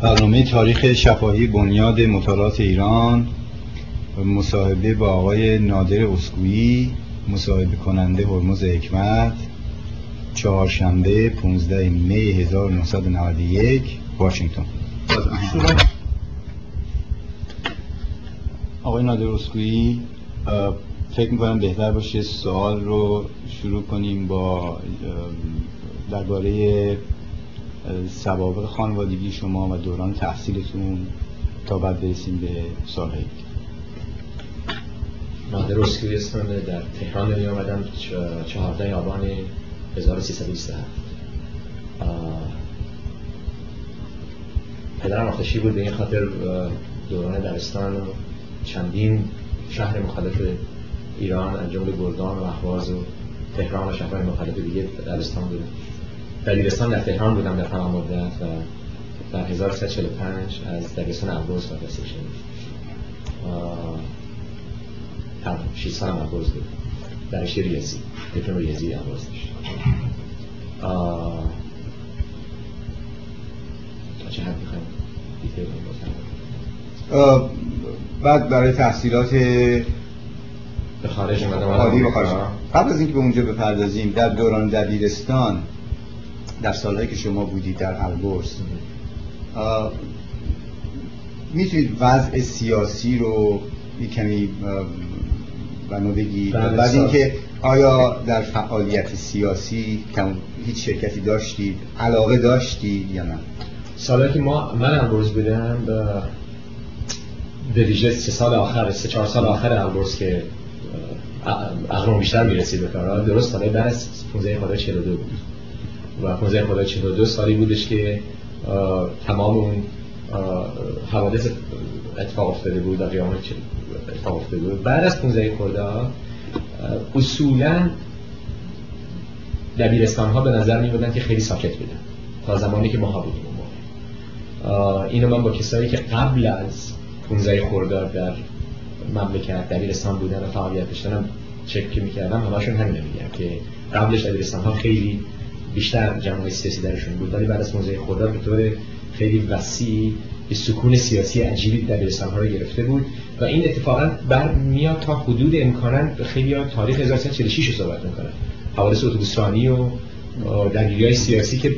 برنامه تاریخ شفاهی بنیاد مطالعات ایران مصاحبه با آقای نادر اسکویی مصاحبه کننده هرمز حکمت چهارشنبه 15 می 1991 واشنگتن. آقای نادر اسکویی فکر می‌کنم بهتر باشه سوال رو شروع کنیم با درباره سوابق خانوادگی شما و دوران تحصیلتون تا بعد برسیم به سالهایی نادر اسکویی اسم در تهران دنیا آمدم 14 آبان 1327 پدرم آتشی بود به این خاطر دوران درستان و چندین شهر مختلف ایران از جمله گردان و اهواز و تهران و شهرهای مختلف دیگه دبستان بودم دبیرستان در تهران بودم در تمام مدت و در 1345 از دبیرستان ابروز مدرسه شدم 6 سال ابروز بود. درش ریاضی دیپلم ریاضی ابروز داشت تا چه حد می‌خوایم؟ دیتیل بعد برای تحصیلات به خارج خارج. قبل از اینکه به اونجا بپردازیم در دوران دبیرستان در سالهایی که شما بودید در البرز می‌تونید وضع سیاسی رو کمی بنا بگید بله، بعد. اینکه آیا در فعالیت سیاسی کم هیچ شرکتی داشتید علاقه داشتید یا نه؟ سالهایی که ما من البرز بودم به ویژه سه سال آخر سه چهار سال آخر البرز که عقلم بیشتر می‌رسید به کارا درست سال بعد از 15 خدا 42 بود. و 15 خدا 42 سالی بودش که تمام اون حوادث اتفاق افتاده بود و قیامت اتفاق افتاده بود. بعد از 15 خدا اصولا دبیرستان ها به نظر می بودن که خیلی ساکت بودن تا زمانی که ما بودیم. موقع آه، اینو من با کسایی که قبل از 15 خرداد در مملکت دبیرستان بودن و فعالیت داشتن چک که می‌کردم همشون همین میگن که قبلش دبیرستان ها خیلی بیشتر جمعه سیاسی درشون بود. ولی بعد از 15 خرداد به طور خیلی وسیع یه سکون سیاسی عجیبی دبیرستان ها رو گرفته بود و این اتفاقا بر میاد تا حدود امکانا خیلی ها تاریخ 1346 رو صحبت می‌کنن حوادث اتوبوسرانی و درگیری های سیاسی که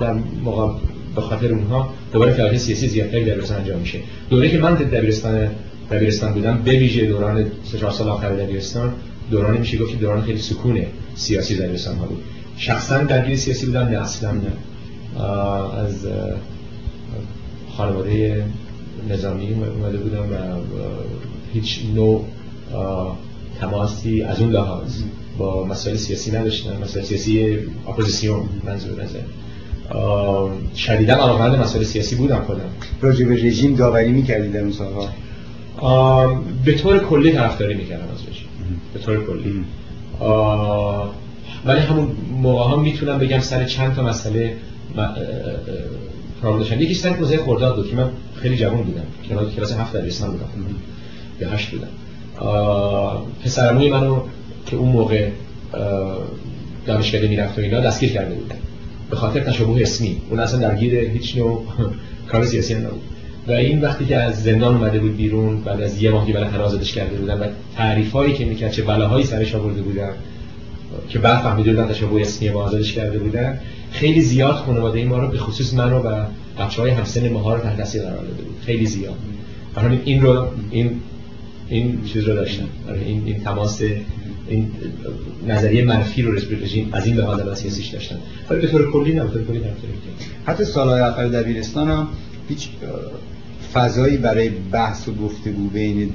در موقع به خاطر اونها دوباره فعالیت سیاسی زیادتری در دبیرستان انجام میشه. دوره که من در دبیرستان دبیرستان بودم به ویژه دوران سه چهار سال آخر دبیرستان دورانی میشه گفت دوران خیلی سکون سیاسی در ها بود. شخصا درگیر سیاسی بودم نه اصلا از خانواده نظامی اومده بودم و هیچ نوع تماسی از اون لحاظ با مسائل سیاسی نداشتم مسائل سیاسی اپوزیسیون منظور نظر شدیدا علاقمند مسائل سیاسی بودم خودم. راجع به رژیم داوری می‌کردید در اون سالها؟ به طور کلی طرفداری می‌کردم از رژیم به طور کلی. ولی همون موقع هم می‌تونم بگم سر چند تا مسئله پرابلم داشتم یکی سر موزه خرداد بود که من خیلی جوان بودم. کلاس کلاس هفت دبیرستان بودم. یا هشت بودم. پسرموی منو که اون موقع آه، دانشکده می‌رفت و اینا دستگیر کرده بودن. به خاطر تشابه اسمی. اون اصلا درگیر هیچ نوع کار سیاسی نبود. و این وقتی که از زندان اومده بود بیرون بعد از یه ماه که برای آزادش کرده بودن و تعریف هایی که می‌کرد چه بلاهایی سرش آورده بودن که بعد فهمیده تشابه اسمی با آزادش کرده بودن خیلی زیاد خانواده ما رو به خصوص من رو و بچه های همسن ماها رو تحت تاثیر قرار داده بود. خیلی زیاد. برای این رو این این چیز رو داشتن. برای این این تماس این نظریه منفی رو رژیم- از این لحاظ از سیاسیش داشتن. ولی به طور کلی نه به طور کلی. حتی سالهای آخر دبیرستان هیچ فضایی برای بحث و گفتگو بین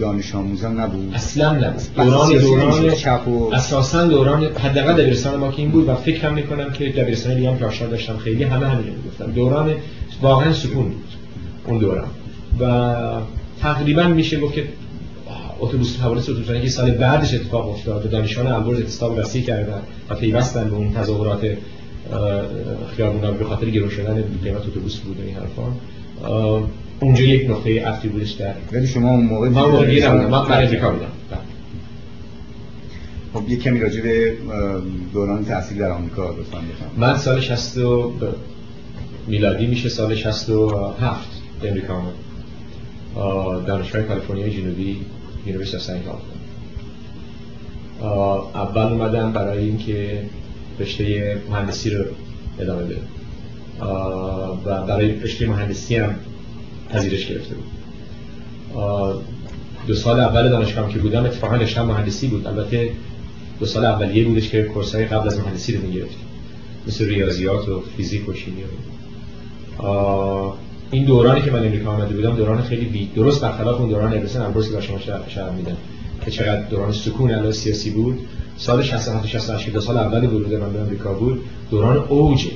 دانش آموزان نبود. اصلا بحث دوران دوران چپ و اساسا دوران حداقل دبیرستان ما که این بود و فکرم می‌کنم که دبیرستان دیگه هم که آشنا داشتم خیلی همه همین می‌گفتن. دوران واقعا سکون بود اون دوران. و تقریبا میشه گفت که اتوبوس حوادث اتوبوسرانی که سال بعدش اتفاق افتاد و دانشجویان البرز اعتصاب وسیع کردن و پیوستن به اون تظاهرات خیابونا به خاطر گرون شدن قیمت اتوبوس بود این حرفا. اه، اونجا یک نقطه عطفی بودش در ولی شما اون موقع من موقع نبودم من برای امریکا بودم. بله. خب یک کمی راجع به دوران تحصیل در آمریکا لطفا بفرمایید. من سال 60 و ب- میلادی میشه سال 67 به امریکا آمد. دانشگاه کالیفرنیا جنوبی University سنگ اول اومدم برای اینکه رشته مهندسی رو ادامه بدم. و برای رشته مهندسی هم پذیرش گرفته بود. دو سال اول دانشگاه که بودم اتفاقا رشته مهندسی بود. البته دو سال اولیه بودش که course ای قبل از مهندسی رو می‌گرفتیم مثل ریاضیات و فیزیک و شیمی این دورانی که من امریکا آمده بودم دوران خیلی بی درست برخلاف اون دوران ابرسن امروز که شما شهر میدن. که چقدر دوران سکون علی سیاسی بود. سال 67 68 دو سال اول ورود من به آمریکا بود دوران اوج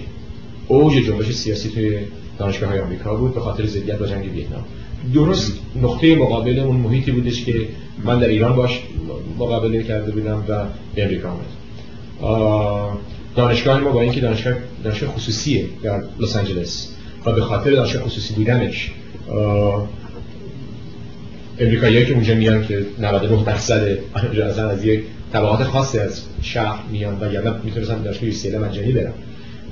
اوج جنبش سیاسی توی دانشگاه های آمریکا بود به خاطر ضدیت با جنگ ویتنام. درست نقطه مقابل اون محیطی بودش که من در ایران باش مقابله کرده بودم و به امریکا آمد. دانشگاه ما با اینکه دانشگاه دانشگاه خصوصیه در لس آنجلس و به خاطر دانشگاه خصوصی بودنش امریکاییایی که اونجا میان که 99 درصد اصلا از یک طبقات خاصی از شهر میان و یا می‌تونستن دانشگاه یو مجانی برن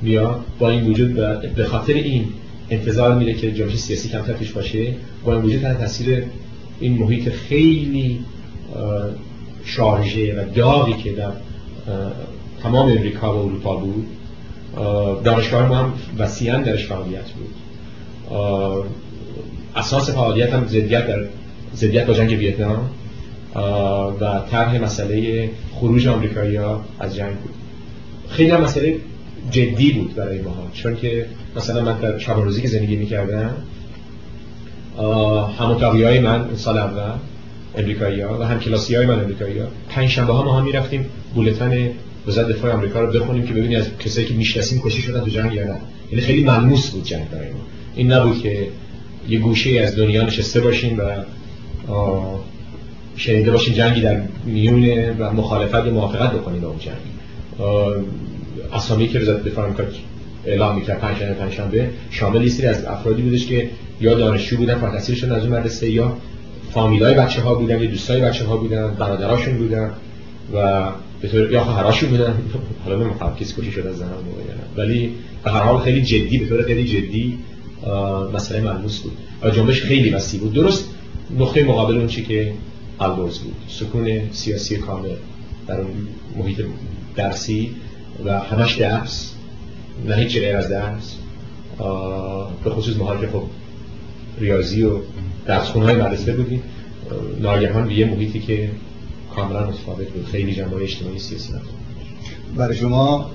میان با این وجود به خاطر این انتظار میره که جنبش سیاسی کمتر پیش باشه. با این وجود تاثیر این محیط خیلی شارژه و داغی که در تمام امریکا و اروپا بود. دانشگاه ما هم وسیعا درش فعالیت بود. اساس فعالیت هم زدیت در زدیت با جنگ ویتنام و طرح مسئله خروج آمریکایی از جنگ بود. خیلی هم مسئله جدی بود برای ما چون که مثلا من در روزی که زندگی می‌کردم همونطاقی های من سال اول امریکایی ها و هم کلاسی های من امریکایی ها. پنج شنبه ها ما هم می‌رفتیم بولتن وزارت دفاع آمریکا رو بخونیم که ببینیم از کسایی که می‌شناسیم کشی شدن تو جنگ یا یعنی خیلی ملموس بود جنگ برای ما. این نبود که یه گوشه از دنیا نشسته باشیم و شنیده باشیم جنگی در میون و مخالفت و موافقت بکنیم با اون جنگ. اسامی که وزارت دفاع آمریکا اعلام می‌کرد پنجشنبه پنجشنبه شامل لیستی از افرادی بودش که یا دانشجو بودن فارغ از اون مدرسه یا فامیلای بچه ها بودن یا دوستای بچه ها بودن برادراشون بودن و به طور یا خواهراشون بودن. حالا نمی‌خوام کسی کشی شده از زنان ولی به هر حال خیلی جدی به طور خیلی جدی مسئله ملموس بود. و جنبش خیلی وسیع بود. درست نقطه مقابل اون چی که البرز بود. سکون سیاسی کامل در اون محیط درسی. و همش درس نه هیچ غیر از درس به خصوص ماها که خب ریاضی و درس های مدرسه بودیم ناگهان به یه محیطی که کاملا متفاوت بود. خیلی جنبه اجتماعی سیاسی نبود. برای شما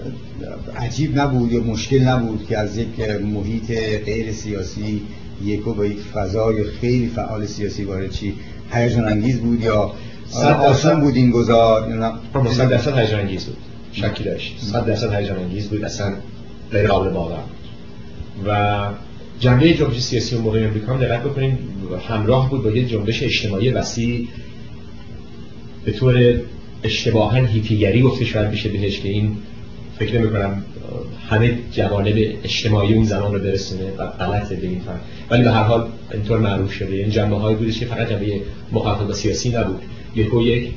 عجیب نبود یا مشکل نبود که از یک محیط غیر سیاسی یکو با یک فضای خیلی فعال سیاسی وارد چی هیجان انگیز بود یا آسان بود این گذار درصد هیجان انگیز بود. شکی داشت صد درصد هیجان انگیز بود اصلا غیر قابل باور و جنبه جنبش سیاسی و موقع امریکا هم دقت بکنیم همراه بود با یه جنبش اجتماعی وسیع. به طور اشتباها هیپیگری گفته شاید بشه بهش که این فکر نمی کنم همه جوانب اجتماعی اون زمان رو برسونه و غلطه به این ولی به هر حال اینطور معروف شده. این جنبه های بودش که فقط جنبه مخالفت با سیاسی نبود. یکو یک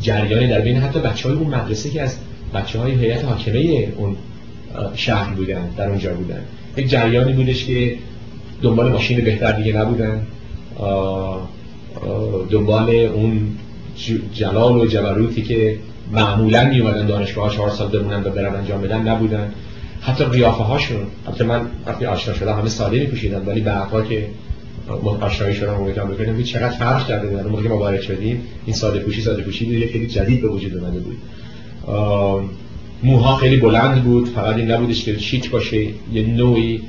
جریانی در بین حتی بچه های اون مدرسه که از بچه های هیئت حاکمه اون شهر بودن در اونجا بودن. یک جریانی بودش که دنبال ماشین بهتر دیگه نبودن. دنبال اون جلال و جبروتی که معمولا می اومدن دانشگاه ها چهار سال بمونن و برن انجام بدن نبودن. حتی قیافه هاشون حتی من وقتی آشنا شدم همه ساده می پوشیدن ولی بعدها که آشنایی شدم امیدوارم ببینم چقدر فرق کرده بودن موقعی ما وارد شدیم. این ساده پوشی ساده پوشی بود. یه خیلی جدید به وجود اومده بود. موها خیلی بلند بود. فقط این نبودش که شیک باشه. یه نوعی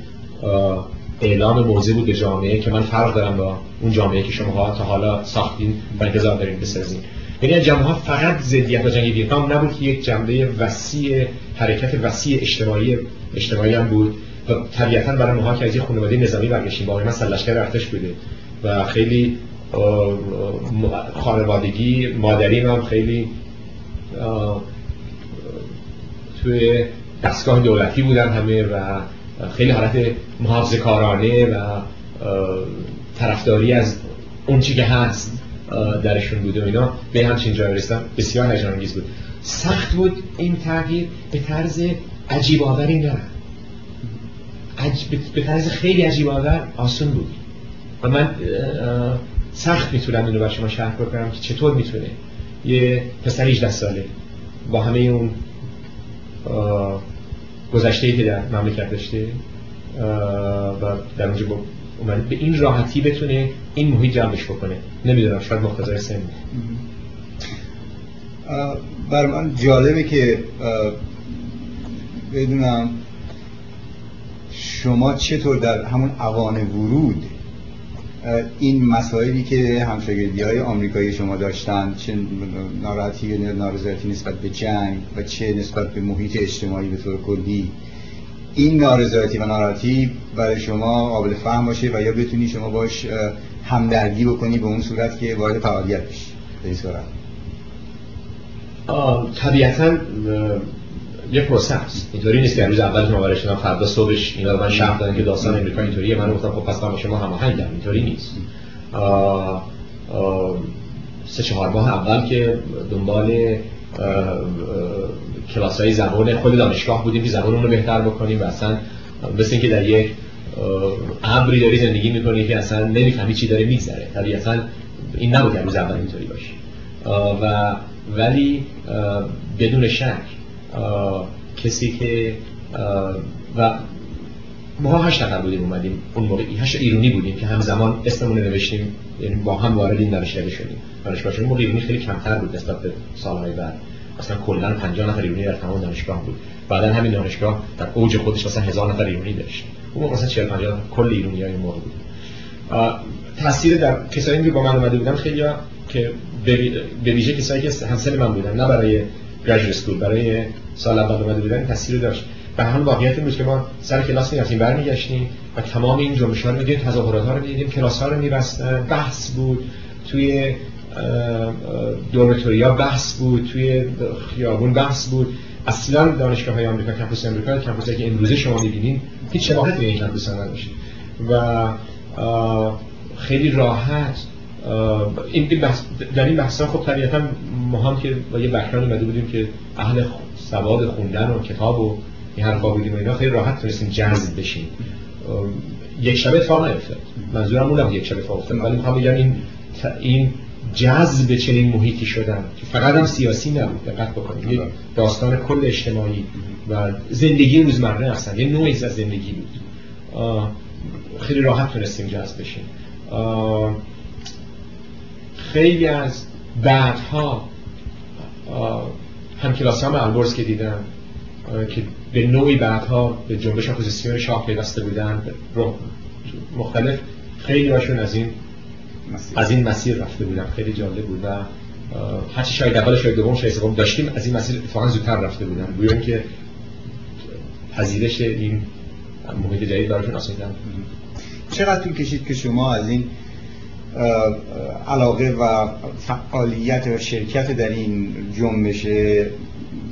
اعلام موضوع بود به جامعه که من فرق دارم با اون جامعه که شما تا حالا ساختین و انتظار دارین بسازین. یعنی جمعه ها فقط زدیت با جنگ ویتنام نبود که یک جنبه وسیع حرکت وسیع اجتماعی اجتماعی هم بود. و طبیعتا برای ماها که از یه خانواده نظامی برگشتیم با مثلا لشکر ارتش بوده و خیلی خانوادگی مادری هم خیلی توی دستگاه دولتی بودن همه و خیلی حالت محافظه کارانه و طرفداری از اون چی که هست درشون بود و اینا. به همچین جای رسیدن بسیار هیجان بود. سخت بود این تغییر به طرز عجیب آوری نه. به طرز خیلی عجیب آور آسون بود. و من سخت می‌تونم اینو بر شما شرح بکنم که چطور می‌تونه. یه پسر 18 ساله. با همه اون گذشته که در مملکت داشته و در اونجا اومده به این راحتی بتونه این محیط جمعش بکنه. نمی‌دونم شاید مقتضای سن. بر من جالبه که بدونم شما چطور در همون اوان ورود این مسائلی که همشاگردی های آمریکایی شما داشتن چه ناراحتی و نارضایتی نسبت به جنگ و چه نسبت به محیط اجتماعی به طور کلی این نارضایتی و ناراحتی برای شما قابل فهم باشه و یا بتونی شما باش همدردی بکنی به اون صورت که وارد فعالیت بشی. به این صورت. طبیعتا یه پروسه است. اینطوری نیست که روز اول ما برای فردا صبحش اینا رو من شرح دادن که داستان امریکا اینطوریه. من گفتم خب پس با شما هماهنگم اینطوری نیست. سه چهار ماه اول که دنبال کلاس های زبان خود دانشگاه بودیم که زبان رو بهتر بکنیم و اصلا مثل اینکه در یک ابری داری زندگی می‌کنی که اصلا نمی‌فهمی چی داره میگذره. طبیعتا این نبود که روز اول اینطوری باشه. و ولی بدون شک کسی که و ما هشت نفر بودیم اومدیم اون موقع هشت ایرونی بودیم که همزمان اسممون نوشتیم یعنی با هم وارد این دانشگاه شدیم. دانشگاه شدیم. موقع ایرونی خیلی کمتر بود نسبت به سالهای بعد. اصلا کلا 50 نفر ایرونی در تمام دانشگاه بود. بعدا همین دانشگاه در اوج خودش مثلا هزار نفر ایرونی داشت. اون موقع مثلا 40 50 کل ایرونی های موقع بود تاثیر در کسایی که با من اومده بودن خیلی که به ویژه کسایی که همسن من بودن نه برای گریجویت اسکول برای سال اول اومده بودن تاثیر داشت. به هم واقعیت این که ما سر کلاس می‌رفتیم برمیگشتیم و تمام این جنبش ها رو تظاهرات ها رو می‌دیدیم کلاس ها رو میبستن بحث بود توی دورمتوریا بحث بود توی خیابون بحث بود. اصلا دانشگاه های آمریکا کمپوس آمریکا کمپوسی که امروزه شما می‌بینید هیچ شباهتی به این کمپوس و خیلی راحت این بحث در این بحثا خب طبیعتا ما هم که با یه بکران اومده بودیم که اهل سواد خوندن و کتاب و این حرفا بودیم و اینا خیلی راحت تونستیم جذب بشیم. یک شب اتفاق نیفتاد. منظورم اونم یک شب اتفاق افتاد ولی می‌خوام بگم این این جذب چنین محیطی شدن که فقط هم سیاسی نبود دقت بکنید. یک داستان کل اجتماعی و زندگی روزمره اصلا یه نوعی از زندگی بود. خیلی راحت تونستیم جذب بشیم. خیلی از بعدها هم کلاس هم البرز که دیدم که به نوعی بعدها به جنبش اپوزیسیون شاه پیوسته بودن مختلف خیلی هاشون از این از این مسیر رفته بودن. خیلی جالب بود و هرچی شاید اول شاید دوم شاید سوم داشتیم از این مسیر اتفاقا زودتر رفته بودن. گویا که پذیرش این محیط جدید براشون آسیدن چقدر طول کشید که شما از این علاقه و فعالیت و شرکت در این جنبش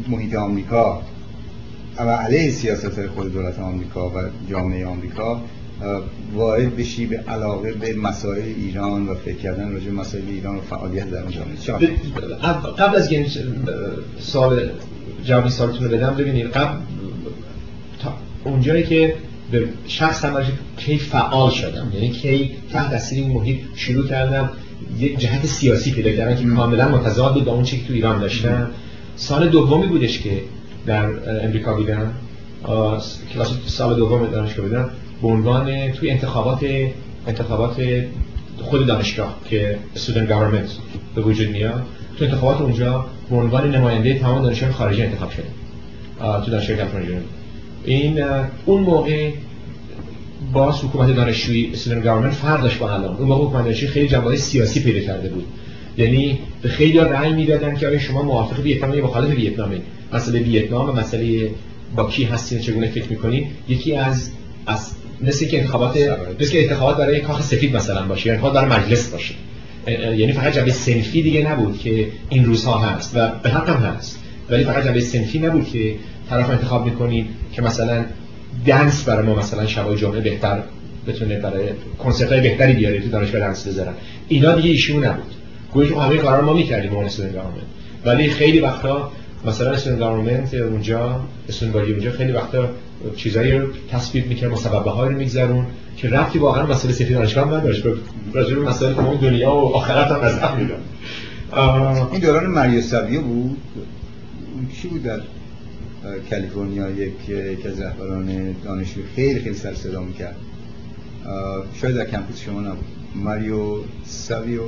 محیط آمریکا و علیه سیاست خود دولت آمریکا و جامعه آمریکا وارد بشی به علاقه به مسائل ایران و فکر کردن راجع مسائل ایران و فعالیت در جامعه. قبل از این سال جواب سالتون رو بدم ببینید قبل اونجایی که به شخص هم کی فعال شدم. یعنی کی تحت تاثیر این محیط شروع کردم. یک جهت سیاسی پیدا کردن که کاملا متضاد بود با اون چیزی که تو ایران داشتم. سال دومی بودش که در امریکا بودم. کلاس سال دوم دانشگاه بودم. به عنوان توی انتخابات انتخابات خود دانشگاه که student government به وجود میاد. تو انتخابات اونجا به عنوان نماینده تمام دانشجویان خارجی انتخاب شده تو دانشگاه کالیفرنیا. این اون موقع با حکومت دانشجویی اسلام گورنمنت فرق داشت با الان اون موقع حکومت دانشجویی خیلی جنبه‌های سیاسی پیدا کرده بود. یعنی به خیلی رأی می‌دادن که آیا شما موافق ویتنام یا مخالف ویتنامید مسئله ویتنام و مسئله با کی هستین چگونه فکر می‌کنین؟ یکی از از مثل که انتخابات مثل که انتخابات برای کاخ سفید مثلا باشه انتخابات برای مجلس باشه. یعنی فقط جنبه سنفی دیگه نبود که این روزها هست و به حق هم هست. ولی فقط جنبه سنفی نبود که طرف انتخاب می‌کنید. که مثلا دنس برای ما مثلا شبای جمعه بهتر بتونه برای کنسرت های بهتری بیاره تو دانشگاه دنس بذارن. اینا دیگه ایشون نبود. گویش همه کارا ما می‌کردیم اون ولی خیلی وقتا مثلا اسم گارمنت اونجا اسم اونجا خیلی وقتا چیزایی رو تصویب می‌کنه مسببه های رو میگذرون که رفتی واقعا مسئله سفید دانشگاه من داشت راجع به مسائل تمام دنیا و آخرت هم از این دوران ساویو بود؟ چی بود کالیفرنیا یک یک از رهبران دانشجو خیلی خیلی سر صدا می‌کرد. شاید در کمپوس شما نبود. ماریو ساویو؟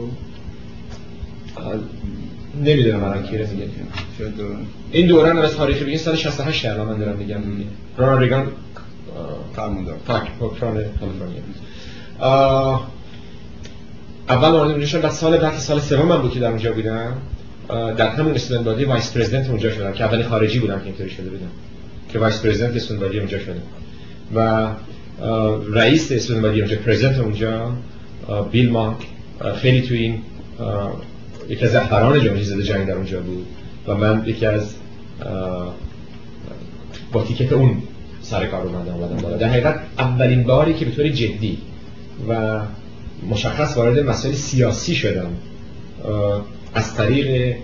نمی‌دونم الان کی میگه شاید دوران این دوران از تاریخی بگین سال 68 الان من دارم میگم. رونالد ریگان فرماندار. فاک حکمران کالیفرنیا. اول وارد شدم بعد سال بعد سال سوم من بود که در اونجا بودم. در همون student body vice president اونجا شدم که اولین خارجی بودم که اینطوری شده بودم. که vice president student body اونجا شدم. و رئیس student body اونجا president اونجا بیل مانک خیلی تو این یکی از رهبران جامعه ضد جنگ در اونجا بود. و من یکی از با ticket اون سر کار اومدم اومدم بالا. در حقیقت اولین باری که به طور جدی و مشخص وارد مسائل سیاسی شدم از طریق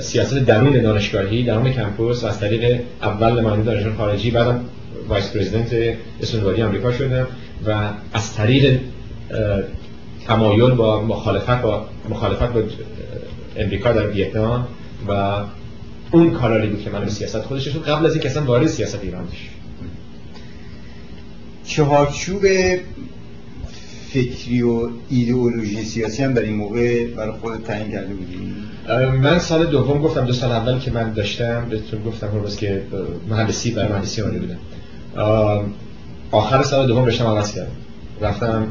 سیاست درون دانشگاهی درون campus و از طریق اول نماینده دانشگاه خارجی بعدم vice president اسمونواری آمریکا شدم و از طریق تمایل با مخالفت با مخالفت با امریکا در ویتنام و اون کانالی بود که من به سیاست خودش قبل از اینکه اصلا وارد سیاست ایران بشه. چهارچوب فکری و ایدئولوژی سیاسی هم در این موقع برای خود تعیین کرده بودی من سال دوم گفتم دو سال اول که من داشتم بهتون گفتم هر که مهندسی برای مهندسی آمده بودم آخر سال دوم رشتم عوض کردم. رفتم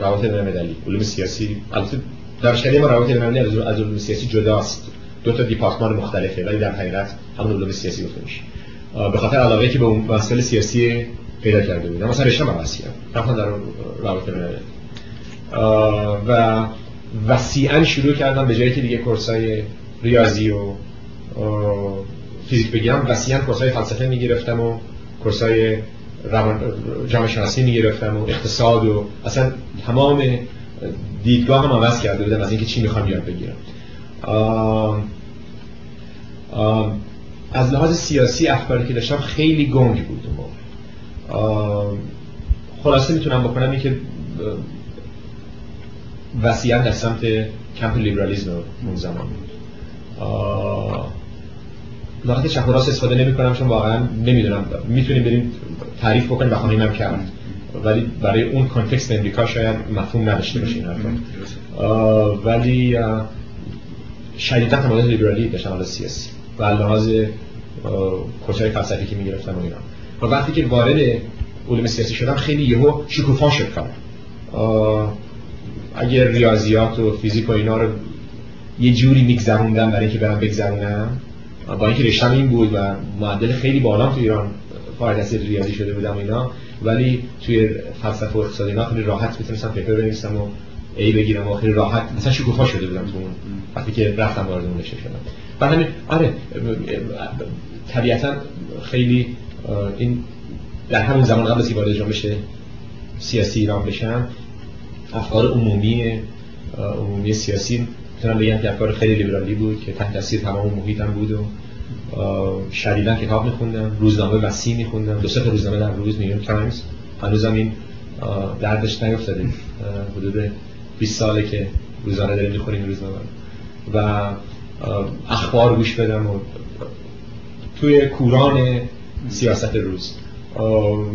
روابط بین علوم سیاسی. البته دانشکده ما روابط بین از علوم سیاسی جداست. دو تا دیپارتمان مختلفه ولی در حقیقت همون علوم سیاسی گفته میشه. به خاطر علاقه که به اون مسائل سیاسی پیدا کرده بودم مثلا رشتم عوض کردم. رفتم در روابط بین و وسیعا شروع کردم به جایی که دیگه کورسای ریاضی و فیزیک بگیرم. وسیعا کورسای فلسفه می‌گرفتم و کورسای جامعه شناسی می‌گرفتم و اقتصاد و اصلا تمام دیدگاه هم عوض کرده بودم از اینکه چی می‌خوام یاد بگیرم. از لحاظ سیاسی اخباری که داشتم خیلی گنگ بود خلاصه می‌تونم بکنم این که وسیعا در سمت کمپ لیبرالیزم اون زمان بود. لغت چپ و راست استفاده نمی کنم چون واقعا نمی‌دونم. می‌تونیم بریم تعریف بکنیم و خواهیم هم کرد. ولی برای اون context امریکا شاید مفهوم نداشته باشه این ولی شدیدا تمایل لیبرالی داشتم حالا سیاسی و لحاظ کورسای فلسفی که می‌گرفتم و اینا. و وقتی که وارد علوم سیاسی شدم خیلی یهو شکوفا شد کار. اگر ریاضیات و فیزیک و اینا رو یه جوری میگذروندم برای اینکه برم بگذرونم؟ با اینکه رشتم این بود و معدل خیلی بالا تو ایران فارغ ریاضی شده بودم اینا ولی توی فلسفه و اقتصاد اینا خیلی راحت می‌تونستم پیپر بنویسم و ای بگیرم و خیلی راحت. مثلا شکوفا شده بودم تو اون وقتی که رفتم وارد اون رشته شدم. بعد همین آره طبیعتا خیلی این در همون زمان قبل از وارد جامعه سیاسی ایران بشم افکار عمومی عمومی سیاسی می‌تونم بگم که افکار خیلی لیبرالی بود که تحت تاثیر تمام محیطم بود و شدیدا کتاب میخوندم روزنامه وسیع میخوندم. دو سه روزنامه در روز نیویورک تایمز. هنوزم این دردش نیفتاده. حدود 20 ساله که روزانه داریم می‌خوریم روزنامه و اخبار گوش بدم و توی کوران سیاست روز.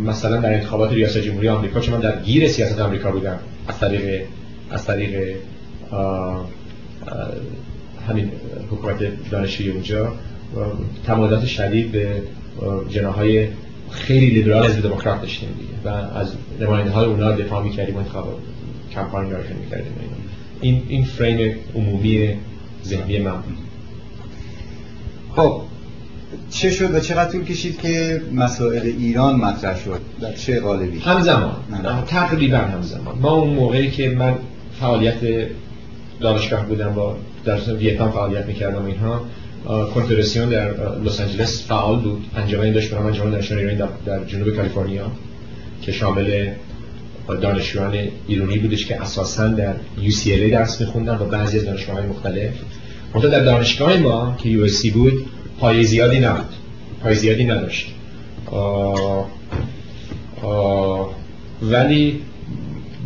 مثلا در انتخابات ریاست جمهوری آمریکا چون من در گیر سیاست آمریکا بودم. از طریق از طریق همین حکومت دانشجویی اونجا تمایلات شدید به جناهای خیلی لیبرال از دموکرات داشتیم دیگه. و از نماینده های اونا دفاع می‌کردیم انتخاب کمپاین براشون می‌کردیم. این این فریم عمومی ذهنی من خب چه شد و چقدر طول کشید که مسائل ایران مطرح شد؟ در چه قالبی؟ همزمان. تقریبا همزمان. ما اون موقعی که من فعالیت دانشگاه بودم با در ویتنام فعالیت می‌کردم اینها کنفدراسیون در لس آنجلس فعال بود. انجمنی داشت برام انجمن دانشجویان ایرانی در, در جنوب کالیفرنیا که شامل دانشجویان ایرانی بودش که اساسا در UCLA درس میخوندن و بعضی از دانشگاه‌های مختلف. منتها در دانشگاه ما که USC بود پای زیادی نبود. پای زیادی نداشت. آه آه ولی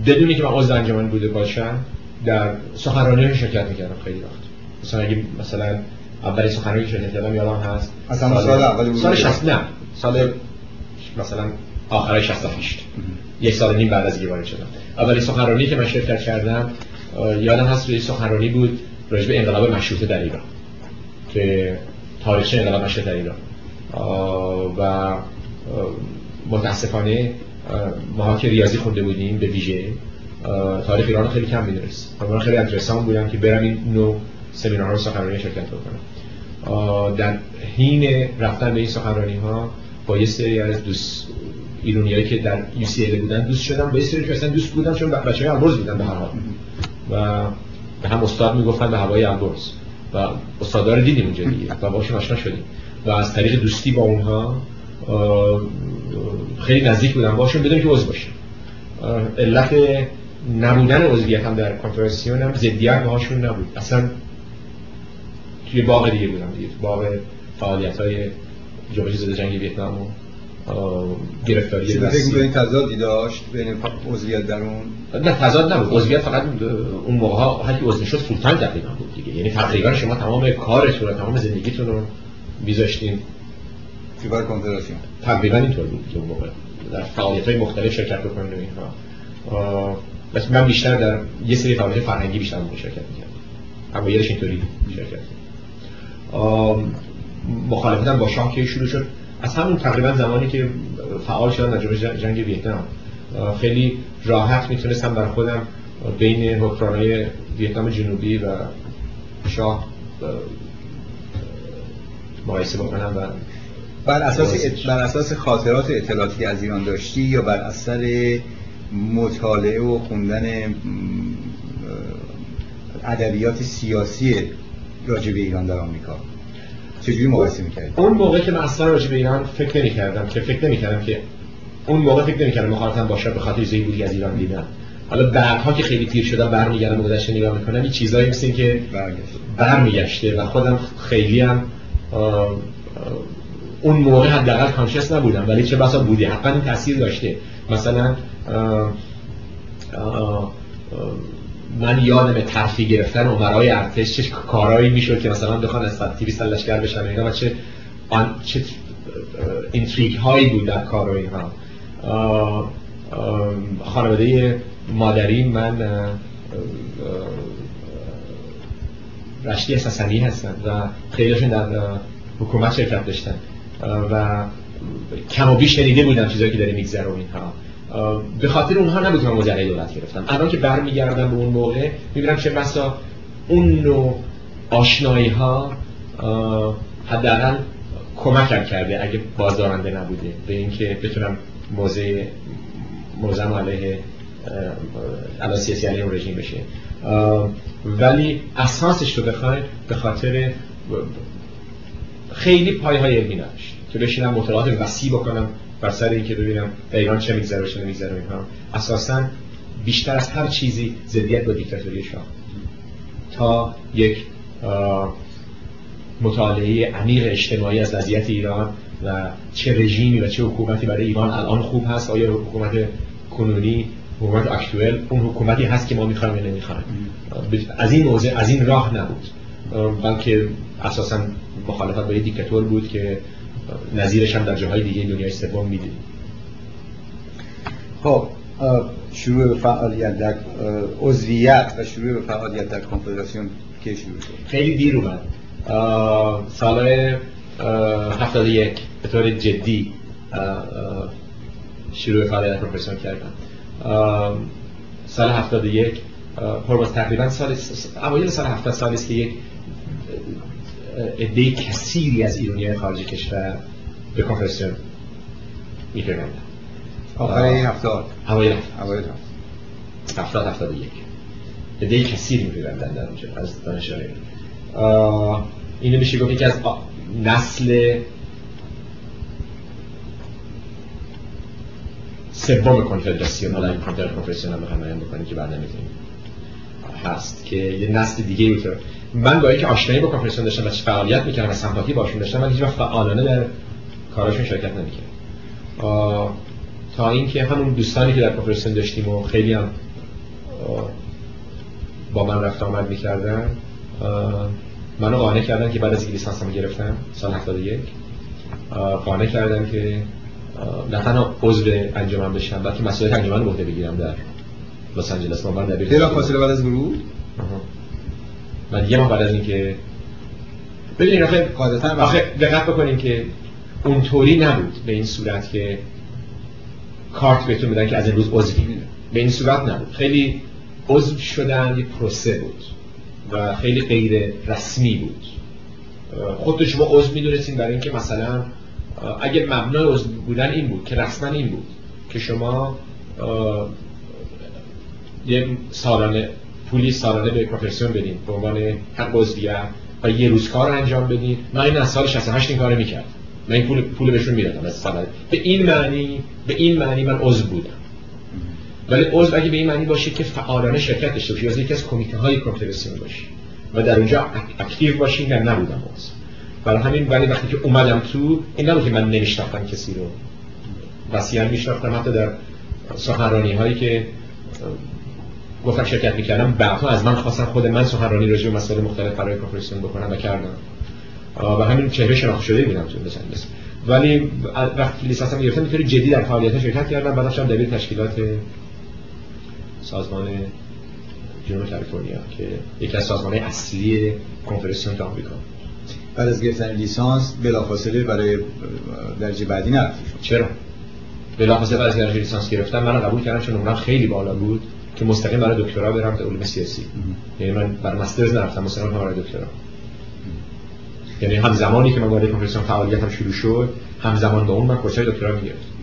بدونی که من عضو انجمن بوده باشم در سخنرانی شرکت می‌کردم خیلی وقت. مثلا اگه مثلا اولی سخنرانی شرکت کردم یادم هست. اصلا سال اولی بود. سال 60 نه سال مثلا آخرای 68 یک سال نیم بعد از وارد شدم. اولی سخنرانی که من شرکت کردم یادم هست روی سخنرانی بود راجع به انقلاب مشروطه در ایران. که تاریخ انقلاب مشروطه در ایران. و متاسفانه ما که ریاضی خونده بودیم به ویژه تاریخ ایران خیلی کم می‌دونست. من خیلی انترسان بودم که برم این نوع رو سخنرانی شرکت بکنم. در حین رفتن به این سخنرانی ها با یه سری از دوست ایرونیایی که در UCL بودن دوست شدم. با یه سری که دوست بودم چون بچه های البرز بودن به هر حال. و به هم استاد می‌گفتن به هوای البرز. و استادا رو دیدیم اونجا دیگه. و باشون آشنا شدیم. و از طریق دوستی با اونها خیلی نزدیک بودم. باشون بدون که عضو باشم علت نبودن عضویت هم در کنفرانسیون هم زدیت باهاشون نبود. اصلا توی باغ دیگه بودم دیگه. باغ فعالیت های جنبش ضد جنگ ویتنام و گرفتاری چی فکر این تضادی داشت بین عضویت در اون؟ نه تضاد نبود. عضویت فقط اون موقع ها کی عضو شد فول تایم تقریبا بود دیگه. یعنی تقریبا شما تمام کارتون و تمام زندگیتون رو میذاشتین. توی بر کنفدراسیون. تقریبا اینطور بود که اون موقع. در فعالیت های مختلف شرکت بکنید و اینها. بس من بیشتر در یه سری فعالیت فرهنگی بیشتر شرکت می‌کردم. اما یهش اینطوری شرکت مخالفتم با شاه که شروع شد. از همون تقریبا زمانی که فعال شدم در جنگ ویتنام. خیلی راحت می‌تونستم بر خودم بین حکمرانای ویتنام جنوبی و شاه مقایسه بکنم و بر اساس بر اساس خاطرات اطلاعاتی از ایران داشتی یا بر اثر مطالعه و خوندن ادبیات سیاسی راجع به ایران در آمریکا؟ چجوری مقایسه می‌کردی؟ اون موقع که من اصلا راجع به ایران فکر نمی‌کردم که فکر نمی‌کردم که اون موقع فکر نمی‌کردم مخالفتم باشه به خاطر چیزایی بودی از ایران دیدم. حالا بعدها که خیلی پیر شدم برمیگردم گذشته نگاه می‌کنم این چیزایی مثل که برمیگشته و خودم خیلی هم اون موقع حداقل کانشس نبودم. ولی چه بسا بودی؟ حقا این تاثیر داشته. مثلا من یادم ترفی گرفتن عمرای ارتش چه کارهایی می‌شد که مثلا بخوان از تیوی سلشگر بشن اینا و چه آن چه اینتریگ هایی بود در کار و اینها خانواده مادری من رشتی اساسنی هستن و خیلیشون در حکومت شرکت داشتن. و کم و بیش شنیده بودم چیزایی که داره میگذره و اینها. به خاطر اونها نبود من مجله دولت گرفتم. الان که برمیگردم به اون موقع می‌بینم چه بسا اون نوع آشنایی ها حداقل کمکم کرده اگه بازدارنده نبوده. به اینکه بتونم موضع موضع علیه علا سیاسی علیه رژیم بشه. ولی اساسش رو بخواید به خاطر خیلی پای های علمی نداشت. که بشینم مطالعات وسیع بکنم. بر سر اینکه ببینم در ایران چه میگذره و چه نمیگذره اینها. اساسا بیشتر از هر چیزی ضدیت با دیکتاتوری شاه تا یک مطالعه عمیق اجتماعی از وضعیت ایران و چه رژیمی و چه حکومتی برای ایران الان خوب هست آیا حکومت کنونی حکومت اکتوال اون حکومتی هست که ما می‌خوایم یا نمی‌خوایم. از این موضع از این راه نبود. بلکه اساسا مخالفت با یه دیکتاتور بود که نظیرش هم در جاهای دیگه دنیای سوم می‌دید. خب شروع به فعالیت در عضویت و شروع به فعالیت در کنفدراسیون که شروع شد؟ خیلی دیر اومد. سال 71 به طور جدی شروع فعالیت کنفدراسیون کردم سال 71 پرواز تقریبا سال اوایل سال 70 سالی است که یک عده کثیری از ایرانی خارج کشور به کنفرانسیون میپیوندن. آخر این هفتاد. اوایل اوایل هفتاد هفتاد یک. عده کثیری میپیوندن در اونجا از دانشجویان اینو میشه گفت که از نسل سوم کنفدراسیون. حالا این کنفدراسیون هم بخوایم بیان بکنیم که بعد نمی‌تونیم. هست که یه نسل دیگه بود من با اینکه آشنایی با کانفرنسیون داشتم و فعالیت می‌کردم و سمپاتی باشون داشتم من هیچ وقت فعالانه در کاراشون شرکت نمی‌کردم. تا اینکه همون دوستانی که در کانفرنسیون داشتیم و خیلی هم با من رفت آمد می‌کردن منو قانع کردن که بعد از اینکه لیسانسمو گرفتم سال 71 قانع کردن که نه تنها عضو انجمن بشم بلکه مسئولیت انجمن رو بگیرم در لس آنجلس من در بلا فاصله بعد از ورود؟ من یه ماه بعد از اینکه ببینید آخه آخه دقت بکنین که اونطوری نبود به این صورت که کارت بهتون بدن که از این روز عضوی به این صورت نبود. خیلی عضو شدن یه پروسه بود و خیلی غیر رسمی بود. خودتون شما عضو می‌دونستین برای اینکه مثلا اگر مبنای عضو بودن این بود که رسما این بود که شما یه سالانه پولی سالانه به پروفسیون بدین به عنوان حق عضویت و یه روز کار انجام بدین. من این از سال 68 این کارو می‌کرد من این پول پول بهشون می‌دادم از به این معنی به این معنی من عضو بودم. ولی عضو اگه به این معنی باشه که فعالانه شرکت داشته باشی از یکی از کمیته های کنفدراسیون باشی. و در اونجا اکتیو باشی نه نبودم عضو. برای همین ولی وقتی که اومدم تو این نبود که من نمیشناختم کسی رو. وسیعا میشناختم حتی در سخنرانی هایی که گفتم شرکت می‌کردم. بعدها از من خواستم خود من سخنرانی راجع به مسائل مختلف برای کنفرانس بکنم و کردم. و همین چهره شناخته شده بودم تو بس. ولی وقتی لیسانسم گرفتم به جدی در فعالیت شرکت کردم. بعدش هم دبیر تشکیلات سازمان جنوب کالیفرنیا که یکی از سازمان‌های اصلی کنفرانسیون آمریکا. بعد از گرفتن لیسانس بلافاصله برای درجه بعدی نرفتی. چرا؟ بلافاصله بعد از درجه لیسانس گرفتم من قبول کردم چون نمرم خیلی بالا بود. که مستقیم برای دکترا برم در علوم سیاسی. یعنی من برای مسترز نرفتم مستقیم برای دکترا. یعنی هم زمانی که من وارد کنفرانس فعالیتم شروع شد هم زمان با اون من کورسای دکترا می‌گرفتم.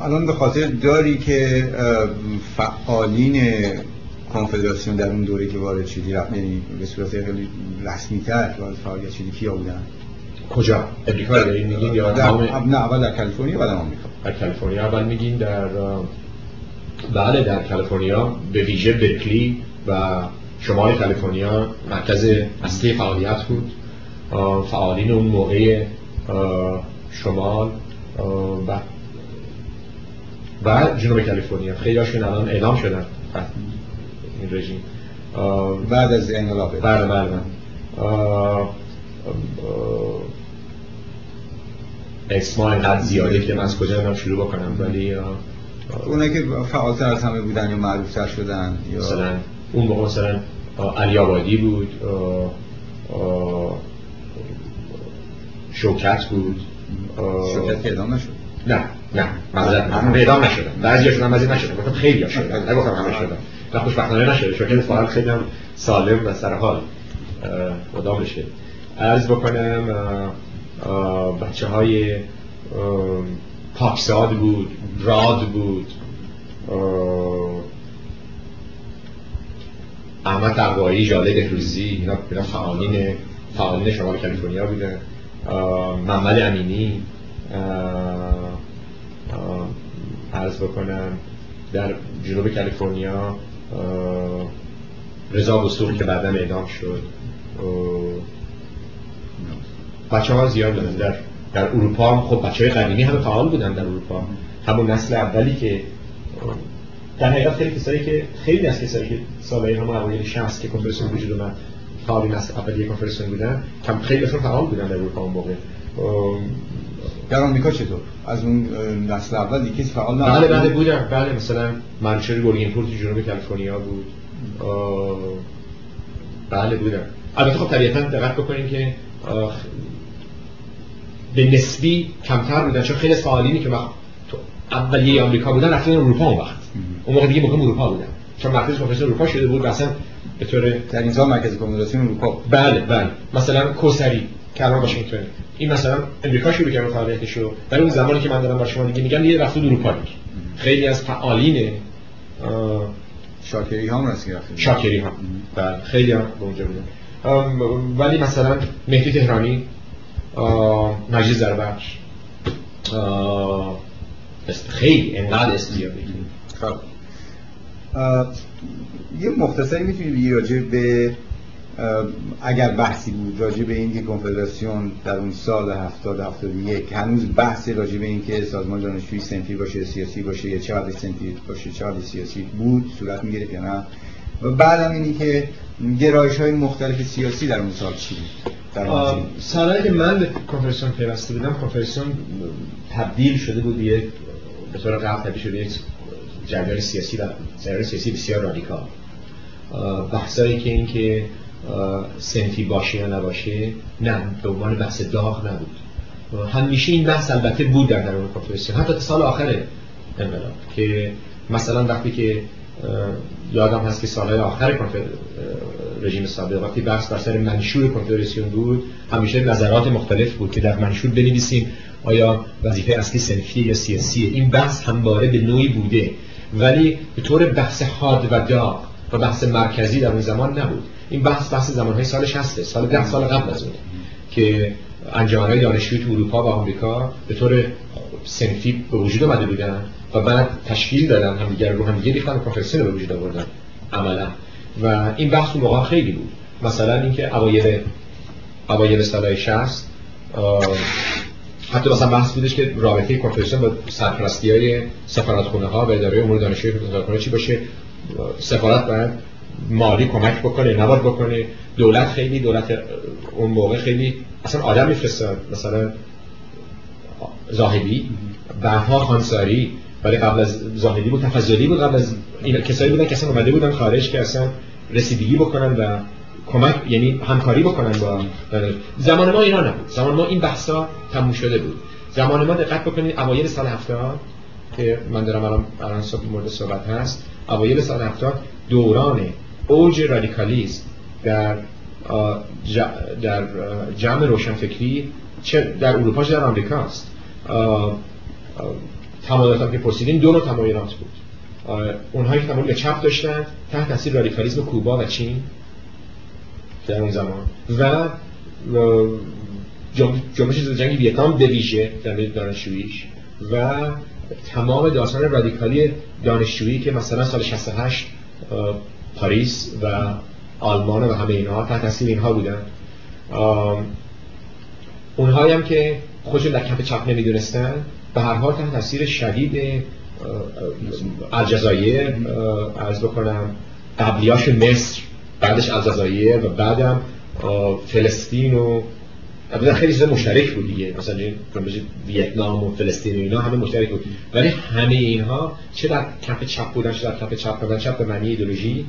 الان به خاطر داری که فعالین کنفدراسیون در اون دوره که وارد شدی رفت یعنی به صورت خیلی رسمی تر وارد فعالیت شدی کیا بودن؟ کجا؟ امریکا رو دارین میگین یا در... نه اول در کالیفرنیا بعد آمریکا. در کالیفرنیا. اول میگین در بله در کالیفرنیا به ویژه برکلی و شمال کالیفرنیا مرکز اصلی فعالیت بود. فعالین اون موقع شمال و و جنوب کالیفرنیا. خیلی هاشون الان اعلام شدن این رژیم. بعد از انقلاب. بله بله اسما اینقدر زیاده که من از کجا نم شروع بکنم ولی اونه که فعالتر از همه بودن یا معروفتر شدن یا مثلا اون موقع مثلا علی آبادی بود شوکت بود شوکت که اعلام نشد؟ نه نه من اعلام نشدم بعضیاشون هم از این نشدن. گفتم خیلی ها شدن نگفتم همه شدن. و خوشبختانه نشده شوکت فعال خیلی هم سالم و سرحال مدام بشه. عرض بکنم بچه های پاکساد بود راد بود. احمد تقوایی جاله دهروزی اینا اینا فعالین فعالین شمال کالیفرنیا بودن. محمد امینی. عرض بکنم در جنوب کالیفرنیا رضا بستوقی که بعدا اعدام شد. بچه ها زیاد بودن در در اروپا هم خب بچه های قدیمی همه فعال بودن در اروپا همون نسل اولی که در حقیقت خیلی کسایی که خیلی از کسایی که سالهای همون اوایل 60 که کنفرانس وجود اومد فعالی نسل اولی کنفرانس بودن کم خیلی اشون فعال بودن در اروپا اون موقع. در آمریکا چطور؟ از اون نسل اول کسی فعال نبود؟ بله بله بودن. بله مثلا منشر گورگین پور تو جنوب کالیفرنیا بود. بله بودن. البته خب طبیعتا دقت بکنین که به نسبی کمتر بودن چون خیلی فعالینی که وقت تو اولیه آمریکا بودن رفتن اروپا اون وقت. اون موقع دیگه مهم اروپا بودن. چون مرکز کنفرانس اروپا شده بود اصلا به طور در این مرکز کنفرانسیون اروپا بله بله. مثلا کوسری کرمان واشنگتن. این مثلا امریکا شروع کرد فعالیتشو در اون زمانی که من دارم با شما دیگه میگم یه رفت اروپا دیگه. خیلی از فعالین شاکری هم رسید شاکری هم بله خیلی هم اونجا بودن. ولی مثلا مهدی تهرانی مجید زربخش خیلی انقدر اسم زیاد خب. یه مختصری می‌تونی بگی راجع به اگر بحثی بود راجع به اینکه کنفدراسیون در اون سال 70 71 هنوز بحث راجع به اینکه سازمان دانشجویی سنفی باشه سیاسی باشه یا چقدر سنفی باشه چقدر سیاسی بود صورت می‌گرفت یا نه. و بعدم اینی که گرایش های مختلف سیاسی در اون سال چی بود؟ سالهایی که من به کنفرانسیون پیوسته بودم. کنفرانسیون تبدیل شده بود یک به طور قبل تبدیل شده یک جریان سیاسی و جریان سیاسی بسیار رادیکال. بحثایی که اینکه سنفی باشه یا نباشه نه به عنوان بحث داغ نبود. همیشه این بحث البته بود در درون کنفرانسیون حتی سال آخر انقلاب که مثلا وقتی که یادم هست که سالهای آخر رژیم سابق وقتی بحث بر سر منشور کنفدراسیون بود همیشه نظرات مختلف بود که در منشور بنویسیم آیا وظیفه اصلی سنفی یا سیاسیه این بحث همواره به نوعی بوده. ولی به طور بحث حاد و داغ و بحث مرکزی در اون زمان نبود. این بحث بحث زمانهای سال 60 سال ده سال قبل از اون که انجمنهای دانشجویی تو اروپا و آمریکا به طور سنفی به وجود آمده بودن و بعد تشکیل دادن همدیگر رو همدیگه ریختن و پروفسور به وجود آوردن عملا. و این بحث اون موقع خیلی بود. مثلا اینکه اوایل اوایل سال 60 حتی مثلا بحث بودش که رابطه کنفرانسیون با سرپرستی های سفارتخونه ها و اداره امور دانشجویی سفارتخونه چی باشه. سفارت باید مالی کمک بکنه نباید بکنه. دولت خیلی دولت اون موقع خیلی اصلا آدم میفرستاد. مثلا زاهدی. بعدها خانساری ولی قبل از زاهدی بود تفضلی بود قبل از این کسایی بودن که اصلا اومده بودن خارج که اصلا رسیدگی بکنن و کمک یعنی همکاری بکنن با زمان ما اینا نبود. زمان ما این بحثا تموم شده بود. زمان ما دقت بکنید اوایل سال 70 که من دارم الان الان مورد صحبت هست اوایل سال 70 دوران اوج رادیکالیسم در در جمع روشنفکری چه در اروپا چه در آمریکاست. تمایلات که پرسیدین دو نوع تمایلات بود. اونهایی که تمایل به چپ داشتن تحت تاثیر رادیکالیسم کوبا و چین در اون زمان. و جنبش جنگ ویتنام به ویژه در دانشجوییش و تمام داستان رادیکالی دانشجویی که مثلا سال 68 پاریس و آلمان و همه اینها تحت تاثیر اینها بودن. اونهایی هم که خودشون در کف چپ نمی‌دونستن. به هر حال تحت تاثیر شدید الجزایر عرض بکنم قبلیاش مصر بعدش الجزایر و بعدم فلسطین و خیلی چیزا مشترک بود دیگه. مثلا ویتنام و فلسطین و اینا همه مشترک بود. ولی همه اینها چه در کف چپ بودن چه در کف چپ بودن چپ به معنی ایدولوژی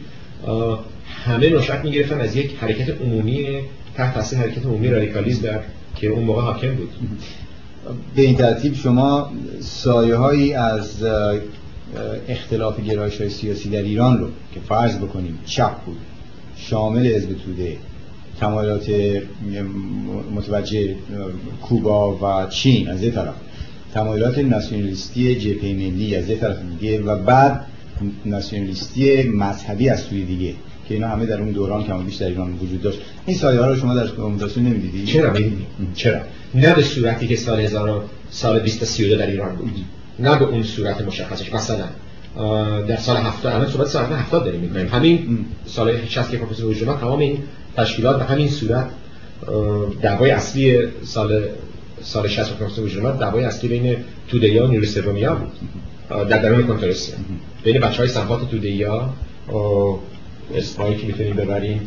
همه نشأت می‌گرفتن از یک حرکت عمومی تحت تاثیر حرکت عمومی رادیکالیسم در که اون موقع حاکم بود. به این ترتیب شما سایه هایی از اختلاف گرایش های سیاسی در ایران رو که فرض بکنیم چپ بود شامل حزب توده تمایلات متوجه کوبا و چین از یه طرف تمایلات ناسیونالیستی جبهه ملی از یه طرف دیگه و بعد ناسیونالیستی مذهبی از سوی دیگه. که اینا همه در اون دوران کم بیش در ایران وجود داشت. این سایه ها رو شما در کمونیکاسیون نمی‌دیدی؟ چرا؟ چرا؟ نه به صورتی که سال 1000 سال 2032 در ایران بود. نه به اون صورت مشخصش. مثلا در سال 70 الان صحبت سال 70 داریم می‌کنیم. همین سال 60 که پروفسور وجود تمام این تشکیلات به همین صورت دعوای اصلی سال سال 60 پروفسور وجود دعوای اصلی بین تودیا و نیروی سومیا بود. در درون کنفرانس. بین بچهای صفات تودیا اسمایی که می‌تونیم ببریم.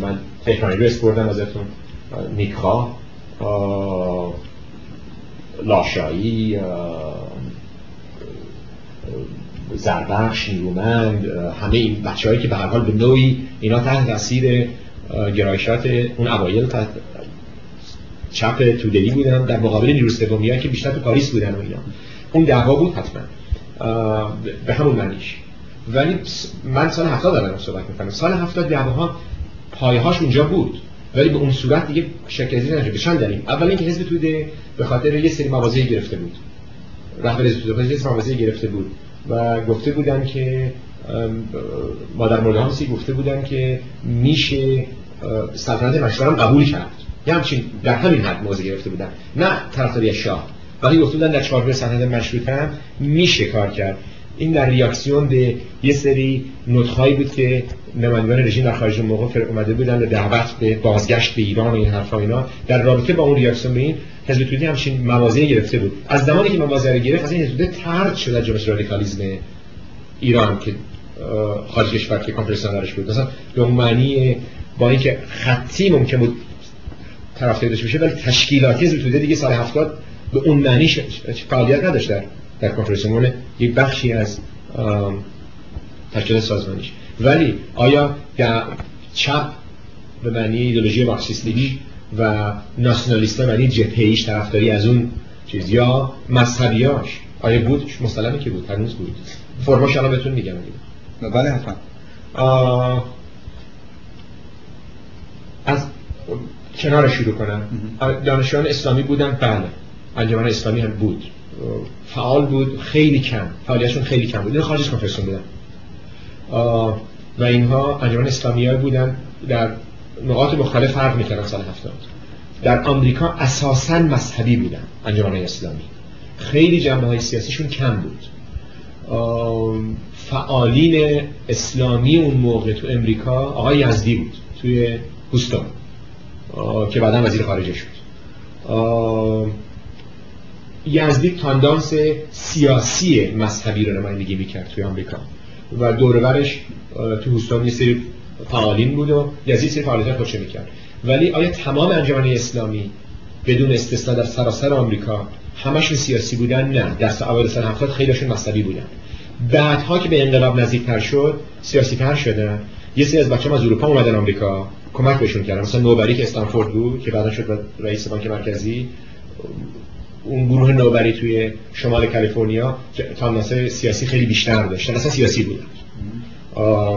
من تهرانی رو اسپردم ازتون. نیکا لاشایی. زربخش نیرومند. همه این بچه هایی که به هر حال به نوعی اینا تحت تاثیر گرایشات اون اوایل تحت چپ تودهی بودن در مقابل نیروی سومی که بیشتر تو پاریس بودن و اینا. اون دعوا بود حتما. به همون معنیش. ولی من سال 70 دارم صحبت می‌کنم. سال 70 دعواها پایهاش اونجا بود. ولی به اون صورت دیگه شکلی نشد به چند دلیل اول اینکه حزب توده به خاطر یه سری مواضعی گرفته بود. رهبر حزب توده. یه سری گرفته بود. و گفته بودن که مادر مولانسی گفته بودن که میشه سلطنت مشروع قبول کرد. یه همچین در همین حد موضع گرفته بودن. نه طرفداری شاه. ولی گفته بودن در چهارگاه سلطنت مشروط هم میشه کار کرد. این در ریاکسیون به یه سری نطخهایی بود که نمایندگان رژیم در خارج موقع اومده بودن به دعوت به بازگشت به ایران و این حرفا اینا. در رابطه با اون ریاکسیون به این حزب توده همچین مواضعی گرفته بود. از زمانی که مواضع رو گرفت از این حزب طرد شد از جنبش رادیکالیسم ایران که خارج کشور که کانفرنس درش بود. مثلا معنی با اینکه خطی ممکن بود طرف داشته بشه ولی تشکیلاتی حزب توده دیگه سال 70 به اون معنی فعالیت نداشت در کنفرانس یک بخشی از تشکیل سازمانیش. ولی آیا در چپ به معنی ایدولوژی مارکسیستی و ناسیونالیست معنی جبهه‌ایش طرفداری از اون چیز یا مذهبیاش آیا بود؟ مسلمه که بود هنوز بود. فرماش الان بهتون میگم. بله حتما. از کنار شروع کنم. دانشجویان اسلامی بودن؟ بله. انجمن اسلامی هم بود. فعال بود خیلی کم. فعالیتشون خیلی کم بود. خارج از بودن. و اینها انجمن اسلامی بودن. در نقاط مختلف فرق می‌کردن سال هفتاد. در آمریکا اساسا مذهبی بودن انجمن اسلامی. خیلی جنبه های سیاسیشون کم بود. فعالین اسلامی اون موقع تو امریکا آقای یزدی بود توی هوستون که بعدا وزیر خارجه شد. یزدی تاندانس سیاسی مذهبی رو نمایندگی می‌کرد توی آمریکا. و دورورش تو هوستون یه سری فعالین بود و یزدی سری فعالیت خوشه می‌کرد. ولی آیا تمام انجمن اسلامی بدون استثنا در سراسر آمریکا همشون سیاسی بودن؟ نه. در اوایل سال 70 خیلیشون مذهبی بودن. بعدها که به انقلاب نزدیکتر شد سیاسی تر شدن یه سری از بچه از اروپا اومدن آمریکا کمک بهشون کردن. مثلا نوبری که استنفورد بود که بعدا شد رئیس بانک مرکزی اون گروه نوبری توی شمال کالیفرنیا تاندنس سیاسی خیلی بیشتر داشتن اصلا سیاسی بودن.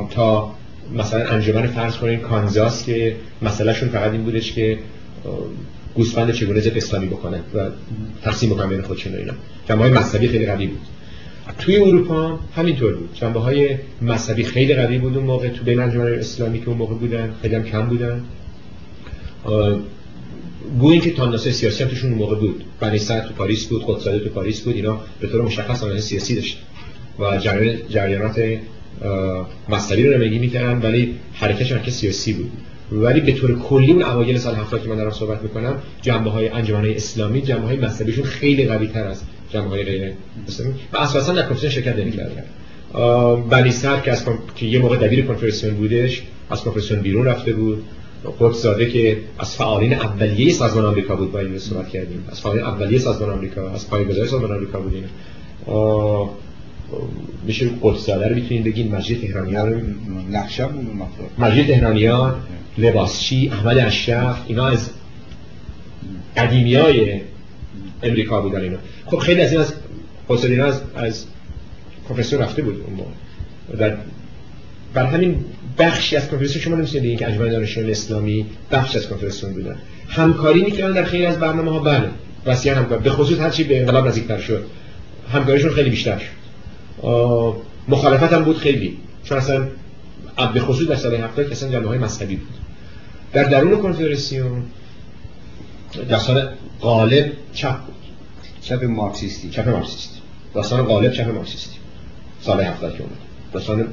تا مثلا انجمن فرض کنین کانزاس که مسئلهشون فقط این بودش که گوسفند چگونه ضد اسلامی بکنن و تقسیم بکنن بین خودشون و اینا. جنبه های مذهبی خیلی قوی بود. توی اروپا همینطور بود. جنبه های مذهبی خیلی قوی بود اون موقع تو بین انجمن اسلامی که اون موقع بودن خیلی هم کم بودن. گویی که تانداس سیاسی توشون موقع بود. بنی تو پاریس بود خودزاده تو پاریس بود اینا به طور مشخص آنها سیاسی داشت و جریانات مذهبی رو نمایی می‌کردن ولی حرکتش که سیاسی بود. ولی به طور کلی اون اوایل سال 70 که من دارم صحبت می‌کنم جنبه های انجمن های اسلامی جنبه های مذهبیشون خیلی قوی تر از جنبه های غیر اسلامی. و اساسا در کنفرانس شرکت نمی‌کردن. بنی که از که یه موقع دبیر کنفرانسیون بودش از کنفرانسیون بیرون رفته بود. زاده که از فعالین اولیه سازمان آمریکا بود با این صحبت کردیم. از فعالین اولیه سازمان آمریکا از پایه‌گذاری سازمان آمریکا بودیم. میشه زاده رو می‌تونیم بگیم؟ مجید تهرانیان نقشه مجید تهرانیان لباسچی احمد اشرف اینا از قدیمی های امریکا بودن اینا. خب خیلی از این از حسین از از پروفسور رفته بود اون در بر همین بخشی از کنفرانس شما نمی‌تونید بگید که انجمن دانشجویان اسلامی بخش از کنفرانس بودن. همکاری می‌کردن در خیلی از برنامه ها بله. وسیع همکار به خصوص هرچی به انقلاب نزدیکتر شد. همکاریشون خیلی بیشتر شد. مخالفت هم بود خیلی. چون اصلا به خصوص در سال 70 که اصلا جنبه های مذهبی بود. در درون کنفرانسیون داستان غالب چپ بود. چپ مارکسیستی. چپ مارکسیستی. داستان غالب چپ مارکسیستی. سال 70 که اومد. داستان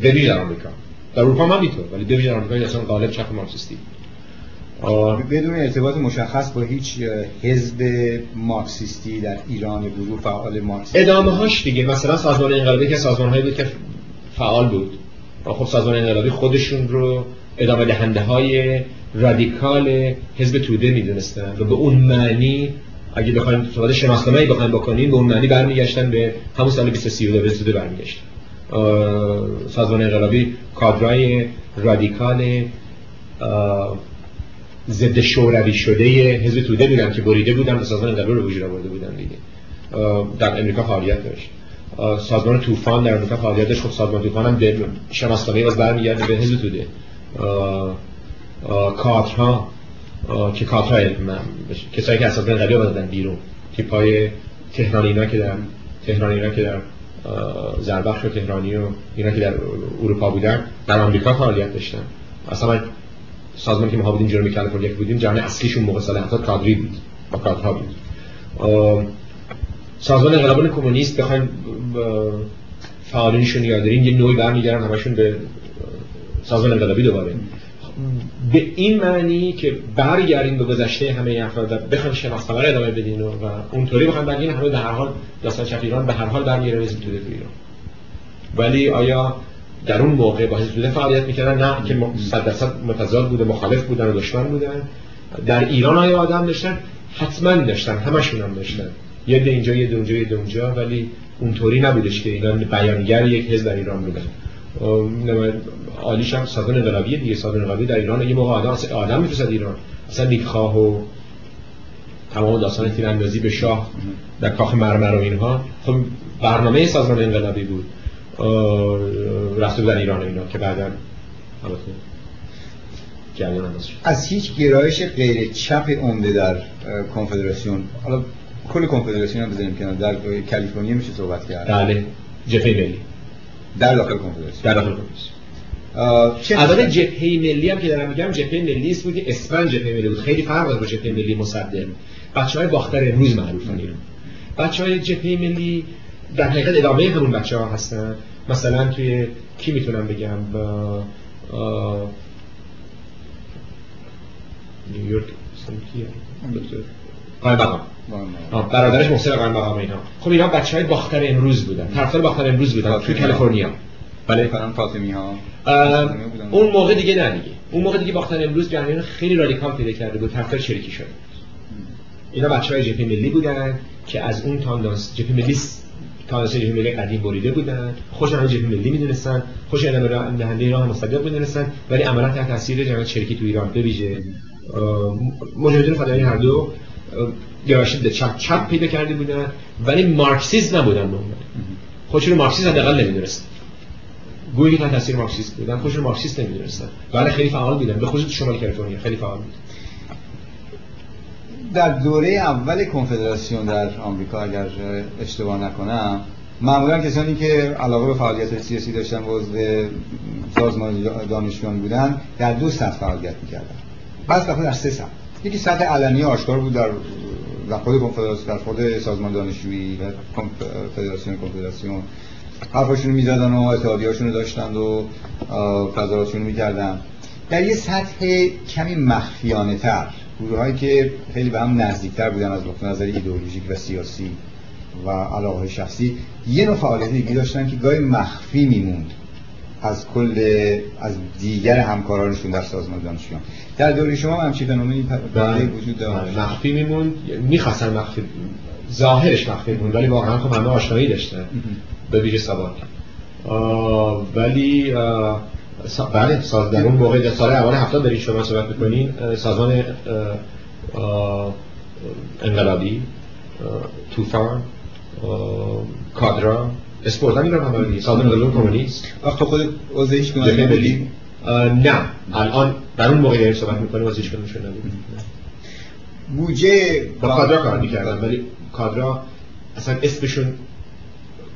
به در آمریکا. در اروپا هم اینطور ولی به در آمریکا اصلا غالب چپ مارکسیستی. بدون ارتباط مشخص با هیچ حزب مارکسیستی در ایران گروه فعال مارکسیستی. ادامه هاش دیگه مثلا سازمان انقلابی که سازمان هایی بود که فعال بود. خب سازمان انقلابی خودشون رو ادامه دهنده های رادیکال حزب توده می‌دونستن و به اون معنی اگه بخوایم استفاده شناسنامه‌ای بخوایم بکنیم به اون معنی برمیگشتن به همون سال 2032 به توده برمیگشتن. سازمان انقلابی کادرای رادیکال ضد شوروی شده حزب توده بودن که بریده بودن و سازمان انقلابی رو وجود آورده بودن دیگه. در امریکا فعالیت داشت. سازمان طوفان در امریکا فعالیت داشت. خب سازمان طوفان هم به شناسنامه باز برمیگرده به حزب توده. کادرها که کادرهای کسایی که اساسا انقلابی آمدن بیرون. تیپای تهرانی اینا که در تهرانی اینا که در زربخش و تهرانی و اینا که در اروپا بودن در آمریکا فعالیت داشتن. اصلا سازمانی که ما بودیم جنوبی کالیفرنیا که بودیم جمع اصلیشون موقع سال 70 کادری بود با کادرها بود. سازمان انقلابان کمونیست بخوایم فعالینشون یاد داریم یه نوعی برمیگردن همشون به سازمان انقلابی دوباره. به این معنی که برگردیم به گذشته همه افراد بخوایم شناخت خبر ادامه بدین و, و اونطوری بخوایم بگین همه به هر حال داستان چپ ایران به هر حال برمیگره به توده تو ایران. ولی آیا در اون موقع با حزب فعالیت می‌کردن؟ نه که صد درصد متضاد بوده مخالف بودن و دشمن بودن. در ایران آیا آدم داشتن؟ حتما داشتن همشون هم داشتن. یه اینجا یه اونجا یه اونجا ولی اونطوری نبودش که اینا بیانگر یک حزب در ایران بودن عالیش هم سازمان انقلابی دیگه سازمان انقلابی در ایران. یه موقع آدم آدم میفرستاد ایران. اصلا نیکخواه و تمام داستان تیراندازی به شاه در کاخ مرمر و اینها. خب برنامه سازمان انقلابی بود. رفته در ایران و اینا که بعدا از هیچ گرایش غیر چپ عمده در کنفدراسیون حالا کل کنفدراسیون هم بزنیم کنار در کالیفرنیا میشه صحبت کرد. بله جبهه ملی. در داخل کنفدراسیون در داخل کنفدراسیون. البته جبهه ملی هم که دارم میگم جبهه ملی است بود که اسم جبهه ملی بود. خیلی فرق داره با جبهه ملی مصدق بچهای باختر امروز معروفن ایران بچهای جبهه ملی در حقیقت ادامه همون بچه ها هستن. مثلا توی کی می‌تونم بگم؟ با نیویورک کیه؟ قایم مقام برادرش محسن قایم مقام اینا. خب اینا بچه های باختر امروز بودن. طرفدار باختر امروز بودن. توی کالیفرنیا. بله فاطمی ها اون موقع دیگه نه دیگه. اون موقع دیگه باختر امروز جریان خیلی رادیکال پیدا کرده بود. طرفدار شریکی شده اینا بچه های جبهه ملی بودن که از اون تاندانس جبهه ملی تاندانس جبهه ملی قدیم بریده بودن. خوش هم جبهه ملی می‌دونستن. خوش ادامه دهنده راه مصدق می‌دونستن. ولی عملا تحت تاثیر جریان شریکی تو ایران. به ویژه مجاهدین فدایی هر دو گرایش چپ چپ پیدا کرده بودن ولی مارکسیست نبودن به خودشون مارکسیست حداقل نمی‌دونستن. گویی که تاثیر مارکسیست بودن خودشون مارکسیست نمی‌دونستن. ولی خیلی فعال بودن. به خصوص شمال کالیفرنیا خیلی فعال بودن در دوره اول کنفدراسیون در آمریکا اگر اشتباه نکنم معمولا کسانی که علاقه به فعالیت سیاسی داشتن و عضو سازمان دانشجویان بودن در دو سطح فعالیت می‌کردن. بعض دفعه در سه سطح. یکی سطح علنی آشکار بود در در خود کنفدراسیون در خود سازمان دانشجویی و فدراسیون کنفدراسیون حرفاشون می‌زدن و اتحادیهاشون رو داشتند و تظاهراتشون می‌کردن. در یه سطح کمی مخفیانه تر گروه هایی که خیلی به هم نزدیکتر بودن از نقطه نظر ایدئولوژیک و سیاسی و علاقه شخصی یه نوع فعالیت دیگه داشتن که گاهی مخفی میموند. از کل از دیگر همکارانشون در سازمان دانشجویان در دوره شما هم همچین فنومنی. وجود داشت؟ مخفی میموند. می‌خواستن مخفی ظاهرش مخفی بود ولی واقعا خب همه آشنایی داشتن. به ویژه سواد ولی بله ساز در اون موقع سال اول هفتاد دارید شما صحبت می‌کنین سازمان انقلابی توفان کادرا. اسپورت هم میرم همه سازمان انقلابی کمونیست وقت خود عضو هیچ کنم نه. الان در اون موقع داریم صحبت می‌کنیم از هیچ کنم شده نبود بودجه با کادرا کار می‌کردن ولی کادرا اصلا اسمشون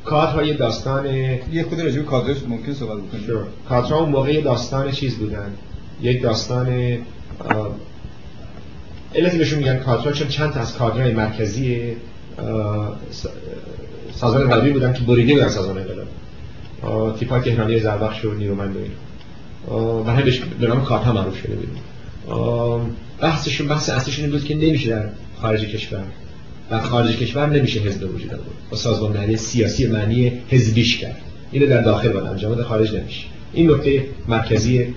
کادرها یه داستان یه خود راجع به کادرش ممکن صحبت بکنیم. کادرها اون موقع یه داستان چیز بودن. یک داستان علتی بهشون میگن کادرها چون چند تا از کادرهای مرکزی سازمان انقلابی بودن که بریده بودن سازمان انقلاب تیپای تهرانی زربخش و نیرومند و اینا. و همش به نام کارتا معروف شده بود. بحثشون بحث اصلیشون این بود که نمیشه در خارج کشور در خارج کشور نمیشه حزب وجود آورد. با سازماندهی سیاسی معنی حزبیش کرد. اینو در داخل باید انجام در خارج نمیشه. این نکته مرکزی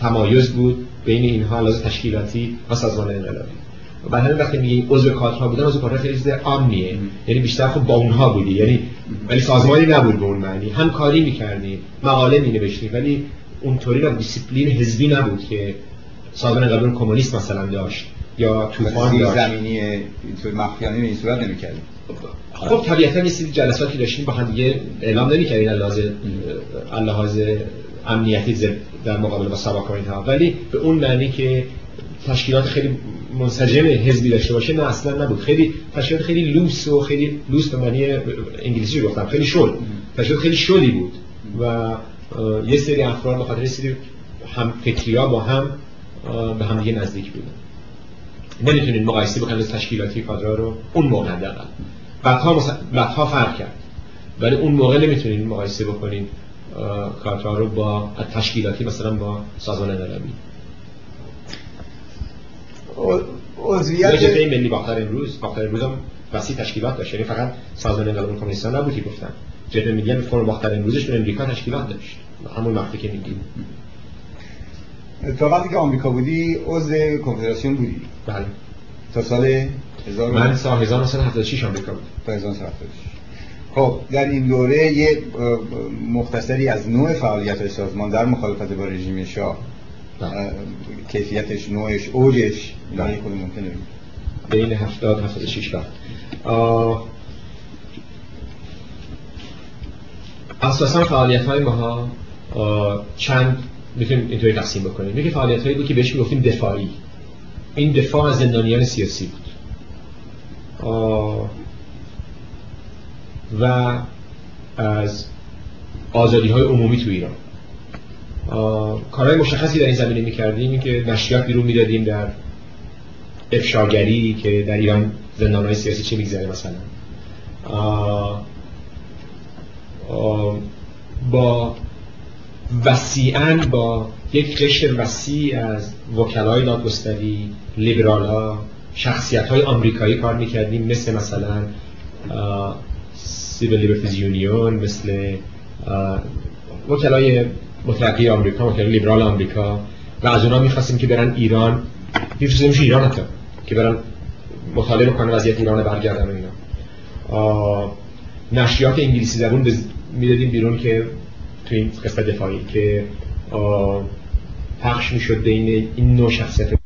تمایز بود بین اینها لازم تشکیلاتی و سازمان انقلابی. و همین وقتی میگه عضو کادرها بودن عضو کادرها خیلی چیز عامیه. یعنی بیشتر خب با اونها بودی. یعنی ولی سازمانی نبود به اون معنی. هم کاری می‌کردیم مقاله می نوشتیم ولی اونطوری را دیسیپلین حزبی نبود که سازمان انقلاب کمونیست مثلا داشت یا طوفان داشت. زمینی اینطور مخفیانه به این صورت نمی‌کردیم خب طبیعتا یه سری جلساتی داشتیم با هم دیگه اعلام نمی‌کردیم لحاظ لحاظ امنیتی در مقابل با ساواک اینها ولی به اون معنی که تشکیلات خیلی منسجم حزبی داشته باشه نه اصلا نبود. خیلی تشکیلات خیلی لوس و خیلی لوس به معنی انگلیسی گفتم. خیلی شل. تشکیلات خیلی شلی بود. و یه سری افراد به خاطر سری هم فکریا با هم به هم دیگه نزدیک بودن. نمی‌تونید مقایسه بکنید تشکیلاتی کادرا رو. اون موقع حداقل. بعدها بعدها فرق کرد. ولی اون موقع نمی‌تونین مقایسه بکنین کارتا رو با تشکیلاتی مثلا با سازمان انقلابی عضویت ملی باختر امروز باختر امروز هم وسیع تشکیلات داشت. یعنی فقط سازمان انقلاب کمونیستان نبودی گفتن. جبهه ملی فرم باختر امروزش به امریکا تشکیلات داشت. همون وقتی که میگیم. تا وقتی که آمریکا بودی عضو کنفدراسیون بودی؟ بله. تا سال هزار من سال 1976 آمریکا بود تا 1976 خب در این دوره یه مختصری از نوع فعالیت های سازمان در مخالفت با رژیم شاه بله. کیفیتش نوعش اوجش بله. خود ممکنه بین 70 76 بعد اساسا فعالیت های ما چند می‌تونیم اینطوری تقسیم بکنیم. یکی فعالیت هایی بود که بهش می‌گفتیم دفاعی. این دفاع از زندانیان سیاسی بود. و از آزادی های عمومی تو ایران. کارهای مشخصی در این زمینه می‌کردیم که نشریات بیرون می‌دادیم در افشاگری که در ایران زندان های سیاسی چه میگذره مثلا؟ با وسیعا با یک قشر وسیع از وکلای دادگستری لیبرال ها شخصیت های آمریکایی کار می‌کردیم مثل مثلا Civil Liberties Union مثل وکلای مترقی آمریکا وکلای لیبرال آمریکا. و از اونا می‌خواستیم که برن ایران میفرستیمش ایران حتی که برن مطالعه کنن وضعیت ایران برگردن و اینا. نشریات انگلیسی زبون می‌دادیم بیرون که تو این قسمت دفاعی که پخش می‌شد بین این نوع شخصیت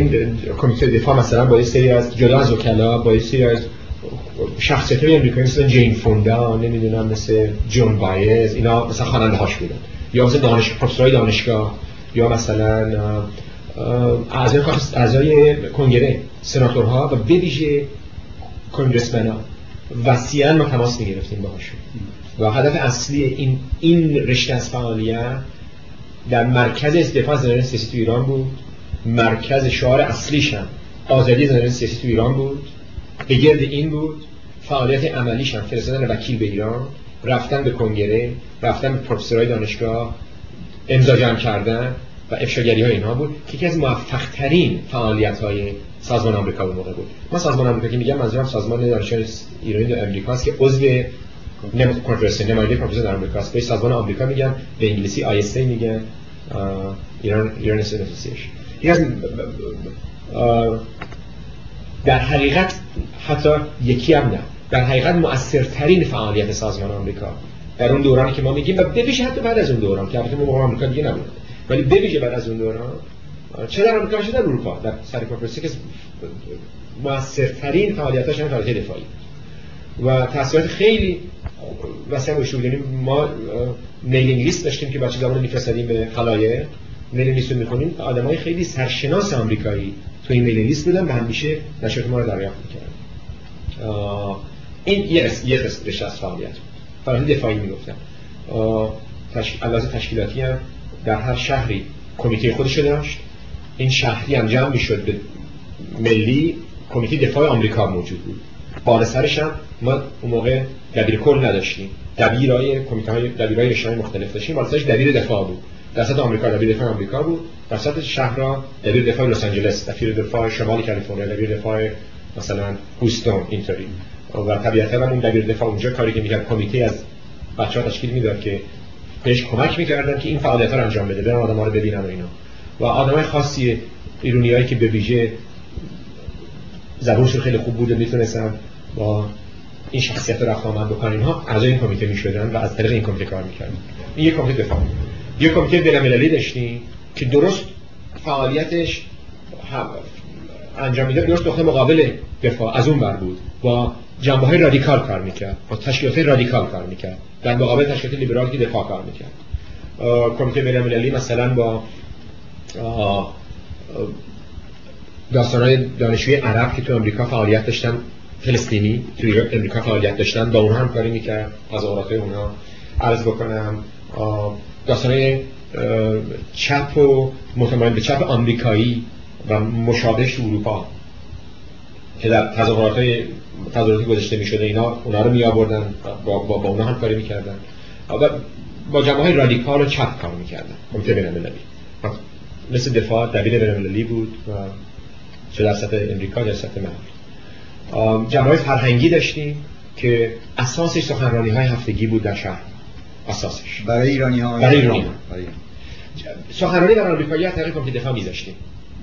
این کمیته دفاع مثلا با سری از جدا از وکلا با سری از شخصیت های امریکایی مثل جین فوندا نمی‌دونم مثل جون بایز اینا مثلا خواننده هاش بودن. یا مثل دانش پروفسورای دانشگاه یا مثلا اعضای اعضای کنگره سناتورها و به ویژه کنگرسمن ها وسیعا ما تماس می‌گرفتیم باهاشون. و هدف اصلی این این رشته از فعالیت در مرکز استفاده از سیاسی تو ایران بود. مرکز شعار اصلیش هم آزادی زنان سیاسی تو ایران بود. به گرد این بود فعالیت عملیش هم فرستادن وکیل به ایران رفتن به کنگره رفتن به پروفسورهای دانشگاه امضا جمع کردن و افشاگری های اینها بود که یکی از موفق ترین فعالیت های سازمان آمریکا اون موقع بود. ما سازمان آمریکا که میگم منظورم سازمان دانشجویان ایرانی در آمریکا است که عضو کنفرانس نماینده کنفرانس در آمریکا است. به سازمان آمریکا میگن به انگلیسی ISA میگن ایران ایران در حقیقت حتی یکی هم نه. در حقیقت مؤثرترین فعالیت سازمان آمریکا. در اون دورانی که ما میگیم و بویژه حتی بعد از اون دوران که البته موقع آمریکا دیگه نبود ولی بویژه بعد از اون دوران چه در آمریکا چه در اروپا در سر کنفرانسی که موثرترین فعالیتاش هم دفاعی. و تاثیرات خیلی واسه وشو یعنی ما میلینگ لیست داشتیم که بچه زمان میفرستادیم به خلایق میلینگ لیست رو می‌خونیم. آدمای خیلی سرشناس آمریکایی تو این میلینگ لیست بودن و همیشه نشریات ما رو دریافت می‌کردن. این یه یه قسمتش از فعالیت. فعالیت دفاعی می‌گفتن علاوه تشکیلاتی هم در هر شهری کمیته خودش داشت. این شهری هم جمع می‌شد به ملی کمیته دفاع آمریکا موجود بود. بالا سرش هم ما اون موقع دبیر کل نداشتیم. دبیرای کمیته های دبیرای مختلف داشتیم. بالا سرش دبیر دفاع بود. در سطح آمریکا دبیر دفاع آمریکا بود. در سطح شهرها دبیر دفاع لس آنجلس دبیر دفاع شمال کالیفرنیا دبیر دفاع مثلا هوستون اینطوری. و طبیعتا اون دبیر دفاع اونجا کاری که می‌کرد کمیته از بچه ها تشکیل می‌داد که بهش کمک می‌کردن که این فعالیت ها رو انجام بده برن آدم ها رو ببینن و اینا. و آدم های خاصی ایرونیایی که به ویژه زبونشون خیلی خوب بوده می‌تونستن با این شخصیت رو رفت آمد بکنن اینها از این کمیته می‌شدن و از طریق این کمیته کار می‌کردن. این یک کمیته دفاع یک کمیته بین‌المللی داشتیم که درست فعالیتش انجام میده درست نقطه مقابل دفاع از اون بر بود. با جنبه های رادیکال کار می‌کرد با تشکیلات رادیکال کار می‌کرد. در مقابل تشکیلات لیبرال که دفاع کار می‌کرد. کمیته بین‌المللی مثلا با داستان های دانشجوی عرب که تو امریکا فعالیت داشتن فلسطینی توی امریکا فعالیت داشتن با اونها همکاری می‌کرد تظاهرات اونها عرض بکنم. داستانه چپ و متمایل به چپ آمریکایی و مشابهش اروپا که در تظاهرات تظاهراتی گذاشته می شده اینا اونا رو می آوردن با, با, با اونا هم کاری می کردن و با جمعه های رادیکال و چپ کار می کردن کمیته بین المللی مثل دفاع دبیر بین المللی بود و چه در سطح امریکا در سطح محل جمعه فرهنگی داشتیم که اساسش سخنرانی های هفتگی بود در شهر. اساسش. برای ایرانی ها برای ایرانی ها سخنرانی در آمریکایی از طریق کمیته دفاع میذاشتیم.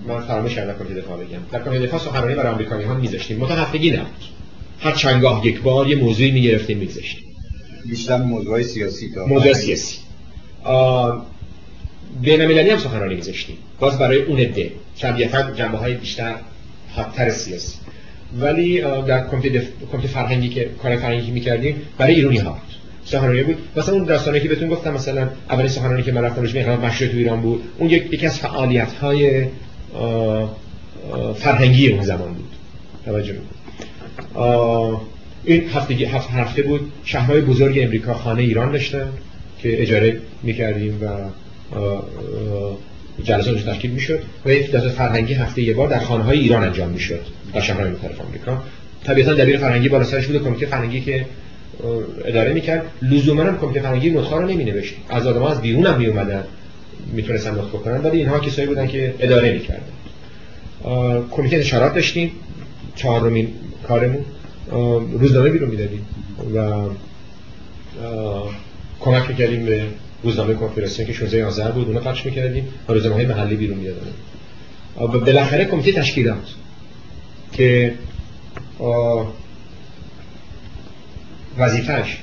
من فراموش کردم کمیته دفاع بگم. در کمیته دفاع سخنرانی برای آمریکایی ها میذاشتیم. متأ هفتگی نبود هر چندگاه یک بار یه موضوعی می‌گرفتیم میگذاشتیم بیشتر موضوع سیاسی تا موضوع سیاسی. بین المللی هم سخنرانی میذاشتیم. باز برای اون عده. طبیعتا جنبه های بیشتر حادتر سیاسی. ولی در کمیته دف... فرهنگی که کار فرهنگی می‌کردیم برای ایرانی ها سخنرانی بود. مثلا اون داستانی که بهتون گفتم مثلا اولین سخنرانی که من رفتم روش انقلاب مشروط تو ایران بود. اون یک یکی از فعالیت های فرهنگی اون زمان بود. توجه این هفته هفته هفته بود. شهرهای بزرگ امریکا خانه ایران داشتن که اجاره می‌کردیم و جلسات تشکیل می‌شد و یک جلسه فرهنگی هفته یه بار در خانه های ایران انجام می‌شد. در شهرهای مختلف آمریکا. طبیعتا دبیر فرهنگی بالا سرش بود کمیته فرهنگی که اداره می‌کرد. لزوما هم کمیته فرهنگی نطقا رو نمینوشت. از آدم از بیرون هم میومدن می‌تونستن نطق بکنن. ولی اینها کسایی بودن که اداره می‌کردن. کمیته اشارات داشتیم. چهارمین کارمون. روزنامه بیرون می‌دادیم. و کمک می‌کردیم به روزنامه کنفدراسیون که 16 آذر بود. اونو پخش می‌کردیم و روزنامه های محلی بیرون می‌دادن. بالاخره کمیته تشکیلات که وظیفش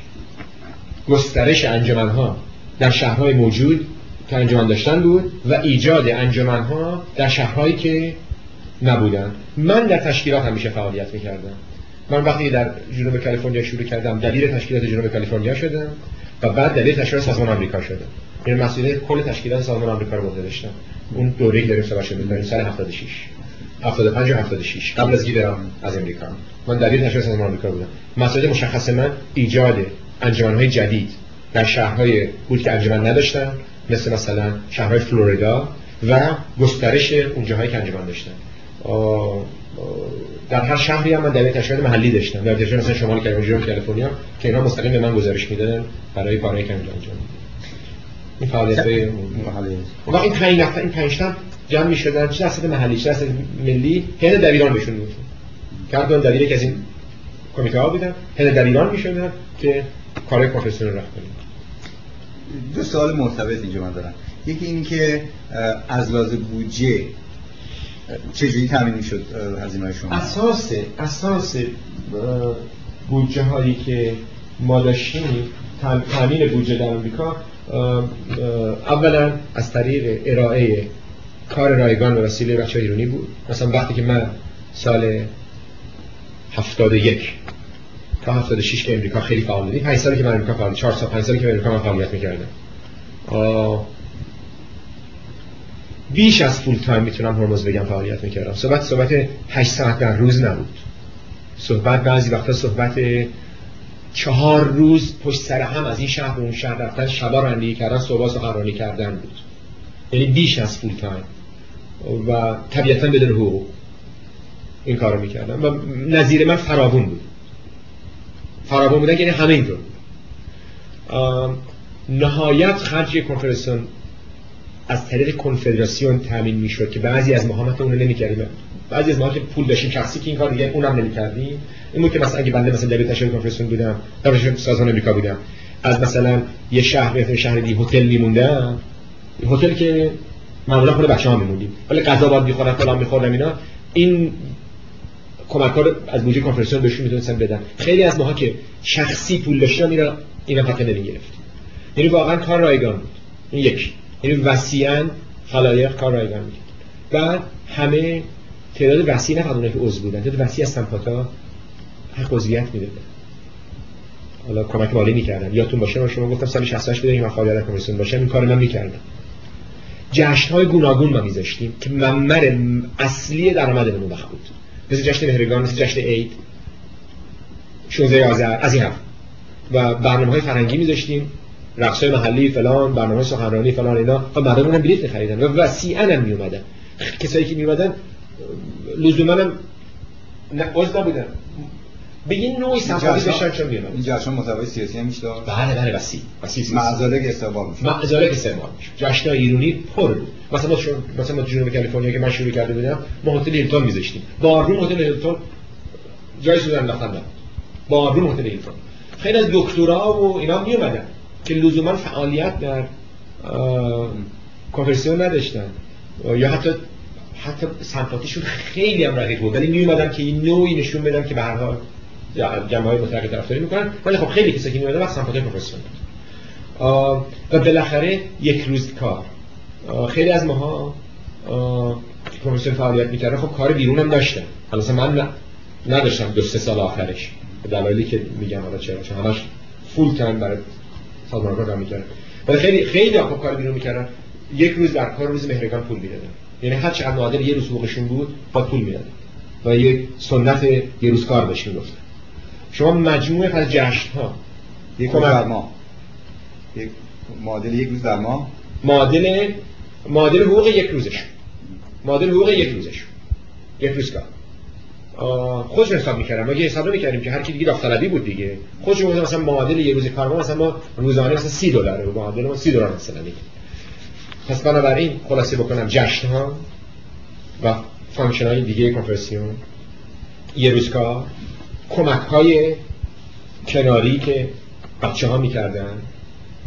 گسترش انجمنها در شهرهای موجود که انجمن داشتن بود و ایجاد انجمنها در شهرهایی که نبودن. من در تشکیلات همیشه فعالیت می‌کردم. من وقتی در جنوب کالیفرنیا شروع کردم دبیر تشکیلات جنوب کالیفرنیا شدم و بعد دبیر تشکیلات سازمان آمریکا شدم. یعنی مسئولیت کل تشکیلات سازمان آمریکا رو بوده داشتم. اون دوره‌ای داریم صحبت شده سال 76 75 و 76 قبل از گیرم از امریکا. من دبیر تشکیلات سازمان آمریکا بودم. مسئله مشخص من ایجاد انجمن‌های جدید در شهرهای بود که انجمن نداشتن مثل مثلا شهرهای فلوریدا و گسترش اون جاهایی که انجمن داشتن. در هر شهری هم من دبیر تشکیلات محلی داشتم. در تشکیلات مثلا شمال کالیفرنیا کالیفرنیا که اینا مستقیم به من گزارش می‌دادن برای کارهایی که انجام این فعالیت. های این پنج نفر این پنج تا جمع می‌شدن چه درصد محلی چه درصد ملی؟ هند دبیران بهشون می‌گفتن کردن دبیر که از این کمیته ها بودن. هند دبیران می‌شدن که کار کنفرانس رفت دو سوال مرتبط اینجا من دارم. یکی این که از لحاظ بودجه چجوری تامین می‌شد هزینه شما؟ اساس اساس بودجه هایی که ما داشتیم تامین بودجه در آمریکا اولا از طریق ارائه کار رایگان و وسیله بچه ایرانی بود. مثلا وقتی که من سال 71 تا 76 که امریکا خیلی فعال بودیم 5 سالی که من امریکا فعال 4 سال 5 سالی که امریکا من فعالیت می‌کردم. بیش از فول تایم می‌تونم هرمز بگم فعالیت می‌کردم. صحبت صحبت 8 ساعت در روز نبود. صحبت بعضی وقتا صحبت چهار روز پشت سر هم از این شهر به اون شهر رفتن شبا رانندگی کردن صبح سخنرانی کردن بود. یعنی بیش از فول تایم و طبیعتا بدون حقوق این کارو می‌کردم و نظیر من فراوون بود. فراوون بودن یعنی همه اینطور نهایت خرج کنفرانسیون از طریق کنفدراسیون تامین می‌شد که بعضی از ما اون رو نمی‌کردیم. بعضی از ما که پول داشتیم. شخصی که این کار دیگه اونم نمی‌کردیم. این بود که مثلا اگه بنده مثلا دبیر تشکیل کنفرانسیون بودم در سازمان امریکا بودم. از مثلا یه شهر به شهر دی هتل میموندم. هتل که معمولا خود بچه‌ها میموندیم ولی غذا باید می‌خورن فلان میخوردم اینا. این کمک رو از بودجه کنفرانسیون بهشون می‌تونستن بدن. خیلی از ماها که شخصی پول داشتن اینا اینا پکه نمی‌گرفت یعنی واقعا کار رایگان بود. این یک. یعنی وسیعا خلایق کار رایگان می‌کرد بعد همه تعداد وسیع نه فقط که عضو بودن. تعداد وسیع از سمپاتا حق عضویت می‌دادن. حالا کمک مالی می‌کردن. یادتون باشه من شما گفتم سال 68 بودم من فعالیت کمیسیون باشم این کار من می‌کردم. جشن های گوناگون ما میذاشتیم که منبر اصلی درآمد اون وقت بود مثل جشن مهرگان مثل جشن عید. 16 آذر از این و برنامه های فرنگی میذاشتیم. رقص محلی فلان برنامه سخنرانی فلان اینا. و مردم هم بلیت می‌خریدن و وسیعا هم میومدن کسایی که میومدن لزوما هم عضو نبودن. به این نوعی سمپاتی بشن چون میومدن این جشن محتوای سیاسی هم میشه بله بله وسیع. وسیع معزالک استقبال میشه معزالک استعمال میشه جشن ایرانی پر. بود مثلا ما چون مثلا ما جنوب کالیفرنیا که من شروع کرده بودم ما هتل هیلتون میذاشتیم. بارروم هتل هیلتون. جای سوزن انداختن بارروم هتل هیلتون. خیلی از دکترا و اینا می اومدن که لزوما فعالیت در کنفرسیون نداشتن. یا حتی حتی سمپاتیشون خیلی هم رقیق بود. ولی می اومدن که این نوعی نشون بدن که به هر حال جمعه های متحد طرفداری می‌کنن. ولی خب خیلی کسایی که می اومدن وقت سمپاتی کنفرسیون و بالاخره یک روز کار خیلی از ماها کنفرسیون فعالیت می‌کردن. خب کار بیرون هم داشتن. حالا من نداشتم دو سه سال آخرش. دلایلی که میگم حالا چرا چون همش فول تایم برای سازمان کار می‌کردن ولی خیلی خیلی خوب کار بیرون می‌کردن. یک روز در کار روز مهرگان پول می‌دادن. یعنی هر چقدر معادل یه روز حقوقشون بود با پول می‌دادن. و یک سنت یه روز کار بهش می‌گفتن. شما مجموعه از جشن ها یک در ماه یک معادل یک روز در ماه. معادل معادل حقوق یک روزش. معادل حقوق یک روزش. یک روز کار خودشون حساب می‌کردم ما حساب می‌کردیم که هر کی دیگه داوطلبی بود دیگه. خودشون مثلا معادل یه روز کار مثلا ما روزانه مثلا 30 دلاره معادل ما 30 دلار مثلا دیگه. پس بنابراین خلاصه بکنم جشن ها و function های دیگه کنفدراسیون یه روز کار کمک های کناری که بچه ها می‌کردن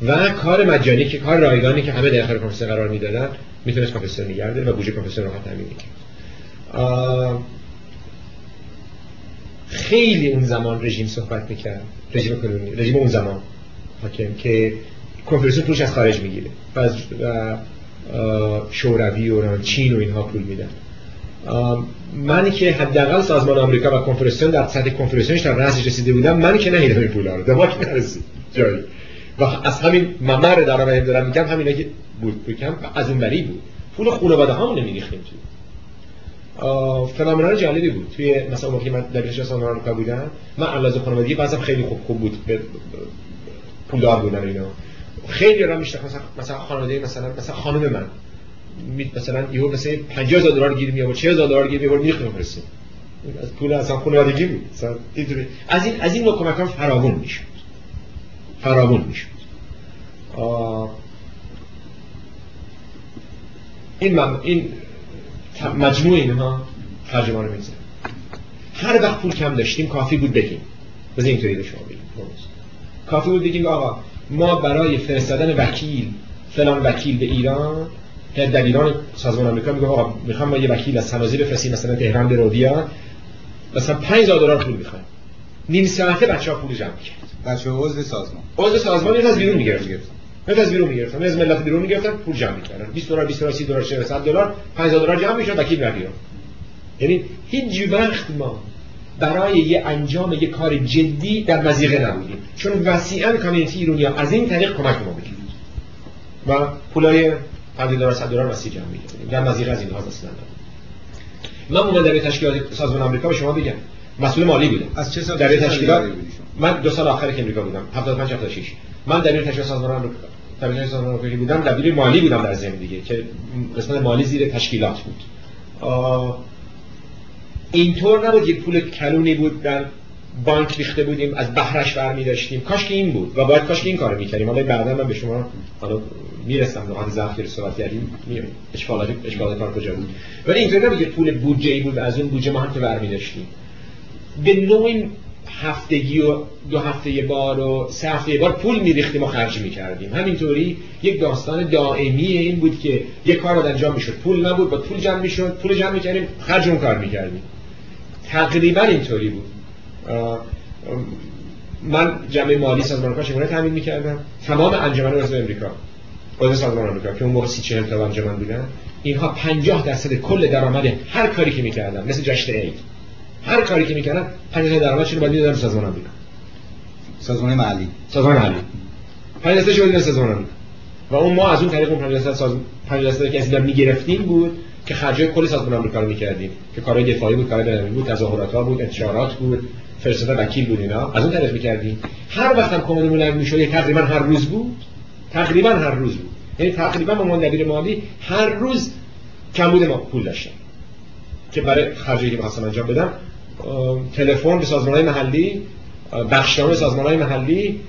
و کار مجانی که کار رایگانی که همه در کنفدراسیون قرار می‌دادن می‌تونست کنفدراسیون بگرده و بودجه کنفدراسیون رو تامین خیلی اون زمان رژیم صحبت می‌کرد رژیم کلونی رژیم اون زمان حاکم که کنفرانس پولش از خارج می‌گیره و شوروی و چین و اینها پول میدن. منی که حداقل سازمان آمریکا و کنفرانسیون در سطح کنفرانسیونش در رأسش رسیده بودم منی که نهیدم این پولا رو دماغ نرسید جایی. و از همین ممر در دارم میگم همینا که بود بکم از اون بری بود. پول خانواده هامون نمیریختیم توی. فنومنال جالبی بود. توی مثلا موقعی من در کشور سازمان آمریکا بودم من علاوه خانوادگی بعضی خیلی خوب خوب بود. پولدار بودن اینا. خیلی را میشناختم مثلا مثلا خانواده مثلا مثلا خانم من. مثلا یهو مثلا 50000 دلار گیر می آورد 40000 دلار گیر می آورد می‌خوام برسه از پول اصلا خانوادگی بود اینطوری. از این از این نوع کمکان فراوون می‌شد. فراوون می‌شد. این این مجموع اینها ترجمه رو میزن هر وقت پول کم داشتیم کافی بود بگیم. بذار اینطوری به شما بگیم. کافی بود بگیم آقا ما برای فرستادن وکیل فلان وکیل به ایران که در ایران سازمان آمریکا میگه آقا می‌خوام ما یه وکیل از سنازی بفرستیم مثلا تهران رو بیاد. مثلا 5000 دلار پول می‌خوایم نیم ساعته بچه‌ها پول جمع کرد بچه عضو سازمان. عضو سازمان از بیرون می‌گرفت بعد از بیرون می‌گرفتن. از ملت بیرون می‌گرفتن پول جمع می‌کردن. 20 دلار 20 دلار 30 دلار 400 دلار 50 دلار جمع می‌شد وکیل میاد یعنی هیچ وقت ما برای یه انجام یه کار جدی در مزیقه نبودیم. چون وسیعا کامیونیتی ایرانی ها از این طریق کمک ما می‌کرد و پولای 50 دلار 100 دلار وسیع جمع می‌کردیم در مزیقه از این ها اصلا من اون در تشکیلات سازمان آمریکا به شما بگم مسئول مالی بودم. از چه سال در تشکیلات من دو سال آخر که امریکا بودم 75 76 من در این تشکیلات سازمان آمریکا دبیر سازمان آمریکایی بودم. دبیر مالی بودم در زندگی که قسمت مالی زیر تشکیلات بود. اینطور نبود یک پول کلونی بود در بانک ریخته بودیم از بهرش برمی داشتیم. کاش که این بود و باید کاش که این کارو می‌کردیم. حالا بعدا من به شما حالا می‌رسم نقاط ضعف که صحبت کردیم میام اشکالات اشکالات کار کجا بود. ولی اینطور نبود یک پول بودجه ای بود و از اون بودجه ما هم که برمی داشتیم. به نوعی هفتگی و دو هفته یه بار و سه هفته یه بار پول میریختیم و خرج می‌کردیم. همینطوری یک داستان دائمی این بود که یه کار رو انجام می‌شد. پول نبود با پول جمع می‌شد پول جمع می‌کردیم خرج اون کار می‌کردیم. تقریبا اینطوری بود. من جمع مالی سازمان آمریکا چگونه تامین می‌کردم. تمام انجمن عضو امریکا عضو سازمان آمریکا که اون موقع 30 40 تا انجمن بودن اینها 50 درصد کل درآمد هر کاری که می‌کردن مثل جشن عید. هر کاری که می‌کردن 50 درآمدشون رو باید می‌دادن سازمان آمریکا سازمان محلی سازمان محلی 50 درصدش رو سازمان آمریکا و اون ما از اون طریق اون 50 درصد سازمان 50 درصد که از این می‌گرفتیم بود که خرجای کل سازمان آمریکا رو می‌کردیم که کارهای دفاعی بود کارهای بین‌المللی بود تظاهرات ها بود انتشارات بود. فرستاده وکیل بود اینا. از اون طرف می‌کردیم هر وقت هم کمد ملل می‌شد تقریبا هر روز بود. تقریبا هر روز بود. یعنی تقریبا با دبیر مالی هر روز کمبود ما پول داشتم که برای خرجی که انجام بدم تلفن به سازمان‌های محلی بخشنامه سازمان‌های محلی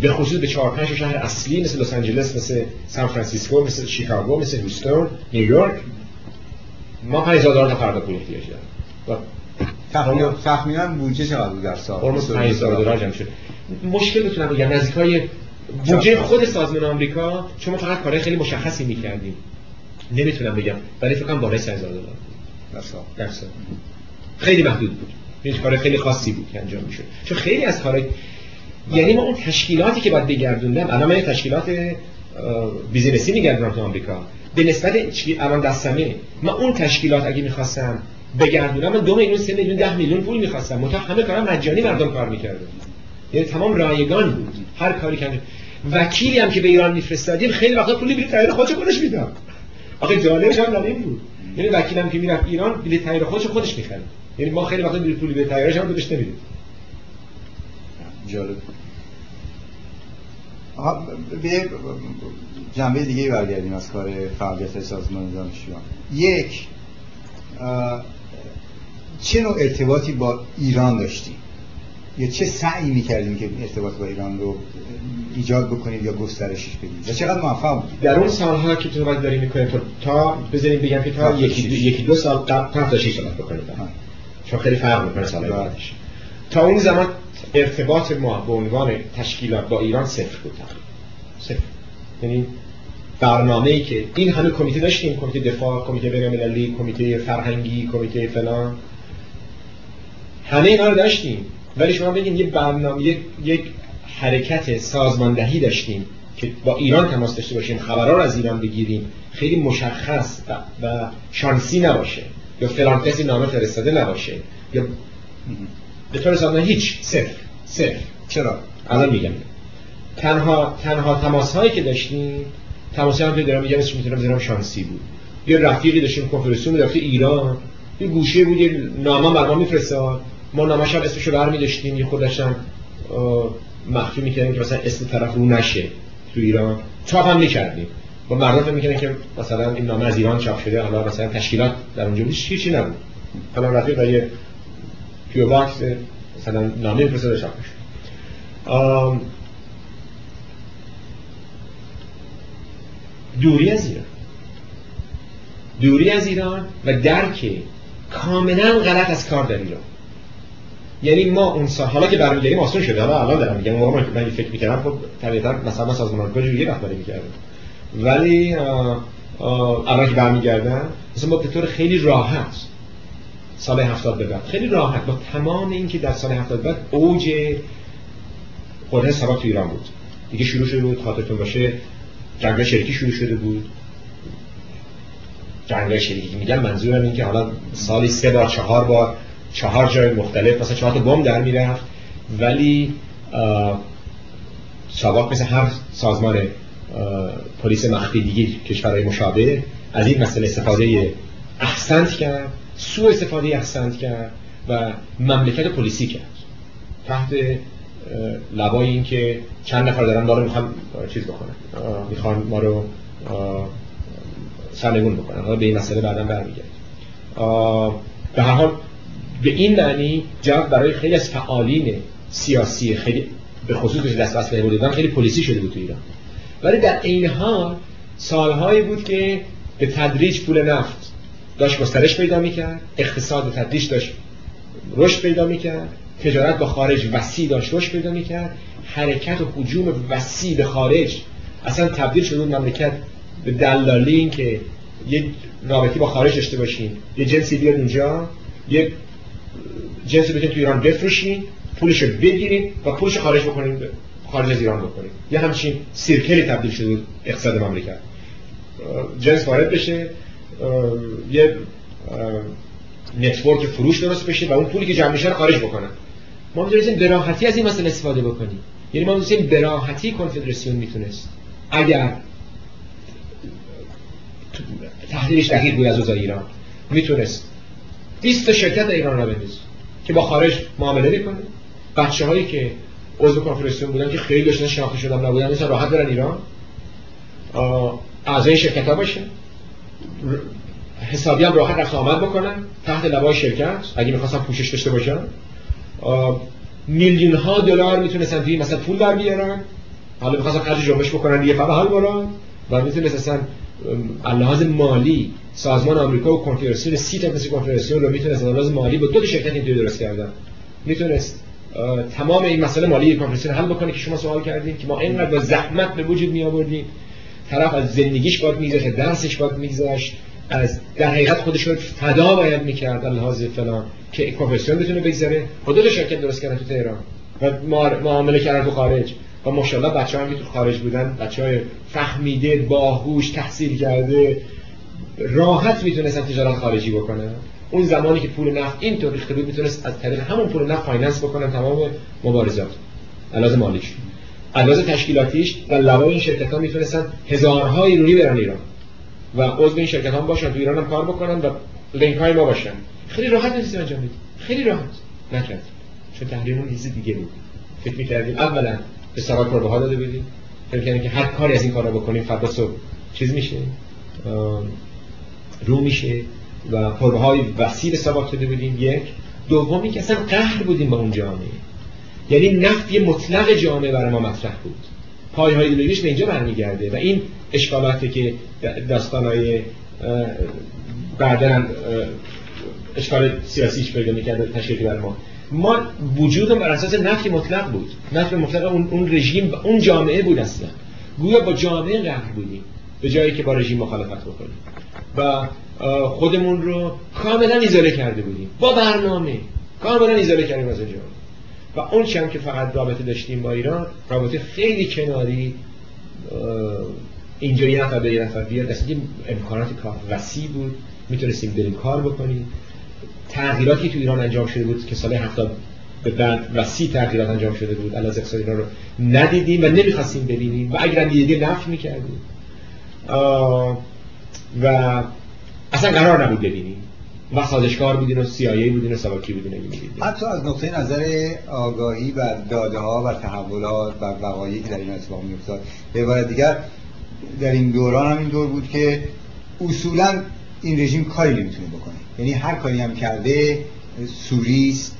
به خصوص به چهار پنج شهر اصلی مثل لس آنجلس مثل سان فرانسیسکو مثل شیکاگو مثل هوستون نیویورک ما 5000 دلار تا فردا پول تخمینا بودجه چقدر بود در سال؟ اون 5000 دلار جمع شد مشکل می‌تونم بگم. نزدیکای بودجه خود سازمان آمریکا چون ما فقط کارهای خیلی مشخصی می‌کردیم نمی‌تونم بگم. ولی فکر کنم بالای 3000 دلار. در سال. در سال. خیلی محدود بود. این کار خیلی خاصی بود که انجام می‌شد. چون خیلی از کارهای یعنی ما اون تشکیلاتی که باید بگردوندم الان من تشکیلات بیزینسی میگردونم تو آمریکا. به نسبت الان دستمه. من اون تشکیلات اگه می‌خواستم بگردونم. من دو میلیون سه میلیون ده میلیون پول می‌خواستم. متا همه کارم مجانی مردم کار می‌کردن. یعنی تمام رایگان بود هر کاری که وکیلی هم که به ایران میفرستادیم خیلی وقتا پولی بلیط طیاره خودش خودش میده آخه جالبش هم این بود. یعنی وکیلم که می‌رفت ایران بلیط طیاره خودش خودش می‌خرید. یعنی ما خیلی وقتا پولی به طیارش هم بهش نمیدیم. جالب. به جنبه دیگه برگردیم از کار فعالیت سازمان دانشجویان. یک چه نوع ارتباطی با ایران داشتیم؟ یا چه سعی می‌کردیم که ارتباط با ایران رو ایجاد بکنید یا گسترشش بدید و چقدر موفق بودید در اون سالها که تو داریم می‌کنیم تا بذاریم بگم که تا یکی دو, یکی دو سال قبل تا 6 سال بکنید چون خیلی فرق می‌کنه سال بعدش. تا اون زمان ارتباط ما به عنوان تشکیلات با ایران صفر بود. صفر. یعنی برنامه ای که این همه کمیته داشتیم. کمیته دفاع کمیته بین کمیته فرهنگی کمیته فلان. همه اینا رو داشتیم. ولی شما بگین یه برنامه یک, یک حرکت سازماندهی داشتیم که با ایران تماس داشته باشیم خبرها رو از ایران بگیریم خیلی مشخص و, و شانسی نباشه. یا فلان کسی نامه فرستاده نباشه. یا به طور سادانه هیچ صفر صفر. چرا؟ الان میگم. تنها تنها تماس هایی که داشتیم تماس هم که دارم میگم اسمش می‌تونم بذارم شانسی بود. یه رفیقی داشتیم کنفرانسیون رفته ایران. یه گوشه بود یه نامه بر ما میفرستاد. ما نامش هم اسمشو برمی داشتیم یه خودش هم مخفی می‌کردیم که مثلا اسم طرف رو نشه تو ایران. چاپ هم می‌کردیم. با مردم فکر می‌کنن که مثلا این نامه از ایران چاپ شده حالا مثلا تشکیلات در اونجا هیچ چیزی نبود. حالا رفیق یه P.O. box مثلا نامه فرستاده چاپ دوری از ایران. دوری از ایران و درک کاملا غلط از کار در ایران. یعنی ما اون سال حالا که برمیگردیم آسون شده. حالا الان دارم میگم. موقع من فکر می‌کردم خب طبیعتا مثلا من سازمان آمریکا یه وقت می‌کردم ولی الان که برمیگردم مثلا با به طور خیلی راحت سال 70 به بعد خیلی راحت با تمام این که در سال 70 بعد اوج قرن سبا تو ایران بود. دیگه شروع شده بود خاطرتون باشه. جنگ شرکی شروع شده بود. جنگ شرکی میگم منظورم این که حالا سالی سه بار چهار بار چهار جای مختلف مثلا چهار تا بم در می‌رفت. ولی ساواک مثل هر سازمان پلیس مخفی دیگه کشورهای مشابه از این مسئله استفاده احسنت کرد سوء استفاده احسنت کرد و مملکت پلیسی کرد. تحت لبای این که چند نفر دارن ما رو می‌خوان چیز بکنن. می‌خوان ما رو سرنگون بکنن. حالا به این مسئله بعدا برمیگرد به هر حال به این معنی جواب برای خیلی از فعالین سیاسی خیلی به خصوص که دست اسلحه بودن خیلی پلیسی شده بود تو ایران. ولی در این حال سالهایی بود که به تدریج پول نفت داشت گسترش پیدا می‌کرد اقتصاد به تدریج داشت رشد پیدا می‌کرد تجارت با خارج وسیع داشت رشد پیدا می‌کرد حرکت و حجوم وسیع به خارج اصلا تبدیل شده بود مملکت به دلالی این که یه رابطی با خارج داشته باشین یه جنسی بیاد اونجا یه جنسی بتونید تو ایران بفروشین پولش بگیرین و پولش خارج بکنین خارج از ایران بکنین. یه همچین سیرکلی تبدیل شده اقتصاد مملکت. جنس وارد بشه یه نتورک فروش درست بشه و اون پولی که جمع میشه رو خارج بکنن. ما می‌تونستیم براحتی از این مسئله استفاده بکنیم. یعنی ما می‌تونستیم براحتی کنفدراسیون می‌تونست. اگر تحلیلش دقیق بود از اوضاع ایران می‌تونست 20 تا شرکت ایران را بندازه که با خارج معامله می‌کنه. بچه هایی که عضو کنفرانسیون بودن که خیلی داشتن شناخته شدن نبودن مثلا راحت برن ایران. اعضای شرکت ها باشه. حسابی هم راحت رفت آمد بکنن. تحت لوای شرکت اگه می‌خواستن پوشش داشته باشن. میلیون ها دلار می‌تونستن توی مثلا پول در بیارن. حالا می‌خواستن خرج جنبش بکنن دیگه فقط حال برن و می‌تونستن لحاظ مالی سازمان آمریکا و کنفدراسیون سی تا مثل کنفدراسیون رو می‌تونست لحاظ مالی با دو تا شرکت اینطوری درست کردن. می‌تونست تمام این مسئله مالی کنفدراسیون حل بکنه که شما سوال کردین که ما اینقدر با زحمت به وجود می آوردیم طرف از زندگیش باید میگذاشت درسش باید میگذاشت از در حقیقت خودش رو فدا باید می‌کرد لحاظ فلان که کنفدراسیون بتونه بگذره. خود شرکت درست کردن تو تهران. و معامله کردن تو خارج. و ماشاءالله بچه هم که تو خارج بودن بچه های فهمیده باهوش تحصیل کرده راحت می‌تونستن تجارت خارجی بکنن. اون زمانی که پول نفت اینطور ریخته بود می‌تونست از طریق همون پول نفت finance بکنن تمام مبارزات. علاوه مالیش. علاوه تشکیلاتیش و لوای این شرکت ها می‌تونستن هزارها ایرانی برن ایران. و عضو این شرکت ها باشن تو ایران هم کار بکنن و لینک های ما باشن. خیلی راحت نیست انجام بدید خیلی راحت. نکرد. چون تحریم اون دیگه بود. فکر می‌کردیم اولا به سوال پروپاها داده بدیم فکر کردیم که هر کاری از این کارا بکنیم فردا صبح چیز میشه. رو میشه و پروبه های وسیع به سوال داده بودیم. یک. دومی که اصلا قهر بودیم با اون جامعه. یعنی نفی مطلق جامعه برای ما مطرح بود. پای های ایدئولوژیش به اینجا برمیگرده و این اشکالاتی که داستان های بعدا اشکال سیاسیش پیدا می‌کرده تشکیل بر ما. ما وجودم بر اساس نفی مطلق بود. نفی مطلق اون, اون رژیم اون جامعه بود اصلا. گویا با جامعه قهر بودیم. به جایی که با رژیم مخالفت بکنیم. و خودمون رو کاملا ایزوله کرده بودیم. با برنامه. کاملا ایزوله کردیم از جامعه و اون هم که فقط رابطه داشتیم با ایران رابطه خیلی کناری اینجا یه نفر به یه نفر بیاد. امکانات کار وسیع بود. می‌تونستیم بریم کار بکنیم. تغییراتی تو ایران انجام شده بود که سال 70 به بعد وسیع تغییرات انجام شده بود. علاوه اقتصاد ایران رو ندیدیم و نمی‌خواستیم ببینیم. و اگر دیدیم نفی می‌کردیم. و اصلا قرار نبود ببینیم. و سازشکار بودین و سیایی بودین و سواکی بودین حتی از نقطه نظر آگاهی و داده ها و تحولات و وقایعی که در این اتفاق میافتاد به دیگر در این دوران هم این دور بود که اصولا این رژیم کاری نمی‌تونه بکنه. یعنی هر کاری هم کرده سوریست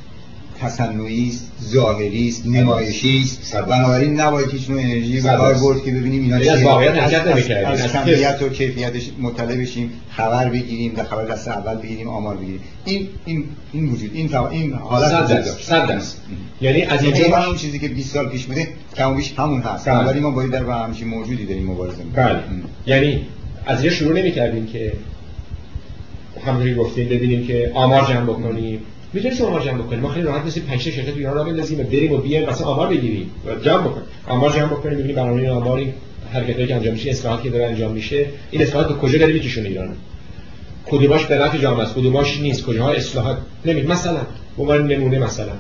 تصنعی است ظاهری است نمایشی است بنابراین نباید هیچ نوع انرژی به کار برد که ببینیم اینا از واقعیت از, کمیت و کیفیتش مطلع بشیم خبر بگیریم در خبر دست اول بگیریم آمار بگیریم. این این این وجود این تا این حالت صد درصد یعنی از اینجا اون چیزی که 20 سال پیش بوده کم بیش همون هست. بله. ولی ما باید در همچین موجودی داریم مبارزه می‌کنیم. بله. یعنی از اینجا شروع نمی‌کردیم که همونجوری گفتیم ببینیم که آمار جمع بکنیم. می‌تونیم شما آمار جمع بکنیم؟ ما خیلی راحت مثل 5 شرکت ایران را بندازیم و بریم و بیایم مثلا آمار بگیریم و جمع بکنیم. آمار جمع بکنیم ببینیم برنامه آمار این حرکتی که انجام میشه اصلاحاتی که داره انجام میشه این اصلاحات به کجا داره میکشونه ایران؟ کدوماش به نفع جامعه است کدوماش نیست کجاها اصلاحات؟ نمید مثلا به عنوان نمونه مثلا.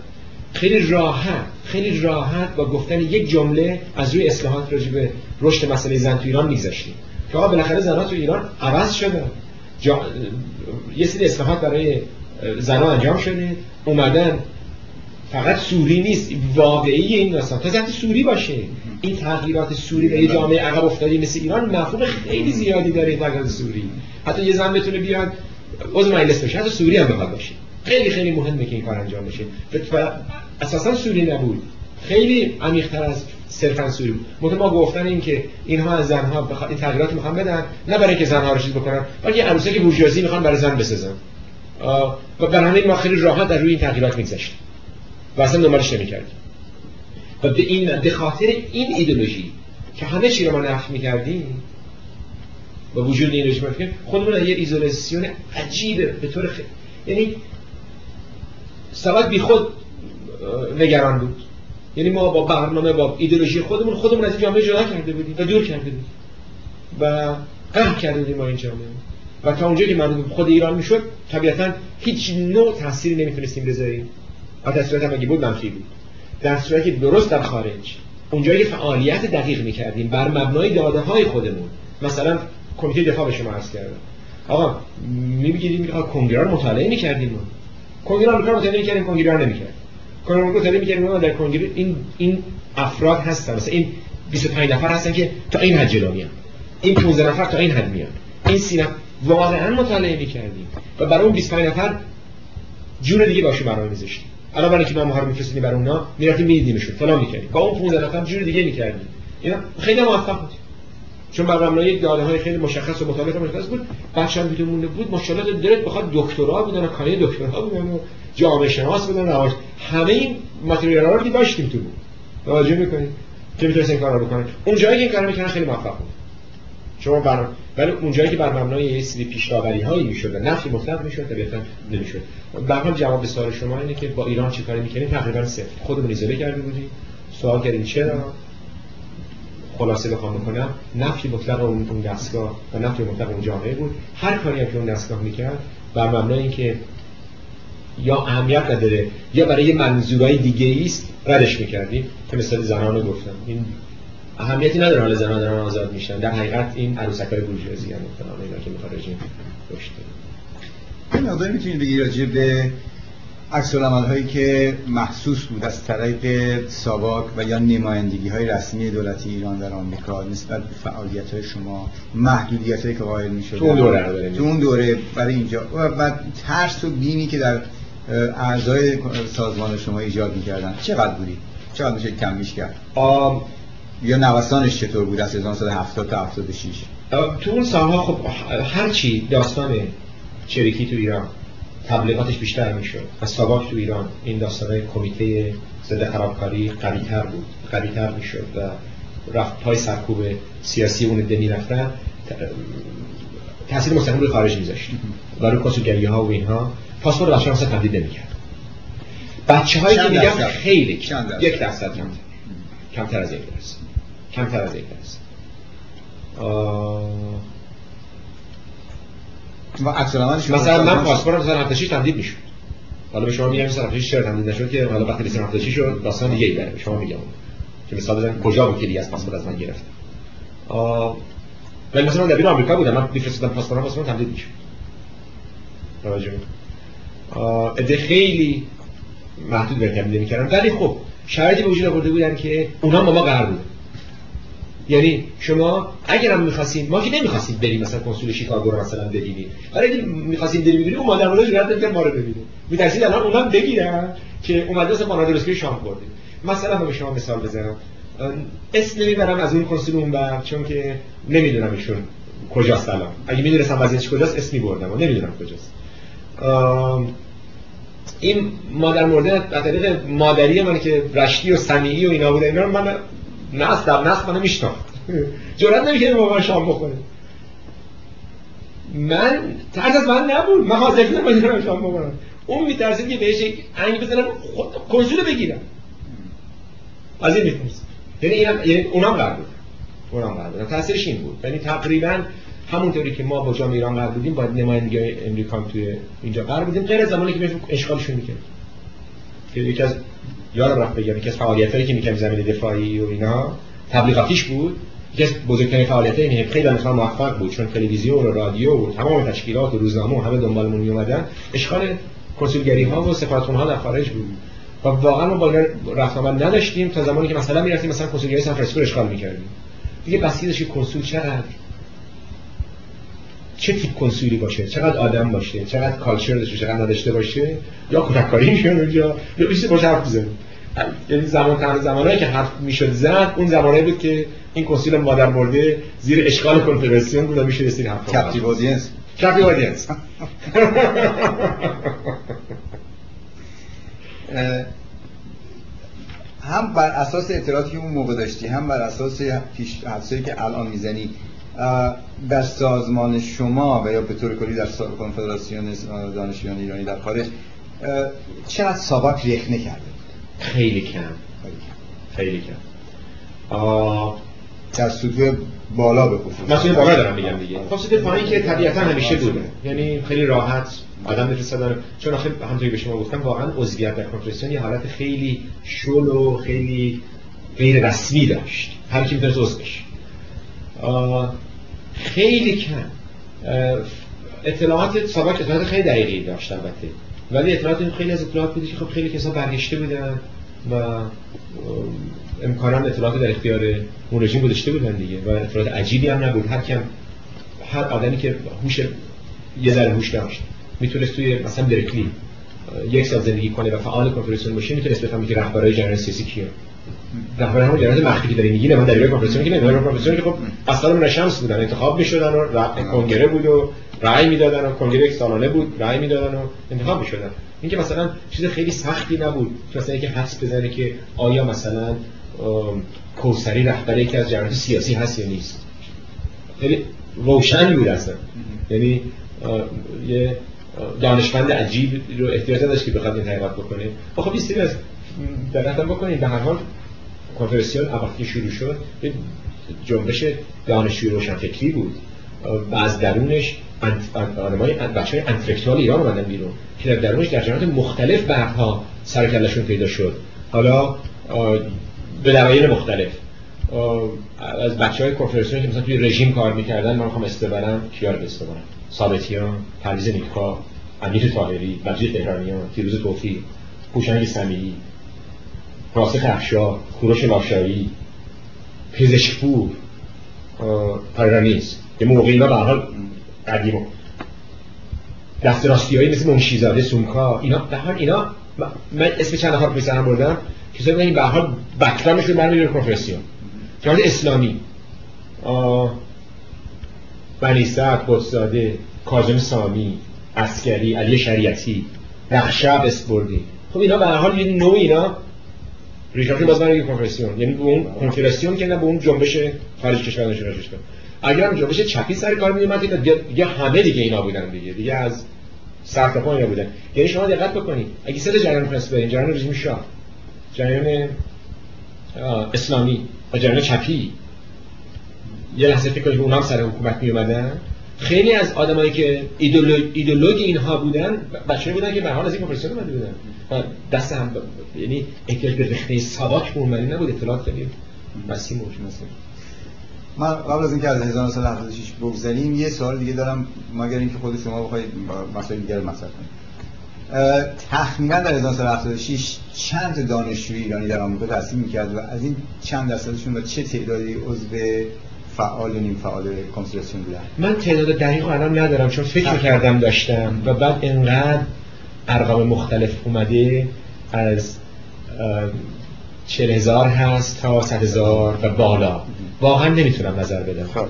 خیلی راحت خیلی راحت با گفتن یک جمله از روی اصلاحات راجع به رشد مسئله زن تو ایران میگذاشتیم که آقا بالاخره زنات تو ایران عوض شده. جا... یه سری اصلاحات برای زنان انجام شده. اومدن. فقط سوری نیست. واقعی این داستان. تا سوری باشه. این تغییرات سوری به جامعه عقب افتادی مثل ایران مفهوم خیلی زیادی داره تغییرات سوری. حتی یه زن بتونه بیاد عضو مجلس بشه. حتی سوری هم بخواد باشه. خیلی خیلی مهمه که این کار انجام بشه. اساسا سوری نبود. خیلی عمیق‌تر از صرفا سوری بود. ما گفتن این که اینها از زنها بخواد این تغییرات می‌خوان بدن نه برای اینکه زنها رو چیز بکنن بلکه عروسک بورژوازی می‌خوان برای زن بسازن. و همین ما خیلی راحت در روی این تغییرات میگذشتیم. و اصلا دنبالش نمی‌کردیم. و به این به خاطر این ایدولوژی که همه چی رو ما نفی می‌کردیم و وجود این رژیم خودمون یه ایزولیسیون عجیبه به طور خیلی یعنی سواد بی خود نگران بود. یعنی ما با برنامه با ایدولوژی خودمون خودمون از این جامعه جدا کرده بودیم و دور کرده بودیم و قهر کرده بودیم ما این جامعه و تا اونجایی که مربوط خود ایران می‌شد طبیعتا هیچ نوع تأثیری نمی‌تونستیم بذاریم. و در صورت هم اگه بود منفی بود. در صورتی که درست در خارج اونجایی که فعالیت دقیق می‌کردیم بر مبنای داده های خودمون مثلا کمیته دفاع به شما عرض کردم. آقا می‌بینیم که کنگره رو مطالعه می‌کردیم کنگره آمریکا متحد می‌کردیم کنگره رو نمی‌کرد آمریکا متحد می‌کردیم در کنگره این این افراد هستن. مثلا این 25 نفر هستن که تا این حد جلو میان. این 15 نفر تا این حد میان. این سی واقعا مطالعه می‌کردیم. و برای اون 25 نفر جور دیگه باشون برنامه می‌ذاشتیم. الان برای که ما رو می‌فرستیم برای اونا می‌رفتیم می‌دیدیمشون. فلان می‌کردیم. با اون 15 نفر جور دیگه می‌کردیم. اینا خیلی موفق بود. چون بر مبنای داده های خیلی مشخص و مطالعات مشخص بود. بچه هم بیدون مونده بود. ماشاءالله دلت بخواد دکترا بدن و کاری دکترا بدن و جامعه شناس بدن و همه این متریال رو داشتیم تو بود توجه می‌کنید که می‌تونست این کارا بکنه اون جایی که این کارا می‌کنن خیلی موفق بود. شما بر ولی اون جایی که بر مبنای یه سری پیشاوری هایی می‌شد و نفی مطلق می‌شد طبیعتا نمی‌شد. به حال جواب سوال شما اینه که با ایران چیکار می‌کنیم تقریبا صفر. خودمون ایزوله کرده بودیم. سوال کردیم چرا؟ خلاصه بخوام بکنم. نفی مطلق اون اون دستگاه و نفی مطلق اون جامعه بود. هر کاری که اون دستگاه می‌کرد بر مبنای اینکه یا اهمیت نداره یا برای منظورهای دیگه است ردش می‌کردیم که مثال زنان گفتم. این اهمیتی نداره حال زنان دارن آزاد میشن. در حقیقت این عروسکای بورژوازی هم اینا که می‌خواد رژیم پشت این مقداری می‌تونید بگی راجع به عکس هایی که محسوس بود از طریق ساواک و یا نمایندگی های رسمی دولتی ایران در آمریکا نسبت به فعالیت های شما محدودیت هایی که قائل می شده تو اون دوره تو اون دوره برای اینجا. و ترس و بینی که در اعضای سازمان شما ایجاد می‌کردن چقدر بودی؟ چقدر میشه کم کرد؟ آم... یا نوسانش چطور بود از 1970 تا 76 تو اون سالها خب هرچی داستان چریکی تو ایران تبلیغاتش بیشتر می‌شد و ساواک تو ایران این داستانه کمیته ضد خرابکاری قویتر بود قویتر می‌شد و رفت پای سرکوب سیاسی اون دنی رفتن تاثیر مستقیم رو خارج میذاشت. و رو کسوگری ها و اینها. پاسپورت بچه ها تبدیل نمی‌کرد. بچه هایی که میگم خیلی یک درصد کمتر کمتر از یک درصد. کمتر از یک درصد. و عکس مثلا من پاسپورتم سال 76 تمدید می‌شد. حالا به شما میگم سال 76 چرا تمدید نشد که حالا وقتی سال 76 شد داستان دیگه ای داره شما میگم. که مثلا بزنم کجا بود کلی از پاسپورت از من گرفت. ولی مثلا در آمریکا بودم من میفرستادم پاسپورتم پاسپورت تمدید می‌شد توجه ایده خیلی محدود به تمدید می‌کردن. ولی خب شرایطی به وجود آورده بودن که اونها با ما قرار بود. یعنی شما اگر هم می‌خواستین ما که نمی‌خواستیم بریم مثلا کنسول شیکاگو رو مثلا ببینیم. ولی اگه می‌خواستین بریم ببینیم اون مادر مادر جرأت نمی‌کرد ما رو ببینیم. می‌ترسید الان اونم بگیرن که اومده مثلا پانادولسکی شام خوردیم مثلا به شما مثال بزنم. اسم نمی‌برم از اون کنسول اون بر چون که نمی‌دونم ایشون کجاست الان. اگه می‌دونستم وضعیتش کجاست اسمی بردم و نمی‌دونم کجاست. این مادر مرده از طریق مادری من که رشتی و سمیعی و اینا بوده اینا من نست در نست منو میشناخت. جرأت نمی‌کنه با من شام بخوره. من ترس از من نبود. من حاضر نبودم شام بخورم. اون میترسید که بهش انگ بزنم کنسول بگیرم. از این میترسید. یعنی یعنی اونم قرار بود. اونم قرار بود. تاثیرش این بود. یعنی تقریبا همونطوری که ما با جامعه ایران قرار بودیم با نمایندگی امریکا توی اینجا قرار بودیم غیر زمانی که بهشون اشغالشون می‌کرد که یکی از یادم رفت بگم یکی از فعالیتایی که می‌کرد زمین دفاعی و اینا تبلیغاتیش بود. یکی از بزرگترین فعالیت این خیلی مثلا موفق بود چون تلویزیون و رادیو و تمام تشکیلات و روزنامه و همه دنبالمون می اومدن. اشغال کنسولگری ها و سفارتخونه ها در خارج بود. و واقعا ما با اینا رفت آمد نداشتیم تا زمانی که مثلا می‌رفتیم مثلا کنسولگری سان فرانسیسکو اشغال می‌کردیم. دیگه بسیدش کنسول چقدر؟ چه تیپ کنسولی باشه؟ چقدر آدم باشه؟ چقدر کالچر داشته چقدر نداشته باشه؟ یا کودکاری میشه اونجا؟ یا بیشتر باشه حرف یعنی زمان تنها زمانایی که حرف می‌شد زد اون زمانایی بود که این کنسول مادر برده زیر اشغال کنفدراسیون بود و میشه رسید حرف کپتیو اودینس کپتیو اودینس هم بر اساس اطلاعاتی که اون موقع داشتی هم بر اساس پیش که الان می‌زنی در سازمان شما و یا به طور کلی در کنفدراسیون دانشجویان ایرانی در خارج چقدر ساواک رخنه کرده خیلی کم. خیلی کم. در سطوح بالا به خصوص. بالا دارم میگم دیگه. خب سطوح پایین که طبیعتا همیشه بوده. یعنی خیلی راحت آدم می‌تونه چون آخه همونطوری به شما گفتم واقعا عضویت در کنفدراسیون یه حالت خیلی شل و خیلی غیر رسمی داشت. هر کی می‌تونه عضو خیلی کم. اطلاعات سابق اطلاعات خیلی دقیقی داشت البته. ولی اطلاعات این خیلی از اطلاعات بودی که خب خیلی کسا برگشته بودن و امکانا اطلاعات در اختیار اون رژیم گذاشته بودن دیگه و اطلاعات عجیبی هم نبود. هر کم هر آدمی که هوش یه ذره هوش داشت. می‌تونست توی مثلا برکلی یک سال زندگی کنه و فعال کنفرانسیون باشه می‌تونست بفهمه که رهبرای جریان سیاسی کیه. رهبر همون جریان مخفی که داری میگی نه من در کنفرانسیون که نه کنفرانسیون که خب اصلا من شمس بودن انتخاب می‌شدن و کنگره بود و رأی می‌دادن و کنگره یک سالانه بود رأی می‌دادن و انتخاب می‌شدن. اینکه مثلا چیز خیلی سختی نبود مثلا اینکه حدس بزنه که آیا مثلا کوسری رهبر یکی از جریانات سیاسی هست یا نیست. خیلی روشن بود اصلا. یعنی یه دانشمند عجیب رو احتیاج داشت که بخواد این تحقیقات بکنه. خب این سری از دقت بکنید به هر حال کنفرانسیون وقتی شروع شد. جنبش دانشجوی روشنفکری بود و از درونش آدمای بچه های انتلکتوال ایران اومدن بیرون که در درونش در جریانات مختلف بعدها سرکلشون پیدا شد. حالا به دلایل مختلف. از بچه های کنفرانسیون که مثلا توی رژیم کار می‌کردن من می‌خوام استبرم کیار استبرم ثابتیان پرویز نیکا امیر طاهری مجید تهرانیان فیروز توفیق هوشنگ سمیعی راسخ افشار کوروش لاشایی پزشکپور پرانیز یه موقعی ما به حال قدیم دست راستی هایی مثل منشیزاده سونکا اینا به حال اینا من اسم چند نفر پیسرم بردم کسایی این به حال بکرامشون برمیدونه کنفرسیون. جهاد اسلامی. بنی سعد قدساده کاظم سامی اسکری علی شریعتی رخشب اسپوردی. خب اینا به هر حال یه نوع اینا ریشاشون باز برای کنفرسیون. یعنی به اون کنفرسیون که نه به اون جنبش خارج کشور رشد اگر هم جنبش چپی سر کار میومد دیگه همه دیگه اینا بودن دیگه. دیگه از سر تا پایین بودن. یعنی شما دقت بکنید اگه سه جریان فرس برین جریان رژیم شاه جریان اسلامی و جریان چپی. یه لحظه فکر کنید اونها هم سر حکومت می اومدن خیلی از آدمایی که ایدولوگ, اینها بودن بچه بودن که به حال از این کنفرانس اومده بودن. دست هم یعنی احتیاج به رخنه ساواک به نبود اطلاعات خیلی وسیع موجود مثلا من قبل از اینکه از 1976 بگذریم یه سوال دیگه دارم مگر اینکه خود شما بخواید مسائل دیگر رو مطرح کنید. تخمینا در 1976 چند دانشجوی ایرانی در آمریکا تحصیل می‌کرد و از این چند درصدشون و چه تعدادی عضو فعال نیم فعال کنسولاسیون بودن. من تعداد دقیق الان ندارم چون فکر کردم داشتم و بعد انقدر ارقام مختلف اومده از چهل هزار هست تا صد هزار و بالا. واقعا نمی‌تونم نظر بدم. خب.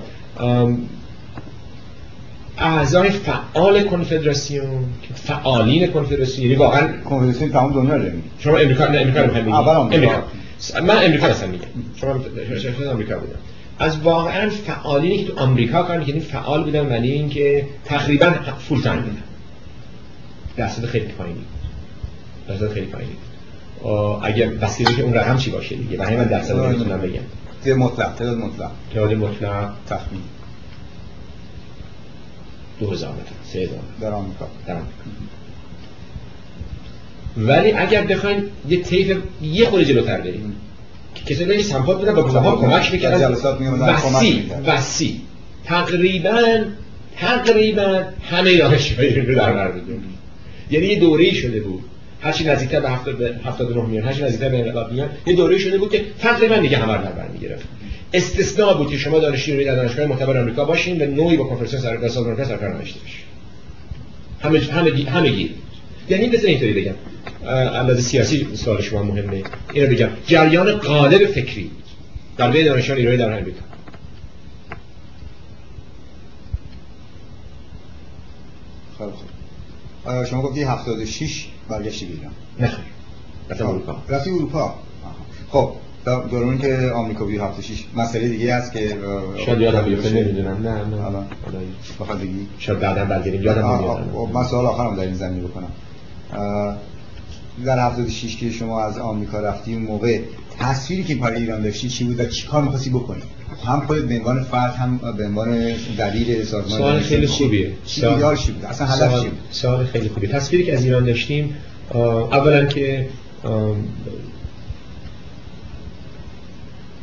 اعضای فعال کنفدراسیون فعالین کنفدراسیون یعنی واقعا کنفدراسیون تمام دنیا رو شما امریکا نه امریکا رو امریکا. من امریکا هستم میگم شما امریکا بودم. از واقعا فعالینی که تو آمریکا کار می‌کنیم فعال بودن ولی اینکه تقریبا فول تایم بودن. درصد خیلی پایینی. درصد خیلی پایینی. اگر بسیاری که اون رقم چی باشه دیگه؟ برای من درصد رو می‌تونم بگم. تعداد مطلق تعداد مطلق تعداد مطلق تخمین. دو هزار متر سه هزار در آمریکا. در آمریکا. ولی اگر بخوایم یه طیف یه خورده جلوتر بریم کسی که سمپات بودن با کمک کمک می‌کردن جلسات وسی وسی تقریبا تقریبا همه دانشجوهای رو در بر یعنی یه دوره‌ای شده بود. هرچی نزدیکتر به 79 میان هرچی نزدیکتر به انقلاب میان یه دوره‌ای شده بود که تقریبا دیگه همه در بر می‌گرفت. استثناء بود که شما دانشجوی در دانشگاه معتبر آمریکا باشین و نوعی با کنفرانس سر آمریکا سرکار نشته باشین همه همه همه یعنی بذار اینطوری بگم. اندازه سیاسی سوال شما مهمه. اینو بگم. جریان قالب فکری در بین دانشان ایرانی در آمریکا. خیلی خوب. شما گفتی 76 برگشتی بیرون نه رفتی اروپا. رفتی اروپا. خب دوران که آمریکا بی 76 مسئله دیگه هست که شاید یادم بیفته نمی‌دونم. نه نه. بخواد بگی. شاید بعدا برگردیم. یادم نمیاد. خب، من سوال آخرم در این زمینه بکنم. در 76 که شما از آمریکا رفتی اون موقع تصویری که برای ایران داشتی چی بود و چی کار می‌خواستی بکنی؟ هم خود به عنوان فرد هم به عنوان دلیل سازمان سوال خیلی خوبیه. چی بیدار بود اصلا هدف چی بود؟ سوال خیلی خوبیه. تصویری که از ایران داشتیم اولا که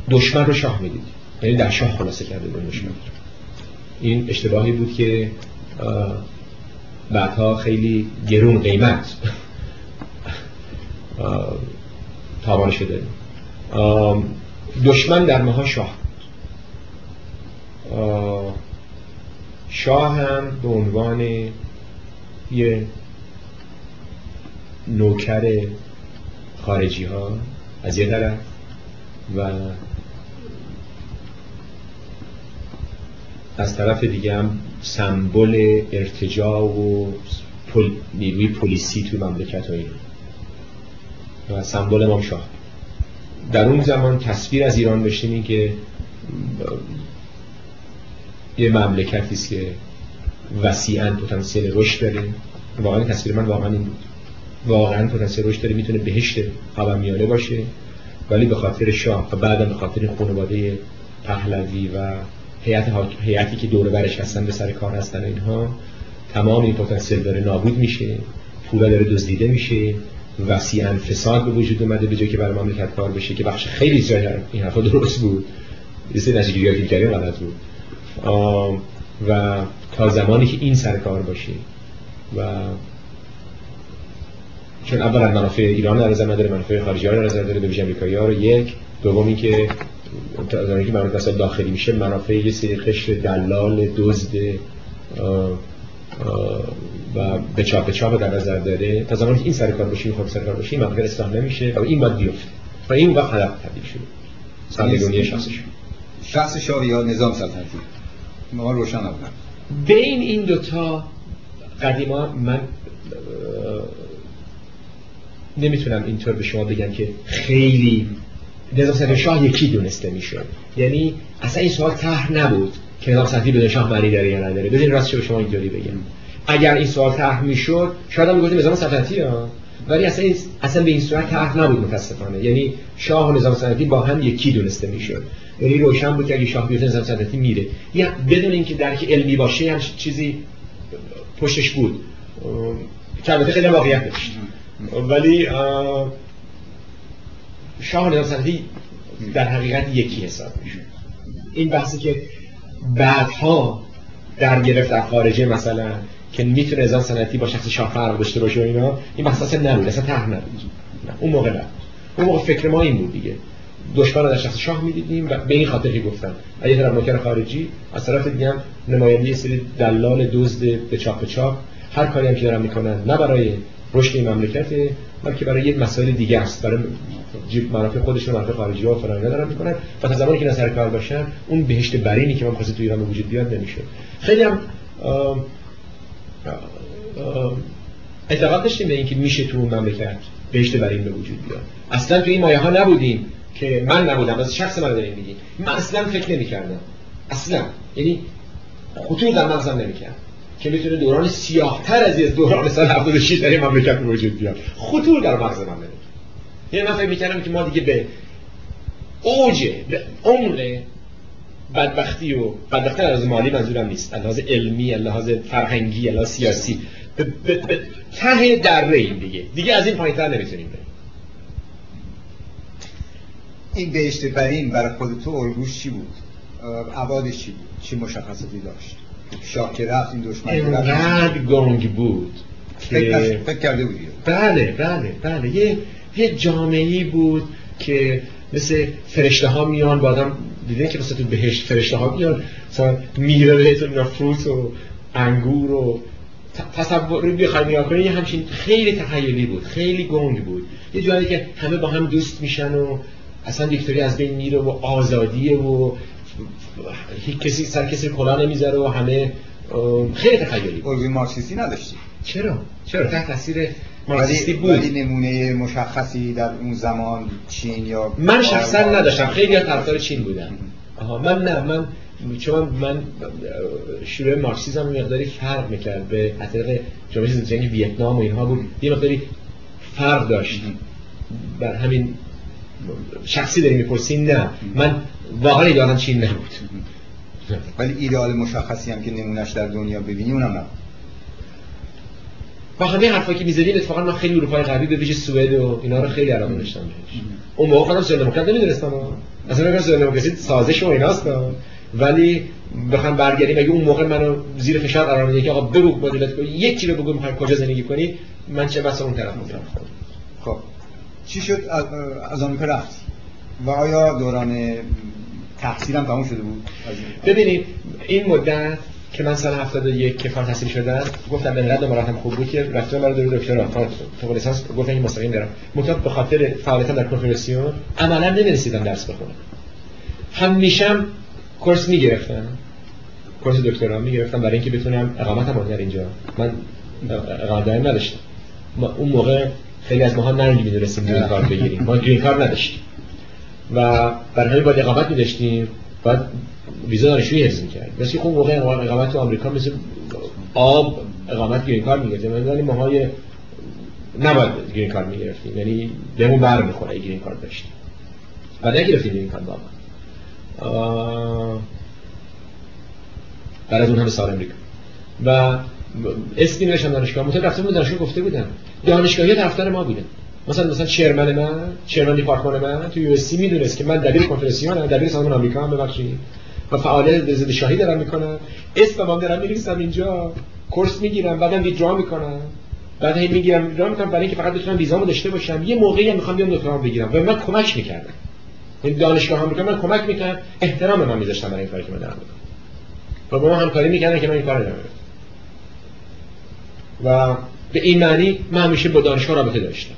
دشمن رو شاه می‌دید. یعنی در شاه خلاصه کرده بود دشمن. این اشتباهی بود که بعدها خیلی گرون قیمت. تاوان شده دشمن در ماها شاه شاه هم به عنوان یه نوکر خارجی ها از یه طرف و از طرف دیگه هم سمبل ارتجاع و پل... نیروی پلیسی توی مملکت و و سمبل امام شاه. در اون زمان تصویر از ایران بشینی که یه مملکتی است که وسیعا پتانسیل رشد داره. واقعا تصویر من واقعا این بود. واقعا پتانسیل رشد داره می‌تونه بهشت میانه باشه. ولی به خاطر شاه و بعدم به خاطر خانواده پهلوی و هیئت هیئتی که دور برش هستن به سر کار هستن اینها تمام این پتانسیل داره نابود میشه پولا داره دزدیده میشه وسیعا فساد به وجود اومده به که برای مملکت کار بشه که بخش خیلی جای این حرفا درست بود. یه سری نتیجه گیری غلط بود. و تا زمانی که این سر کار باشه و چون اولا منافع ایران در نظر نداره منافع خارجی ها در نظر داره به ویژه امریکایی ها رو. یک. دومی که تا زمانی که منافع داخلی میشه منافع یه سری قشر دلال دزد و به چاپ چاپ در نظر داره. تا زمانی که این سر کار باشه این سر کار منافع اصلاح نمیشه و این باید بیفته. و این وقت هدف تبدیل شده. سرنگونی شخصش. شخص شاه یا نظام سلطنتی؟ ما روشن نبودن بین این دوتا قدیما من نمی‌تونم اینطور به شما بگم که خیلی نظام سلطنتی شاه یکی دونسته میشه یعنی اصلا این سوال طرح نبود که نظام سلطنتی بدون شاه معنی داره یا نداره. ببین راست به شما اینطوری بگم. اگر این سوال طرح می‌شد شاید هم می‌گفتیم نظام سلطنتی ها. ولی اصلا این اصلا به این صورت طرح نبود متاسفانه. یعنی شاه و نظام سلطنتی با هم یکی دونسته می‌شد. یعنی روشن بود که اگه شاه بیفته نظام سلطنتی میره. یا بدون اینکه درک علمی باشه هم چیزی پشتش بود. که البته خیلی واقعیت داشت. ولی شاه نظام سلطنتی در حقیقت یکی حساب میشه. این بحثی که بعدها در گرفت در خارجه مثلا که می‌تونه نظام سنتی با شخص شاه فرق داشته باشه و اینا این بحث نبود اصلا طرح نبود. اون موقع نه اون موقع فکر ما این بود دیگه. دشمن در شخص شاه می‌دیدیم و به این خاطر که گفتم. اگه طرف نوکر خارجی از طرف دیگه هم نماینده سری دلال دزد به چاپ چاپ. هر کاری هم که دارن می‌کنن نه برای رشد مملکت بلکه برای یک مسائل دیگه است برای جیب منافع خودشون منافع خارجی ها فلان دارن می‌کنن. و تا زمانی که نظر کار باشن اون بهشت برینی که من خواست تو ایران وجود بیاد نمیشه. خیلی هم اعتقاد داشتیم به اینکه میشه تو اون مملکت بهشت برین به وجود بیاد. اصلا تو این مایه ها نبودیم که من نبودم از شخص من داریم میگی من اصلا فکر نمی کردم اصلا. یعنی خطور در مغزم نمی‌کرد که می‌تونه دوران سیاهتر از از دوران سال 76 در این مملکت وجود بیاد. خطور در مغز من نمی‌کرد. یعنی من فکر می‌کردم که ما دیگه به اوج به عمق بدبختی و بدبختی از مالی منظورم نیست. لحاظ علمی لحاظ فرهنگی لحاظ سیاسی. به, به, به ته دره این دیگه. دیگه از این پایینتر نمی‌تونیم بریم. این بهشت برین برای خود تو الگوش چی بود؟ عوادش چی بود؟ چی مشخصاتی داشت؟ شاه که رفت این دشمن اینقدر گنگ بود که فکر کرده بودی. بله بله بله. یه یه جامعه بود که مثل فرشته ها میان با آدم دیدین که مثلا تو بهشت فرشته ها میان مثلا میره بهتون میان فروت و انگور و تصور بخوای نگاه کنی یه همچین خیلی تخیلی بود خیلی گنگ بود. یه جایی که همه با هم دوست میشن و اصلا دیکتوری از بین میره و آزادیه و کسی سر کسی کلا نمی‌ذاره و همه خیلی تخیلی الگوی مارکسیستی نداشتی؟ چرا؟ چرا؟ تحت تاثیر مارکسیستی بود. ولی نمونه مشخصی در اون زمان چین یا من شخصا نداشتم. خیلی از طرفدار چین بودم. آها من نه من چون من شروع مارکسیسم مقداری فرق می‌کرد به طریق جامعه جنگ ویتنام و اینها بود. یه مقداری فرق داشت. بر همین شخصی داری می‌پرسی؟ نه. من واقعا ایدالم چین نبود. ولی ایدئال مشخصی هم که نمونش در دنیا ببینی اونم نبود. با همه حرفایی که می‌زدیم اتفاقا من خیلی اروپای غربی به ویژه سوئد و اینا رو خیلی علاقه داشتم. بهش اون موقع خودم سوئد دموکرات نمی‌دونستم. اصلا میگم سوئد دموکراسی سازش و ایناست. ولی بخوام برگردیم اگه اون موقع منو زیر فشار قرار میده که آقا بگو مدلت کن یک چی رو بگو می‌خوای کجا زندگی کنی من چه بسا اون طرف میرم. خب. چی شد؟ از آمریکا رفتی و آیا دوران تحصیلم تموم شده بود؟ ببینید این مدت که من سال 71 که کار تحصیل شدم گفتم نظر مراتم خوب بود که رفتم برای دوره دکترا فوق لیسانس گفتم این مستقیم دارم مطلق به خاطر فعالیتم در کنفرانسیون عملا نمی‌رسیدم درس بخونم. همیشه کورس می‌گرفتم. کورس دکترا می‌گرفتم برای اینکه بتونم اقامتم در اینجا. من دائم نداشتم. ما اون موقع خیلی از ماها نرنگی می‌دونستیم گرین کارت بگیریم. ما گرین کارت نداشتیم. و برای همین باید اقامت میداشتیم. بعد ویزا دانشجویی حفظ می‌کرد. مثل اون موقع اقامت آمریکا مثل آب اقامت گرین کارت می‌گرفتیم ولی ماهای نباید گرین کارت می‌گرفتیم. یعنی بهمون بر می‌خوره گرین کارت داشتیم. بعد نگرفتیم گرین کارت بعد از اون همه سال امریکا و اسمی نوشتم دانشگاه متأ رفتم بود دانشگاه گفته بودم. دانشگاهی طرفدار ما بودن مثلا مثلا چرمن من چرمن دیپارتمان من تو یو اس سی می‌دونست که من دبیر کنفرانسیون دبیر سازمان آمریکا هم ببخشید. و فعالیت ضد شاهی دارم می‌کنم اسمم دارم میریسم اینجا. کورس می‌گیرم بعدم ویدرا می‌کنم بعد هی می‌گیرم ویدرا می‌کنم برای اینکه فقط بتونم ویزامو داشته باشم. یه موقعی هم می‌خوام بیام دکترام بگیرم. و من کمک می‌کردم. این دانشگاه آمریکا من کمک می‌کرد احترام من میذاشتم برای این کاری که من دارم می‌کنم. و با ما همکاری می‌کردن که من این کار و به این معنی من همیشه با دانشگاه رابطه داشتم.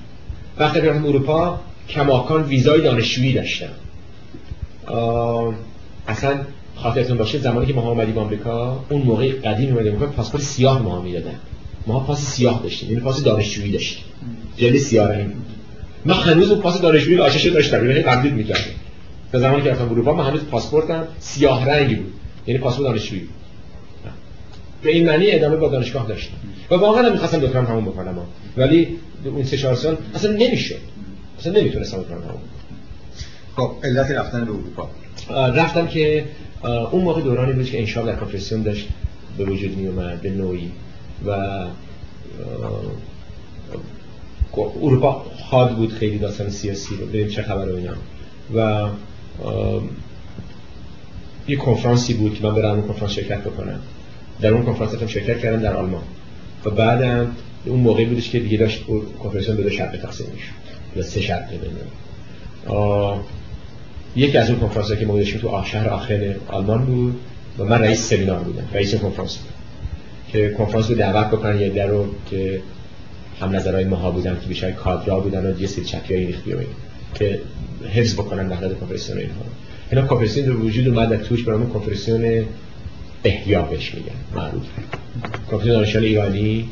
وقتی رفتم اروپا کماکان ویزای دانشجویی داشتم. اصلا خاطرتون باشه زمانی که ما اومدیم آمریکا اون موقع قدیم اومدیم آمریکا پاسپورت سیاه ما می‌دادن. ما پاس سیاه داشتیم یعنی پاس دانشجویی داشتیم. جلد سیاه رنگ من هنوز اون پاس دانشجویی آشش داشتم یعنی تبدیل می‌کردم. تا زمانی که رفتم اروپا من هنوز پاسپورتم سیاه رنگی بود یعنی پاسپورت دانشجویی به این معنی ادامه با دانشگاه داشتم. و واقعا می‌خواستم دکترم تموم بکنم ولی اون سه چهار سال اصلا نمی‌شد. اصلا نمی‌تونستم دکترم تموم خب علت رفتن به اروپا. رفتم که اون موقع دورانی بود که انشاء در کنفرانسیون داشت به وجود می اومد به نوعی. و اروپا حاد بود خیلی داستان سیاسی رو ببین چه خبر اینا و یه کنفرانسی بود که من برم اون کنفرانس شرکت بکنم. در اون کنفرانس هم شرکت کردم در آلمان. و بعدم اون موقعی بودش که دیگه داشت کنفرانس به دو شب تقسیم می‌شد. یا سه شب یکی از اون کنفرانس که ما داشتیم تو شهر آخر آلمان بود و من رئیس سمینار بودم رئیس کنفرانس بود. که کنفرانس رو دعوت بکنن یه در رو که هم نظرهای ماها بودن که بیشتر کادرا بودن و یه سری چکیای ریختی و که حفظ بکنن وحدت کنفرانسیون اینها اینا کنفرانسیون رو وجود اومد توش برامون کنفرانسیون احیا بهش میگن معروف. کنفرانسیون دانشجویان ایرانی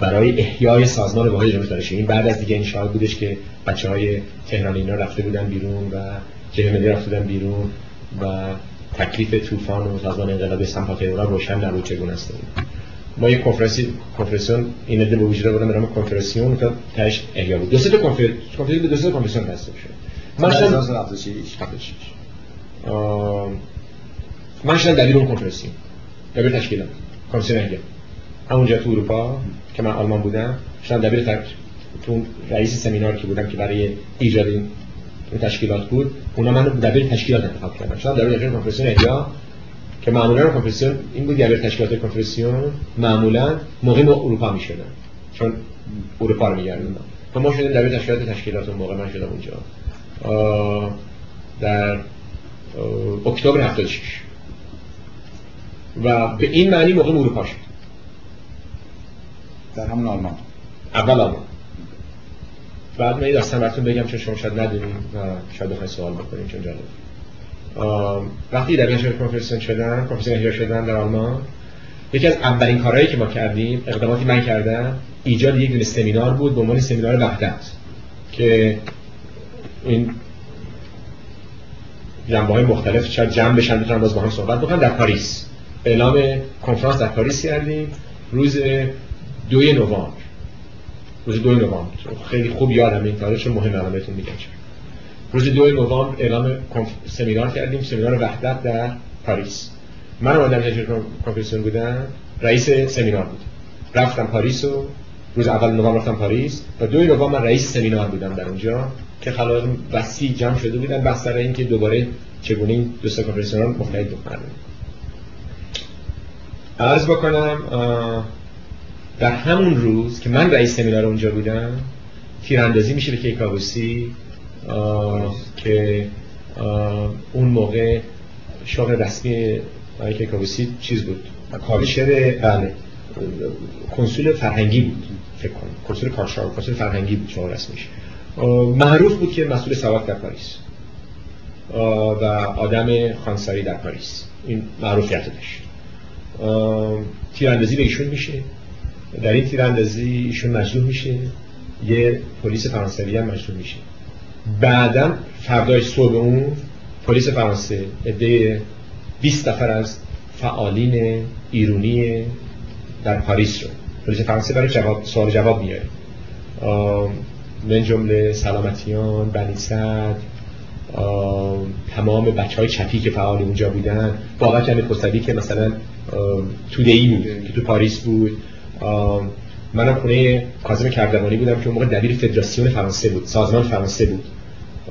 برای احیای سازمان واحد اسلامی این بعد از دیگه انشاء بودش که بچه های تهران اینا رفته بودن بیرون و ملی رفته بودن بیرون و تکلیف طوفان و سازمان انقلاب اسلام تهران روشن نبود چگونه است. ما یه کنفرانسی کنفرانسیون این عده به وجود آوردن به نام کنفرانسیون که تاش احیا بود. دو سه کنفرانس به دو سه کنفرانسیون تصویب شد من شدم من شدم دلیل اون کنفرانسیون. دبیر تشکیلات کنفرانسیون احیا همونجا تو اروپا که من آلمان بودم شدم دبیر تک تو رئیس سمینار که بودم که برای ایجاد این تشکیلات بود. اونا من دبیر تشکیلات انتخاب کردن. شدم دبیر کنفرانسیون احیا که معمولا کنفرانسیون این بود دبیر تشکیلات کنفرانسیون معمولا موقع ما اروپا می‌شدن. چون اروپا رو میگردن و ما شدیم دبیر تشکیلات تشکیلات اون موقع من شدم اونجا. در اکتبر 76 و به این معنی موقع اروپا شد. در همون آلمان. اول آلمان. بعد من این داستان براتون بگم چون شما شاید ندونیم و شاید بخواید سوال بکنیم چون جالب. وقتی در کنفرانس کنفرانسیون شدن احیا شدن در آلمان یکی از اولین کارهایی که ما کردیم اقداماتی من کردم ایجاد یک دونه سمینار بود به عنوان سمینار وحدت که این جنبه های مختلف شاید جمع بشن بتونن باز با هم صحبت بکنن. در پاریس. اعلام کنفرانس در پاریس کردیم. روز دوی نوامبر. روز دوی نوامبر. خیلی خوب یادم این تاریخ مهم الان بهتون میگم. روز دوی نوامبر اعلام سمینار کردیم سمینار وحدت در پاریس. من اومدم که کنفدراسیون بودم رئیس سمینار بود. رفتم پاریس و روز اول نوامبر رفتم پاریس. و دو نوامبر من رئیس سمینار بودم در اونجا که خلایق وسیع جمع شده بودن سر اینکه دوباره چگونه این دو تا کنفرانس مختلف بکنن عرض بکنم در همون روز که من رئیس سمینار اونجا بودم تیراندازی میشه به کیکاووسی که اون موقع شغل رسمی کیکاووسی چیز بود؟ کارشر بله. کنسول فرهنگی بود فکر کنم. کنسول کارشار کنسول فرهنگی بود شغل رسمیش. معروف بود که مسئول سواد در پاریس. و آدم خانساری در پاریس. این معروفیت داشت. تیراندازی به ایشون میشه. در این تیراندازی ایشون مجروح میشه. یه پلیس فرانسوی هم مجروح میشه. بعدا فردای صبح اون پلیس فرانسه عده 20 نفر از فعالین ایرونی در پاریس رو. پلیس فرانسه برای جواب سوال جواب میاره. من جمله سلامتیان بنی تمام بچه های چپی که فعال اونجا بودن بابک همه که مثلا تودهی بود که تو پاریس بود. منم خونه کاظم کردوانی بودم که اون موقع دبیر فدراسیون فرانسه بود سازمان فرانسه بود.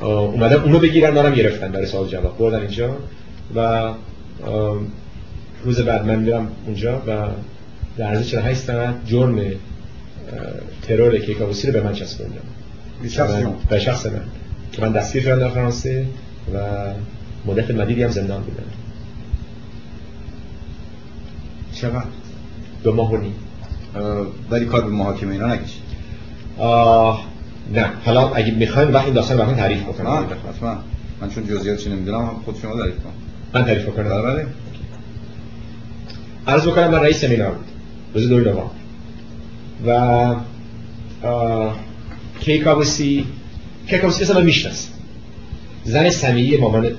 اومدم اونو بگیرن منم گرفتن برای سوال جواب بردن اینجا و روز بعد من میرم اونجا و در عرض 48 ساعت جرم ترور کیکاوسی رو به من چسبوندم به شخص من. که من دستگیر شدم در فرانسه و مدت مدیدی هم زندان بودم. چقدر؟ دو ماه و نیم. ولی کار به محاکمه اینا نکشید. نه. حالا اگه می‌خواین وقتی داستان براتون تعریف بکنم حتما. من چون جزئیاتش نمی‌دونم خود شما تعریف کنم من تعریف بکنم. بله بله. عرض بکنم من رئیس سمینار بود. روز دو نوامبر و کیکاوسی کیکاوسی اصلا من می‌شناسم زن سمیعی مامان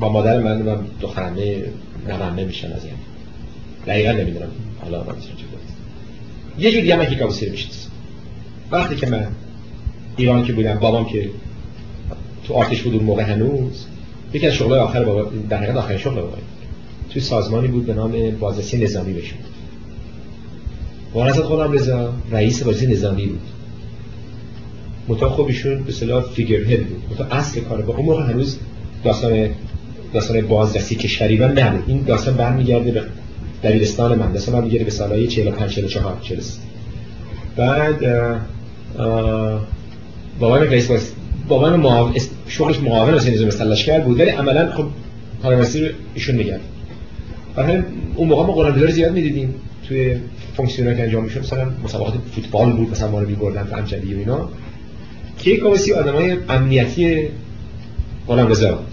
با مادر من و دخترمه نممه میشن از این دقیقا نمی‌دونم. حالا من یه جوری هم رو می‌شناسم وقتی که من ایران که بودم بابام که تو آتش بود اون موقع هنوز یکی از شغلای آخر بابا در حقیقت آخرین شغل بابا توی سازمانی بود به نام بازرسی نظامی بهش بود از خودم رضا رئیس بازرسی نظامی بود. متا خب ایشون به اصطلاح فیگر هد بود متا اصل کار با اون موقع هنوز داستان داستان بازرسی کشوری من نبود. این داستان برمیگرده به دبیرستان من داستان برمیگرده به سالهای 45 44 43 بعد بابا رئیس باز بابا معاون شغلش معاون از نظام سلشکر بود ولی عملا خب کارمسی رو ایشون میگرد برای اون موقع ما قرآن زیاد می‌دیدیم توی فونکسیونایی که انجام می‌شد. مثلا مسابقات فوتبال بود مثلا ما رو میبردن انجلی و اینا. که کاوسی آدمای امنیتی قلم رضا بود.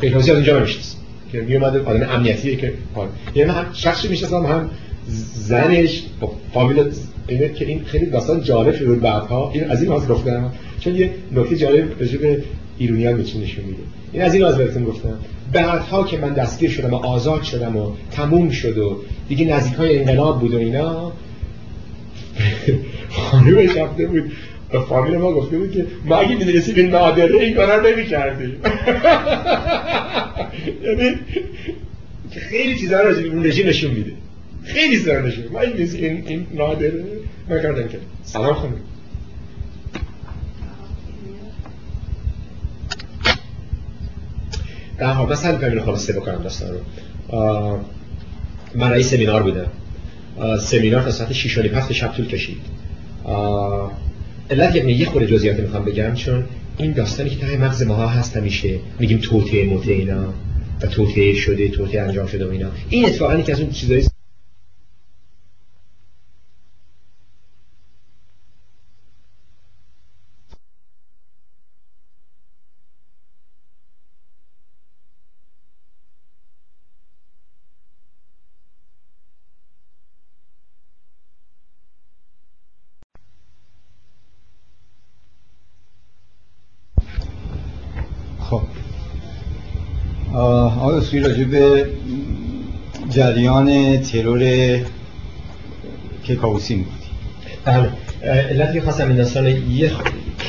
کیکاوسی از اینجا می‌شناسم که می اومده آدم امنیتیه که یعنی هم شخصی می‌شناسم هم زنش با فامیل اینه که این خیلی داستان جالب شد بعدها. این از این واسه گفتم. چون یه نکته جالب راجع به ایرونیان می‌تونه نشون میده. این از این واسه بهتون گفتم. بعدها که من دستگیر شدم و آزاد شدم و تموم شد و دیگه نزدیک های انقلاب بود و اینا خانومش رفته بود. و فامیل ما گفته بود که ما اگه می‌دونستیم این نادره این کارا نمی کردیم یعنی خیلی چیزا به اون رژیم نشون میده. خیلی چیزا نشون ما این این این نادره نکردن که. سلام خانم. در حال مثلا فهمین خلاصه بکنم داستان رو. من رئیس سمینار بودم. سمینار تا ساعت 6 و شب طول کشید. علت یعنی یه خورده جزئیات می‌خوام بگم چون این داستانی که ته مغز ماها هست همیشه میگیم توته موته اینا و توته شده توته انجام شده و اینا. این اتفاقا که از اون چیزایی توی راجع به جریان ترور کیکاووسی می‌گفتی. بله علتی که خواستم این داستان یه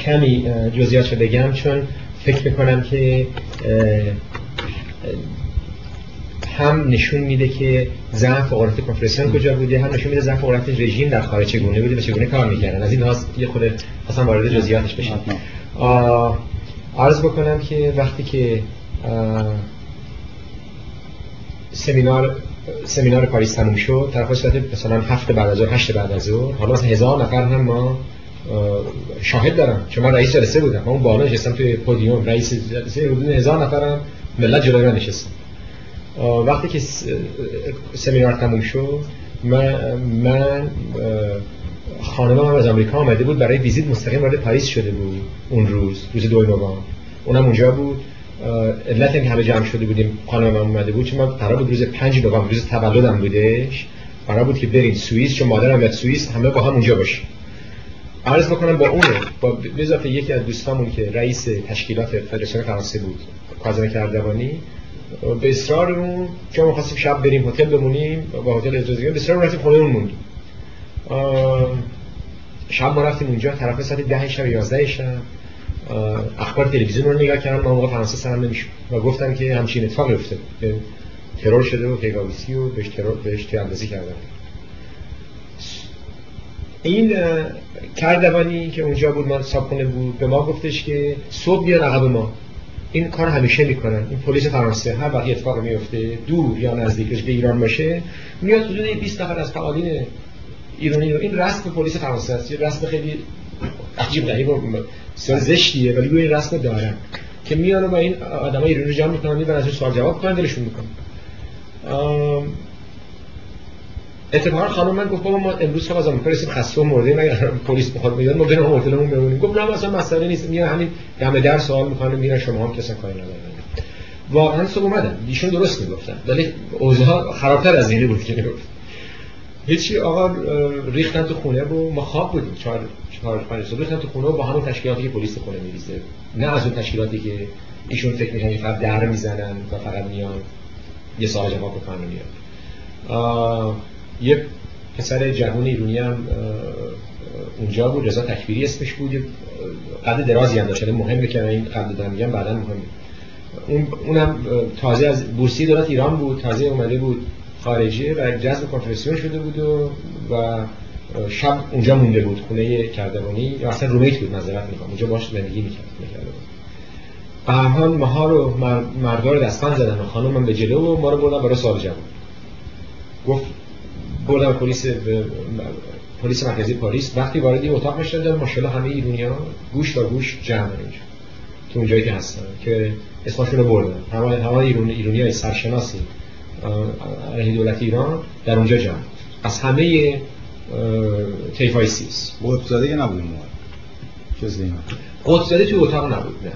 کمی جزئیات رو بگم چون فکر می‌کنم که هم نشون میده که ضعف قدرت کنفرانسیون کجا بوده هم نشون میده ضعف قدرت رژیم در خارج چگونه بوده و چگونه کار می‌کردن. از این لحاظ یه خود اصلا وارد جزئیاتش بشیم عرض بکنم که وقتی که سمینار سمینار پاریس تموم شد. طرف صورت مثلا هفت بعد از ظهر هشت بعد از ظهر. حالا مثلا هزار نفر هم ما شاهد دارم چون من رئیس جلسه بودم. من اون بالا نشستم توی پودیوم. رئیس جلسه حدود هزار نفرم ملت جلوی من نشستم وقتی که سمینار تموم شد من, من خانم هم از آمریکا آمده بود. برای ویزیت مستقیم وارد پاریس شده بود اون روز روز دو نوامبر. اونم اونجا بود. علت اینکه همه جمع شده بودیم خانم هم اومده بود چون من قرار بود روز 5 نوامبر روز تولدم بودش. قرار بود که بریم سوئیس چون مادرم میاد سوئیس همه با هم اونجا باشیم. عرض بکنم با اون با به یکی از دوستامون که رئیس تشکیلات فدراسیون فرانسه بود کازم کردوانی به اصرار اون چون ما خواستیم شب بریم هتل بمونیم با هتل اجازه به اصرار رفتیم خونه اون موندیم شب ما رفتیم اونجا طرف ساعت 10 شب 11 شب. اخبار تلویزیون رو نگاه کردم ما موقع فرانسه سرم نمی‌شد. و گفتن که همچین اتفاقی افتاد ترور شده و پیگاویسی و بهش ترور بهش اندازی کردن. این کردوانی که اونجا بود ما ساکونه بود به ما گفتش که صبح بیا عقب ما. این کار همیشه می‌کنن. این پلیس فرانسه هر وقت اتفاق میفته دور یا نزدیکش به ایران باشه میاد حدود 20 نفر از فعالین ایرانی رو. این رسم پلیس فرانسه است. یه رسم خیلی عجیب غریب زشتیه ولی این رسم دارن که میان و با این آدمای ایرانی رو جمع می‌کنن و ازش سوال جواب کنن دلشون می‌کنن اتفاقا خانم من گفت ما امروز صبح از آمریکا رسیم خسته و مرده مگر پلیس بخواد میاد ما بریم هتلمون بمونیم. گفت نه اصلا مسئله نیست میان همین دم در سوال می‌کنن میرن شما هم کسا کاری ندارن. واقعا صبح اومدن. ایشون درست می‌گفتن ولی اوضاع خرابتر از اینی بود که. می‌گفت هیچی آقا ریختن تو خونه و ما خواب بودیم. چهار چهار پنج سال ریختن تو خونه با همون تشکیلاتی که پلیس خونه میریزه. نه از اون تشکیلاتی که ایشون فکر می‌کنن فقط در می‌زنن و فقط میان یه سوال جواب بکنن میاد یه پسر جوان ایرانی هم اونجا بود. رضا تکبیری اسمش بود. قد درازی هم داشت. یعنی مهمه که این قد دادم میگم بعدا مهمه اون اونم تازه از بورسی دولت ایران بود. تازه اومده بود. خارجی و جذب کنفرانسیون شده بود و, و شب اونجا مونده بود خونه کردوانی یا اصلا رومیت بود نظرت می‌کنم اونجا باش زندگی می‌کرد بود ماها رو مردار دستان زدن و خانم من به جلو و ما رو بردن برای سوال جواب گفت بردم پلیس پلیس مرکزی پاریس. وقتی وارد این اتاق می‌شدن ماشاءالله همه ایرانی‌ها گوش تا گوش جمع اینجا تو اونجایی که هستن که اسمشون رو بردن. همه همه ایران ایرانی های سرشناسی. علیه دولت ایران در اونجا جمع. از همه تیفای سیس. قدساده نبود اون جز قدساده تو اتاق نبود نه.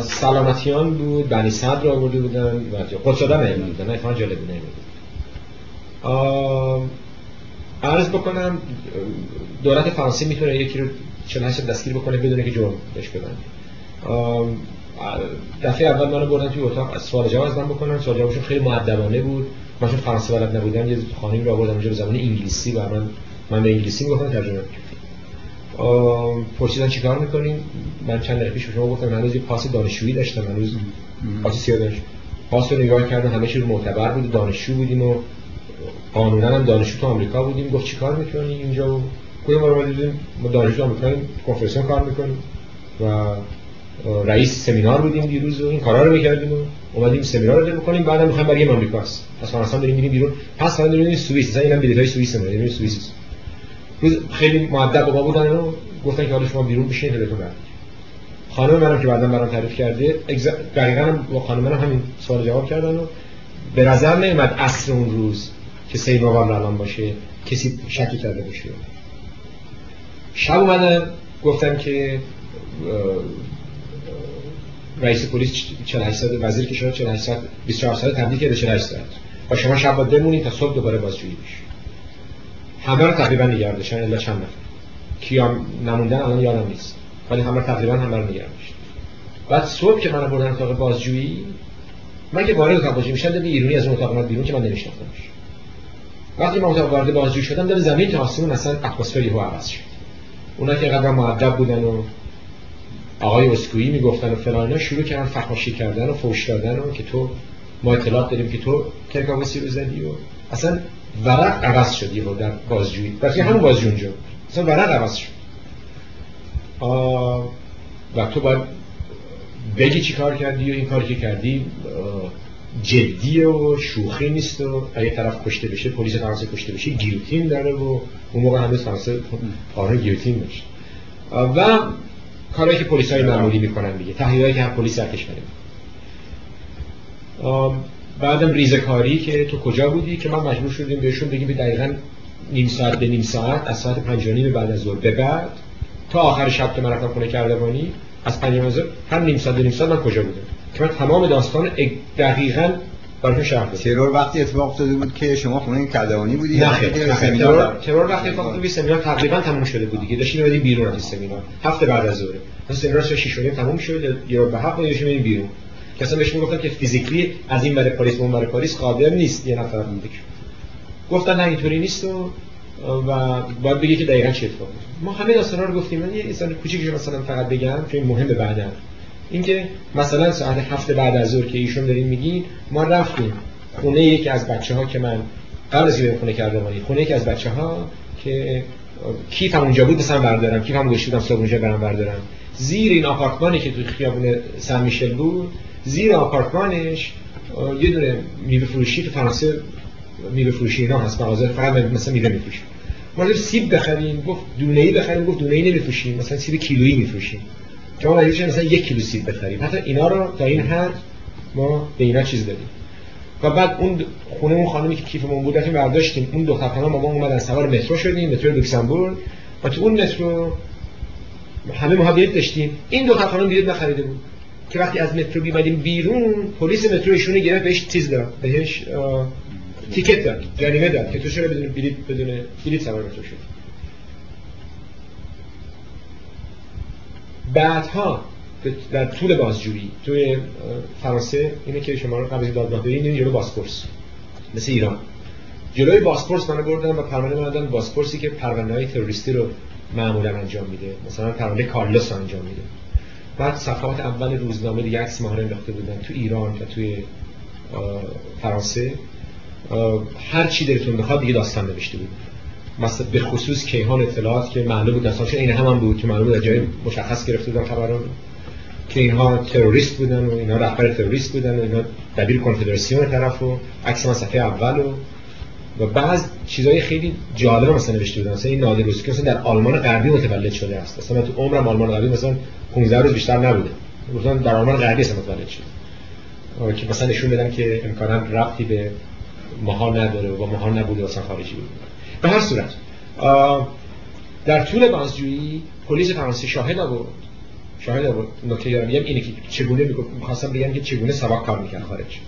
سلامتیان بود بنی صدر رو آورده بودن و قدساده نیمون بودن نه جالب نیمون عرض بکنم دولت فرانسه می‌تونه یکی رو 48 دستگیر بکنه بدونه که جرم بهش بدن دفعه اول منو بردن توی اتاق سوال جواب از من بکنن. سوال جوابشون خیلی مؤدبانه بود. من چون فرانسه بلد نبودم یه خانمی رو آوردم اونجا به زبان انگلیسی و من من به انگلیسی می‌گفتم ترجمه پرسیدن چیکار می‌کنیم؟ من چند دقیقه پیش شما گفتم من روز پاس دانشجویی داشتم من روز پاس سیاه پاس رو نگاه کردم همه چیز معتبر بود دانشجو بودیم و قانونا هم دانشجو تو آمریکا بودیم. گفت چیکار می‌کنی اینجا؟ کدوم ما رو ما دانشجو آمریکا کنفرانس کار می‌کنیم. و رئیس سمینار بودیم دیروز و این کارا رو می‌کردیم و اومدیم سمینار رو بکنیم. بعدم می‌خوایم بریم آمریکا پس فرانسه داریم میریم بیرون. پس فردا داریم سوئیس. اینم بلیطای سوئیس داریم سوئیس. روز خیلی مؤدب با بودن و گفتن که حالا شما بیرون بشین تلفن برید خانم منم که بعدا برام تعریف کرده دقیقاً با خانم منم همین سوال جواب کردن و به نظر نمیاد اصل اون روز که سید موال الان باشه کسی شکی کرده باشه. شب اومدن گفتم که رئیس پلیس 48 ساعت وزیر کشور 48 ساعت 24 ساعت تبدیل کرده 48 ساعت و شما شب باید بمونید تا صبح دوباره بازجویی بشه همه رو تقریبا نگه داشتن الا چند نفر. کیا نموندن الان یادم نیست. ولی همه تقریبا همه رو نگه بعد صبح که من بردن اتاق بازجویی من که وارد اتاق بازجویی می‌شدم به ایرانی از اون اتاق اومد بیرون که من نمیشناختمش. وقتی من اتاق وارد بازجویی شدم در زمین تا آسمون مثلا اتمسفر یهو عوض شد. اونا که قدر مؤدب بودن و آقای اسکویی می‌گفتن و فلان شروع کردن فحاشی کردن و فوش دادن و که تو ما اطلاعات داریم که تو ترکاوسی رو زدی و اصلا ورق عوض شد یهو در بازجویی. وقتی همون بازجوی اونجا اصلا ورق عوض شد. و تو باید بگی چی کار کردی و این کاری که کردی جدیه و شوخی نیست و اگه طرف کشته بشه پلیس فرانسه کشته بشه گیوتین داره و اون موقع همه فرانسه قانون گیوتین داشت. و کارهایی که پلیس های معمولی می‌کنن دیگه. تحلیلایی که پلیس در کشوری بعدم ریزکاری که تو کجا بودی که من مجبور شدیم بهشون بگیم دقیقا نیم ساعت به نیم ساعت از ساعت پنج نیم بعد از ظهر. به بعد تا آخر شب که من رفتم خونه کردوانی از پنج هم نیم ساعت به نیم ساعت من کجا بودم؟ که من تمام داستان دقیقا براتون شرح دادم ترور وقتی اتفاق افتاده بود که شما خونه کردوانی بودی نه ترور ترور وقتی اتفاق افتاد سمینار تقریبا تموم شده بود دیگه. داشتیم میریم بیرون از سمینار. هفته بعد از ظهر. مثلا سمینار 6 تموم شد یا به حق داشتیم بیرون. کسا بهش می‌گفتن که فیزیکلی از این برای پاریس اون برای پاریس قادر نیست. یه نفر میده گفتن نه اینطوری نیست و و باید بگی که دقیقا چه اتفاقی ما همه داستانا رو گفتیم من یه انسان کوچیکی مثلا فقط بگم که مهمه بعدا. اینکه مثلا ساعت هفت بعد از ظهر که ایشون دارین میگین ما رفتیم خونه یکی از بچه ها که من قبل از خونه کرده مانی خونه یکی از بچه ها که کیفم اونجا بود مثلا بردارم. کیفم گوشت بودم صبح اونجا برم بردارم. زیر این آپارتمانی که توی خیابون سن میشل بود زیر آپارتمانش یه دونه میوه فروشی تو فرانسه میوه فروشی اینا هست مغازه فقط مثلا میوه میفروشیم. ما سیب بخریم گفت دونه ای بخریم گفت دونه ای نمیفروشیم مثلا سیب کیلویی میفروشیم. شما مجبور مثلا یک کیلو سیب بخریم؟ حتی اینا رو تا این حد ما به اینا چیز دادیم. و بعد اون خونه اون خانمی که کیفمون بود که برداشتیم. اون دو خانم ما اومدن سوار مترو شدیم مترو لوکسامبورگ و تو اون مترو همه ما داشتیم. این دو خانم بیاد نخریده بود. که وقتی از مترو بیمدیم بیرون پلیس مترو ایشونه گرفت بهش چیز داد. بهش تیکت داد. جریمه داد که تو چرا بدون بلیط بدون بلیط سوار مترو شد بعدها در طول بازجویی توی فرانسه اینه که شما رو قبل دادگاه برین جلو باسپورس مثل ایران. جلوی باسپورس من بردن و پرونده دادن باسپورسی که پرونده های تروریستی رو معمولا انجام میده. مثلا پرونده کارلوس انجام میده. بعد صفحات اول روزنامه دیگه عکس ماهر انداخته بودن تو ایران و توی فرانسه. هر چی دلتون بخواد دیگه داستان نوشته بود. مثلا به خصوص کیهان اطلاعات که معلوم بود داستانش این هم, بود که معلوم بود جای مشخص گرفته بودن خبران که اینها تروریست بودن و اینها رهبر تروریست بودن و اینا دبیر کنفدراسیون طرف و عکس من صفحه اول و و بعض چیزای خیلی جالب مثلا نوشته بودن. مثلا این نادر که مثلا در آلمان غربی متولد شده است. مثلا تو عمرم آلمان غربی مثلا 15 روز بیشتر نبوده. گفتن در آلمان غربی اصلا متولد شده. که مثلا نشون بدن که امکانا ربطی به ماها نداره و ماها نبوده مثلا خارجی بود. به هر صورت در طول بازجویی پلیس فرانسه شاهد آورد شاهد آورد نکته یارم میگم اینه که چگونه می‌خواستم بگم که چگونه سبق کار می‌کرد خارج.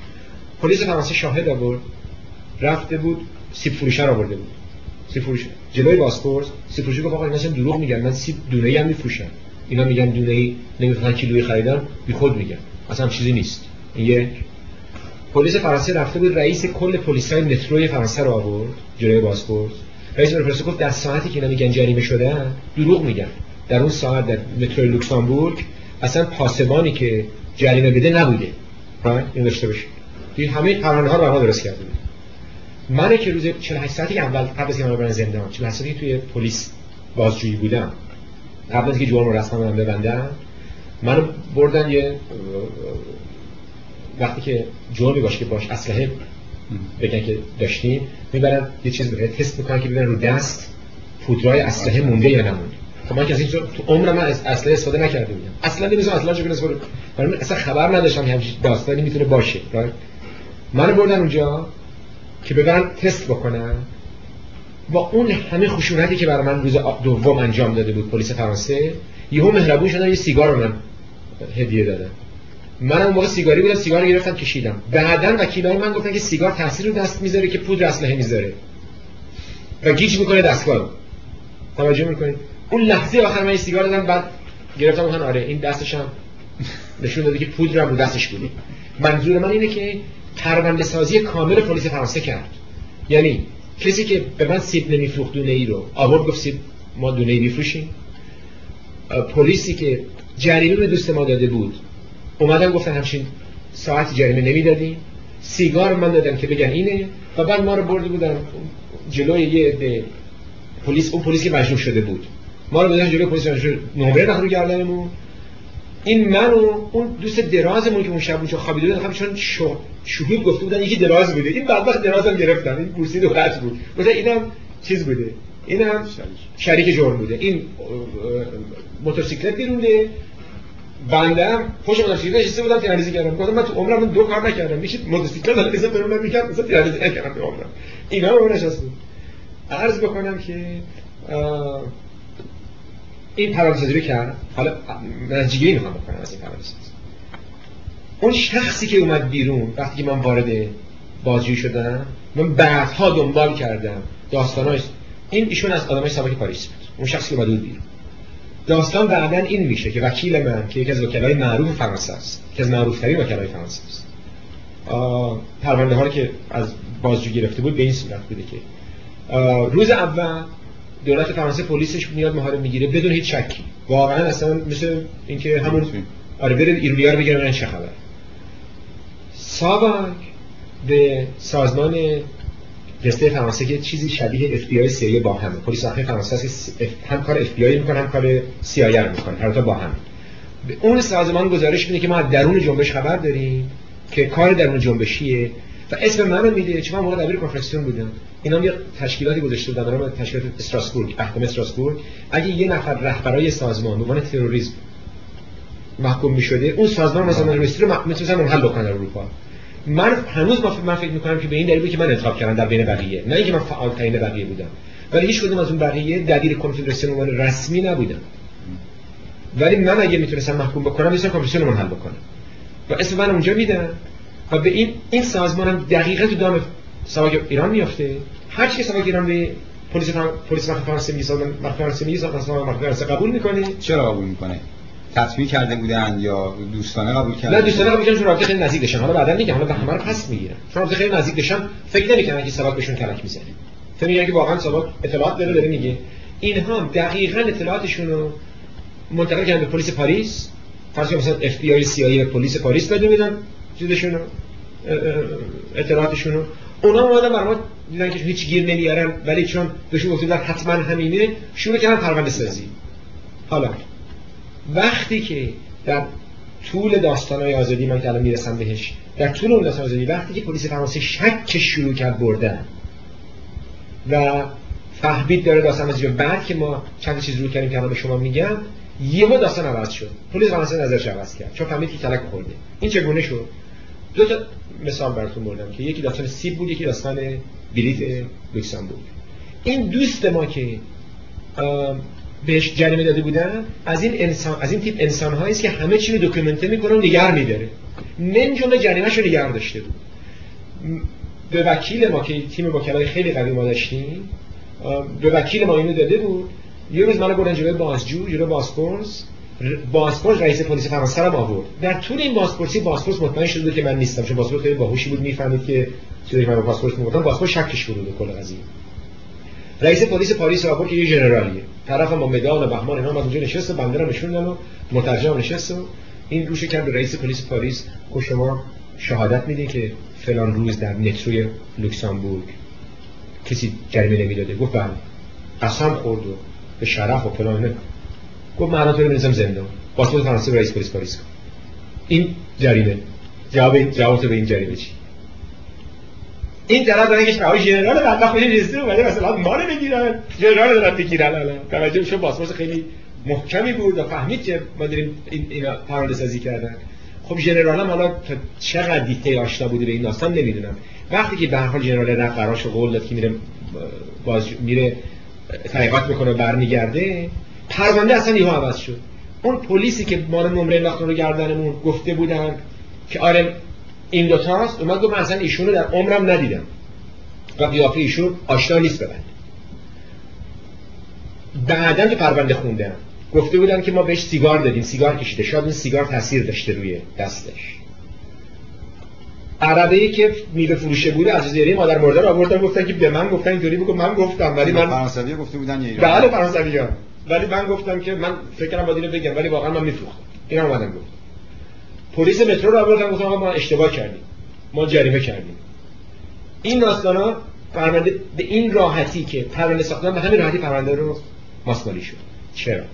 پلیس فرانسه شاهد آورد رفته بود سیب فروشه رو آورده بود. سیب فروش جلوی باسپورس سیب فروشی گفت آقا اینا دروغ میگن. من سیب دونه هم میفروشم. اینا میگن دونه ای نمی‌فهمن کیلویی خریدم بی خود میگن. اصلا چیزی نیست. یک. پلیس فرانسه رفته بود رئیس کل پلیسای متروی فرانسه رو آورد. جلوی باسپورس رئیس فرانسه گفت در ساعتی که اینا میگن جریمه شده دروغ میگن. در اون ساعت در مترو لوکسامبورگ اصلا پاسبانی که جریمه بده نبوده. این داشته باشید. همه پرونده ها رو درست کرده من که روز 48 ساعتی اول قبل از اینکه برن زندان 48 ساعتی توی پلیس بازجویی بودم. قبل از اینکه جرم رو رسما من ببندم منو بردن یه وقتی که جرمی باشه که باش اسلحه بگن که داشتیم می‌برن یه چیز بره تست می‌کنن که ببینن رو دست پودرای اسلحه مونده یا نمونده. خب من که از این تو عمر من از اسلحه استفاده نکرده بودم. اصلا نمی‌دونم اصلا چه استفاده برای اصلا خبر نداشتم که همچین داستانی می‌تونه باشه منو بردن اونجا که ببرن تست بکنن. با اون همه خشونتی که برای من روز دوم انجام داده بود پلیس فرانسه یهو مهربون شدن یه سیگار رو من هدیه دادن. من اون موقع سیگاری بودم سیگار گرفتم کشیدم. بعدا وکیلای من گفتن که سیگار تاثیر رو دست می‌ذاره که پودر اسلحه می‌ذاره. و گیج می‌کنه دستگاه. توجه می‌کنید؟ اون لحظه آخر من سیگار دادم بعد گرفتم گفتن آره این دستشم نشون داده که پودر رو دستش بود منظور من اینه که پرونده سازی کامل پلیس فرانسه کرد. یعنی کسی که به من سیب نمیفروخت دونه ای رو. آورد گفت سیب ما دونه ای پلیسی که جریمه به دوست ما داده بود اومدن گفتن همچین ساعت جریمه نمی‌دادیم سیگار من دادم که بگن اینه. و بعد ما رو برده بودن جلوی یه عده پلیس. اون پلیس که مجروح شده بود. ما رو بودن جلوی پلیس مجروح. نمره نخ رو گردنمون. این من و اون دوست درازمون که اون شب اونجا خوابیده بود هم چون شهود گفته بودن یکی دراز بوده. این بدبخت درازم گرفتن. این کرسی دو بود. مثلا اینم چیز بوده. اینم شریک. جرم بوده. این موتورسیکلت بیرونده بنده هم پشت موتورسیکلت نشسته بودم تیراندازی کردم. گفتم من تو عمرم دو کار نکردم. میشه موتورسیکلت داره بزن برون می‌کرد مثلا تیراندازی نکردم تو عمرم. اینا رو نشسته عرض بکنم که این پرانتزی رو کرد. حالا نتیجه می‌خوام بکنم از این پرانتز اون شخصی که اومد بیرون وقتی که من وارد بازجویی شدم من بعدها دنبال کردم داستاناش این ایشون از آدمای سابق پاریس بود. اون شخصی که اومد بیرون. داستان بعدا این میشه که وکیل من که یکی از وکلای معروف فرانسه است. که از معروفترین وکلای فرانسه است. پرونده ها که از بازجو گرفته بود به این صورت بوده که. روز اول دولت فرانسه پلیسش میاد مهاره می‌گیره بدون هیچ شکی. واقعا اصلا مثل اینکه همون آره ایرولیا رو بگیرن چه خبر سابق به سازمان دسته فرانسه که چیزی شبیه آی سی با همه پلیس داخلی فرانسه است که هم کار آی می‌کنه هم کار سی آی می‌کنه. هر با هم. اون سازمان گزارش میده که ما درون جنبش خبر داریم که کار درون جنبشیه و اسم منو میده. چون من موقع دبیر کنفرانسیون بودم. اینا یه تشکیلاتی گذاشته بودن. به تشکیلات استراسبورگ احکام استراسبورگ اگه یه نفر رهبرای سازمان به عنوان تروریسم محکوم می‌شده اون سازمان مثلا رو می‌تونن حل بکنه در اروپا. من هنوز من فکر می‌کنم که به این دلیل که من انتخاب کردم در بین بقیه. نه اینکه من فعال ترین بقیه بودم. ولی هیچ کدوم از اون بقیه دبیر کنفدراسیون عنوان رسمی نبودم ولی من اگه می‌تونستم محکوم بکنم می‌تونم کنفدراسیون حل بکنم. و اسم من اونجا میدم و به این این سازمانم دقیقا تو دام سواک ایران میافته. هر چی که سواک ایران به پلیس پلیس فرانسه می‌سازن فرانسه می‌سازن فرانسه قبول می‌کنه. چرا قبول می‌کنه؟ تصویر کرده بودن یا دوستانه قبول کردن نه دوستانه قبول کردن چون رابطه خیلی نزدیک داشتن. حالا بعدا میگم حالا به همه رو پس می‌گیرن. چون رابطه خیلی نزدیک داشتن فکر نمی‌کنن که سبب بهشون کلک می‌زنه. فکر میگن که واقعا سبب اطلاعات داره داره میگه. اینها دقیقاً اطلاعاتشون رو منتقل کردن به پلیس پاریس. فرض مثلا اف بی آی سی آی ای پلیس پاریس بده میدن چیزشون اطلاعاتشون رو. اونا اومدن برای ما دیدن که هیچ گیر نمیارن ولی چون بهشون گفتن حتما همینه شروع کردن پرونده سازی حالا وقتی که در طول داستانهای آزادی من که الان می‌رسم بهش در طول اون داستان آزادی وقتی که پلیس فرانسه شک شروع کرد بردن و فهمید داره داستان از بعد که ما چند چیز رو کردیم که به شما میگم یهو داستان عوض شد. پلیس فرانسه نظرش عوض کرد چون فهمید که کلک خورده. این چگونه شد؟ دو تا مثال براتون بردم که یکی داستان سیب بود یکی داستان بلیت لوکسامبورگ. این دوست ما که بهش جریمه داده بودن از این انسان از این تیپ انسان هایی که همه چی رو دکومنته می‌کنه و نگه میداره من جمله جریمه‌ش رو نگه داشته بود به وکیل ما که تیم وکلای خیلی قوی ما داشتیم به وکیل ما اینو داده بود. یه روز منو بردن جلوی بازجو جلوی بازپرس. بازپرس رئیس پلیس فرانسه رو آورد. در طول این بازپرسی بازپرس مطمئن شده بود که من نیستم چون بازپرس خیلی باهوشی بود. می‌فهمید که چیزی که من بازپرس می‌گفتم بازپرس شکش بود کل قضیه. رئیس پلیس پاریس را که یه ژنرالیه. طرف ما مدال بهمان اینا اومد اونجا نشست بنده رو نشوندن و مترجم نشست و این روش کرد به رئیس پلیس پاریس خب شما شهادت میده که فلان روز در متروی لوکسامبورگ کسی جریمه نمی‌داده. گفت بله. قسم خورد و به شرف و فلان گفت من تو رو زندان پاسپورت فرانسه رئیس پلیس پاریس. این جریمه. جواب جواب به این جریمه چی؟ این طرف دارن که شبای ژنرال بدبخت بشه رسیده ولی مثلا ما رو بگیرن. ژنرال دارن بگیرن الان. توجه شو پاسپورت خیلی محکمی بود و فهمید که ما داریم این اینا پرونده سازی کردن. خب ژنرال هم حالا چقدر دیتیل آشنا بوده به این داستان نمی‌دونم. وقتی که به حال ژنرال رفت قراش قول داد که میره باز میره تحقیقات می‌کنه برمیگرده پرونده اصلا یهو عوض شد. اون پلیسی که ما رو نمره انداختن رو گردنمون گفته بودن که آره این دو تاست اومد گفت من اصلا ایشونو در عمرم ندیدم. و قیافه ایشون آشنا نیست ببند بعدا تو پرونده خوندم. گفته بودن که ما بهش سیگار دادیم. سیگار کشیده. شاید این سیگار تاثیر داشته روی دستش. عربه ای که میوه فروشه بوده از جزیره مادر مرده رو آوردن گفتن که به من گفتن اینطوری بگو. من گفتم ولی من فرانسوی گفته بودن یه بله فرانسوی. ولی من گفتم که من فکرم با اینو بگم ولی واقعا من میفروختم. اینا اومدم گفت پلیس مترو رو آوردن گفتم ما اشتباه کردیم. ما جریمه کردیم. این داستان پرونده به این راحتی که پرونده ساختن به همین راحتی پرونده رو ماسمالی شد. چرا؟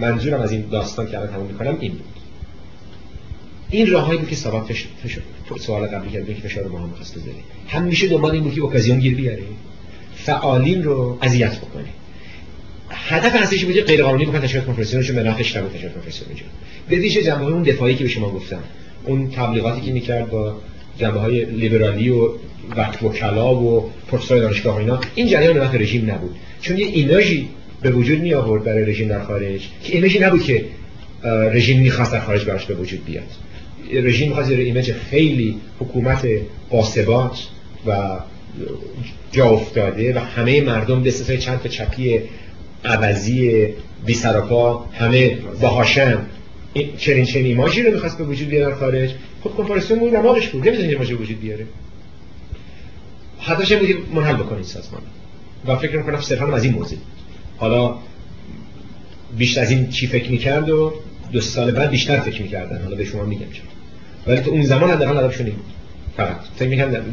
منظورم از این داستان که الان تموم می‌کنم این بود. این راههایی بود که سبب فش... فش... سوال قبلی کردیم که فشار ما هم می‌خواست بزنه همیشه دنبال این بود که اوکازیون گیر بیاره فعالین رو اذیت بکنه هدف اصلیش بود غیر قانونی بکنن تشکیلات کنفرانسیون چون به نفعش نبود تشکیلات کنفرانسیون اینجا به ویژه جنبه اون دفاعی که به شما گفتم اون تبلیغاتی که می‌کرد با جنبه های لیبرالی و وقت وکلا و پروفسور دانشگاه و اینا این جریان به رژیم نبود. چون یه ایمجی به وجود می آورد برای رژیم در خارج که ایمجی نبود که رژیم می‌خواست در خارج براش به وجود بیاد. رژیم می‌خواست زیر ایمج خیلی حکومت قاسبات و جا افتاده و همه مردم به چند تا چپی عوضی بی سراپا همه با هاشم. چنین چنین ایماجی رو می‌خواست به وجود بیاره خارج. خب کنفرانسیون بود نماغش بود. نمی‌تونه ایماجی وجود بیاره. حداش بودی منحل بکنید سازمان. و فکر می‌کنم صرفا از این موضوع. حالا بیشتر از این چی فکر می‌کرد و دو سال بعد بیشتر فکر می‌کردن. حالا به شما میگم چرا. ولی تو اون زمان حداقل ادبشون این بود. فقط. فکر می‌کنم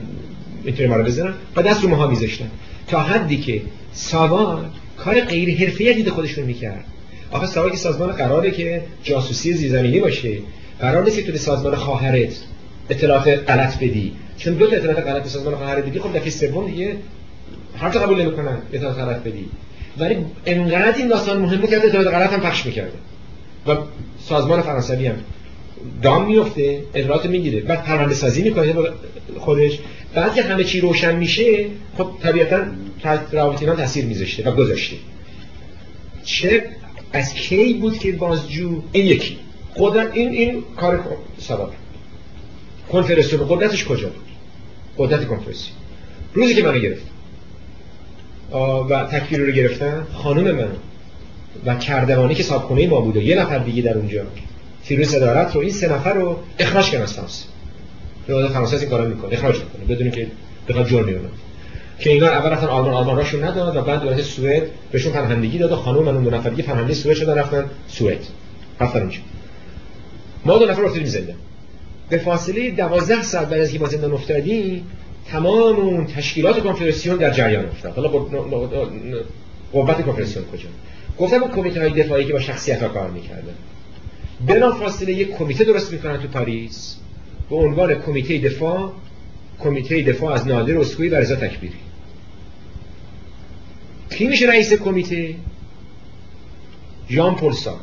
می‌تونیم رو بزنم و دست رو ماها میذاشتن. تا حدی که ساوان کار غیر حرفه‌ای دید خودش رو می‌کرد. آخه که سازمان قراره که جاسوسی زیرزمینی باشه قرار نیست تو سازمان خواهرت اطلاعات غلط بدی. چون دو تا اطلاعات غلط سازمان خواهرت بدی خب دفعه سوم دیگه هر قبول نمی‌کنن اطلاعات غلط بدی. ولی انقدر این داستان مهمه که اطلاعات غلط هم پخش می‌کرده و سازمان فرانسوی هم دام میفته اطلاعات می‌گیره. بعد پرونده سازی می‌کنه خودش. بعد که همه چی روشن میشه خب طبیعتا روابط اینا تاثیر میذاشته و گذاشته. چه از کی بود که بازجو این یکی. قدرت این این کار سبب کنفرانسیون قدرتش کجا بود؟ قدرت کنفرانسیون روزی که منو گرفت. و تکفیر رو گرفتن خانم من و کردوانی که صاحب ما بود و یه نفر دیگه در اونجا. فیروز صدارت رو این سه نفر رو اخراج کردن از فرانسه. فرانسه این کارا می‌کنه. اخراج می‌کنه بدون که بخواد جرمی اونم که اینا اول رفتن آلمان آلمان راشون نداد و بعد دولت سوئد بهشون پناهندگی داد و خانم من اون دو نفر سوئد شدن رفتن سوئد. رفتن اونجا. ما دو نفر افتادیم زنده. به فاصله 12 ساعت بعد از اینکه ما زندان افتادیم تمام اون تشکیلات کنفرانسیون در جریان افتاد. حالا قوت کنفرانسیون کجا؟ گفتم اون کمیته های دفاعی که با شخصیت ها کار می‌کردن. بلا فاصله یک کمیته درست می‌کنن تو پاریس. به عنوان کمیته دفاع کمیته دفاع از نادر اسکوئی و رضا تکبیری. کی میشه رئیس کمیته؟ ژان پل ساک.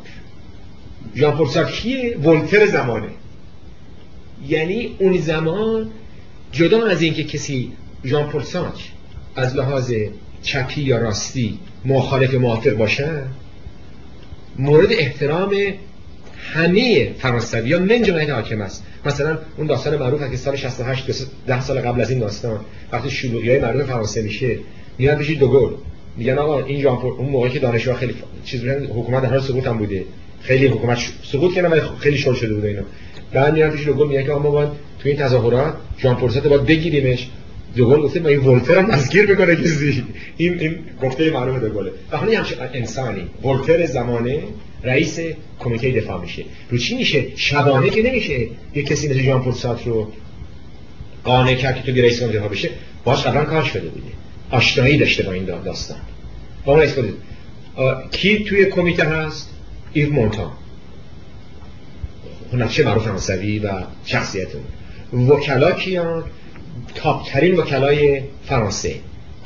ژان پل ساک کیه؟ ولتر زمانه. یعنی اون زمان جدا از اینکه کسی ژان پل ساک از لحاظ چپی یا راستی مخالف موافق باشه مورد احترام همه فرانسوی ها من جمعیت حاکم است. مثلا اون داستان معروف که سال 68 ده سال قبل از این داستان وقتی شلوغی های مردم فرانسه میشه میاد پیش دوگل. میگن آقا این جان اون موقعی که دانشجو خیلی چیز بودن حکومت در حال سقوط هم بوده. خیلی حکومت سقوط کردن ولی خیلی شل شده بوده اینا. بعد میاد پیش دوگل میگه که ما باید تو این تظاهرات جان پرسات باید بگیریمش. دوگل گفته ما این ولتر هم دستگیر می‌کنه کسی. این این گفته معروف دوگله. و همچین انسانی ولتر زمانه رئیس کمیته دفاع میشه. رو چی میشه؟ شبانه که نمیشه یه کسی مثل پورسات رو قانع کرد که تو رئیس کمیته بشه. باش قبلا کار شده بوده آشنایی داشته با این داستان. با اون کی توی کمیته هست؟ ایو مونتا نقشه معروف فرانسوی و شخصیت اون وکلا کیان؟ تاپترین وکلای فرانسه.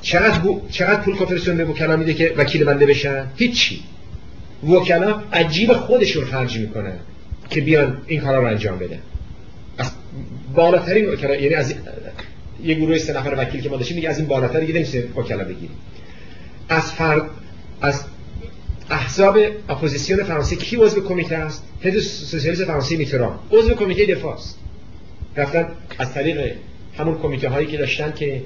چقدر, چقدر پول کنفرانسیون به وکلا میده که وکیل بنده بشن؟ هیچی. وکلا عجیب خودشون خرج می‌کنن که بیان این کارا رو انجام بدن. از بالاترین وکلا یعنی از یه گروه سه نفر وکیل که ما داشتیم میگه از این بالاتر دیگه نمیشه وکلا بگیریم. از فرد از احزاب اپوزیسیون فرانسه کی عضو کمیته است؟ حزب سوسیالیست فرانسه میتران عضو کمیته دفاع است رفتن از طریق همون کمیته هایی که داشتن که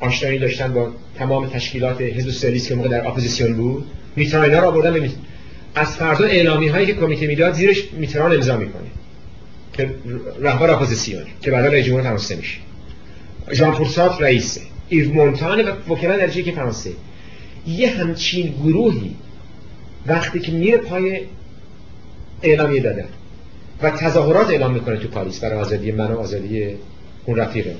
آشنایی داشتن با تمام تشکیلات حزب سوسیالیست که موقع در اپوزیسیون بود میتران اینا رو آوردن از فردا اعلامی هایی که کمیته می‌داد زیرش میتران امضا می‌کنه که رهبر اپوزیسیون که بعدا رئیس جمهور فرانسه میشه. ژان پل سارتر رئیسه ایو مونتان و وکلا درجه یک فرانسه. یه همچین گروهی وقتی که میره پای اعلامیه دادن و تظاهرات اعلام می‌کنه تو پاریس برای آزادی من و آزادی اون رفیقه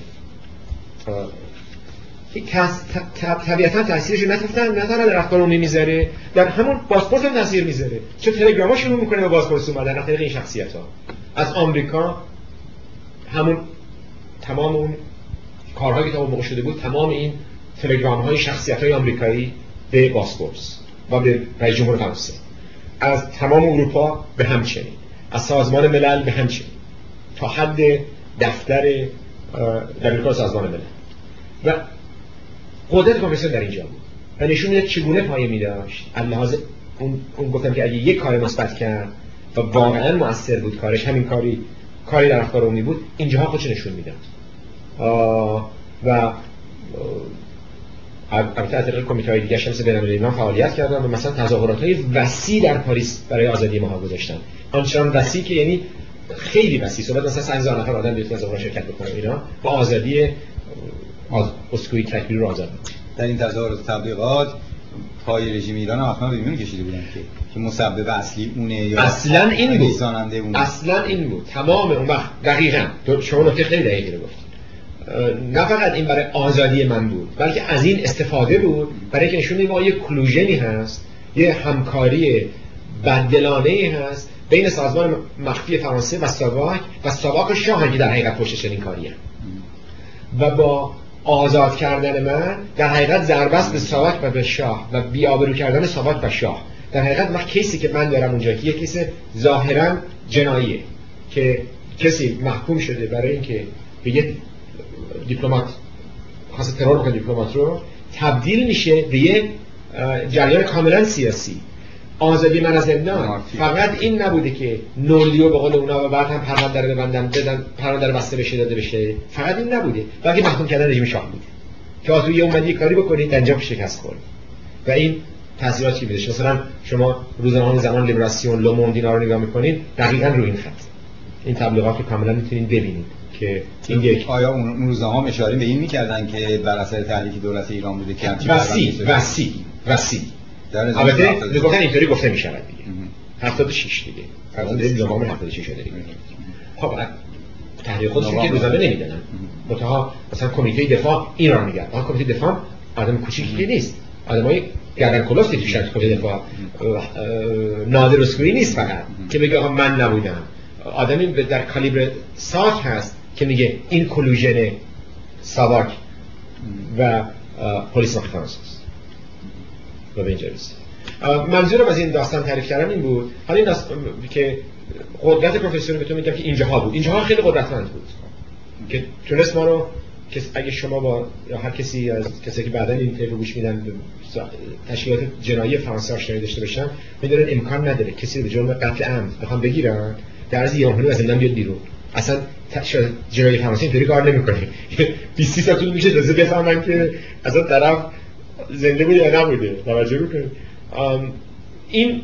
طبیعتا تاثیرش تنها در افکار عمومی می‌ذاره. در همون پاسپورت هم تاثیر می‌ذاره. چون تلگراما شروع می‌کنه به بازپرس اومدن از طریق این شخصیت ها از آمریکا همون تمام اون کارهایی که تا موقع شده بود تمام این تلگرام های شخصیت های آمریکایی به باسپورس و به رئیس جمهور فرانسه. از تمام اروپا به همچنین. از سازمان ملل به همچنین. تا حد دفتر در سازمان ملل. و قدرت کمیسیون در اینجا بود. و نشون میده چگونه پایه می داشت لحاظ اون, اون گفتم که اگه یک کار مثبت کرد و واقعا موثر بود کارش همین کاری کاری در عمومی بود اینجاها خودش نشون می‌داد. و البته از طریق کمیته های دیگه مثل بین فعالیت کردن و مثلا تظاهرات های وسیع در پاریس برای آزادی ما گذاشتن. آنچنان وسیع که یعنی خیلی وسیع صحبت مثلا 100 هزار نفر آدم بیاد تظاهرات شرکت بکنه اینا با آزادی از اسکوئی تکبیر رو آزاد در این تظاهرات تبلیغات پای رژیم ایران هم حتما بیمون کشیده بودن که که مسبب اصلی اونه یا اصلا این بود. اصلا این بود. تمام اون وقت دقیقاً. شما نکته خیلی دقیقی رو گفتید نه فقط این برای آزادی من بود بلکه از این استفاده بود برای که نشون ما یه کلوژنی هست یه همکاری بددلانه هست بین سازمان مخفی فرانسه و ساواک و ساواک شاه در حقیقت پشت چنین کاریه و با آزاد کردن من در حقیقت ضربست به ساواک و به شاه و بیابرو کردن ساواک و شاه. در حقیقت من case ی که من دارم اونجا که یه case ظاهرا جناییه که کسی محکوم شده برای اینکه به یه دیپلمات خاص ترور بکنه دیپلمات رو تبدیل میشه به یه جریان کاملا سیاسی. آزادی من از زندان. فقط این نبوده که non-lieu به قول اونا و بعد هم پرونده رو ببندن بدن پرونده رو بسته بشه داده بشه. فقط این نبوده. بلکه محکوم کردن رژیم شاه بود. که آتو یه اومدی کاری بکنید انجام شکست خورد. و این تاثیرات چی میده مثلا شما روزنامه زمان لیبراسیون لوموند اینا رو نگاه می‌کنید دقیقاً روی این خط. این تبلیغات رو کاملا می‌تونید ببینید. که این یک آیا اون روزنامه اشاره به این می‌کردن که بر اثر تحریک دولت ایران بوده که وسیع وسیع وسیع. البته گفتن اینطوری گفته می شود دیگه. 76 دیگه فرزنده نظام 76 شده دیگه. خب تحریک خودشون که روزنامه نمیدنن متها مثلا کمیته دفاع این را میگن آن کمیته دفاع آدم کوچیکی نیست. آدمای گردن کلفتی تو شرط کمیته دفاع. نادر اسکوئی نیست فقط. که بگه آقا من نبودم. آدمی در کالیبر ساک هست. که میگه این کلوژن ساواک و پلیس مخفرانس است. و به اینجا منظورم از این داستان تعریف کردن این بود. حالا این داستان که قدرت پروفسور بهتون میگم که اینجاها بود. اینجاها خیلی قدرتمند بود. که تونست ما رو که اگه شما با یا هر کسی از کسی که بعدا این تیپ گوش میدن تشکیلات جنایی فرانسه آشنایی داشته باشن می‌دونن امکان نداره کسی به جرم قتل عمد بخوام بگیرن در از یه از زندان بیاد بیرون. اصلا جنایی فرانسه اینطوری کار نمی‌کنه 20 سال طول میشه تازه بفهمن که اصلا طرف زنده بوده یا نبوده توجه بکنید. این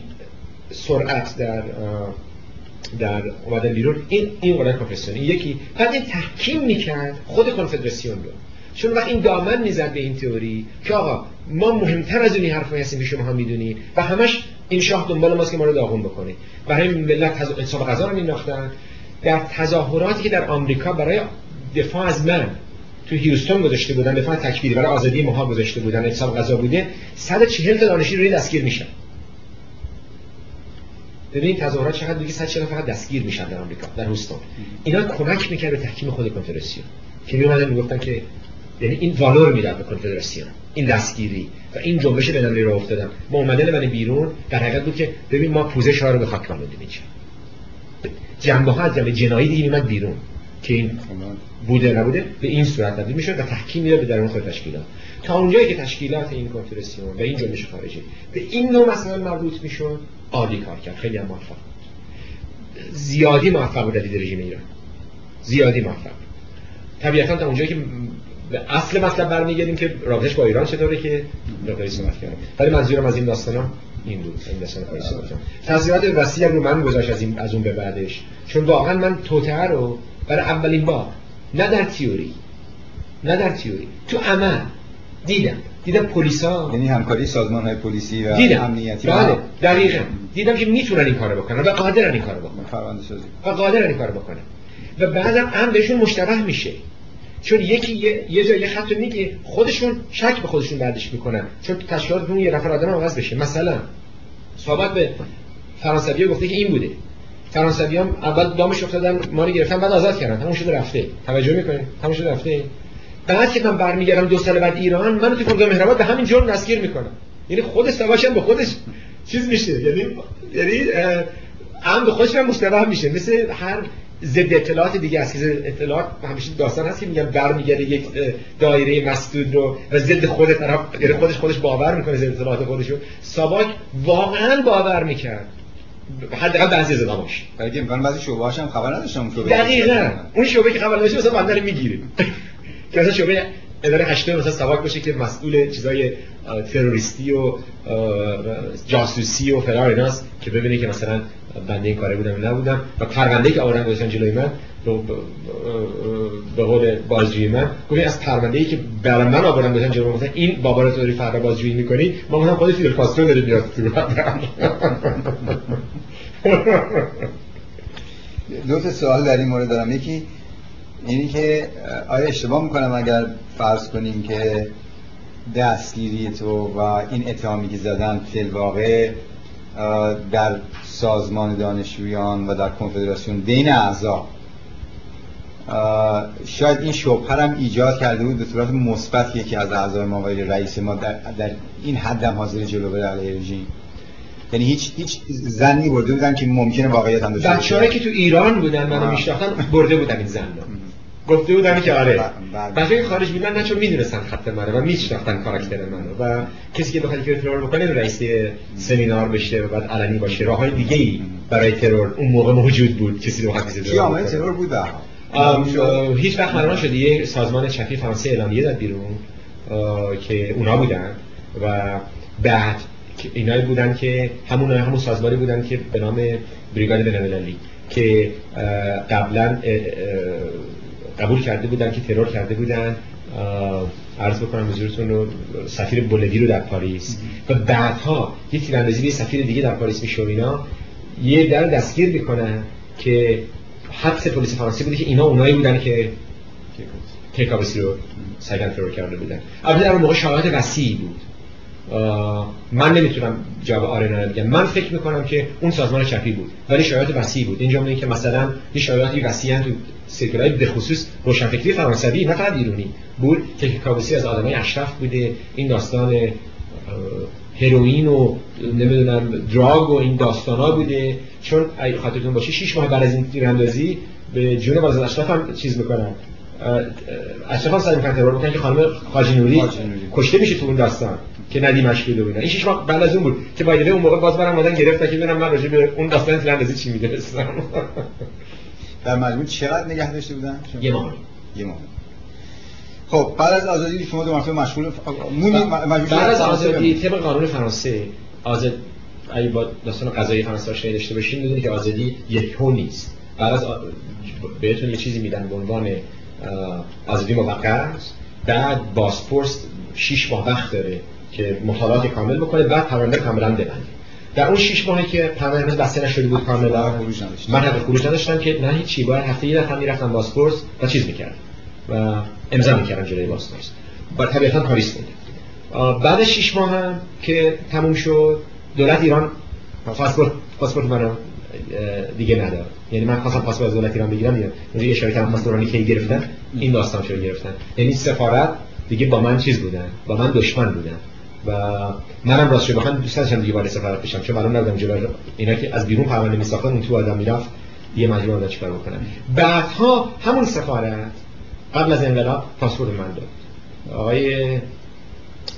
سرعت در در اومدن بیرون این این قدرت کنفدراسیونی یکی. بعد این تحکیم می‌کرد خود کنفدراسیون رو. چون وقت این دامن می‌زد به این تئوری که آقا ما مهمتر از اونی حرفایی هستیم که شما هم می‌دونید و همش این شاه دنبال ماست که ما رو داغون بکنه. برای ملت حساب غذا رو مینداختن در تظاهراتی که در آمریکا برای دفاع از من تو هیوستون گذاشته بودن دفاع تکفیری برای آزادی ماها گذاشته بودن حساب غذا بوده 140 تا دانشجو روی دستگیر میشن. ببین تظاهرات چقدر دیگه 140 فقط دستگیر میشن در آمریکا در هیوستون. اینا کمک می‌کرد به تحکیم خود کنفدراسیون. که میومدن می‌گفتن که یعنی این والور می‌داد به کنفدراسیون این دستگیری و این جنبش بین‌المللی رو افتادن. با اومدن من بیرون در حقیقت بود که ببین ما پوزش ها رو به خاک میچیم جنبه ها از جنبه جنایی دیگه میمد بیرون. که این بوده نبوده به این صورت تبدیل میشه و تحکیم میده به درون خود تشکیلات. تا اونجایی که تشکیلات این کنفدراسیون و این جنبش خارجی. به این نوع مثلا مربوط میشون عالی کار کرد. خیلی هم موفق زیادی موفق بود در رژیم ایران. زیادی موفق طبیعتا تا اونجایی که به اصل مطلب برمیگردیم که رابطش با ایران چطوره که دقیقی صحبت کردم ولی منظورم از این داستانا این بود این داستان تاثیرات وسیع رو من گذاشت از این از اون به بعدش. چون واقعا من توتر رو برای اولین بار نه در تیوری نه در تیوری تو عمل دیدم. دیدم پلیسا یعنی همکاری سازمان های پلیسی و دیدم. امنیتی. بله دقیقاً. دیدم که می‌تونن این کارو بکنن و قادرن این کارو بکنن. فرآیند سازی و قادرن این کارو بکنن. و بعدم هم بهشون مشتبه میشه. چون یکی یه, یه جای یه خط میگه خودشون شک به خودشون بعدش می‌کنن. چون تشکیلاتتون یه نفر آدم عوض بشه. مثلا صحبت به فرانسوی گفته که این بوده. فرانسوی هم اول دامش افتادن ما رو گرفتن بعد آزاد کردن. همون شده رفته. توجه می‌کنین؟ همون شده رفته. بعد که من برمیگردم دو سال بعد ایران منو تو فرودگاه مهرآباد به همین جرم دستگیر می‌کنم. یعنی خود سواشم به خودش چیز میشه. یعنی یعنی هم به خودش هم میشه. مثل هر ضد اطلاعات دیگه که ضد اطلاعات همیشه داستان هست که میگن برمیگرده یک دایره مسدود رو و ضد خود طرف یعنی خودش خودش باور می‌کنه ضد اطلاعات خودشو. ساواک واقعا باور می‌کرد. حداقل بعضی از اداماش ولی امکان بعضی شعبه‌هاش هم خبر نداشتم اون شعبه دقیقاً. اون شعبه که خبر نداشته مثلا بنده رو می‌گیره که مثلا شعبه اداره هشتم مثلا سواک باشه که مسئول چیزای تروریستی و جاسوسی و فلان ایناست که ببینه که مثلا بنده این کاره بودم نبودم. و پرونده که آوردن گذاشتن جلوی من به قول بازجویی من گفتن از پرونده ای که برای من آوردن گذاشتن جلوی مثلا این بابا رو داری فردا بازجویی می‌کنی؟ ما گفتم خود فیدل کاسترو داره میاد تو دو تا سوال در این مورد دارم. یکی اینی که آیا اشتباه می‌کنم اگر فرض کنیم که دستگیری تو و این اتهامی که زدن فی واقع در سازمان دانشجویان و در کنفدراسیون بین اعضا شاید این شبهه هم ایجاد کرده بود به صورت مثبت یکی از اعضای ما و رئیس ما در, در این حدم حاضر جلو بره علیه رژیم. یعنی هیچ هیچ زنی برده بودن که ممکنه واقعیت هم داشته بچه‌هایی که تو ایران بودن منو میشناختن برده بودن این زن گفته بودن که آره. بچه‌های خارج بودن نه چون می‌دونستن خط منو و میشناختن کاراکتر منو. و کسی که بخواد که ترور بکنه رئیس سمینار بشه و بعد علنی باشه. راههای دیگه ای برای ترور اون موقع موجود بود. کسی رو کسی ترور ترور بود هیچ وقت معلوم شده یه سازمان چپی فرانسه اعلامیه داد بیرون که اونا بودن. و بعد اینایی بودن که همون همون سازمانی بودن که به نام بریگاد بین‌المللی که قبلا قبول کرده بودن که ترور کرده بودن عرض بکنم حضورتون رو سفیر بولوی رو در پاریس. و بعدها یه تیراندازی به سفیر دیگه در پاریس میشه اینا. یه در دستگیر می‌کنن که حبس پلیس فرانسه بوده که اینا اونایی بودن که تیکابسی رو سگن ترور کرده بودن. البته در اون موقع شواهد وسیعی بود. من نمی‌تونم جواب آره نه بگم. من فکر می‌کنم که اون سازمان چپی بود ولی شایعات وسیع بود. این جمله که مثلا یه شایعاتی وسیعن تو سرکلای به خصوص روشنفکری فرانسوی نه فقط ایرانی بود که کابوسی از آدمای اشرف بوده. این داستان هروئین و نمی‌دونم دراگ و این داستانا بوده. چون اگه خاطرتون باشه 6 ماه بعد از این تیراندازی به جون باز اشرف هم چیز می‌کنن. اشرف هم سعی می‌کنن ترور که خانم خاجی نوری کشته میشه تو اون داستان. که ندیمش بوده بودن این شش ماه بعد از اون بود. که بایده اون موقع باز برام مادن گرفت که ببینم من راجع به اون داستان تیراندازی چی می‌دونستم. در مجموع چقدر نگه داشته بودن؟ یه ماه. یه ماه. خب بعد از آزادی شما دو مرتبه مشغول بعد از آزادی طبق قانون فرانسه آزاد اگه با داستان قضایی فرانسه آشنایی داشته باشین می‌دونید که آزادی یک هو نیست. بعد از بهتون یه چیزی میدن به عنوان آزادی موقت. بعد باسپورس 6 ماه وقت داره. که مطالعات کامل بکنه بعد پرونده کاملا ببنده در اون 6 ماهی که پرونده بسته نشده بود کاملا من حق خروج نداشتم که نه هیچی. باید هفته یه دفعه می‌رفتم باسپورس و چیز می‌کرد و امضا می‌کردم جلوی باسپورس با طبیعتا پاریس بوده بعد 6 ماه هم که تموم شد دولت ایران پاسپورت پاسپورت منو دیگه نداد. یعنی من خواستم پاسپورت از دولت ایران بگیرم دیگه یه اشاره کردم پاسپورت کی گرفتن این داستان شو گرفتن. یعنی سفارت دیگه با من چیز بودن با من دشمن بودن. و منم راستش بخوام دوست داشتم دیگه وارد سفارت بشم چون معلوم نبودم جلوی اینا که از بیرون پرونده میساختن اون تو آدم می‌رفت دیگه مجبور بودم چیکار بکنم. بعدها همون سفارت قبل از انقلاب پاسپورت من داد. آقای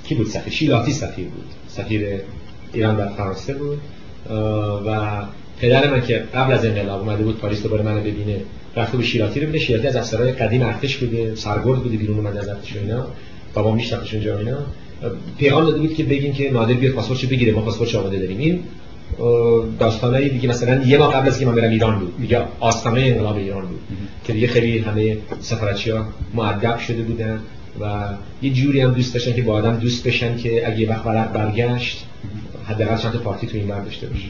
کی بود سفیر؟ شیلاتی سفیر بود. سفیر ایران در فرانسه بود. و پدر من که قبل از انقلاب اومده بود پاریس دوباره منو ببینه رفته به شیراتی رو ببینه. شیراتی از افسرهای قدیم ارتش بوده سرگرد بوده بیرون اومده از ارتش اینا. بابا میشناختش اونجا اینا. پیغام داده بود که بگین که نادر بیاد پاسپورتش بگیره ما پاسپورتش آماده داریم. این داستانایی دیگه مثلا یه ماه قبل از که من برم ایران بود دیگه آستانه انقلاب ایران بود که دیگه خیلی همه سفارتچی‌ها مؤدب شده بودن و یه جوری هم دوست داشتن که با آدم دوست بشن که اگه وقت ورق برگشت حداقل چند پارتی تو این بر داشته باشه.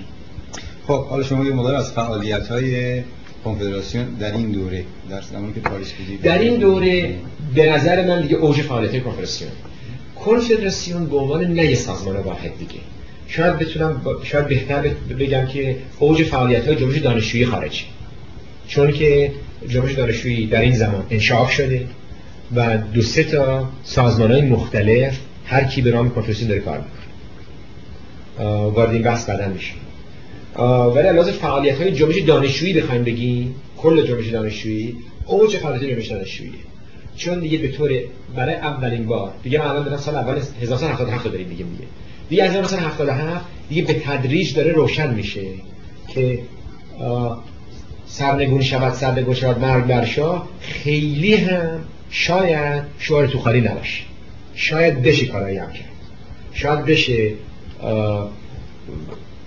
خب حالا شما یه مقدار از فعالیت های کنفدراسیون در این دوره در زمانی که پاریس بودید در این دوره به نظر من دیگه اوج فعالیت کنفدراسیون. کنفدراسیون به عنوان نه سازمان واحد دیگه. شاید بتونم شاید بهتر بگم که اوج فعالیت های جنبش دانشجویی خارجی چون که جنبش دانشجویی در این زمان انشاف شده و دو سه تا سازمان های مختلف هر کی به نام کنفدراسیون داره کار می‌کنه. وارد این بحث بعدا میشه. ولی علاوه فعالیت های جنبش دانشجویی بخوایم بگیم کل جنبش دانشجویی اوج فعالیت جنبش دانشجویی چون دیگه به طور برای اولین بار دیگه ما الان سال اول 1977 داریم دیگه دیگه. دیگه از 1977 دیگه به تدریج داره روشن میشه که سرنگون شود سرنگون شود مرگ بر خیلی هم شاید شعار تو خالی نباشه. شاید بشه کارایی هم کرد. شاید بشه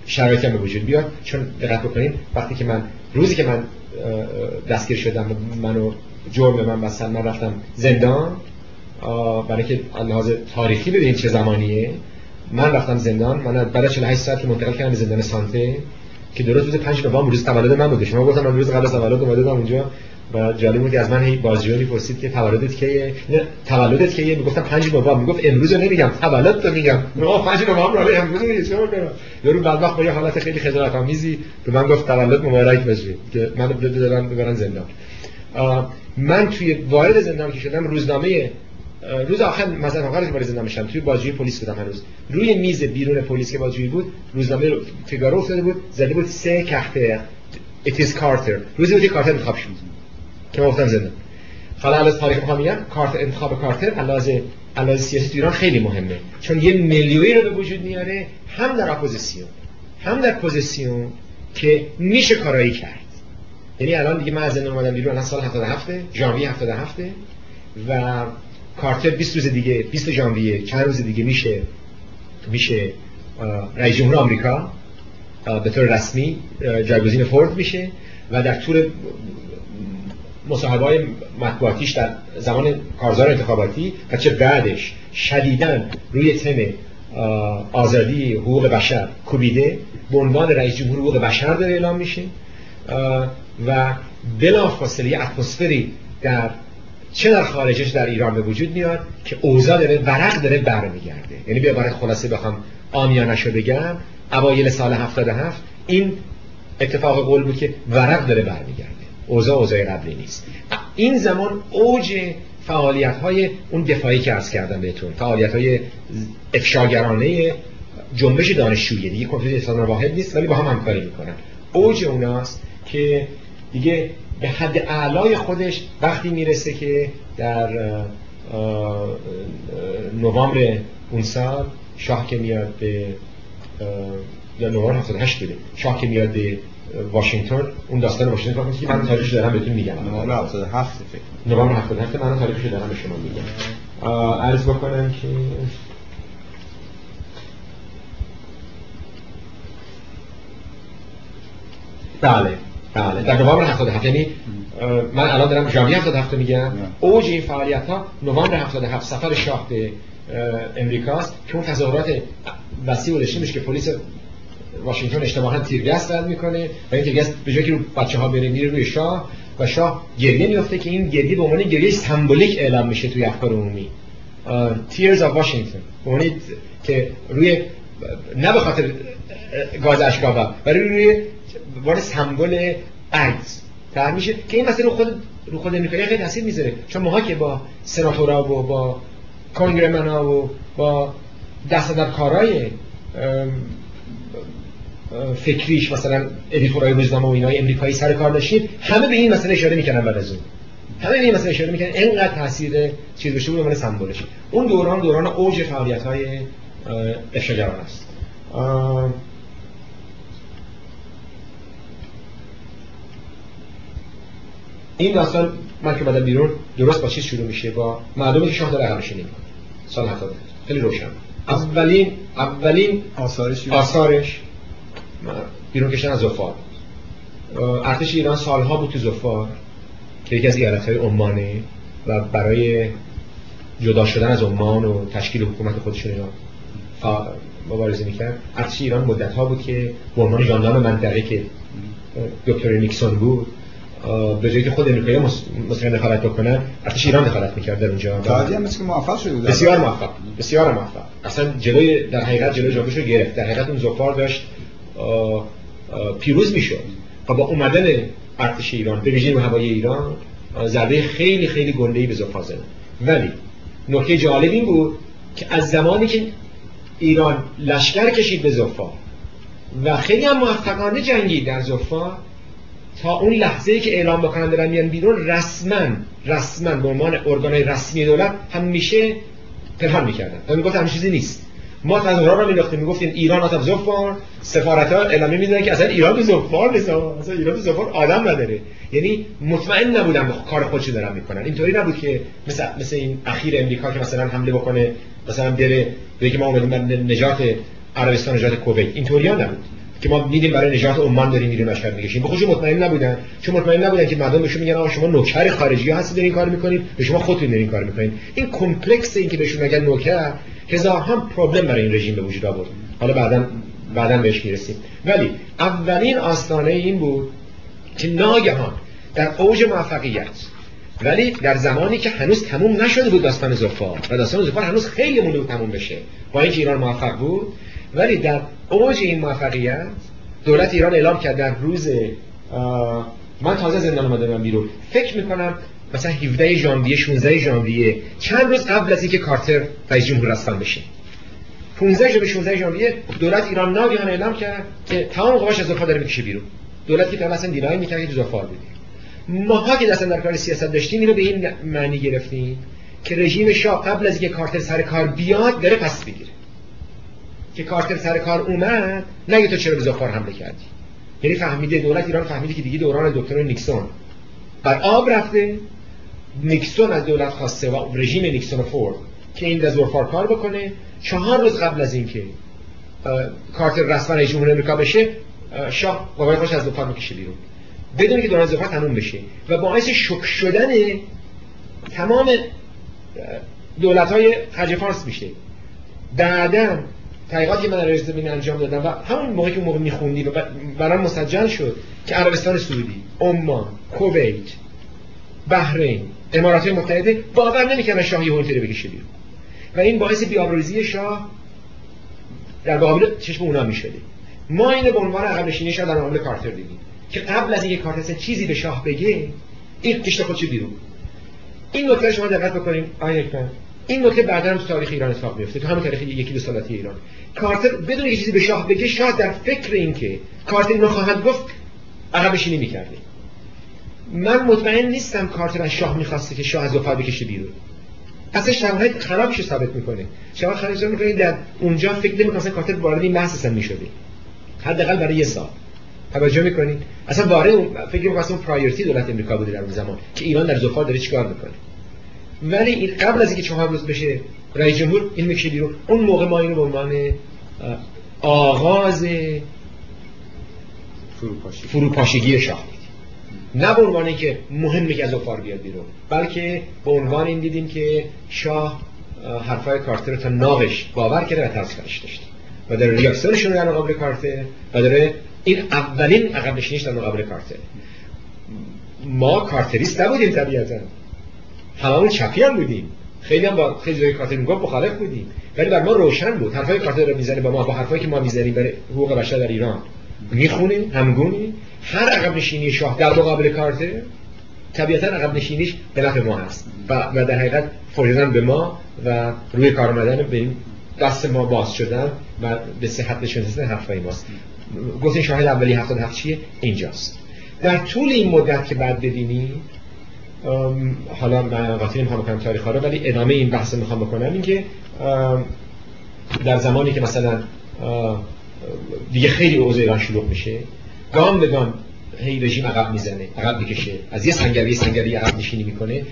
شرایطی هم به وجود بیاد. چون دقت بکنید وقتی که من روزی که من دستگیر شدم منو جرم من بستن. من رفتم زندان. برای که لحاظ تاریخی ببینید چه زمانیه. من رفتم زندان. من بعد 48 ساعت که منتقل کردم به زندان سانته که درست روز 5 نوامبر روز تولد من بود شما گفتم من روز قبل از تولد اومدم اونجا و جالب بود که از من هی بازجویی می‌پرسید که تولدت کیه؟ تولدت کیه؟ می‌گفتم 5 نوامبر می‌گفت امروز رو نمیگم. تولد تو میگم. نه 5 نوامبر رو امروز میگم چه کنم یارو بعد وقت با یه حالت خیلی خجالت آمیزی به من گفت تولد مبارک باشه که ببرن ببرن زندان. من توی وارد زندان که شدم روزنامه روز آخر مثلا آخرش وارد زندان میشم توی بازجویی پلیس بودم هنوز. روی میز بیرون پلیس که بازجویی بود روزنامه فیگارو افتاده بود زده بود سه کخته is کارتر روزی بود کارتر انتخاب شد. که گفتم زندان حالا از تاریخ می‌خوام میگم کارت انتخاب کارتر علاوه علاوه سیاسی تو ایران خیلی مهمه. چون یه میلیونی رو به وجود میاره هم در اپوزیسیون هم در پوزیسیون که میشه کارایی کرد. یعنی الان دیگه من از زندان اومدم بیرون الان سال 77 ژانویه 77 و کارتر 20 روز دیگه 20 ژانویه چند روز دیگه میشه میشه رئیس جمهور آمریکا به طور رسمی جایگزین فورد میشه و در طول مصاحبه های مطبوعاتیش در زمان کارزار انتخاباتی و چه بعدش شدیدن روی تم آزادی حقوق بشر کوبیده به عنوان رئیس جمهور حقوق بشر داره اعلام میشه. و بلافاصله اتمسفری در چه در خارجش در ایران به وجود میاد که اوضاع داره ورق داره برمیگرده. یعنی به عبارت خلاصه بخوام آمیانشو بگم اوایل سال 77 این اتفاق قول بود که ورق داره برمیگرده. اوضاع اوضاع قبلی نیست. این زمان اوج فعالیت های اون دفاعی که عرض کردم بهتون فعالیت های افشاگرانه جنبش دانشجویی. دیگه کنفرانس واحد نیست ولی با هم همکاری می‌کنن. اوج اوناست که دیگه به حد اعلای خودش وقتی می‌رسه که در نوامبر اون سال شاه که میاد به یا نوامبر 78 بوده شاه که میاد به واشنگتن اون داستان واشنگتن که من تاریخش دارم بهتون میگم. نوامبر 77 فکر نوامبر 77 من تاریخش دارم به شما میگم. عرض بکنم که بله. بله در نوامبر 77 یعنی من الان دارم ژانویه 77 میگم. اوج این فعالیت ها نوامبر 77 سفر شاه به امریکاست که اون تظاهرات وسیع و میشه که پلیس واشنگتن اجتماعا تیرگس رد می‌کنه و این تیرگس به جای که رو بچه ها بره میره روی شاه و شاه گریه میفته که این گریه به عنوان گریه سمبولیک اعلام میشه توی افکار عمومی. Tears of Washington به که روی نه به خاطر گاز اشکاوا ولی روی وارد سمبل عجز. تر میشه که این مسئله خود رو خود امریکایی خیلی تاثیر می‌ذاره. چون ماها که با سناتورا و با کنگرمنا و با کارای فکریش مثلا ادیتورای روزنامه و اینای امریکایی سر کار داشتیم همه به این مسئله اشاره می‌کنن بعد از اون. همه به این مسئله اشاره می‌کنن اینقدر تاثیر چیز بشه بود سمبولش اون دوران دوران اوج فعالیت های افشاگران است. این داستان من که بعد بیرون درست با چیز شروع میشه؟ با معلومه که شاه داره عقلش نمی‌کنه سال 70 خیلی روشن. اولین اولین آثارش آثارش بیرون کشتن از زفار. ارتش ایران سالها بود تو زفار که یکی از ایالت های عمانه و برای جدا شدن از عمان و تشکیل حکومت خودشون اینا مبارزه می‌کرد. ارتش ایران مدت ها بود که به عنوان ژاندارم منطقه که دکتر نیکسون بود به جایی که خود امریکایی مثلا دخالت بکنن ارتش ایران دخالت می‌کرد در اونجا. هم مثل که موفق شده بود. بسیار موفق بسیار موفق. اصلا جلوی در حقیقت جلوی جابش رو گرفت. در حقیقت اون زفار داشت پیروز می‌شد. و با اومدن ارتش ایران به ویژه هوایی ایران ضربه خیلی خیلی گنده‌ای به زفار زد. ولی نکته جالب این بود که از زمانی که ایران لشکر کشید به زفار و خیلی هم موفقانه جنگید در زفار تا اون لحظه ای که اعلام بکنن دارن میان بیرون رسما رسما به عنوان ارگانهای رسمی دولت همیشه پنهان می‌کردن. و می‌گفت همین چیزی نیست. ما تظاهرات رو مینداختیم. می‌گفتیم ایران آتف زفار سفارت ها اعلامیه که اصلا ایران به زفار نیست. اصلا ایران به زفار آدم نداره. یعنی مطمئن نبودن کار خودشو دارن می‌کنن. اینطوری نبود که مثل مثل این اخیر امریکا که مثلا حمله بکنه مثلا بره بگه ما اومدیم نجات عربستان نجات کویت. اینطوری نبود. که ما دیدیم برای نجات عمان داریم میریم لشکر می‌کشیم به خودشون مطمئن نبودن. چون مطمئن نبودن که مردم بهشون میگن آقا شما نوکر خارجی هستید این کار می‌کنید به شما خودتون دارین کار می‌کنید این کمپلکس این که بهشون میگن نوکر هزار هم پرابلم برای این رژیم به وجود آورد. حالا بعدا بعدا بهش می‌رسیم. ولی اولین آستانه این بود که ناگهان در اوج موفقیت ولی در زمانی که هنوز تموم نشده بود داستان زفار. و داستان زفار هنوز خیلی مونده تموم بشه. با اینکه ایران موفق بود ولی در اوج این موفقیت دولت ایران اعلام کرد در روز من تازه زندان اومدم بیرون. فکر می‌کنم مثلا 17 ژانویه 16 ژانویه چند روز قبل از اینکه کارتر رئیس جمهور رسمی بشه. 15 ژانویه 16 ژانویه دولت ایران ناگهان اعلام کرد که تمام قواش از دفاع داره می‌کشه بیرون. دولت که اصلا دینای می‌کرد که زفار بودی ماها که دست در کار سیاست داشتیم اینو به این معنی گرفتیم که رژیم شاه قبل از اینکه کارتر سر کار بیاد داره پس بگیره. که کارتر سر کار اومد نگه تو چرا به زفار حمله کردی. یعنی فهمیده دولت ایران فهمیده که دیگه دوران دکتر نیکسون. بر آب رفته نیکسون از دولت خواسته و رژیم نیکسون فورد که این دزورفار کار بکنه. چهار روز قبل از اینکه کارتر رسما رئیس جمهور آمریکا بشه شاه قوای خوش از دفاع می‌کشه بیرون. بدون که دوران زفار تموم بشه. و باعث شک شدن تمام دولت های فارس میشه. بعدا تحقیقاتی من در زمین انجام دادم و همون موقعی که موقع میخوندی و برام مسجل شد که عربستان سعودی، عمان، کویت، بحرین، امارات متحده باور نمی‌کنن شاه یهو اینطوری بکشه بیرون. و این باعث بیابروزی شاه در مقابل چشم اونا می‌شده. ما اینو به عنوان عقب نشینی شاه در مقابل کارتر دیدیم که قبل از اینکه کارتر چیزی به شاه بگه این کشت خودش بیرون. این نکته شما دقت بکنیم آیه این نکته بعدا هم تاریخ ایران اتفاق میفته تو همون تاریخ یکی دو سالتی ایران. کارتر بدون یه چیزی به شاه بگه شاه در فکر این که کارتر اینو خواهد گفت عقب نشینی می‌کرده. من مطمئن نیستم کارتر از شاه می‌خواسته که شاه از ظفار بکشه بیرون. اصلا شرایط خرابش ثابت می‌کنه. شما خرج می‌کنه در اونجا فکر نمی‌کنه کارتر وارد این بحث اصلا می‌شده. حداقل برای یه سال. توجه می‌کنین اصلا وارد فکر می‌کنم اون priority دولت امریکا بوده در اون زمان که ایران در ظفار داره چیکار می‌کنه؟ ولی این قبل از اینکه چهار روز بشه رئیس جمهور این می‌کشه بیرون. اون موقع ما اینو به عنوان آغاز فروپاشی. فروپاشگی شاه نه به عنوان اینکه مهمه که از افار بیاد بیرون بلکه به عنوان این دیدیم که شاه حرفای کارتر رو تا ناقش باور کرده و ترس داشته و در ریاکسیونشون در مقابل کارتر و داره این اولین عقب نشینیش در مقابل کارتر. ما کارتریست نبودیم طبیعتا. هممون چپی هم بودیم. خیلی هم با خیلی جای کارتر می‌گفت مخالف بودیم. ولی بر ما روشن بود. حرفای کارتر رو می‌زنه با ما با حرفایی که ما می‌زنیم برای حقوق بشر در ایران. می‌خونیم همگونیم هر عقب نشینی شاه در مقابل کارتر طبیعتا عقب نشینیش به نفع ما هست. و, در حقیقت فوریدن به ما و روی کار آمدن به این دست ما باز شدن و به صحت نشون دادن حرفای ماست. گفتین شاهد اولی 77 چیه؟ اینجاست. در طول این مدت که بعد ببینیم حالا من نمی‌خوام بکنم تاریخ رو ولی ادامه این بحث می‌خوام بکنم این که در زمانی که مثلا دیگه خیلی اوضاع ایران شلوغ میشه گام به گام هی رژیم عقب می‌زنه عقب می‌کشه از یه سنگری سنگری عقب نشینی می‌کنه.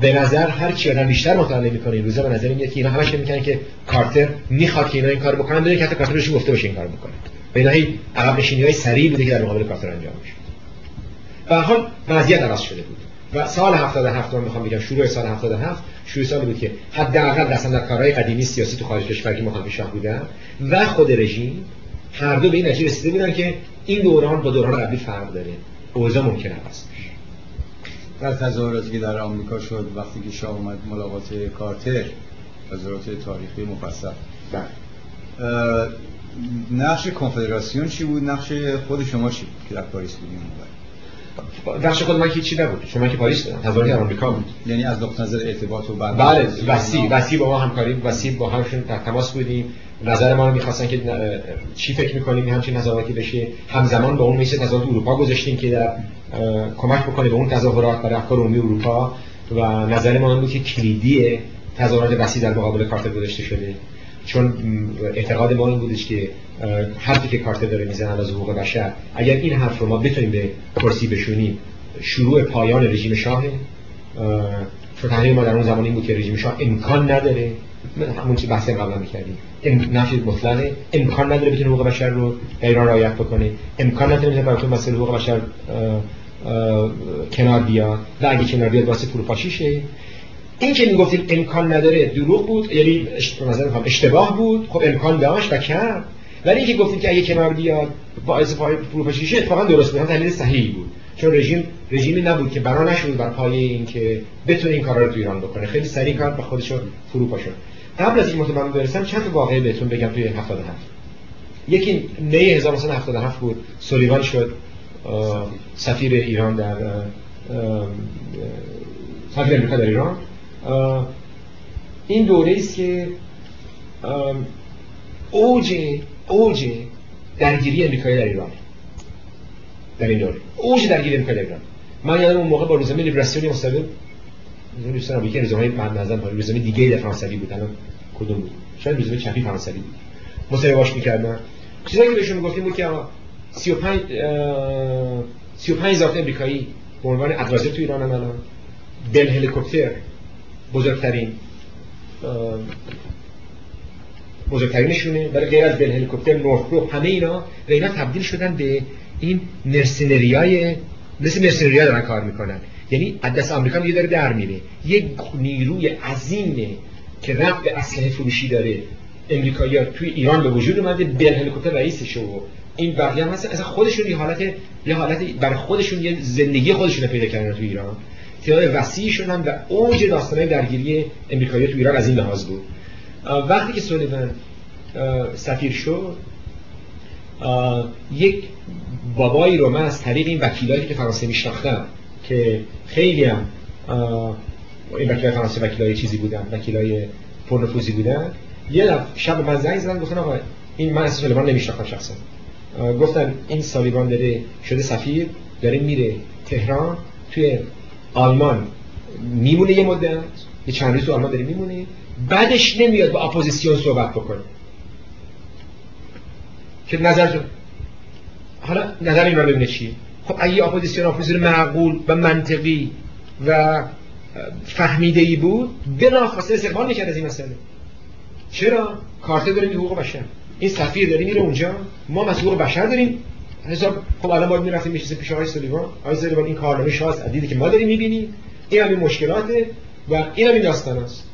به نظر هر چی آدم بیشتر مطالعه می‌کنه این روزا به نظر میاد که اینا همش می‌کنن که کارتر می‌خواد که اینا این کار بکنن بدون که حتی کارتر بهش گفته باشه این کار بکنه. به اینا عقب نشینی های سریع بوده که در مقابل کارتر انجام میشه. به حال وضعیت عوض شده بود. و سال 77 من می‌خوام بگم شروع سال 77 شروع سال بود که حداقل اصلا در کارهای قدیمی سیاسی تو خارج کشور که مخالف شاه بودن و خود رژیم هر دو به این نتیجه رسیده بودن که این دوران با دوران قبلی فرق داره. اوضاع ممکن است. در تظاهراتی که در آمریکا شد وقتی که شاه اومد ملاقات کارتر تظاهرات تاریخی مفصل. بله. نقش کنفدراسیون چی بود؟ نقش خود شما چی بود که در پاریس بودیم نقش خود من که چی نبود شما که پاریس تظاهرات آمریکا بود. یعنی از نقطه نظر ارتباط و بله وسیع وسیع با ما همکاری وسیع با همشون در تماس بودیم. نظر ما رو می‌خواستن که چی فکر می‌کنیم همچین تظاهراتی بشه. همزمان با اون میشه تظاهرات اروپا گذاشتیم که در کمک بکنه به اون تظاهرات برای افکار عمومی اروپا. و نظر ما بود که کلیدی تظاهرات وسیع در مقابل کارتر گذاشته شده. چون اعتقاد ما این بودش که حرفی که کارتر داره می‌زنه از حقوق بشر اگر این حرف رو ما بتونیم به کرسی بشونیم شروع پایان رژیم شاه چون تحلیل ما در اون زمان بود که رژیم شاه امکان نداره. همون چی بحث قبلا می‌کردیم. نفی مطلقه. امکان نداره بتونه حقوق بشر رو ایران رعایت بکنه. امکان نداره بتونه مسئله حقوق بشر کنار بیاد. و اگه کنار بیاد واسه فروپاشی شه. این که می‌گفتیم امکان نداره دروغ بود یعنی اشتباه بود خب امکان داشت و کرد. ولی اینکه گفتیم که اگه کنار بیاد باعث فروپاشی شه اتفاقا درست بود دلیل صحیحی بود. چون رژیم رژیمی نبود که بنا نشد بر پایه این که بتونه این کارا رو تو ایران بکنه. خیلی سریع کار به خودش فروپا شد. قبل از این مطمئن برسم چند تا واقعه بهتون بگم توی 77 یکی می 1977 بود. سولیوان شد. سفیر ایران در سفیر امریکا در ایران. این دوره است که اوج اوج درگیری امریکایی در ایران. در این دوره. اوج درگیری امریکایی در ایران. من یادم اون موقع با روزنامه لیبراسیونی مصاحبه دوستان آمریکا روزنامه من نظرم روزنامه دیگه در فرانسوی بود. الان کدوم بود؟ شاید روزنامه چپی فرانسوی بود. مصاحبه باش می‌کردم چیزایی که بهشون می‌گفتیم بود که 35 35 ذات امریکایی به عنوان ادوایزر تو ایران هم الان دل هلیکوپتر بزرگترین بزرگترینشونه. برای غیر از دل هلیکوپتر نورثروپ همه اینا و اینا تبدیل شدن به این مرسنریای مثل مرسنریا دارن کار می‌کنن. یعنی دست آمریکا یه داره در میره. یک نیروی عظیمه که رفت به اسلحه فروشی داره. امریکایی توی ایران به وجود اومده بل هلیکوپتر رئیسش و این بقیه هم هستن. اصلا خودشون یه حالت یه حالت برای خودشون یه زندگی خودشون پیدا کردن تو ایران. تعداد وسیعی شدن و اوج داستانهای درگیری امریکایی تو ایران از این لحاظ بود. وقتی که سولیون سفیر شد یک بابایی رو من از طریق این وکیلایی که فرانسه میشناختم که خیلی هم این وکیلای فرانسه وکیلای چیزی بودن وکیلای پرنفوذی بودن یه شب من زنگ زدن گفتن آقا این من اساس سلیمان نمیشناختم شخصا. گفتن این سالیوان داره شده سفیر داره میره تهران توی آلمان میمونه یه مدت یه چند روز تو آلمان داره میمونه بعدش نمیاد با اپوزیسیون صحبت بکنه. که نظر حالا نظر این رو ببینه چیه خب اگه اپوزیسیون اپوزیسیون معقول و منطقی و فهمیده ای بود بلافاصله استقبال می‌کرد از این مسئله. چرا؟ کارتر داریم حقوق بشر. این سفیر داره میره اونجا ما مسئول بشر داریم. حساب خب الان باید می‌رفتیم میشه پیش آقای سالیوان. آقای سالیوان این کارنامه شاست دیدی که ما داریم می‌بینیم. این هم این مشکلاته و این هم این داستان است.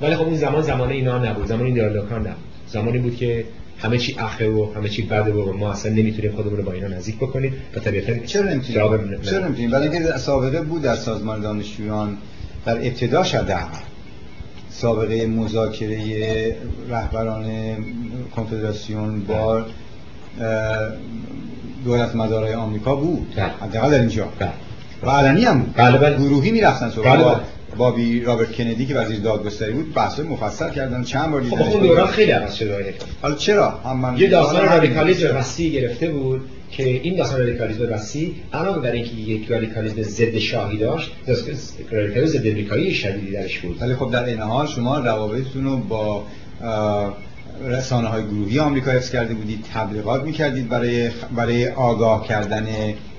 ولی خب اون زمان زمان اینا نبود. زمان این دیالوگا نبود. زمانی بود که همه چی اخه و همه چی بده و ما اصلا نمی‌تونیم خودمون رو با اینا نزدیک بکنیم و طبیعتا چرا نمی‌تونیم؟ چرا نمی‌تونیم؟ برای اینکه سابقه بود در سازمان دانشجویان در ابتداش حداقل سابقه مذاکره رهبران کنفدراسیون با دولت مدارای آمریکا بود بله. حداقل در اینجا بله. و علنی هم بود بله بله. گروهی می‌رفتن بله صحبت بله. بابی رابرت کندی که وزیر دادگستری بود بحث مفصل کردن چند بار خب. اون دوران خیلی عوض شده حالا چرا هم من یه داستان رادیکالیسم وسیع گرفته بود که این داستان رادیکالیسم وسیع علاوه بر اینکه یک رادیکالیسم ضد شاهی داشت رادیکالیسم ضد امریکایی شدیدی درش بود ولی خب در این حال شما روابطتون رو با رسانه های گروهی آمریکا حفظ کرده بودید تبلیغات می‌کردید برای برای آگاه کردن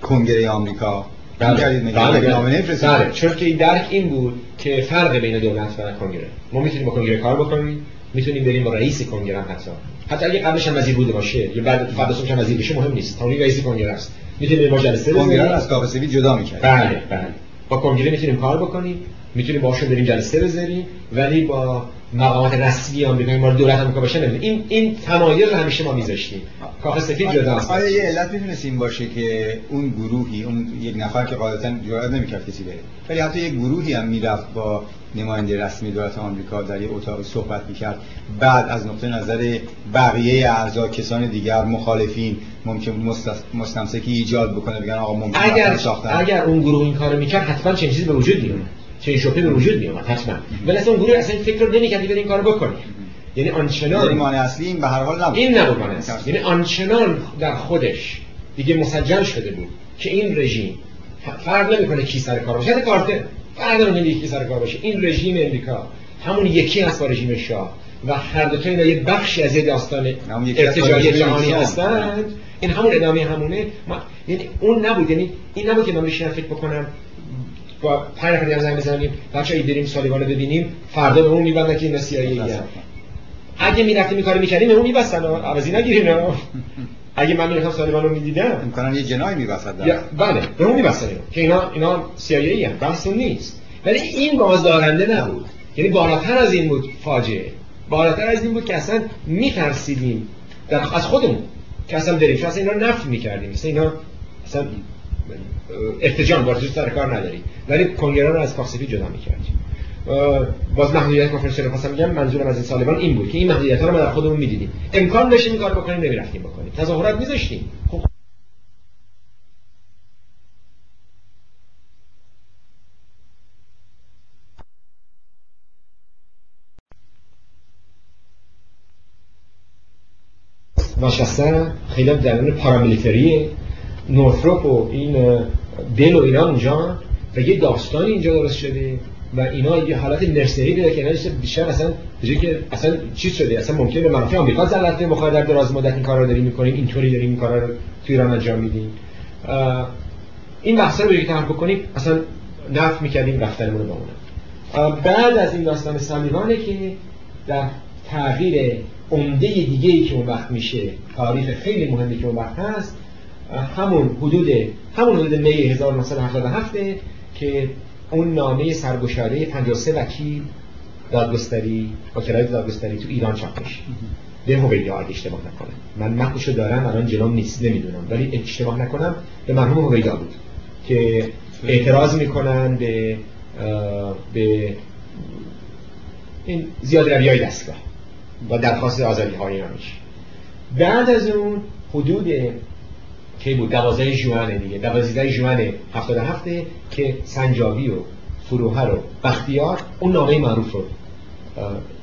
کنگره آمریکا؟ بله. نمی‌فرستید؟ بله. چون که این درک این بود که فرق بین دولت و کنگره. ما می‌تونیم با کنگره کار بکنیم می‌تونیم بریم با رئیس کنگره هم حتی حتی اگه قبلش هم وزیر بوده باشه یا بعد فرداش هم وزیر بشه مهم نیست. تا اون رئیس کنگره است. می‌تونیم با جلسه کنگره از کاخ سفید جدا می‌کرد بله بله. با کنگره می‌تونیم کار بکنیم می‌تونیم باشون بریم جلسه بذاریم ولی با مقامات رسمی آمریکا ما دولت آمریکا باشه نمی‌دونم. این این تمایل رو همیشه ما میذاشتیم. کاخ سفید جدا است آیا یه علت می‌تونست این باشه که اون گروهی اون یک نفر که قاعدتا جرئت نمی‌کرد کسی بره. ولی حتی یک گروهی هم می‌رفت با نماینده رسمی دولت آمریکا در یه اتاق صحبت می‌کرد. بعد از نقطه نظر بقیه اعضا کسان دیگر مخالفین ممکن مستمسکی ایجاد بکنه بگن آقا ممکن اگر اگر اون گروه این کارو می‌کرد حتما چنین چیزی به وجود میومد چنین شبهه به وجود میومد حتما. ولی اصلا اون گروه اصلا فکر رو نمی‌کرد این کارو بکنه. یعنی آنچنان یعنی مانع اصلی این به هر حال نبود. این نبود مانع اصلی. یعنی آنچنان در خودش دیگه مسجل شده بود که این رژیم فرق نمی‌کنه کی سر کار باشه. کارتر فرق نمی‌کنه کی سر کار باشه. این رژیم امریکا همون یکی هست با رژیم شاه و هر دو تا اینا یه بخشی از یه داستان ارتجاعی جهانی هستند. این همون ادامه همونه. ما... یعنی اون نبود. یعنی این نبود که من بشینم فکر بکنم با پنج نفر زنگ بزنیم. بچه‌ای بریم سالیوان رو ببینیم. فردا به اون میبندن که این سیایی اگه می‌رفتیم این کارو می‌کردیم به اون میبستن. عوضی نگیرین اگه من می‌رفتم سالیوان رو می‌دیدم. امکانا یه جنایی میبستن. بله به اون میبستن. که اینا اینا CIA هم بحث نیست. ولی این بازدارنده نبود. یعنی بالاتر از این بود فاجعه. بالاتر از این بود که اصلا میترسیدیم. در از خودمون. که اصلا بریم. چون اصلا اینا نفی می‌کردیم. مثلا اینا اصلا ارتجام وارد سر کار نداری. ولی کنگره رو از کاخ جدا می‌کردیم باز محدودیت کنفرانس خواستم میگم منظورم از این سالیوان این بود که این محدودیت ها رو ما در خودمون می‌دیدیم. امکان داشتیم این کار بکنیم نمی‌رفتیم بکنیم. تظاهرات میذاشتیم. خب. نشستن خیلی درون پارامیلیتری نورفروپ و این دل و اینا اونجا و یه داستانی اینجا درست شده و اینا یه حالت مرسنری داره که اینا بیشتر اصلا که اصلا چیز شده اصلا ممکنه به منافع آمریکا ضرر کنه در دراز مدت این کارا رو داریم می‌کنیم اینطوری داریم این کارا رو توی ایران انجام میدیم این بحثا رو بگید طرح بکنیم اصلا نفت می‌کردیم رفتنمون رو بمونه بعد از این داستان سالیوانه که در تغییر عمده دیگه ای که اون وقت میشه تاریخ خیلی مهمی که اون وقت هست همون حدود همون حدود می 1977 که اون نامه سرگشاده 53 وکیل دادگستری وکلای دادگستری تو ایران چاپ میشه. به هویدا اگه اشتباه نکنم. من متنشو دارم الان جلوم نیست نمی‌دونم. ولی اشتباه نکنم به مرحوم هویدا بود که اعتراض می‌کنن به به این زیاد روی های دستگاه با درخواست آزادی های بعد از اون حدود که بود؟ دوازده جوانه دیگه. دوازده جوان هفتاد هفته که سنجابی و فروهر و بختیار اون نامه معروف رو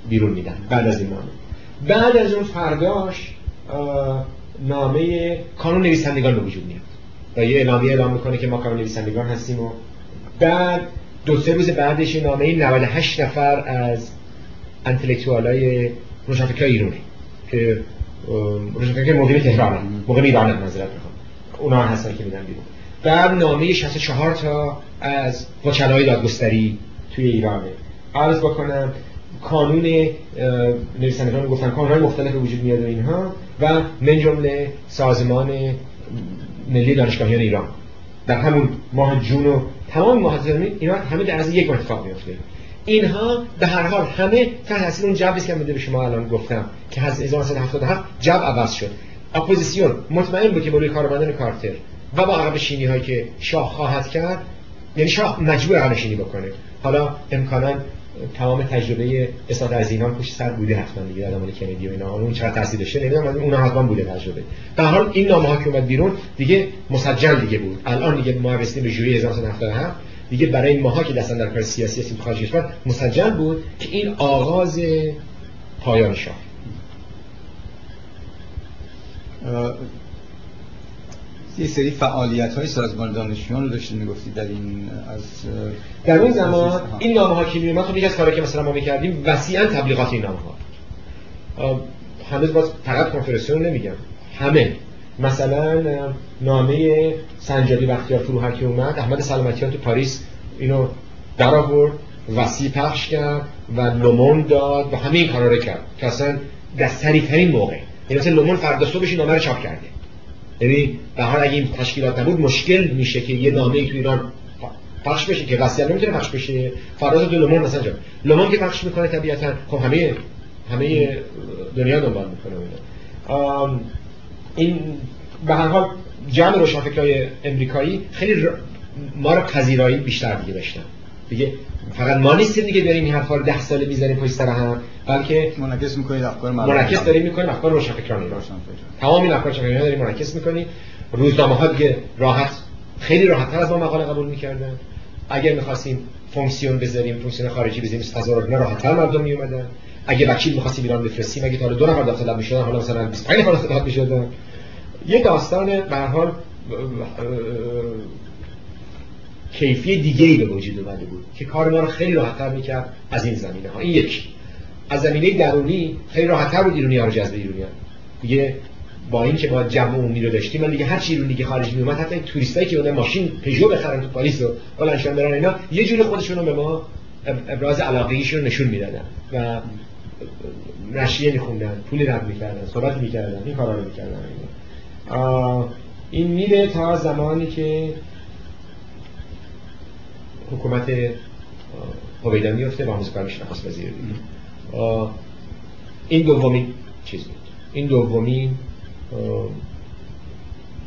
بیرون میدن. بعد از این نامه. بعد از اون فرداش نامه کانون نویسندگان به وجود میاد. و یه اعلامیه اعلام می‌کنه که ما کانون نویسندگان هستیم و بعد دو سه روز بعدش نامه 98 نفر از انتلکتوالای روشنفکرای ایرونه که روشنفکر مقیم تهران مقیم ایران نظرت می‌خوام اونا هستن که میدن بیرون. بعد نامه 64 تا از وکلای دادگستری توی ایرانه. عرض بکنم کانون نویسندگان گفتن کانونهای مختلف وجود میاد و اینها و من جمله سازمان ملی دانشگاهیان ایران. در همون ماه جون و تمام ماه اینا همه در از یک اتفاق میفته اینها به هر حال همه تحت اون جوی که من به شما الان گفتم که از 1977 جو عوض شد. اپوزیسیون مطمئن بود که با روی کار اومدن کارتر و با عقب نشینی هایی که شاه خواهد کرد یعنی شاه مجبور عقب نشینی بکنه. حالا امکانا تمام تجربه اصلاح از اینان پشت سر بوده حتما دیگه آدم کندی و اینا. اون چقدر تاثیر داشته نمی‌دونم اون حتما بوده تجربه. در حال این نامه ها که اومد بیرون دیگه مسجل دیگه بود. الان دیگه ما رسیدیم به ژوئیه 1997 دیگه برای این ماها که دستن در کار سیاسی هستیم خارج کشور مسجل بود که این آغاز پایان شاه. یه سری فعالیت های سازمان دانشجویان رو داشتید می‌گفتید در این از در اون زمان این نامه ها که میومد خب یکی از کارهایی که مثلا ما می‌کردیم وسیعا تبلیغات این نامه ها. هنوز باز فقط کنفرانسیون نمیگم همه. مثلا نامه سنجادی بختیار فروهر که اومد احمد سلامتیان تو پاریس اینو در آورد وسیع پخش کرد و لومون داد و همه این کارا رو کرد که اصلا در سریعترین موقع. یعنی مثلا لومون فردا صبحش نامه رو چاپ کرده. یعنی به هر اگه این تشکیلات نبود مشکل میشه که یه نامه ای تو ایران پخش بشه که وصیت نمی‌تونه پخش بشه. فراز دو لومون مثلا جا لومون که پخش می‌کنه طبیعتا خب همه همه دنیا دنبال می‌کنه اون این به هر حال جمع روشنفکرای امریکایی خیلی ما رو پذیرایی بیشتر دیگه داشتن دیگه فقط ما نیستیم دیگه داریم این حرفا رو ده ساله می‌زنیم پشت سر هم. بلکه منعکس می‌کنید افکار منعکس داریم می‌کنیم افکار روشنفکران. ایران تمام این افکار روشنفکران داریم منعکس می‌کنیم. روزنامه ها دیگه راحت خیلی راحت از ما مقاله قبول می‌کردن. اگر می‌خواستیم آکسیون بذاریم آکسیون خارجی بذاریم تظاهرات راحت مردم میومدن اگه وکیل می‌خواستیم ایران بفرستیم اگه تا دو نفر داخل می‌شدن حالا مثلا 25 نفر داخل می‌شدن. یه داستان به هر حال کیفی دیگه ای به وجود اومده بود که کار ما رو خیلی راحت‌تر می‌کرد از این زمینه ها. این یک از زمینه درونی خیلی راحت‌تر بود ایرانی ها رو جذب ایرانیان دیگه با اینکه با جمع عمومی رو داشتیم من دیگه هر چی ایرانی که خارج می اومد حتی توریستایی که اون ماشین پژو بخرن تو پاریس و بلندشان برن اینا یه جوری خودشون رو به ما ابراز علاقه رو نشون می‌دادن و نشریه میخوندن پولی رد می‌کردن صحبت می‌کردن این کارا رو می‌کردن. این میره تا زمانی که حکومت هویدا میفته و آموزگار میشه نخواست وزیر این دومین چیز بود. این دومین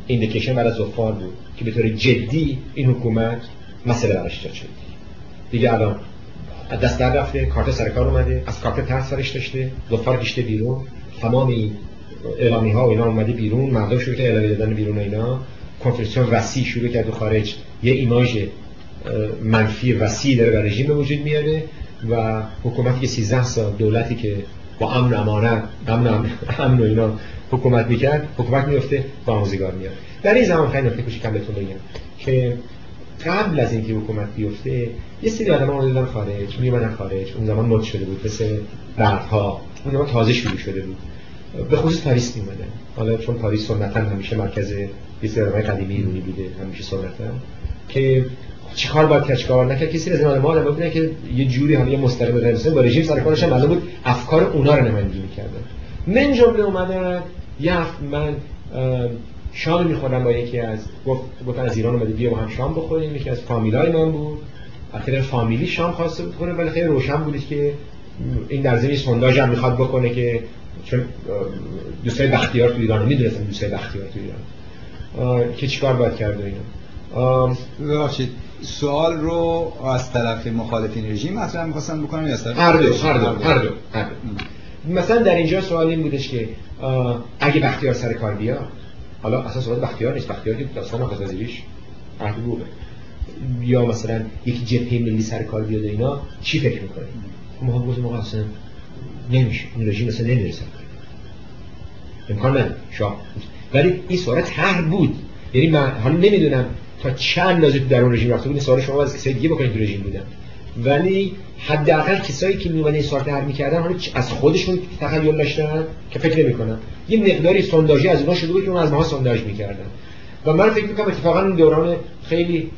ایندیکیشن برای زفار بود که به طور جدی این حکومت مسئله براش ایجاد شد دیگه الان دست در رفته کارت سرکار اومده از کارت ترس سرش داشته زفار کشته بیرون تمام این اعلامی ها و اینا اومده بیرون مردم شروع کرد اعلامی دادن بیرون اینا. کنفرانسیون وسیع شروع کرد و خارج. یه ایماژ منفی وسیع داره به رژیم وجود میاره و حکومتی که 13 سال دولتی که با امن امانت امن امن و اینا حکومت می‌کرد حکومت میفته با آموزگار میاد. در این زمان خیلی نکته کوچیکم بهتون بگم که قبل از اینکه حکومت بیفته یه سری آدم اومدن خارج میومدن خارج اون زمان مد شده بود مثل بعدها اون زمان تازه شروع شده بود. به خصوص پاریس میومدن حالا چون پاریس سنتا همیشه مرکز یه سری قدیمی ایرانی بوده همیشه سنتا که چیکار باید کرد چیکار نکرد؟ کسی از این ما آدم بودن که یه جوری هم یه مستقیم رئیس با رژیم سر کارش معلوم بود افکار اونا رو نمایندگی می‌کردن. من جمله اومدن یه من شام می‌خورم با یکی از گفت از ایران اومده بیا با هم شام بخوریم. یکی از فامیلای من بود. اخیر فامیلی شام خواسته بخوره ولی خیلی روشن بود که این در ضمن سونداژ هم می‌خواد بکنه که چون دوستای بختیار تو ایران می‌دونستم دوستای بختیار تو ایران. که چیکار باید کرد اینا. ببخشید. سوال رو از طرف مخالفین رژیم مطرح می‌خواستن بکنم یا از طرف هر دو هر دو هر دو, هر. مثلا در اینجا سوال این بودش که اگه بختیار سر کار بیا حالا اصلا سوال بختیار نیست بختیار که داستان وزیریش محبوبه یا مثلا یک جبهه ملی سر کار بیاد اینا چی فکر می‌کنه ما هم موقع اصلا نمیشه این رژیم اصلا نمی‌رسه امکان نداره. شاه. ولی این سوال طرح بود. یعنی من حالا نمی‌دونم تا چند اندازه در اون رژیم رفته بود این سوال شما از کسای دیگه بکنید تو رژیم بودن. ولی حداقل کسایی که میومدن این سوال طرح می‌کردن حالا از خودشون تخیل داشتن که فکر نمی‌کنن. یه مقداری سونداژی از اونها شده بود که اون از ما سونداژ می‌کردن. و من فکر می‌کنم اتفاقا این دوران خیلی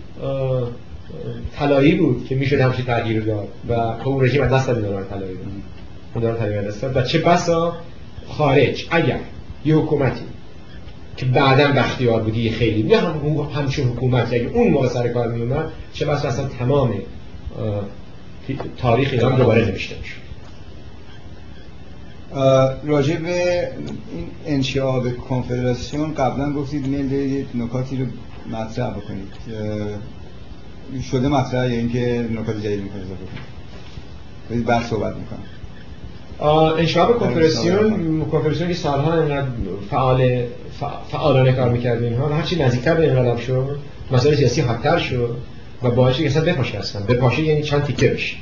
طلایی بود که می‌شد همچین تغییر داد و خب اون رژیم از دست داد دوران طلایی بود اون دوران طلایی دست و چه بسا؟ خارج. اگر یه حکومتی که بعدا بختیار بودی خیلی نه هم همچون حکومت. اگه اون موقع سر کار می اومد چه بس اصلا تمام تاریخ ایران دوباره نوشته میشه راجع به این انشعاب کنفدراسیون قبلا گفتید میل دارید نکاتی رو مطرح بکنید. شده مطرح یا اینکه نکات جدید می‌کنید اضافه کنید؟ بعد صحبت می‌کنم. انشاب کنفرانسیون کنفرانسیون که سالها فعال فعالانه کار می‌کرد اینها. و هرچی نزدیکتر به انقلاب شد مسائل سیاسی حادتر شد و باعث که اصلا بپاشه اصلا. بپاشه یعنی چند تیکه بشه.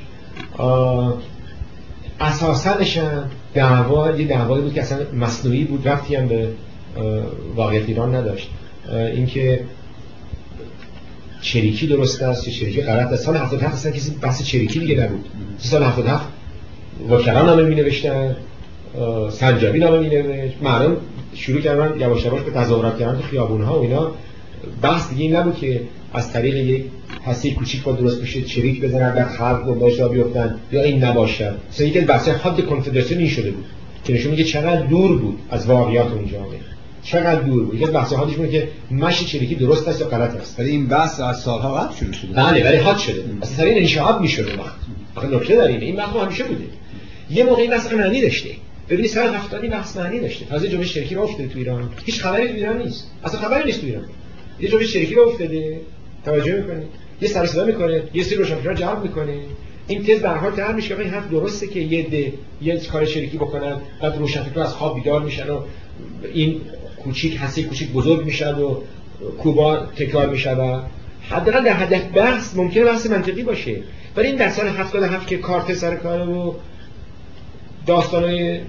اساسا دعوا یه دعوایی بود که اصلا مصنوعی بود رفتی هم به واقعیت ایران نداشت. اینکه چریکی درست است یا چریکی غلط است. سال 77 اصلا کسی بحث چریکی دیگه نبود. سال 77 وکلا نامه می نوشتن سنجابی نامه می نوشت مردم شروع کردن یواش یواش به تظاهرات کردن تو خیابون ها و اینا. بحث دیگه این نبود که از طریق یک هسته کوچیک با درست بشه چریک بزنن در خلق و باش بیفتن یا این نباشد مثلا یکی از بحث حد کنفدراسیون این شده بود که نشون میگه چقدر دور بود از واقعیات اون جامعه. چقدر دور بود. یکی از بحث حادش بود که مشی چریکی درست است یا غلط است. ولی این بحث از سالها قبل شروع شده بله ولی حاد شده اصلا این انشعاب می‌شد وقت. آخه نکته داریم این وقت همیشه بوده. یه موقعی بحث معنی داشته ببینید سال 70 بحث معنی داشته. تازه جنبش شرکی راه افتاده تو ایران. هیچ خبری تو ایران نیست. اصلا خبری نیست تو ایران. یه جنبش شرکی راه افتاده. توجه می‌کنید یه سر صدا می‌کنه. یه سری روشنفکرا جواب می‌کنه. این تز به حال طرح میشه. این حرف درسته که یه ده یه کار شرکی بکنن. بعد روشنفکرا از خواب بیدار میشن و این کوچیک هستی کوچیک بزرگ میشن و کوبا تکرار میشه و حداقل در حد بحث ممکنه بحث منطقی باشه. ولی این در سال 77 که کارت سر کار و داستانای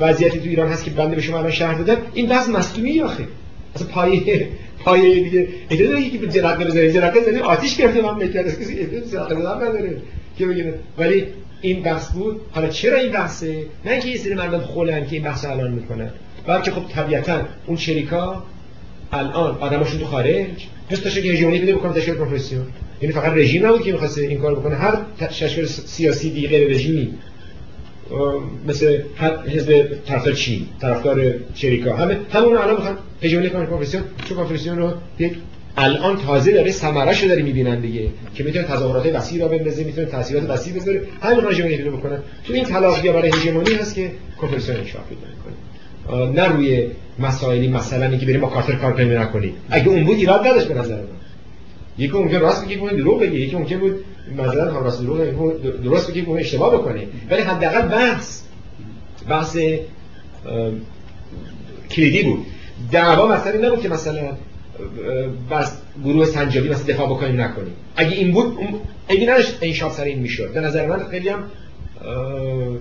وضعیتی تو ایران هست که بنده به شما الان شهر دادم. این بحث مصدومی آخه؟ اصلا پایه پایه دیگه اجازه یکی به جرقه بزنه. جرقه زنی آتیش گرفته من می‌کرد. کسی جرقه زدن نداره. که بگیره ولی این بحث بود. حالا چرا این بحثه؟ نه اینکه یه سری مردم خولن که این بحث الان می‌کنن بلکه خب طبیعتا اون شریکا الان آدماشون تو خارج. دوست داشته که هژمونی بده بکنه تشکیل پروفسیون یعنی فقط رژیم نبود که می‌خواسته این کار بکنه. هر تشکیل سیاسی دیگه رژیمی. مثل حزب طرفدار چین طرفدار شریکا همه همون الان می‌خوان هژمونی کنن کنفرانسیون چون کنفرانسیون رو یک الان تازه داره ثمره‌شو داره می‌بینن دیگه که می‌تونه تظاهرات وسیع را بندازه می‌تونه تاثیرات وسیع بذاره. همین هژمونی رو بکنن. تو این تلاقی برای هژمونی هست که کنفرانسیون انشاء پیدا می‌کنه. نه روی مسائلی مثلا اینکه بریم با کارتر کار کنیم نکنیم. اگه اون بود ایراد نداشت به نظر من. یکی ممکن راست بگه یکی دروغ بگه یکی ممکن بود مثلا هم راست دروغ درست بگه که اشتباه بکنه ولی حداقل بحث بحث کلیدی بود. دعوا مثلا نبود که مثلا بس گروه سنجابی مثلا دفاع بکنیم نکنیم. اگه این بود اگه نداشت انشاء سر این می‌شد. به نظر من خیلی هم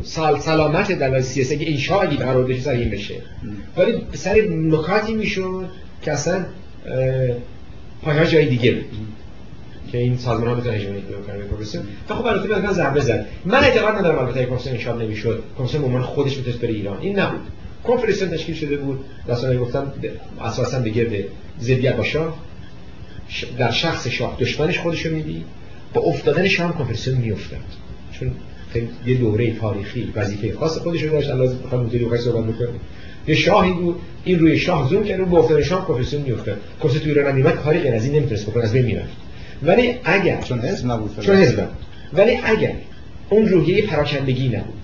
سال سلامت دلایل سیاسی اگه انشاء اگه قرار سر این بشه. ولی سر نکاتی می‌شد که اصلا پایها جای دیگه بود. که این سازمان بتونه هژمونی پیدا کنه پروفسور تا خب البته مثلا ضربه زد من اعتقاد ندارم البته کنفرانس انشاء نمی‌شد. کنفرانس به عنوان خودش می‌تونست بره ایران. این نبود. کنفرانس تشکیل شده بود. رسانه گفتم اساسا به گرد ضدیت با شاه در شخص شاه دشمنش خودش رو میدی با افتادن شاه کنفرانس میافتاد. چون یه دوره تاریخی وظیفه خاص خودش رو داشت. لازم بخوام مدیر رو صحبت بکنه یه شاهی بود. این روی شاه زوم کرد و با افتادن شاه کنفرانس میافتاد. کنفرانس تو ایران نمیاد کاری غیر از این نمی‌تونست بکنه. از بین می‌رفت. ولی اگر چون حزب نبود چون حزب ولی اگر اون روحیه پراکندگی نبود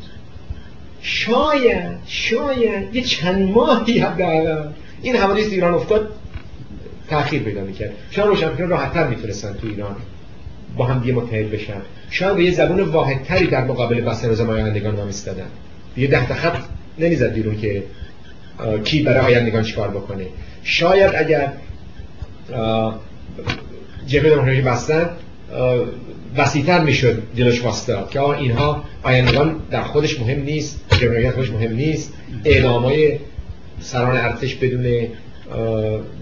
شاید شاید یه چند ماهی حداقل این حوادث ایران افتاد تأخیر پیدا می‌کرد. شاید روشنفکران راحتتر می‌تونستن تو ایران با هم دیگه متحد بشن. شاید به یه زبون واحدتری در مقابل بسر زمایندگان ایستادن. یه ده تا خط نمی‌زد بیرون که کی برای آیندگان چیکار بکنه. شاید اگر جبهه دموکراسی بستن وسیعتر می‌شد جلوش واسطه. که آقا اینها آیندگان در خودش مهم نیست جمهوریت خودش مهم نیست. اعلامای سران ارتش بدون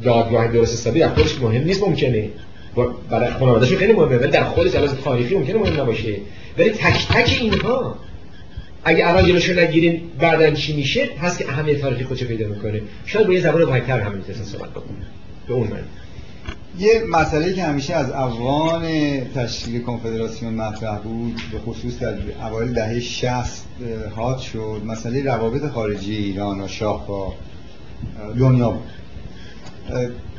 دادگاه درست حسابی در خودش مهم نیست ممکنه. برای خانوادهشون خیلی مهمه ولی در خودش علاوه تاریخی ممکنه مهم نباشه. ولی تک تک اینها اگه الان جلوشو نگیرین بعدا چی میشه؟ هست که اهمیت تاریخی خودش پیدا می‌کنه. شاید با یه زبان واحدتر هم می‌تونن صحبت بکنه به اون معنی. یه مسئله که همیشه از اوان تشکیل کنفدراسیون مطرح بود به خصوص در اوایل دهه 60 حاد شد. مسئله روابط خارجی ایران و شاه با دنیا بود.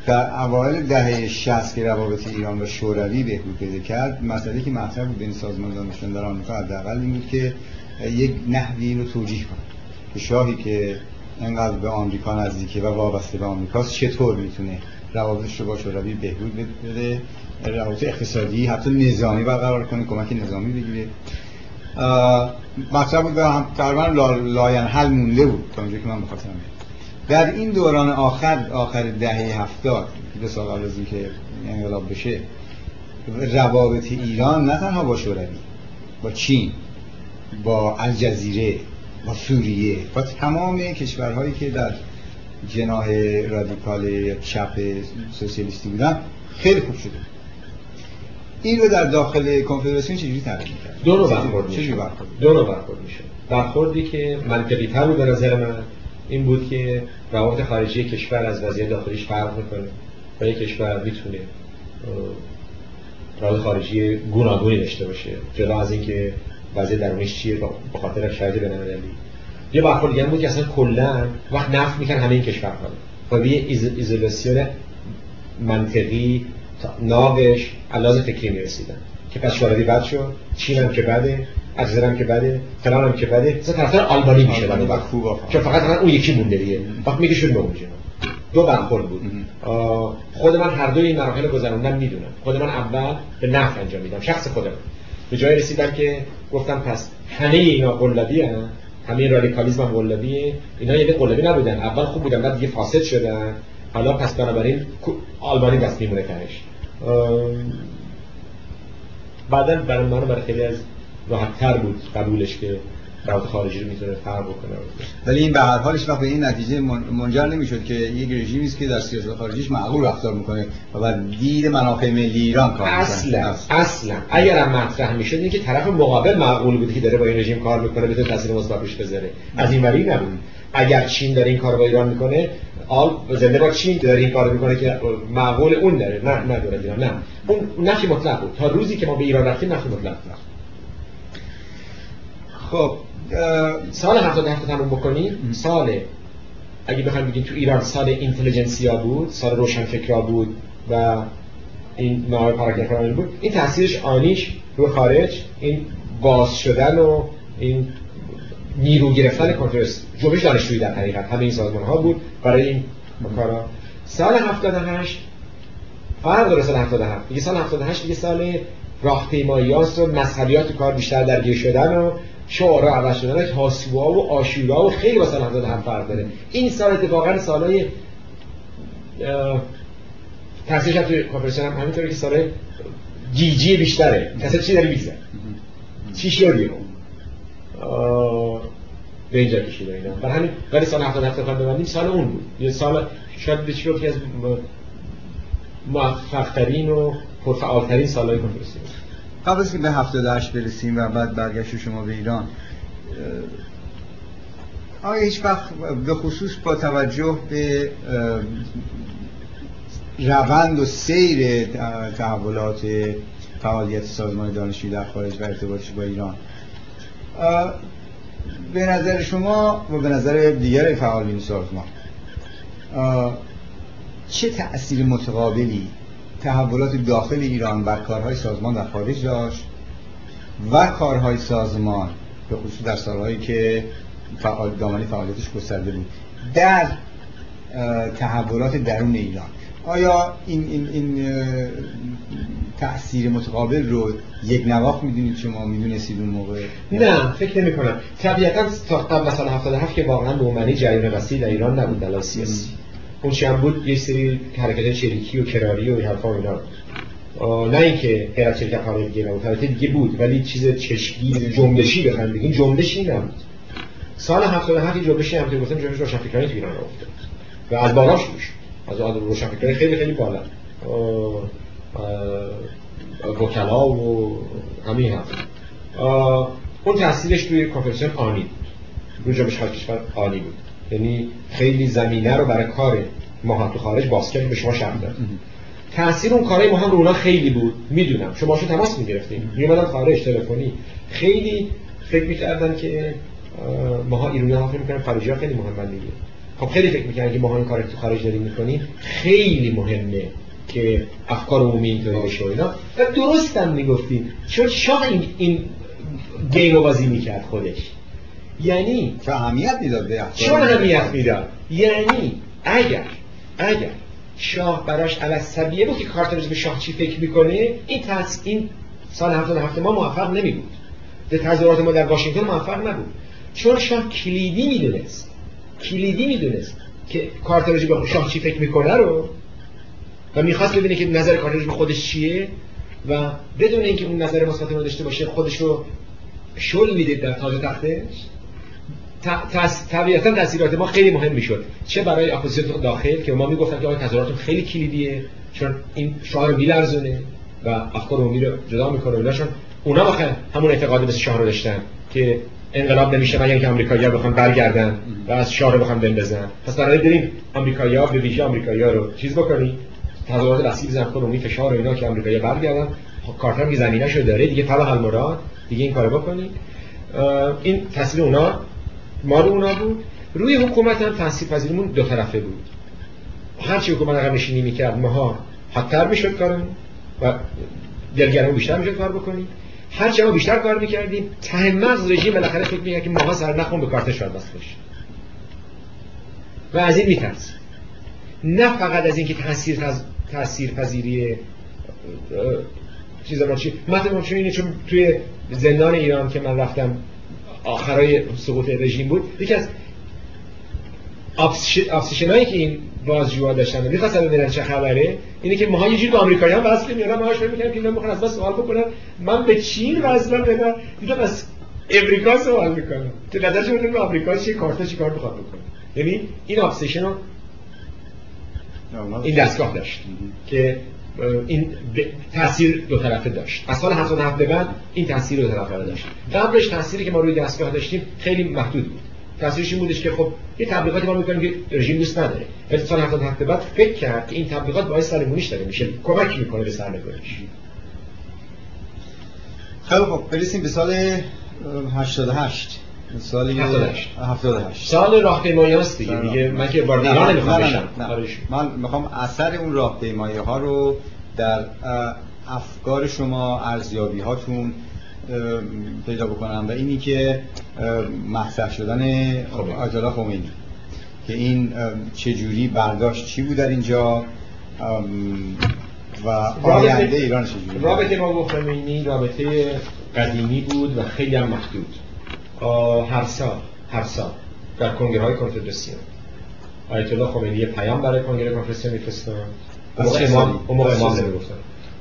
در اوایل دهه 60 که روابط ایران و شوروی بهبود پیدا کرد مسئله که مطرح بود بین سازمان دانشجویان در آمریکا حداقل این بود که یک نحوی رو توجیه کنه که شاهی که انقدر به آمریکا نزدیکه و وابسته به آمریکاست چطور می‌تونه روابطش رو با شوروی بهبود بده روابط اقتصادی حتی نظامی برقرار کنه کمک نظامی بگیره. مطلب بود هم تقریبا لاین حل مونده بود تا اونجایی که من بخواستم در این دوران آخر آخر دهه هفتاد دو سال قبل از اینکه انقلاب بشه روابط ایران نه تنها با شوروی با چین با الجزیره با سوریه با تمام کشورهایی که در جناح رادیکال چپ سوسیالیستی بودن خیلی خوب شده. این رو در داخل کنفدراسیون چجوری تعریف می‌کرد دو رو برخورد میشه دو رو برخورد میشه برخوردی که منطقی تر بود به نظر من این بود که روابط خارجی کشور از وضعیت داخلیش فرق می‌کنه. و یک کشور می‌تونه روابط خارجی گوناگونی داشته باشه. جدا از اینکه وضعیت درونیش چیه به خاطر شرایط بین‌المللی یه برخورد دیگه بود که اصلا کلا وقت نفت میکن همه این کشورها و یه ایزولاسیون منطقی ناقش علاز فکری می‌رسیدن. که پس شوروی بد شد چین هم که بده هم که بده فلان هم که بده مثلا طرفدار آلبانی میشه بعد وقت. که فقط اون یکی مونده دیگه. وقت میگه شد اونجا دو برخورد بود. خود من هر دوی این مراحل گذروندم می‌دونم. خود من اول به نفع انجام میدم. شخص خودم. به جای رسیدم که گفتم پس همه اینا قلابی هم همه رادیکالیسم هم قلابیه اینا یه قلابی نبودن. اول خوب بودن بعد دیگه فاسد شدن. حالا پس بنابراین آلبانی بس میمونه تهش بعدا برای من برای خیلی از راحت تر بود قبولش که روابط خارجی رو می‌تونه فرق بکنه. ولی این به هر حالش وقت به این نتیجه منجر نمی‌شد که یک رژیمی است که در سیاست خارجیش معقول رفتار می‌کنه و بعد دید منافع ملی ایران کار اصلا اصلا. اگر هم مطرح می‌شد اینکه طرف مقابل معقول بود که داره با این رژیم کار می‌کنه بتونه تاثیر مثبت روش بذاره. از این وری نبود. اگر چین داره این کار با ایران می‌کنه آل زنده با چین داره این کار می‌کنه که معقول اون داره. نه نه داره ایران نه. اون نفی مطلق بود. تا روزی که ما به ایران رفتیم نفی مطلق بود. خب سال 77 تموم بکنیم سال اگه بخوایم بگیم تو ایران سال اینتلیجنسیا بود سال روشنفکرا بود و این نوع پاراگراف بود. این تاثیرش آنیش رو خارج این باز شدن و این نیرو گرفتن کنترس جنبش دانشجویی در حقیقت همه این سازمان ها بود. برای این کارا. سال 78 فرق داره سال 77 دیگه سال 78 دیگه سال راهپیماییاست و مذهبیات کار بیشتر درگیر شدن و شعارا عوض شدن تاسوعا و آشورا و خیلی با سال 77 هم فرق داره. این سال اتفاقا سالای تحصیلش هم توی کانفرنسیون هم همینطوره که سال جی بیشتره. کسی چی داری میگذر چی شدی به اینجا کشیده اینا. برای همین ولی سال 77 بخوام ببندیم سال اون بود. یه سال شاید به چی از موفقترین و پرفعالترین سالهای کنفرانسیون قبل از که به 78 برسیم و بعد برگشت شما به ایران آیا هیچ وقت به خصوص با توجه به روند و سیر تحولات فعالیت سازمان دانشجویی در خارج و ارتباطش با ایران به نظر شما و به نظر دیگر فعالین سازمان چه تأثیر متقابلی تحولات داخل ایران بر کارهای سازمان در خارج داشت و کارهای سازمان به خصوص در سالهایی که فعال دامنی فعالیتش گسترده بود در تحولات درون ایران. آیا این, این, این تأثیر متقابل رو یک نواخت می‌دونید شما؟ می‌دونستید اون موقع؟ نه فکر نمی کنم طبیعتا تا مثلا 77 که واقعا به معنی جریان وسیع در ایران نبود. دلال سیاسی. هم بود یه سری حرکت چریکی و کراری و حرفا اینا. نه اینکه غیر شرکت های دیگه نبود. حرکت دیگه بود ولی چیز چشکی جنبشی بخوام بگیم. جنبشی نبود. سال 77 جنبشی هم که گفتم جنبش روشنفکرانی تو ایران افتاد. و از بالا شروع از آد روشنفکرانی خیلی خیلی بالا. وکلا و همین هم اون تاثیرش توی کنفرانسیون آنی بود. روی جنبش کشور آنی بود. یعنی خیلی زمینه رو برای کار ما تو خارج باز کرد به شما شرط داد. تاثیر اون کارهای ما هم رو خیلی بود. می‌دونم. شما شو تماس می‌گرفتیم میومدن خارج تلفنی. خیلی فکر می‌کردن که ماها ایرانی ها فکر می‌کنن خارجی ها خیلی مهمن دیگه. خب خیلی فکر می‌کنن که ماها این کار تو خارج داریم می‌کنیم خیلی مهمه که افکار عمومی اینطوری بشه اینا. و درست هم می‌گفتیم چون شاه این, این گیم بازی می‌کرد خودش. یعنی چه اهمیت می‌داد به چون اهمیت می‌داد؟ یعنی اگر اگر شاه براش علصبیه بود که کارترز به شاه چی فکر می‌کنه این تاس این سال 77 ما موفق نمی بود به تظاهرات ما در واشنگتن موفق نبود. چون شاه کلیدی می‌دونست کلیدی می‌دونست که کارترز به شاه چی فکر می‌کنه رو و می‌خواست ببینه که نظر کارترز به خودش چیه و بدون اینکه اون نظر مثبت داشته باشه خودش رو شل میده در تاج تختش. طبیعتا تاثیرات ما خیلی مهم می‌شد. چه برای اپوزیسیون داخل که ما می‌گفتن که آقا تظاهرات خیلی کلیدیه چون این شاه رو میلرزونه و افکار عمومی رو جدا می‌کنه چون اونا واقعا همون اعتقاد مثل شاه رو داشتن که انقلاب نمیشه مگر اینکه آمریکایی‌ها بخوان برگردن و از شاه رو بخوان بندازن. پس برای بریم آمریکایی‌ها به ویژه آمریکایی‌ها رو چیز بکنی تظاهرات وسیع بزنن خود عمومی فشار و اینا که آمریکایی‌ها برگردن. خب کارتر که زمینه‌شو داره دیگه فلا حل مراد دیگه این کارو بکنی. این تصویر اونا مال اونا بود. روی حکومت هم تحصیل پذیریمون دو طرفه بود. هرچی حکومت عقب نشینی می‌کرد ماها حدتر می‌شد کارمون و دلگرمون بیشتر می‌شد کار بکنیم هر ما بیشتر کار می‌کردیم ته مغز رژیم بالاخره فکر می‌کرد که ماها سر نخون به کارت شاید بست بشه و از این میترس. نه فقط از اینکه تاثیر تاثیر پذیری چیزا چی؟ مثلا چون توی زندان ایران که من رفتم آخرای سقوط رژیم بود. یکی از افسیشنایی که این بازجوها داشتن می‌خواستن ببینن چه خبره اینه که ماها یه جوری به آمریکایی هم وصل میارن ماهاش می‌کنن که اینا می‌خوان از بس سوال بکنن. من به چین وصلم بدم دیدم از امریکا سوال می‌کنم تو نظرش به آمریکا چه کارتا چی کار می‌خواد بکنه؟ یعنی این ابسیشن رو این دستگاه داشت که این تاثیر دو طرفه داشت. از سال 77 به بعد این تاثیر دو طرفه داشت. قبلش تاثیری که ما روی دستگاه داشتیم خیلی محدود بود. تاثیرش این بودش که خب یه تبلیغاتی ما می‌کنیم که رژیم دوست نداره. ولی سال 77 به بعد فکر کرد که این تبلیغات باعث سرنگونیش داره. میشه کمک می‌کنه به سرنگونیش خیلی خب برسیم به سال 88 سال 78 78 سال راهپیمایی هست دیگه. دیگه من که وارد ایران نمی‌خوام بشم. من می‌خوام اثر اون راهپیمایی ها رو در افکار شما ارزیابی هاتون پیدا بکنم و اینی که مطرح شدن آیت الله خمینی. که این چجوری برداشت چی بود در اینجا و آینده ایران چجوری؟ رابطه ما با خمینی رابطه قدیمی بود و خیلی هم محدود. هر سال هر سال در کنگره های کنفدراسیون. آیت الله خمینی پیام برای کنگره کنفدراسیون میفرستن اون موقع امام نمی‌گفتن.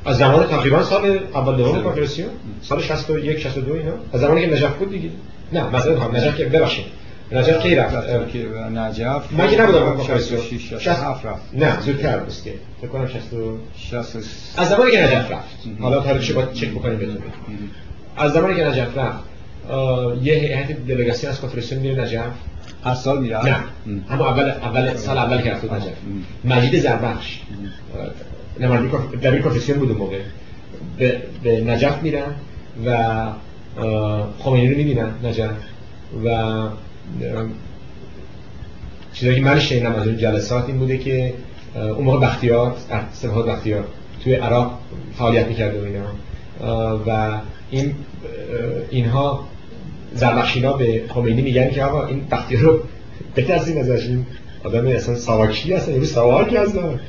از زمان تقریبا سال اول دوم کنفدراسیون. سال 61 62 اینا. از زمانی که نجف بود دیگه؟ نه مثلا هم نجف که ببخشید. نجف کی رفت؟ نجف من که نبودم کنفدراسیون. 67 رفت. نه زودتر بود. که فکر کنم 60 از زمانی که نجف رفت. حالا تاریخش باید چک بکنیم بدونیم از زمانی که نجف رفت یه هیئت دلگاسیون از کنفدراسیون میره نجف. هر سال میره؟ نه. اما اول اول سال اول که رفت نجف. مجید زربخش. در کنفرسیون بود اون موقع. به, به نجف میرن و خمینی رو می‌بینن نجف. و چیزایی که من شنیدم از اون جلسات این بوده که اون موقع بختیار سپاه بختیار توی عراق فعالیت می‌کرده و اینا. و این اینها زربخشینا به خمینی میگن که آقا این بختیار رو بترسیم ازش. این آدم اصلا سواکی هستن یعنی سواکی هستن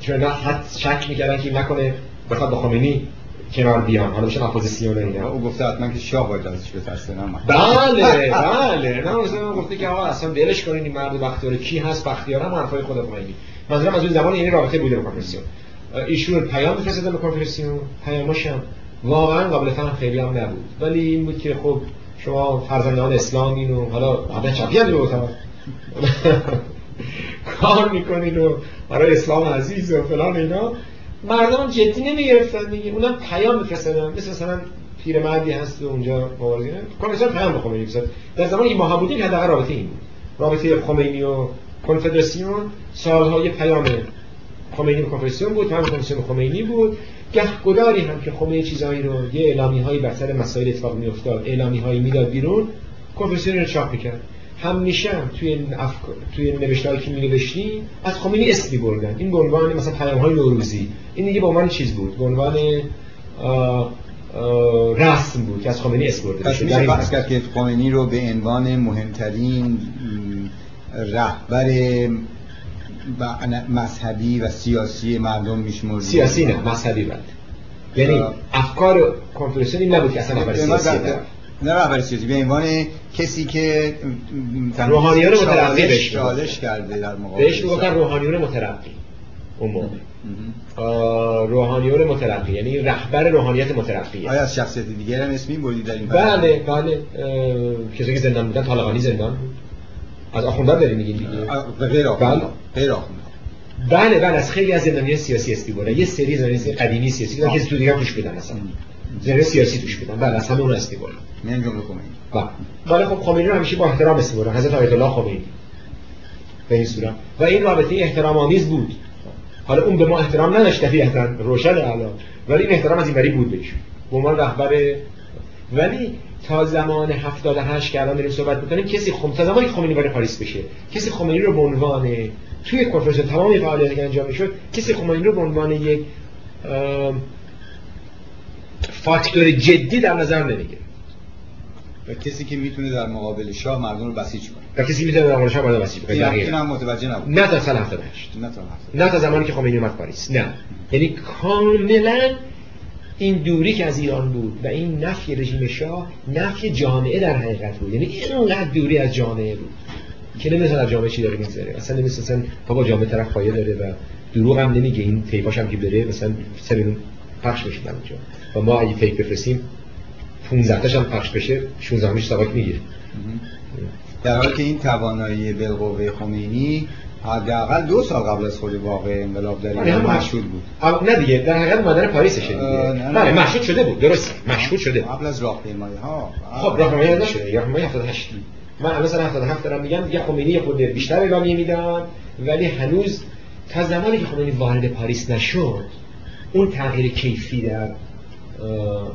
چون حد شک می‌کردن که نکنه بخواد با خمینی کنار بیان. حالا بشن اپوزیسیون اینا. او گفته حتما که شاه باید ازش بترسه نه بله بله. نه مثلا گفته که آقا اصلا ولش کنین این مرد بختیار کی هست بختیار هم حرفای خود خمینی. منظورم از اون زمان یعنی رابطه بوده با کنفرانسیون ایشون پیام میفرستادن به کنفرانسیون پیامش هم واقعا قابل فهم خیلی هم نبود. ولی این بود که خب شما فرزندان اسلامین و حالا بعد چپی هم کار می‌کنین و برای اسلام عزیز و فلان اینا. مردم جدی نمی‌گرفتن دیگه. اونم پیام میفرستادن. مثل مثلا پیرمردی هست و اونجا مبارزه. کمیسیون پیام به خمینی فرستاد در زمانی که ما بودیم حداقل رابطه این رابطه خمینی و کنفدراسیون سالهای پیام خمینی و کنفدراسیون بود پیام کنفدراسیون خمینی بود. گهگداری هم که خمینی چیزایی رو یه اعلامی هایی بر سر مسائل اتفاق میافتاد اعلامی هایی می‌داد بیرون کنفدراسیون رو چاپ می‌کرد. همیشه هم توی افکار توی نوشته‌ای که می‌نوشتیم از خمینی اسمی بردن. این به عنوان مثلا پیام‌های نوروزی. این دیگه به عنوان چیز بود. به عنوان رسم بود که از خمینی اسم برده پس میشه. بحث کرد که خمینی رو به عنوان مهمترین رهبر مذهبی و سیاسی مردم میشمرد سیاسی نه مذهبی بود یعنی افکار کنفدراسیون این نبود که اصلا رهبر سیاسی نه رهبر سیاسی. به عنوان کسی که روحانیون مترقی بهش چالش کرده در مقابل بهش می‌گفتن روحانیون مترقی اون موقع. روحانیون مترقی یعنی رهبر روحانیت مترقی. آیا از شخصیت دیگر هم اسمی بردی در این بله بله. کسی که زندان بودن طالقانی زندان بود. از آخوندار داریم میگین دیگه. غیر آخوندار بله. غیر بله بله از خیلی از زندانی سیاسی اسمی بردن یه سری زندانی قدیمی سیاسی که کسی تو دیگه توش بودن مثلا زندانی سیاسی توش بودن. بله از همه اون اسمی بردن میان جمله خمینی ولی خب خمینی رو همیشه با احترام اسم بردن حضرت آیت الله خمینی. به این صورت. و این رابطه احترام آمیز بود. حالا اون به ما احترام نداشت طبیعتا. روشن الان. ولی این احترام از این بری بود بهش. به عنوان رهبر. ولی تا زمان 78 که الان داریم صحبت می‌کنیم کسی خم... تا زمانی که خمینی وارد پاریس بشه کسی خمینی رو به عنوان توی کنفرانس تمام فعالیتی که انجام می‌شد کسی خمینی رو به عنوان یک فاکتور جدی در نظر نمی‌گیره. و کسی که می‌تونه در مقابل شاه مردم رو بسیج کنه. و کسی می‌تونه در مقابل شاه مردم بسیج کنه. این هم متوجه نبود. نه تا سال 78 نه تا نه تا زمانی که خمینی اومد پاریس. نه. یعنی کاملا این دوری که از ایران بود و این نفی رژیم شاه نفی جامعه در حقیقت بود. یعنی اینقدر دوری از جامعه بود که نمی‌دونه در جامعه چی داره می‌ذاره اصلا نمی‌دونه اصلا بابا جامعه طرف پایه داره و دروغ هم نمیگه. این تیپاش هم که بره مثلا سر پخش بشه اونجا و ما اگه فیک بفرستیم 15 تاش هم پخش بشه 16 میش سواک می‌گیره. در حالی که این توانایی بالقوه خمینی حداقل دو سال قبل از خود واقع انقلاب در ایران مشهود بود. نه دیگه در حقیقت مادر پاریسشه دیگه. بله مشهود شده بود درست مشهود شده قبل از راهپیمایی ها خب راهپیمایی نشده راهپیمایی 78 من مثلا 77 دارم میگم یه خمینی خود بیشتر اعلامیه می‌داد ولی هنوز تا زمانی که خمینی وارد پاریس نشد اون تغییر کیفی در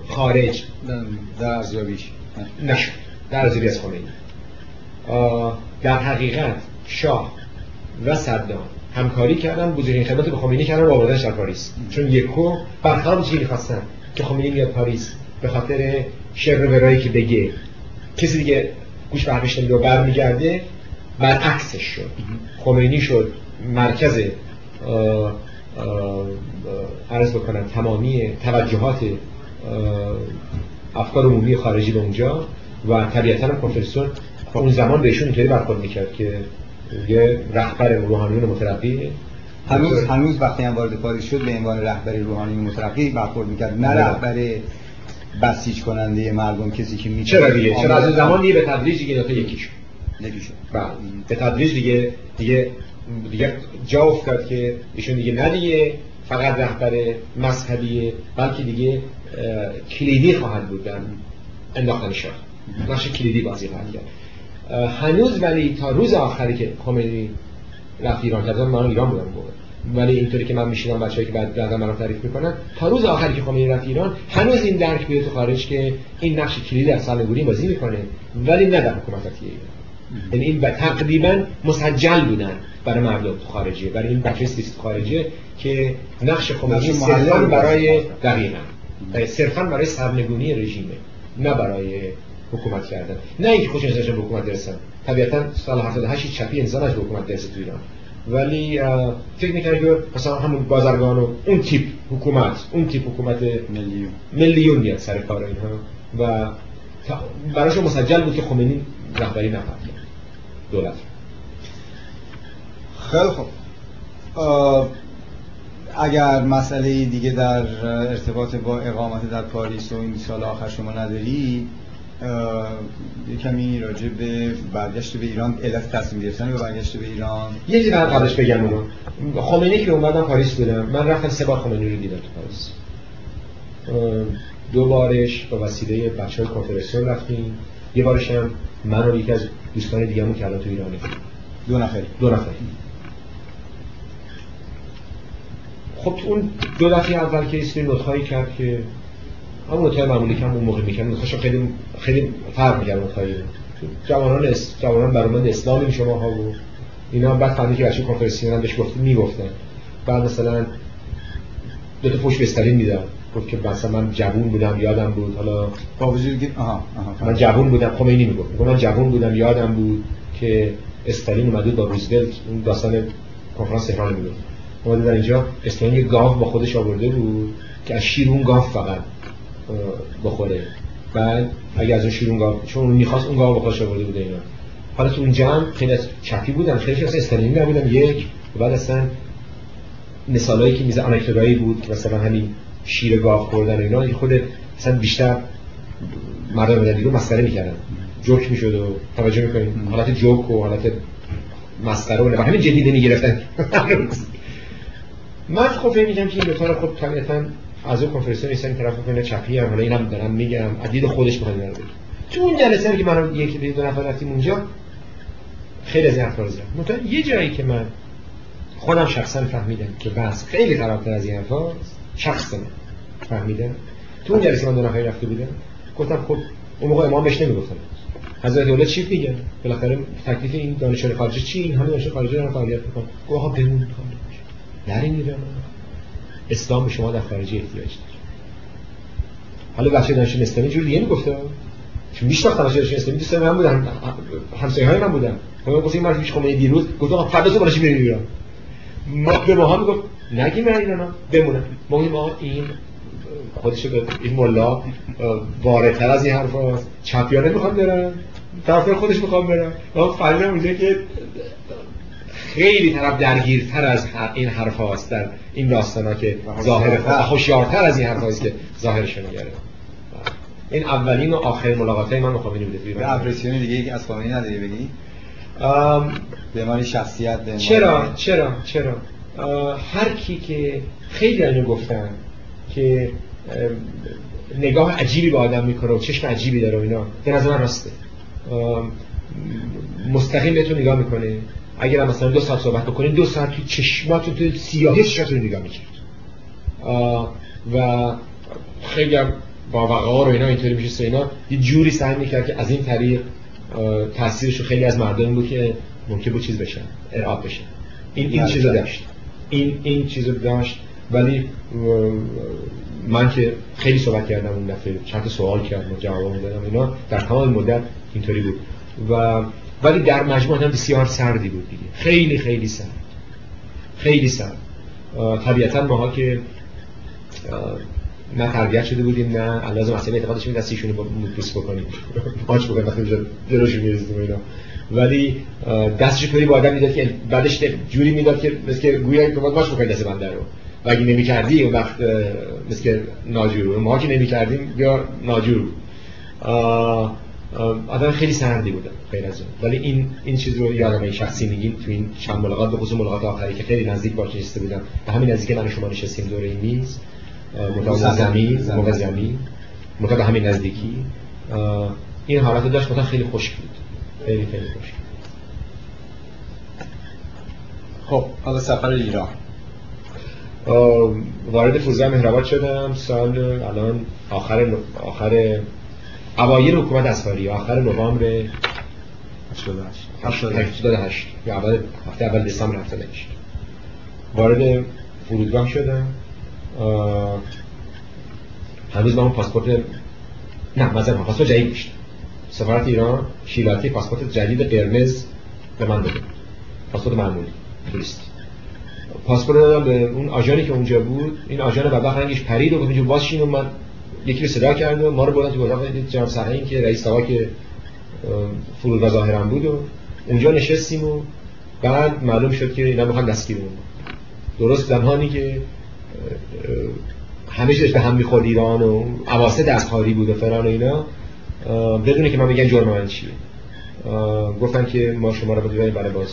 خارج در ارزیابیش نشد در ارزیابی از خمینی. در حقیقت شاه و صدام. همکاری کردن بزرگین خدمت به خمینی کردن و آوردنش در پاریس. چون یکو برخلاف چیزی می‌خواستن؟ که خمینی میاد پاریس به خاطر شر و که بگه. کسی دیگه گوش برمیش نمیده و برمیگرده برعکسش شد. خمینی شد مرکز عرض بکنم تمامی توجهات افکار عمومی خارجی به اونجا و طبیعتا کنفرانسیون اون زمان بهشون اینطوری برخورد می‌کرد که یه رهبر روحانیون مترقی. هنوز هنوز وقتی هم وارد پاریس شد به عنوان رهبر روحانی مترقی برخورد می‌کرد. نه رهبر بسیج کننده مردم کسی که می چرا دیگه؟ چرا از زمان دیگه به تدریج دیگه نقطه یکی شد. یکی شد. بله. به تدریج دیگه دیگه دیگه جا افتاد که ایشون دیگه نه دیگه فقط رهبر مذهبیه بلکه دیگه کلیدی خواهد بود در انداختن شاه نقش کلیدی بازی خواهد کرد. هنوز ولی تا روز آخری که خمینی رفت ایران کرد من ایران بودم بود ولی اینطوری که من میشینم بچه‌ای که بعد بعدا منو تعریف می‌کنن تا روز آخری که خمینی رفت ایران هنوز این درک بیاد تو خارج که این نقش کلیدی از سرنگونی بازی می‌کنه ولی نه در حکومت یعنی این تقریبا مسجل بودن برای مردم خارجی برای این بچه سیست خارجی که نقش خمینی صرفا برای دقیقا. صرفا برای سرنگونی رژیمه نه برای حکومت کردن. نه اینکه خوش به حکومت درستن طبیعتا سال 78 چپی انسان از حکومت درست تو ایران. ولی فکر می‌کنه که مثلا همون بازرگان و اون تیپ حکومت اون تیپ حکومت میلیون میلیون میاد سر کار اینها. و براش مسجل بود که خمینی رهبری نخواهد کرد. دولت. خیلی خوب. اگر مسئله دیگه در ارتباط با اقامت در پاریس و این سال آخر شما نداری کمی راجع به برگشت به ایران علت تصمیم گرفتن به برگشت به ایران. یه چیزی بعد قبلش بگم اونو خمینی که اومدم پاریس بودم من رفتم سه بار خمینی رو دیدم تو پاریس. دو بارش با وسیله بچه های کنفدراسیون رفتیم. یه بارش هم من و یکی از دوستان دیگه که الان تو ایرانه. دو نفر. دو نفر. خب اون دو دفعه اول که نطق‌هایی کرد که همون نطق‌های معمولی که اون موقع می‌کنن نطق‌هاش خیلی خیلی فرق می‌کرد نطق‌های جوانان اس جوانان برآمد اسلامی شما ها بود اینا بعد فهمید که بچه کنفرانسیون هم بهش گفت می‌گفتن. بعد مثلا دو تا پشت به استالین می‌داد گفت که مثلا من جوون بودم یادم بود. حالا با وجود که آها آها من جوون بودم. خمینی می‌گفت. من جوون بودم یادم بود که استالین اومد با روزولت اون داستان کنفرانس تهران می‌گفت. اومده در اینجا استالین یه گاو با خودش آورده بود که از شیر اون گاو فقط. بخوره. بعد اگه از اون شیر اون گاو چون اون می‌خواست اون گاو با خودش آورده بود اینا. حالا تو اون جمع خیلی از چپی بودن خیلی از استالینی نبودن. یک بعد اصلا مثالایی که میزه آنکدوتایی بود که مثلا همین شیر گاو خوردن و اینا خود مثلا بیشتر مردم رو مسخره می‌کردن. جوک می‌شد و توجه می‌کنیم حالت جوک و حالت مسخره و همین جدی نمی‌گرفتن. من خب میگم که این دو تا خب طبیعتا از اون کنفرانس نیستن طرف کنه چپی هم. حالا اینم دارم میگم. عدید خودش می‌خواد اینا تو اون جلسه که من یک دو نفر رفتیم اونجا خیلی از این حرفا زدم یه جایی که من خودم شخصا فهمیدم که بس خیلی خرابتر از این حرفاست شخصا فهمیدم. تو اون جلسه من دو نفری رفته بودم گفتم خب اون موقع امام بهش نمی‌گفتن. حضرت دوله چی میگه بالاخره تکلیف این دانشجو خارجی چی؟ این همه دانشجو خارجی دارن فعالیت می‌کنن. گفت آقا بمون نرین ایران اسلام شما در خارجی احتیاج داره. حالا بچه دانشجو اسلامی جور دیگه می‌گفته چون میشناختم بچه دانشجو اسلامی دوست من بودن همسایه های من بودن. من گفتم این پیش خمینی دیروز گفت آقا فردا صبح برای ایران. ما به ما می‌گفت نگیم من اینا بمونم. ما ما این خودش این ملا وارتر از این حرف هست. چپیانه می‌خواد برن. طرف خودش می‌خواد برن. ما فهمیدم اونجا که خیلی طرف درگیرتر از این حرف هاست در این داستان ها که ظاهر خوشیارتر از این حرف هاست که ظاهرش نگره این اولین و آخرین ملاقات های من با خامنه‌ای بوده به اپریسیون دیگه از خامنه‌ای نداری بگی؟ به معنی شخصیت به چرا؟ چرا؟ چرا؟ هر کی که خیلی اینو گفتن که نگاه عجیبی به آدم می‌کنه و چشم عجیبی داره و اینا به نظر من راسته. مستقیم بهتون نگاه می‌کنه. اگر مثلا دو ساعت صحبت بکنید دو ساعت توی چشماتون توی سیاهی چشماتون نگاه می‌کرد و خیلی هم با وقار و اینا اینطوری میشه اینا یه جوری سعی می‌کرد که از این طریق تاثیرش خیلی از مردم بود که ممکن بود چیز بشن ارعاب بشن. این این چیزو بله. داشت. این این چیزو داشت. ولی من که خیلی صحبت کردم اون دفعه چند سوال کردم و جواب دادم اینا در تمام مدت اینطوری بود. و ولی در مجموع هم بسیار سردی بود دیگه. خیلی خیلی سرد. خیلی سرد. طبیعتا ماها که نه تربیت شده بودیم نه علاوه مسئله اعتقادش می دستیشون رو پوست بکنیم. ماچ بکنیم وقتی جلوش می‌رسیم اینا. ولی دستش کنی با آدم می‌داد که بعدش جوری می‌داد که مثل که گویا که باید ماچ بکنی دست بنده رو. و اگه نمی کردی اون وقت مثل ناجور ما که نمی کردیم بیا ناجور آدم خیلی سردی بودن غیر از اون. ولی این این چیز رو یادم شخصی میگین تو این چند ملاقات به خصوص ملاقات آخری که خیلی نزدیک باش نشسته بودم. به همین نزدیک من شما نشستیم دور این میز مطابق زمین. موقع زمین. مطابق همین نزدیکی. این حالت داشت مثلا خیلی خوش بود. خیلی خیلی خوش خب حالا سفر ایران. وارد فرودگاه مهرآباد شدم. سال الان آخر آخر اوایل حکومت اسفاری آخر نوامبر 88 یا اول هفته اول دسامبر 88 وارد فرودگاه شدم. هنوز من پاسپورت نه مثلا پاسپورت جدید داشتم. سفارت ایران شیلاتی پاسپورت جدید قرمز به من داده. پاسپورت معمولی. توریستی پاسپورت دادم به اون آژانی که اونجا بود. این آژان بدبخت رنگش پرید و گفت اینجا واسشین و من یکی رو صدا کرد و ما رو بردن تو اتاق جناب سرهین که رئیس که فرودگاه ظاهرا بود و اونجا نشستیم و بعد معلوم شد که اینا می‌خوان دستگیرمون درست زمانی که همه چیزش به هم می‌خورد ایران و عواسط دستخاری بود و فران و اینا بدونه که من میگن جرم من چیه. گفتن که ما شما رو بده برای باز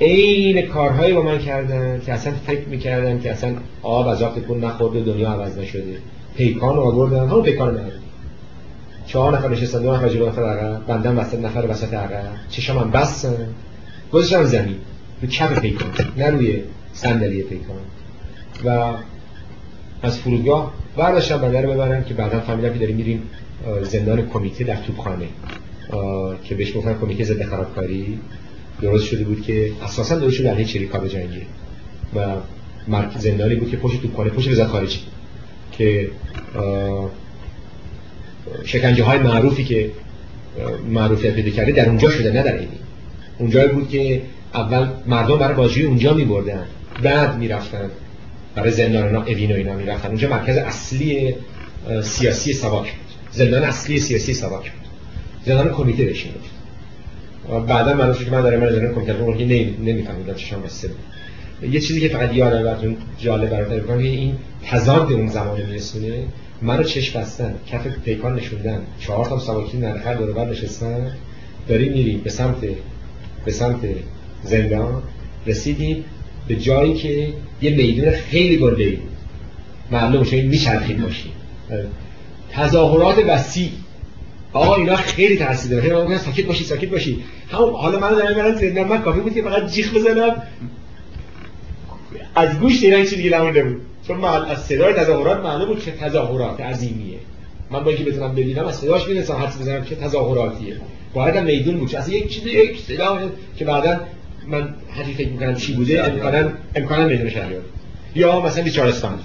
عین کارهایی با من کردن که اصلا فکر می‌کردن که اصلا آب از آب نخورده دنیا عوض نشده. پیکان آوردن. همون پیکان من چهار نفر نشستن دو نفر جلو نفر عقب بندم وسط نفر وسط عقب. چشم هم بستن. گذاشتم زمین. رو کف پیکان. نه روی صندلی پیکان. و از فرودگاه برداشتم بنده رو ببرن که بعدا فهمیدم که داریم میریم زندان کمیته در توپخانه. که بهش گفتن کمیته ضد خرابکاری. درست شده بود که اساسا درست شده علیه چریکا جنگی و مرکز زندانی بود که پشت توپخانه پشت وزارت خارجی که شکنجه های معروفی که معروفیت پیدا کرده در اونجا شده نه در اینی اونجا بود که اول مردم برای بازی اونجا می بردن بعد می رفتن برای زندان اوین و اینا می رفتن اونجا مرکز اصلی سیاسی سواک بود. زندان اصلی سیاسی سواک بود. زندان کمیته بشین بود بعدا من که من دارم من زندان کمیته رو نمیفهمیدم چشم بسته یه چیزی که فقط یادم براتون جالب بگم این تضاد اون زمان میرسونه منو چشم بستن کف پیکان نشوندن. چهار تا سواکی نرخر دور بر نشستن. داریم میریم به سمت به سمت زندان. رسیدیم به جایی که یه میدون خیلی گنده بود. معلوم شد میچرخید باشیم تظاهرات وسیع. آقا اینا خیلی تاثیر داره. من ساکت باشی ساکت باشی. همون حالا من دارم میرم زندان من کافی بود که فقط جیغ بزنم. از گوش اینا چیزی دیگه نمونده بود. چون از صدای تظاهرات معلوم بود که تظاهرات عظیمیه. من با اینکه بتونم ببینم از صداش می‌رسم حدس بزنم که تظاهراتیه. باید میدون بود. اصلا یک چیز یک صدا که بعدا من حتی فکر می‌کنم چی بوده امکانا امکانا میدون شهریار یا مثلا بیچارستان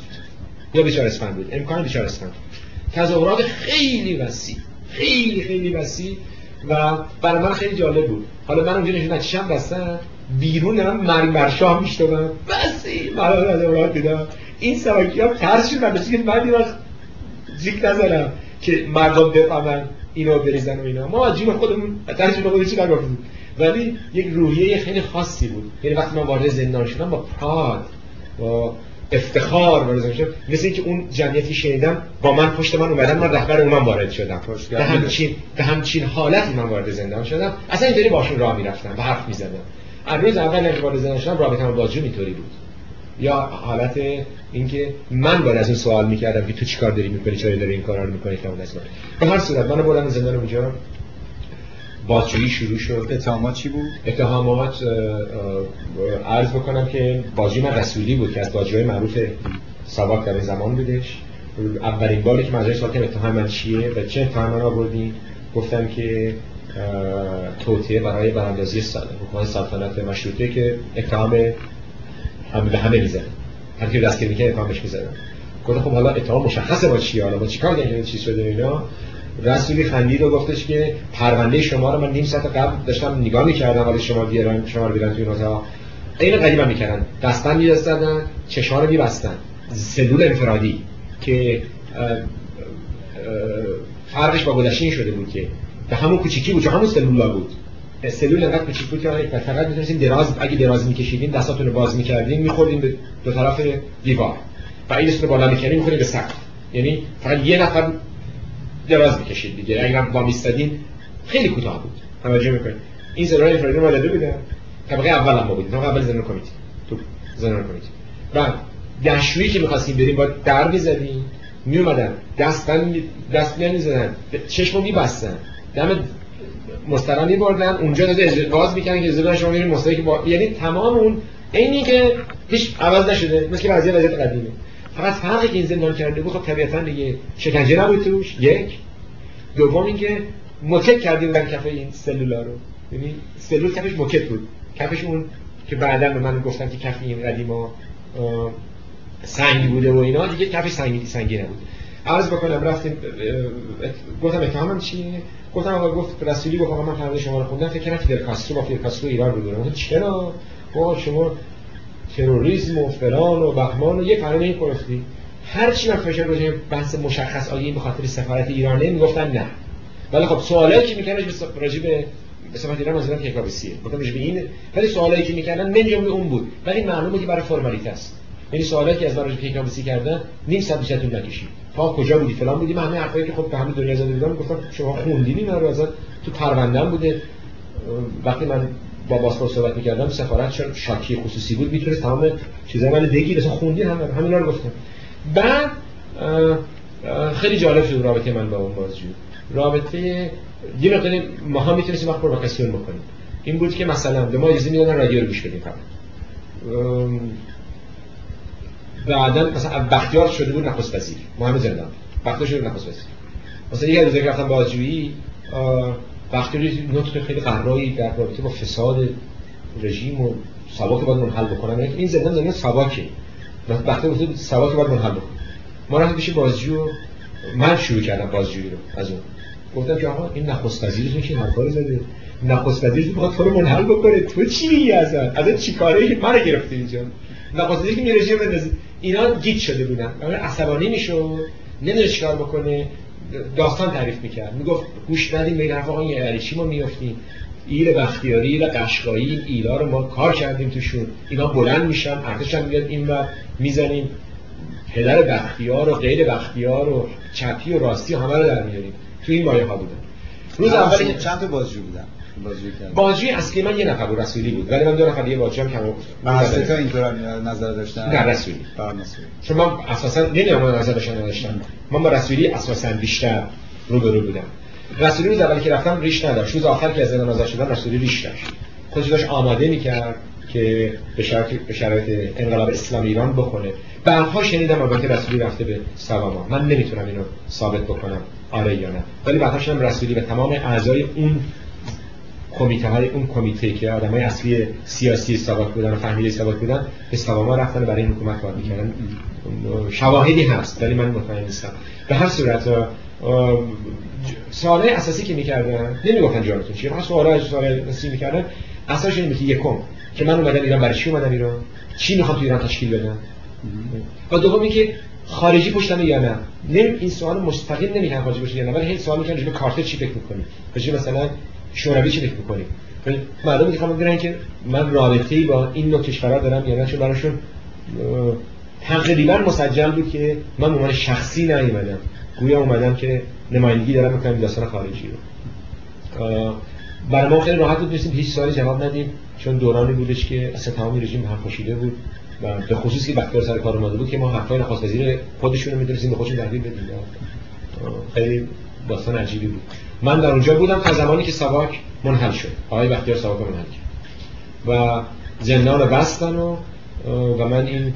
یا بیچارستان بود. امکان بیچارستان تظاهرات خیلی وسیع. خیلی خیلی وسیع. و برای من خیلی جالب بود. حالا من اونجا نشون بستن بیرون دارم مرگ بر شاه میشتم بسی من تظاهرات دیدم. این سواکی ها ترس شد من که من دیگه جیک نزنم که مردم بفهمن اینو بریزن و اینا. ما از جون خودمون در جون خودمون چیکار گفتیم ولی یک روحیه خیلی خاصی بود. یعنی وقتی من وارد زندان شدم با پراد با افتخار وارد زندان شدم. مثل اینکه اون جمعیتی شنیدم با من پشت من اومدن من رهبر اون من وارد شدم. به همچین به همچین حالتی من وارد زندان شدم. اصلا اینطوری باشون راه می‌رفتم و حرف می‌زدم. از روز اول که وارد شدم رابطه با بازجو اینطوری بود. یا حالت اینکه من باید از اون سوال می‌کردم که تو چیکار داری می‌کنی چرا داری این کارا رو می‌کنی که اون به هر صورت من بردم زندان اونجا بازجویی شروع شد. اتهامات چی بود؟ اتهامات عرض بکنم که بازجوی من رسولی بود که از بازجوی معروف ساواک در زمان بودش. اولین باری که مجلس سوال اتهام من چیه و چه اتهام من آوردین گفتم که توطئه برای براندازی حکومت سلطنت مشروطه که اتهام هم به همه می‌زنه. هر کی دستگیر می‌کنه اتهامش می‌زنه. گفت خب حالا اتهام مشخصه با چی؟ حالا با چیکار دیگه چی شده اینا؟ رسولی خندید و گفتش که پرونده شما رو من نیم ساعت قبل داشتم نگاه می‌کردم ولی شما بیارن شما رو بیارن توی این اتاق. این قریبا می‌کردن. دستن میدستن چشما رو میبستن. سلول انفرادی که فرقش با گذشته شده بود که به همون کوچیکی بود چون همون سلولا بود. سلول انقدر کوچیک بود که فقط می‌تونستیم دراز اگه دراز میکشیدین دستاتون رو باز می‌کردین میخوردین به دو طرف دیوار. و این رو بالا می‌کردین میخوردین به سقف یعنی فقط یه نفر دراز می‌کشید دیگه. اگر با میستادین خیلی کوتاه بود. توجه می‌کنید. این زرای انفرادی رو داده بودن طبقه اول هم بودیم. طبقه اول زنان کمیتی تو زنان کمیتی بعد دشویی که می‌خواستیم بریم با در می‌زدیم میومدن دستن دست می‌زدن چشمو میبستن. دم مسترا میبردن. اونجا داده باز می‌کنن که زبان شما میرین مستری که با... یعنی تمام اون اینی که هیچ عوض نشده مثل که وضعیت وضعیت قدیمه. فقط فرقی که این زندان کرده بود خب طبیعتا دیگه شکنجه نبود توش. یک. دوم اینکه موکت کرده بودن کف این سلولا رو. یعنی سلول کفش موکت بود. کفش اون که بعدا به من گفتن که کف این قدیما سنگی بوده و اینا دیگه کفش سنگی سنگی نبود. عرض بکنم رفتیم گفتم اتهامم چیه؟ گفتم آقا گفت رسولی گفت آقا من فرمایش شما رو خوندم. فکر کردم فیدل کاسترو با فیدل کاسترو ایران رو دارم چرا؟ با شما تروریسم و فلان و بهمان و یه فرمایش این گفتی هر چی من فشار گذاشتم بحث مشخص این به خاطر سفارت ایرانه می‌گفتن نه. ولی خب سوالی که می‌کنن راجع به سفارت ایران مثلا کیکاوسیه گفتم راجع به این ولی سوالی که می‌کنن من اون بود. ولی معلومه که برای فرمالیته است. یعنی سوالی که از برای پیکاوسی کردن نیم ساعت بیشتر طول نکشید. تا کجا بودی؟ فلان بودی. همه حرفایی که خب به همه دنیا زده بودم گفتم شما خوندین اینا رو ازت تو پرونده‌ام بوده. وقتی من با باسپور صحبت می‌کردم سفارت چون شاکی خصوصی بود می‌تونست تمام چیزا من بگی مثلا خوندین همه همینا رو گفتم. بعد خیلی جالب شد رابطه من با اون بازجو. رابطه یه مقداری ما هم می‌تونستیم وقت پروکاسیون بکنیم. این بود که مثلا به ما اجازه می‌دادن رادیو رو گوش بدیم بعدا مثلا بختیار شده بود نخست وزیر محمد زندان بختیار شده نخست وزیر. مثلا یه روزی رفتم بازجویی بختیار نطق خیلی قرایی در رابطه با فساد رژیم و سواک باید منحل بکنن. این زندان زندان سواکه بختیار گفت سواک باید منحل بکنن. ما رفتیم پیش بازجو من شروع کردم بازجویی رو از اون. گفتم که آقا این نخست وزیرتون که حرفا رو زده؟ نخست وزیر می‌خواد تو رو منحل بکنه. تو چی میگی ازت؟ ازت چیکاره من گرفتی اینجا. نخست وزیر که می رژیم بندازی اینا گیت شده بودن. اون عصبانی می‌شد نمی‌دونه چیکار بکنه. داستان تعریف می‌کرد. می‌گفت گوش ندیم به این حرف آقا یعنی ما میافتیم؟ ایل بختیاری ایل قشقایی ایلا رو ما کار کردیم توشون. اینا بلند میشن ارتش هم میاد این و می‌زنیم. پدر بختیار و غیر بختیار و چپی و راستی همه رو در میاریم. تو این مایه ها بودن. روز اول چند تا بازجو بودن. بازجوی اصلی من یه نفر بود رسولی بود. ولی من دو نفر دیگه بازجو هم کم من سه تا اینطور نظر داشتم نه رسولی. چون من اساسا نمی‌دونم من نظر داشتم نداشتم من با رسولی اساسا بیشتر رو به رو بودم. رسولی روز اولی که رفتم ریش نداشت. روز آخر که از آزاد شدم رسولی ریش داشت. خودش داشت آماده می‌کرد که به شرایط به شرایط انقلاب اسلامی ایران بکنه بعدها شنیدم البته رسولی رفته به سواما من نمی‌تونم اینو ثابت بکنم آره یا نه. ولی بعدها شنیدم رسولی و تمام اعضای اون کمیته های اون کمیته که آدم های اصلی سیاسی سابق بودن و فهمیده سابق بودن به سواما رفتن برای این حکومت کار می‌کردن شواهدی هست ولی من مطمئن نیستم. به هر صورت سواله اساسی که می‌کردن نمی‌گفتن جانتون چیه فقط سوالای سوال اساسی می‌کردن. اساسش اینه که یکم که من اومدم ایران برای چی اومدم ایران؟ چی می‌خوام تو ایران تشکیل بدم؟ و دوم که خارجی پشتمه یا نه؟ نمی این سوال مستقیم نمیگن خارجی باشه یا نه ولی هی سوال می‌کنن به کارت چی فکر می‌کنی؟ به مثلا شوروی چی فکر می‌کنی؟ مردم می‌خوام بگن که من رابطه‌ای با این نوع کشورها دارم یا نه چون براشون تقریبا مسجل بود که من عنوان شخصی نیومدم. گویا اومدم که نمایندگی دارم می‌کنم داستان خارجی رو. برای ما خیلی راحت بود هیچ سوالی جواب ندیم چون دورانی بودش که اصلا تمامی رژیم هم پاشیده بود و به خصوص که وقتی سر کار اومده بود که ما حرفای نخواست وزیر خودشون رو می‌دونستیم به خودشون تحویل بدیم. خیلی داستان عجیبی بود. من در اونجا بودم تا زمانی که سواک منحل شد. آقای بختیار سواک منحل کرد. و زندان رو بستن و و من این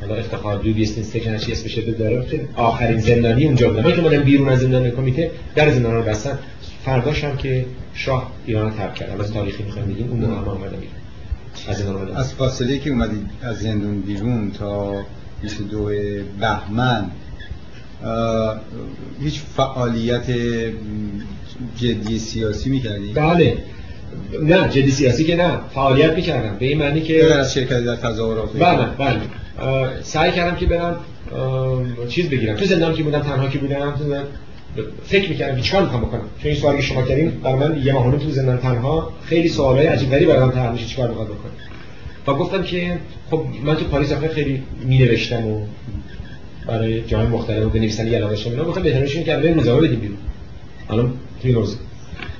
حالا افتخار دو بیست استیشن چی اسمش داره که آخرین زندانی اونجا بودم. من که مادم بیرون از زندان کمیته در زندان رو بستن. فرداش هم که شاه ایران رو ترک کرد. از تاریخی می‌خوام بگیم اون موقع هم آمدم از زندان از فاصله که اومدید از زندان بیرون تا 22 بهمن هیچ فعالیت جدی سیاسی می‌کردی؟ بله. نه جدی سیاسی که نه فعالیت می‌کردم. به این معنی که از شرکت در تظاهرات. بله بله. سعی کردم که برم چیز بگیرم. تو زندان که بودم؟ تنها که بودم؟ فکر می‌کردم که چیکار می‌خوام بکنم؟ چون این سوالی که شما کردین برای من یه ماهونه تو زندان تنها خیلی سوالای عجیب غریبی برام طرح میشه. چیکار می‌خوام بکنم؟ و گفتم که خب من تو پاریس خیلی می نوشتم و برای جای مختلف بنویسن علاقه اینا گفتم بهترینش که بریم روزنامه بدیم بیرون. الان توی روز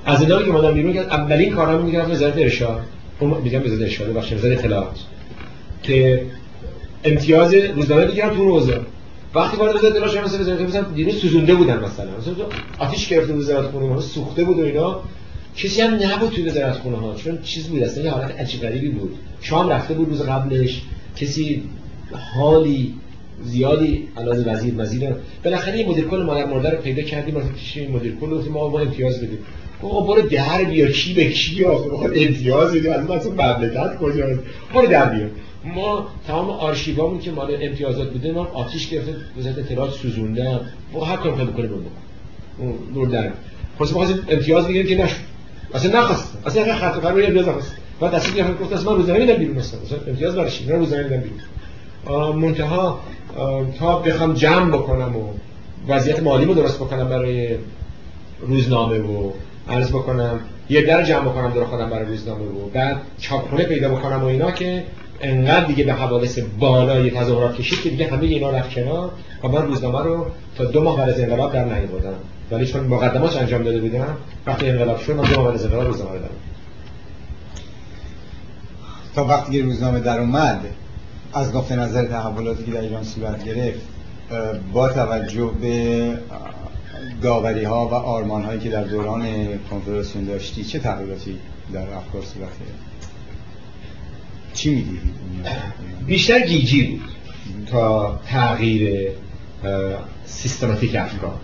از اینا که اومدم بیرون که اولین کارم می‌گرفتم وزارت ارشاد. میگم وزارت ارشاد بخش وزارت اطلاعات. که امتیاز روزنامه بگیرم تو روزه. وقتی وارد وزارت اطلاعات شدم مثلا وزارت مثلا دیروز سوزونده بودن مثلا. مثلا آتیش گرفته وزارت خونه سوخته بود و اینا. کسی هم نبود توی وزارت خونه ها چون چیز بود اصلا یه حالت عجیب غریبی بود. شام رفته بود روز قبلش. کسی حالی زیادی علاوه وزیر وزیر بالاخره مدیر کل مادر مرده رو پیدا کردیم مثلا چی مدیر کل گفتیم ما با امتیاز بدیم. آقا برو در بیا کی به کی آخه امتیاز بدیم از مثلا مملکت کجاست برو در بیا. ما تمام آرشیوامون که مال امتیازات بوده ما آتیش گرفته وزارت اطلاعات سوزونده و هر کاری بکنه رو بکن. دور در خلاص ما امتیاز بگیریم که نشد. اصلا نخواست. اصلا خط قرار امتیاز نخواست. بعد دستی گرفت گفت من روزنامه میدم بیرون مثلا امتیاز برش نه روزنامه میدم بیرون. منتها تا بخوام جمع بکنم و وضعیت مالی رو درست بکنم برای روزنامه و عرض بکنم یه در جمع بکنم در خودم برای روزنامه و بعد چاپخونه پیدا بکنم و اینا که انقدر دیگه به حوادث بالای تظاهرات کشید که دیگه همه اینا رفت کنار و من روزنامه رو تا دو ماه بعد از انقلاب در نیاوردم. ولی چون مقدمات انجام داده بودم وقتی انقلاب شد من دو ماه بعد از انقلاب روزنامه رو تا وقتی روزنامه در اومد از نقطه نظر تحولاتی که در ایران صورت گرفت با توجه به داوری ها و آرمان هایی که در دوران کنفرانسیون داشتی چه تغییراتی در افکار صورت گرفت؟ چی می‌دیدی؟ بیشتر گیجی بود تا تغییر سیستماتیک افکار.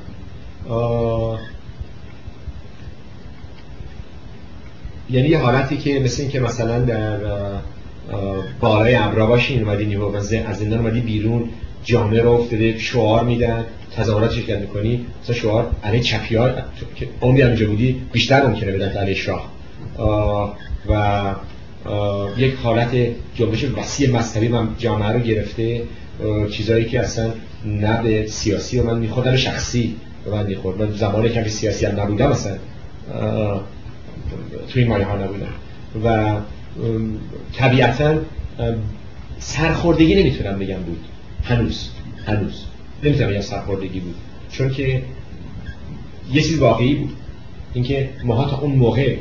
یعنی یه حالتی که مثل این که مثلا در بالای ابرا باشین اومدی نیو از زندان اومدی بیرون جامعه رو افتاده شعار میدن تظاهرات شرکت می‌کنی؟ مثلا شعار علیه چپیار که عمری اینجا بودی بیشتر ممکنه بدن علیه شاه. و یک حالت جنبش وسیع مذهبی من جامعه رو گرفته. چیزایی که اصلا نه به سیاسی و من میخوردن شخصی به من می‌خورد. من زمانی که سیاسی هم نبودم مثلا توی این مایه ها نبودم. و طبیعتا سرخوردگی نمی‌تونم بگم بود. هنوز هنوز. نمی‌تونم بگم سرخوردگی بود. چون که یه چیز واقعی بود. اینکه ماها تا اون موقع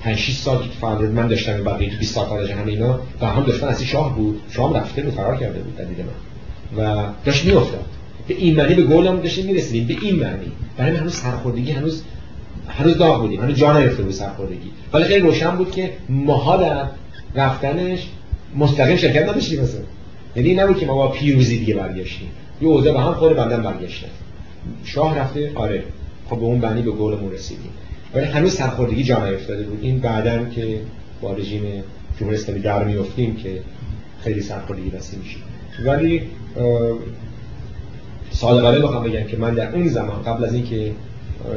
5 6 سال که فعال من داشتم بقیه 20 سال خارج همه اینا و هم داشتن از شاه بود شاه رفته بود فرار کرده بود دید من. و داشت میافتاد. به این معنی به گلم داشتیم می‌رسیدیم. به این معنی. برای من هنوز سرخوردگی هنوز هنوز داغ بودیم هنوز جا نیفته بود سرخوردگی. ولی خیلی روشن بود که ماها در رفتنش مستقیم شرکت نداشتیم مثلا یعنی نبود که ما با پیروزی دیگه برگشتیم. یه اوضاع به هم خوره بندم برگشتن شاه رفته آره. خب به اون بنی به گلمون رسیدیم. ولی هنوز سرخوردگی جا نیفتاده بود. این بعدا که با رژیم جمهوری اسلامی در میفتیم که خیلی سرخوردگی بسی میشه. ولی صادقانه بخوام بگم که من در اون زمان قبل از اینکه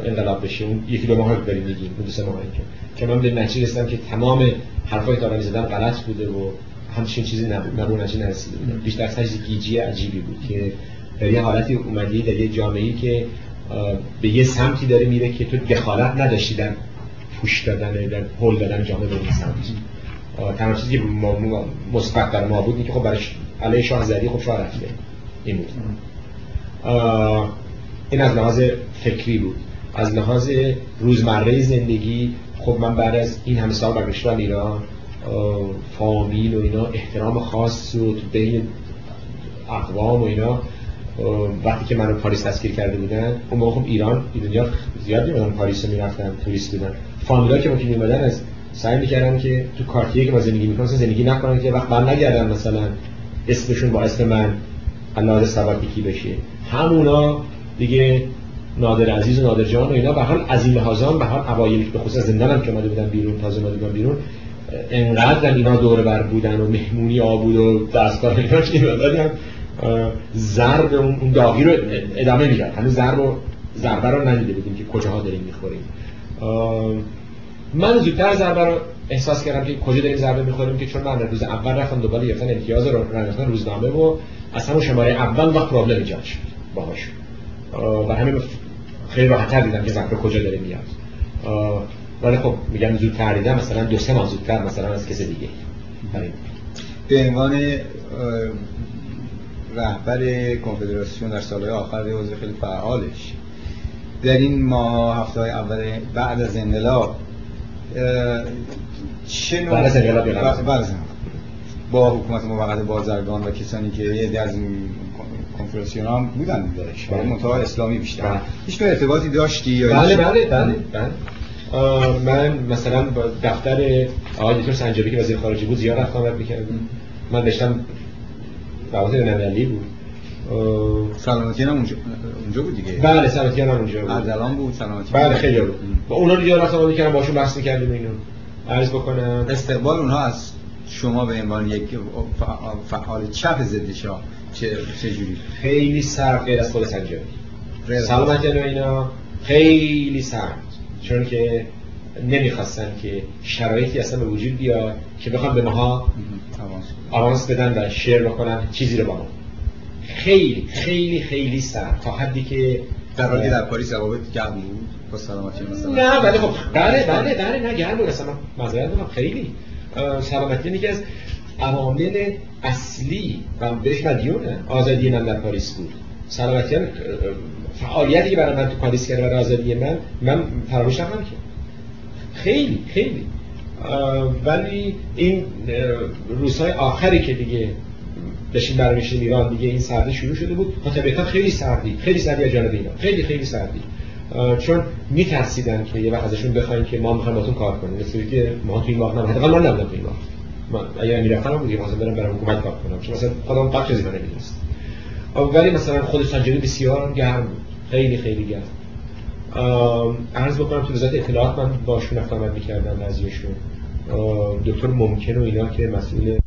انقلاب بشه اون یکی دو ماه داریم میگیم دو سه ماه که که من به نتیجه رسیدم که تمام حرفای که زدن غلط بوده و همچین چیزی نبود من به نتیجه نرسیده بودم بیشتر سجد گیجی عجیبی بود که در یه حالتی اومدی در یه جامعه‌ای که به یه سمتی داره میره که تو دخالت نداشتی در پوش دادن در پل دادن جامعه به این سمت. تنها چیزی که مثبت در ما بود که خب برای علیه شاه زدی خب شاه رفته. این بود. این از لحاظ فکری بود. از لحاظ روزمره زندگی خب من بعد از این همه سال برگشتم ایران فامیل و اینا احترام خاص و تو بین اقوام و اینا وقتی که منو پاریس تسکیر کرده بودن اون موقع خب ایران ایرانیا زیاد میمدن پاریس رو می‌رفتن توریست بودن. فامیلا که ممکن میمدن از سعی می‌کردن که تو کارتیه که ما زندگی می‌کنن زندگی نکنن که وقت من نگردن مثلا اسمشون با اسم من علاوه سوابیکی بشه. همونا دیگه نادر عزیز و نادر جان و اینا. به حال از این لحاظان به حال اوایل به خصوص زندان هم که اومده بودن بیرون تازه اومده بودن بیرون انقدر اینا دور بر بودن و مهمونی آبود و دستگاه اینا که ضرب اون داغی رو ادامه می‌داد هنوز ضرب و ضربه رو ندیده بودیم که کجاها داریم می‌خوریم. من زودتر ضربه رو احساس کردم که کجا داریم ضربه می‌خوریم که چون من روز اول رفتم دوباره گرفتن امتیاز رو رفتن روزنامه و از همون شماره اول وقت پرابلم ایجاد شد. باهاش. و همین خیلی راحت‌تر دیدم که ضربه کجا داره میاد. ولی خب میگم زودتر دیدم مثلا دو سه ماه زودتر مثلا از کسی دیگه. به عنوان رهبر کنفدراسیون در سالهای آخر عضو خیلی فعالش. در این ماه هفته های اول بعد از انقلاب چه نوع بعد از انقلاب. با حکومت موقت بازرگان و کسانی که یه از این کنفرانسیون هم بودن درش برای بله. منطقه اسلامی بیشتر. بله. هیچ ارتباطی داشتی یا بله بله بله بله. من مثلا با دفتر آقای دکتر سنجابی که وزیر خارجه بود زیاد رفت آمد می‌کردم. من داشتم روابط بین‌المللی بود. سلامتی هم اونجا اونجا بود دیگه. بله سلامتی هم اونجا بود. اردلان بود سلامتی بله خیلی بود با اونا رو زیاد رفتم می‌کردم باشون بحث می‌کردیم اینو. عرض بکنم. استقبال اونها از شما به عنوان یک فعال چپ ضد شاه چه چجوری خیلی سرد غیر از خود سنجابی. و اینا. خیلی سرد. چون که نمی‌خواستن که شرایطی اصلا به وجود بیاد که بخوام به ماها آوانس بدن. و شیر بکنن چیزی رو با ما. خیلی خیلی خیلی سرد. تا حدی که حالی در پاریس روابط گرم بود با سلامتی مثلا. نه بله خب بله بله بله نه گرم بود. اصلا معذرت خیلی. سلامتی یکی از عوامل اصلی و بهش مدیونه آزادی من در پاریس بود. سلامتی فعالیتی که برای من تو پاریس کرده برای آزادی من من فراموش نخواهم که. خیلی خیلی. ولی این روزهای آخری که دیگه داشتیم برمیشیم ایران دیگه این سردی شروع شده بود. و طبیعتا خیلی سردی خیلی سردی از جانب اینا. خیلی خیلی سردی. چون میترسیدن که یه وقت ازشون بخواین که ما می‌خوایم باتون کار کنیم. مثل که ما تو این نبود حداقل من نبودم تو این وقت من اگر می‌رفتم بود مثلا برم برم حکومت کار کنم. چون مثلا خودم قد چیزی من نمی‌دونست ولی مثلا خود سنجری بسیار گرم بود. خیلی خیلی گرم. عرض بکنم تو وزارت اطلاعات من باشون رفت آمد می‌کردم بعضیشون دکتر ممکن و اینا که مسئول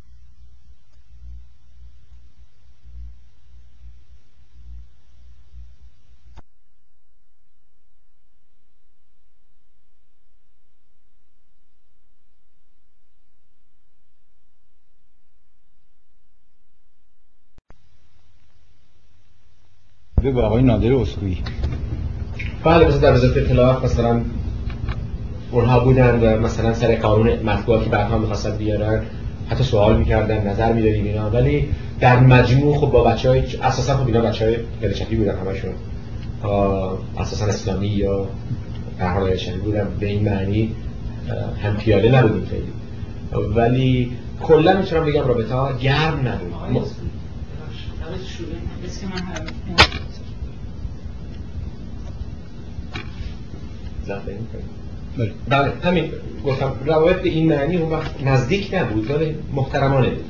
به آقای نادر اسکویی بله مثلا در وزارت اطلاعات مثلا اونها بودن و مثلا سر قانون مطبوعات که بعدها می‌خواستن بیارن حتی سوال می‌کردن نظر می‌دادیم اینا. ولی در مجموع خب با بچه های اساسا خب اینا بچه های گلچکی بودن همشون. اساسا اسلامی یا در بودن به این معنی هم پیاده نبودیم خیلی. ولی کلا می‌تونم بگم رابطه ها گرم نبود. بله. بله همین. گفتم روایت به این معنی اون وقت نزدیک نبود ولی محترمانه بود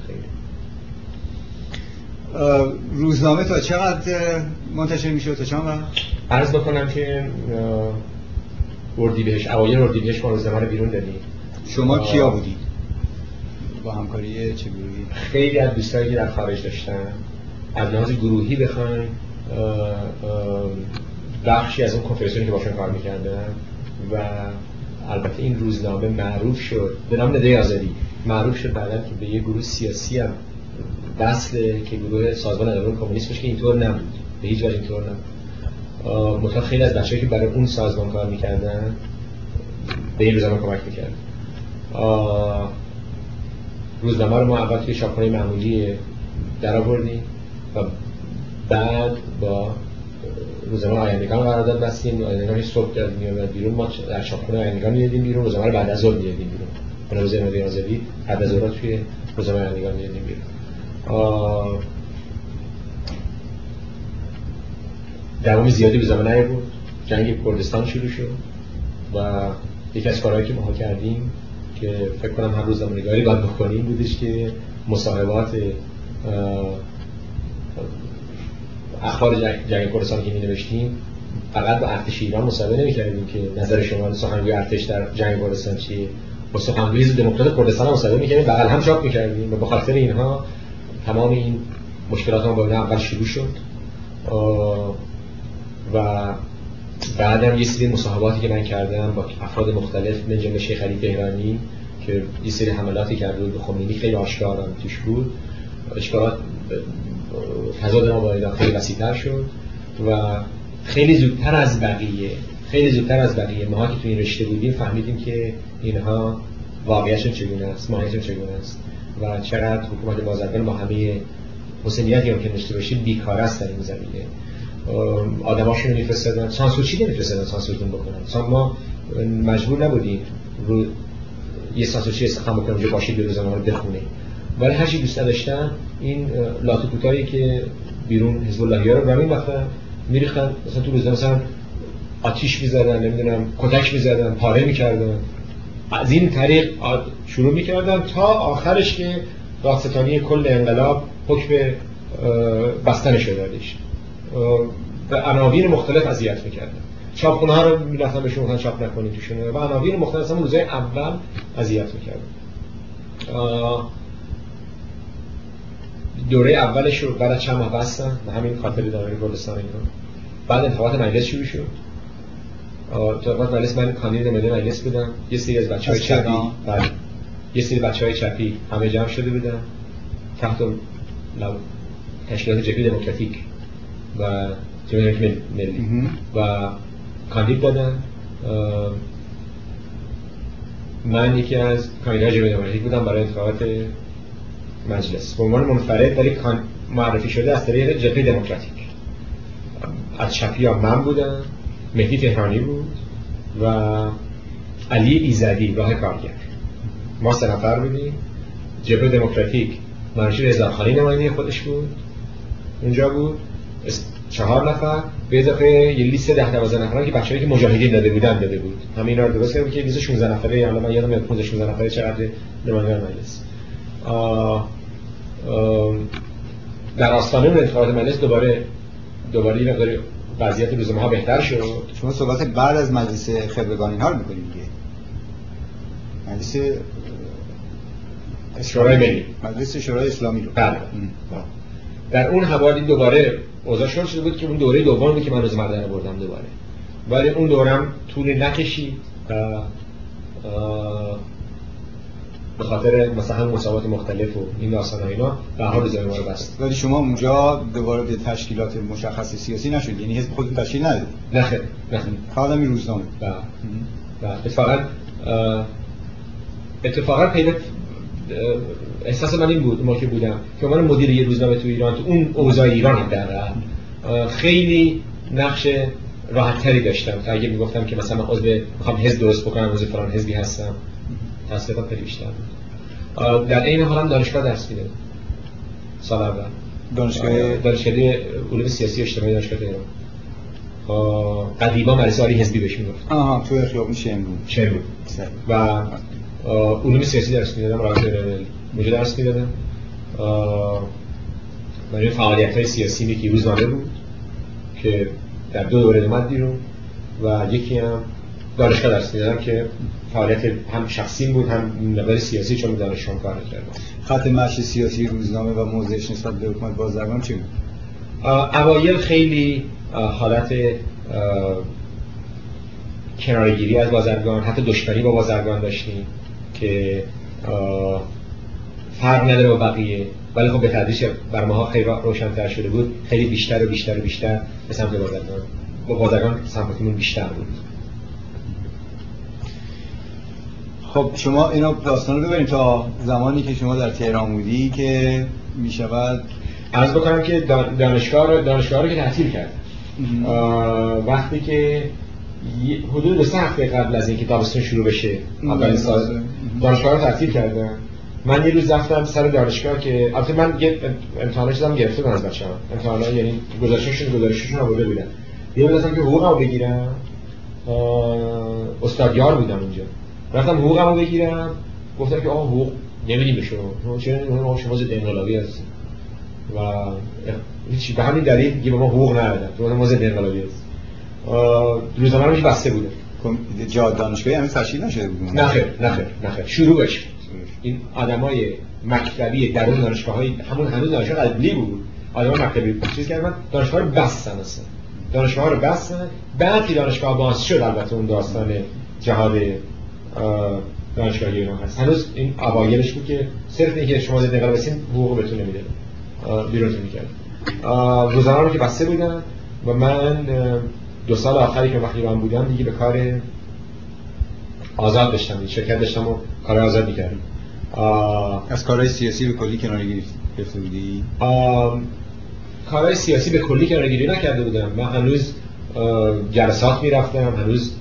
روزنامه تا چقدر منتشر میشه تا چند وقت؟ عرض بکنم که اردیبهشت اوایل اردیبهشت ما روزنامه رو بیرون دادیم شما کیا بودید با همکاری چه گروهی؟ خیلی از دوستایی که در خارج داشتن. از لحاظ گروهی بخوایم بخشی از اون کنفرانسیونی که باشون کار می‌کردن. و البته این روزنامه معروف شد. به نام نده آزادی. معروف شد بعدا که به یه گروه سیاسی هم که گروه سازمان اداره کمونیسم که اینطور نبود. به هیچ وجه اینطور نبود. مطلق خیلی از بچه‌ای که برای اون سازمان کار می‌کردن به این روزنامه کمک می‌کردن. روزنامه رو ما اول توی شاپخانه معمولی در آوردیم و بعد با روزنامه آیندگان قرارداد بستیم آیندگان صبح در میاد بیرون ما در شاپخانه آیندگان میادیم بیرون روزنامه رو بعد از ظهر میادیم بیرون. به روز نادی آزادی بعد از ظهر توی روزنامه آیندگان میادیم بیرون. دوام زیادی به زمان بود جنگ کردستان شروع شد و یکی از کارهایی که ما کردیم که فکر کنم هر روز زمانگاری باید بکنیم بودش که مصاحبات اخبار جنگ کردستان که می نوشتیم فقط با ارتش ایران مصاحبه نمی کردیم که نظر شما سخنگوی ارتش در جنگ کردستان چیه. با سخنگوی دموکرات کردستان مصاحبه می کردیم بغل هم چاپ می کردیم و به خاطر اینها تمام این مشکلات ما با اول شروع شد. و بعدم یه سری مصاحباتی که من کردم با افراد مختلف من جمله شیخ علی تهرانی که یه سری حملاتی کرده بود به خمینی خیلی آشکارا توش بود. اشکالات ما با ایران خیلی وسیع‌تر شد و خیلی زودتر از بقیه خیلی زودتر از بقیه ما که تو این رشته بودیم فهمیدیم که اینها واقعیتشون چگونه است ماهیتشون چگونه است و چقدر حکومت بازرگان با همه حسنیتی هم که داشته باشید بیکار است در این زمینه. آدماشون میفرستادن. سانسورچی نمیفرستادن سانسورتون بکنن؟ ما مجبور نبودیم رو یه سانسورچی استخدام بکنیم که باشید به روزنامه رو بخونه ولی هر چی دوست داشتن این لاتو که بیرون حزب اللهی رو این وقتا میریختن. مثلا تو روزنامه مثلا آتیش می‌زدن نمی‌دونم کتک می‌زدن پاره می‌کردن. از این طریق شروع می‌کردن تا آخرش که داستانی کل انقلاب حکم بستن دادش. به عناوین مختلف اذیت می‌کردن. چاپخونه ها رو می‌رفتن بهشون گفتن چاپ نکنید توشون. و عناوین مختلف هم روزای اول اذیت می‌کردن. دوره اولش رو بعد چند ماه بستن به همین خاطر دانایی گلستان اینا. بعد انتخابات مجلس شروع شد. انتخابات مجلس من کاندید ملی مجلس بودم. یه سری از بچهای چپی بعد یه سری بچهای چپی همه جمع شده بودن. تحت تشکیلات جبهه دموکراتیک و جبهه ملی. و کاندید دادن من یکی از کاندیدای جبهه دموکراتیک بودم برای انتخابات مجلس. به عنوان منفرد ولی معرفی شده از طریق جبهه دموکراتیک. از چپی ها من بودم مهدی تهرانی بود و علی ایزدی راه کارگر. ما سه نفر بودیم. جبهه دموکراتیک منشور هزارخانی نماینده خودش بود. اونجا بود. چهار نفر. به اضافه یه لیست ده دوازده نفر که بچه‌ای که مجاهدین داده بودن داده بود. همه اینا رو درست کردیم که لیست 16 نفره. حالا من یادم میاد 15 16 نفره چقدر نماینده مجلس. در آستانه اون انتخابات مجلس دوباره دوباره یه مقداری وضعیت روزنامه ها بهتر شد. شما صحبت بعد از مجلس خبرگان اینها رو می‌کنید دیگه. مجلس شورای ملی. مجلس شورای اسلامی رو. بله. در اون حوالی دوباره اوضاع شده بود که اون دوره دومی که من روز مردن بردم دوباره. ولی اون دورم طول نکشید و به خاطر مثلا هم مسابقات مختلف و این داستان اینا به حال ما رو بست. ولی شما اونجا دوباره به تشکیلات مشخص سیاسی نشد یعنی حزب خودتون تشکیل ندید نه خیر نه. فقط روزنامه. بله بله اتفاقا اتفاقا پیدا احساس من این بود ما که بودم که من مدیر یه روزنامه تو ایران تو اون اوضاع ایران در خیلی نقش راحت تری داشتم. تا اگه می‌گفتم که مثلا من عضو می‌خوام حزب درست بکنم عضو فلان حزبی هستم. تحصیلات خیلی بیشتر بود در این حال هم دانشگاه درس میده. سال اول. دانشگاه دانشگاه علوم سیاسی اجتماعی دانشگاه تهران قدیما مدرسه عالی حزبی بهش می‌گفت. آها تو خیابون شمرو شمرو و علوم سیاسی درس می‌دادم رابطه موجود درس می‌دادم. برای فعالیت های سیاسی که روزنامه بود که در دو دوره مدی رو و یکی هم دانشگاه درس می‌دادم که فعالیت هم شخصی بود هم مقدار سیاسی چون دانشگاه کار کردم خط مشی سیاسی روزنامه و موضعش نسبت به حکومت بازرگان چی بود؟ اوایل خیلی حالت کنارگیری از بازرگان حتی دشمنی با بازرگان داشتیم که فرق نداره با بقیه. ولی خب به تدریج بر ماها خیلی روشنتر شده بود. خیلی بیشتر و بیشتر و بیشتر به سمت بازرگان با بازرگان سمتمون بیشتر بود. خب شما اینا داستان رو ببینیم تا زمانی که شما در تهران بودی که می شود از بکنم که دانشگاه رو, دانشگاه رو که تعطیل کرد. وقتی که حدود دو سه هفته قبل از اینکه تابستون شروع بشه اولین سال دانشگاه رو تعطیل کردن من یه روز رفتم سر دانشگاه که البته من یه امتحانا چیزام گرفته بودم از بچه‌ها. امتحانا یعنی گزارششون گزارششون آورده بودن یه روز که حقوقمو بگیرم. استادیار بودم اونجا رفتم حقوقمو بگیرم. گفتم که آه حقوق نمیدیم به شما. چرا شما ضد انقلابی هستید. و هیچ به همین دلیل دیگه به ما حقوق ندادن تو ما ضد انقلابی هست روزنامه رو بسته بوده جا دانشگاهی همین تشکیل نشده بود. نه خیر نه خیر نه خیر. شروعش این آدمای مکتبی در اون دانشگاه های همون هنوز دانشگاه قبلی بود. آدم مکتبی. چیز کردن؟ دانشگاه رو بستن اصلا. دانشگاه رو بستن. بعد که دانشگاه باز شد البته اون داستان جهاد دانشگاهی ایران هست. هنوز این اوایلش بود که صرف اینکه شما زنده قرار بسین حقوق بهتون نمیده. بیرونتون می‌کرد. روزنامه رو که بسته بودن و من دو سال آخری که وقتی ایران بودم دیگه به کار آزاد داشتم شرکت داشتم و کار آزاد می‌کردم. از کارهای سیاسی به کلی کنارگیری گرفته بودی؟ کارهای سیاسی به کلی کنارگیری نکرده بودم. من هنوز جلسات می‌رفتم هنوز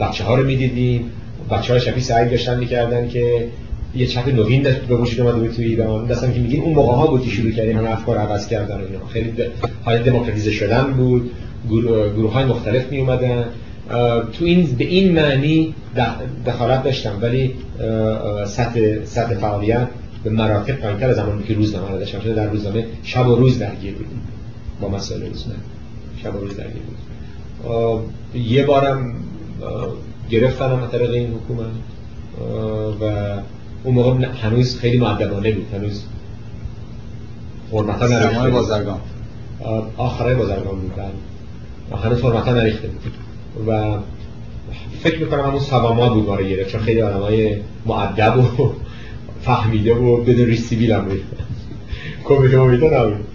بچه ها رو می‌دیدیم. بچه ها شبیه سعی داشتن می‌کردن که یه چپ نوین به وجود اومده بود توی ایران. دستم که میگیم اون موقع ها بود که شروع کردیم همه افکار عوض کردن و اینا. خیلی حالت دموکراتیزه شدن بود. گروه های مختلف می اومدن تو این به این معنی دخالت داشتم. ولی سطح سطح فعالیت به مراتب پایینتر از زمانی که روزنامه رو داشتم. در روزنامه شب و روز درگیر بودیم. با مسائل روزنامه. شب و روز درگیر بودیم. یه بارم گرفتن از طریق این حکومت. و اون موقع هنوز خیلی معدبانه بود. هنوز حرمتا نریخته بازرگان. آخرای بازرگان بود بله. هنوز حرمتا نریخته بود. و فکر می‌کنم همون سواما بود ما گرفت. چون خیلی آدم های معدب و فهمیده و بدون ریسیبیل هم بود. کمیته امیده نبود.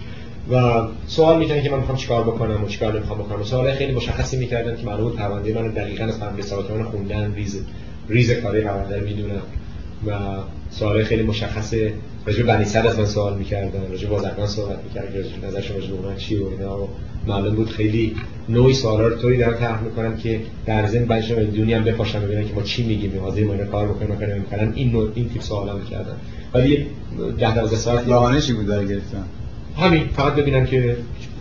و سوال می‌کنن که من می‌خوام چیکار بکنم و چیکار نمی‌خوام بکنم. سوال خیلی مشخصی می‌کردن که معلوم پرونده من دقیقاً از رسالت من خوندن ریز ریز کاری پرونده رو می‌دونم. و سوال خیلی مشخصه راجع به بنی از من سوال می‌کردن راجع به بازرگان صحبت می‌کردن راجع به نظرشون راجع به چی و اینا و معلوم بود خیلی نوعی سوالا رو طوری دارن طرح می‌کنن که در ضمن به دنیا هم بپاشن ببینن که ما چی میگیم ما اینا کار بکنیم می‌کنن می‌کنن این نوع این تیپ سوالا می‌کردن. ولی 10 12 ساعت راهانه چی بود در گرفتن. همین فقط ببینن که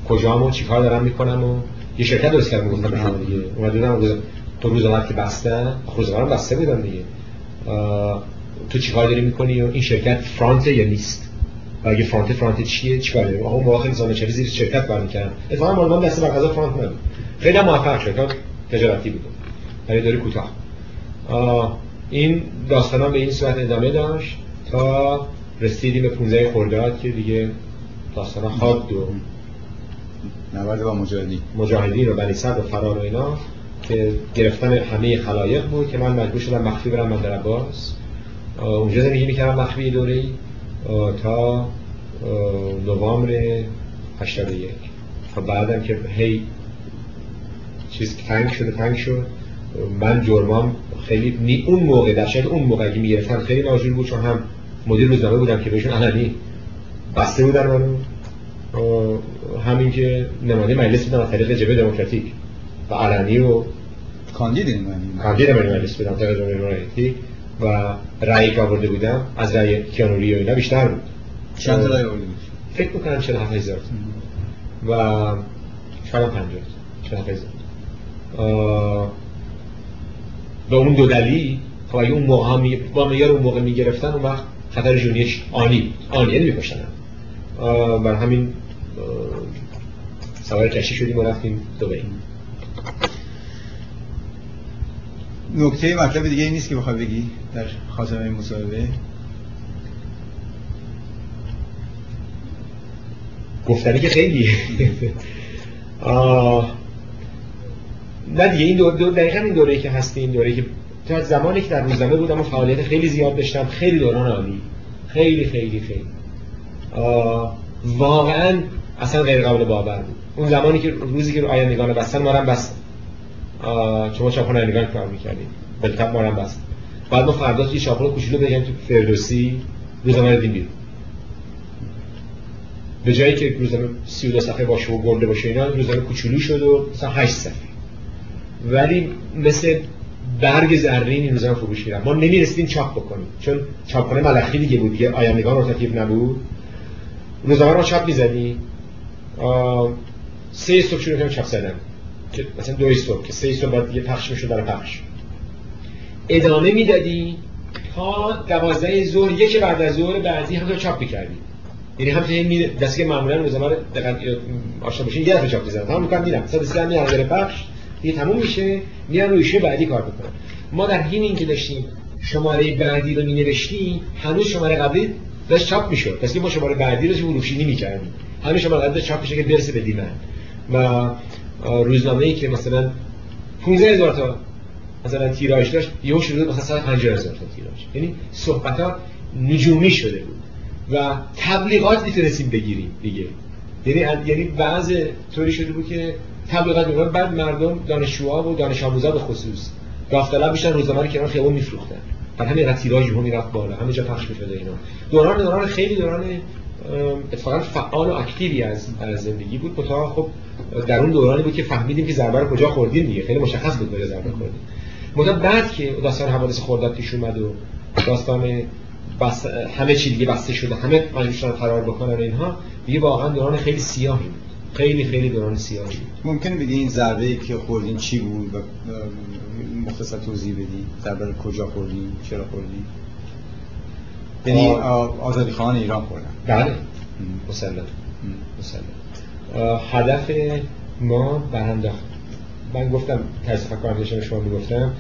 کجام و چیکار دارم می‌کنم و یه شرکت درست کردم گفتم به شما دیگه اومدم تو روزنامه که بسته روزنامه بسته بودن دیگه. تو چیکار داری می‌کنی و این شرکت فرانت یا نیست؟ و اگه فرانت فرانت چیه؟ چیکار داری؟ آقا موقع خیلی چه زیر شرکت کار می‌کردن اتفاقا مال دست بر فرانت نبود خیلی موفق شد. تجارتی بود. برای دوری کوتاه. این داستان به این صورت ادامه داشت تا رسیدیم به 15 خرداد که دیگه داستان خواد و نبرد با مجاهدین. مجاهدین و بنی صدر و فرار و اینا که گرفتن همه خلایق بود که من مجبور شدم مخفی برم من در عباس اونجا زندگی می‌کردم مخفی دوره. تا نوامبر 81 تا بعدم که هی چیز تنگ شده تنگ شد. من جرمام خیلی نی اون موقع در اون موقع که می‌گرفتن خیلی ناجور بود چون هم مدیر روزنامه بودم که بهشون علنی بسته بودن منو همین که نماینده مجلس بودم از طریق جبهه دموکراتیک. و علنی و کاندید کاندید مجلس بودم طریق جبهه دموکراتیک. و رأی که آورده بودم از رأی کیانوری و اینا بیشتر بود. چند رأی آورده بود؟ فکر می‌کنم 47 هزار. و شاید 50 چه نفر به اون دو دلیل خب اگه اون موقع هم با معیار اون موقع می‌گرفتن اون وقت خطر جونیش آنی آنی یعنی میکشتن بر همین سوار کشی شدیم و رفتیم دبی. نکته مطلب دیگه نیست که بخوای بگی در خاتمه مصاحبه؟ گفتنی که خیلی. نه دیگه این دور دقیقا این دوره‌ای که هستیم دوره‌ای که تا زمانی که در روزنامه بودم و فعالیت خیلی زیاد داشتم خیلی دوران عالی. خیلی خیلی خیلی. واقعا اصلا غیر قابل باور بود. اون زمانی که روزی که رو آیندگان بستن ما هم بستن چون ما چاپخانه آیندگان کار می‌کردیم بلکب ما هم بستن بعد ما فردا یه چاپخانه کوچولو بگیم تو فردوسی روزنامه رو بیرون به جایی که روزنامه 32 صفحه باشه و گرده باشه اینا روزنامه کوچولو شد و مثلا 8 صفحه. ولی مثل برگ زرین این روزنامه فروش می‌رفت. ما نمی‌رسیدیم چاپ بکنیم. چون چاپخانه ملخی دیگه بود که آیندگان روتاتیو نبود. روزنامه رو چاپ می‌زدیم سه صبح شروع کردیم چاپ زدن. که مثلا دو صبح که سه صبح بعد دیگه پخش می‌شد برای پخش. ادامه می‌دادی؟ تا دوازده ظهر یکی بعد از ظهر بعدی هم چاپ می‌کردی. یعنی همچنین می دستی که معمولا روزنامه رو آشنا باشین یه دفعه چاپ می‌زنن تمام می‌کنم میرم. صد سه میرم برای پخش. دیگه تموم میشه. میرن روی بعدی کار می‌کنن ما در حین اینکه داشتیم شماره بعدی رو می هنوز شماره قبلی داشت چاپ می‌شد. پس ما شماره بعدی رو فروشینی می‌کردیم. همین شماره قبلی چاپ میشه که برسه به دیمن و روزنامه ای که مثلا 15 هزار تا مثلا تیراژ داشت یهو شروع مثلا 150 هزار تا تیراژ. یعنی صحبت ها نجومی شده بود. و تبلیغات می‌تونستیم بگیریم دیگه. یعنی یعنی بعض طوری شده بود که تبلیغات میگن بعد مردم دانشجوها و دانش آموزا به خصوص. داوطلب میشن روزنامه رو کنار خیابون میفروختن. بعد همین قد تیراژ هم می‌رفت بالا. همه جا پخش می‌شد اینا. دوران دوران خیلی دوران اتفاقا فعال و اکتیوی از زندگی بود. تا خب در اون دورانی بود که فهمیدیم که ضربه رو کجا خوردیم دیگه. خیلی مشخص بود کجا ضربه خوردیم. مدت بعد که داستان حوادث خرداد پیش اومد و داستان بس همه چی دیگه بسته شده همه مجبور فرار بکنن اینها دیگه واقعا دوران خیلی سیاهی بود. خیلی خیلی دوران سیاهی ممکن بگی این ضربه ای که خوردین چی بود و مختصر توضیح بدی؟ ضربه کجا خوردی؟ چرا خوردی؟ یعنی آزادی خان ایران خوردن بله. مسلم مسلم هدف ما برانداخت من گفتم طرز فکر شما می‌گفتم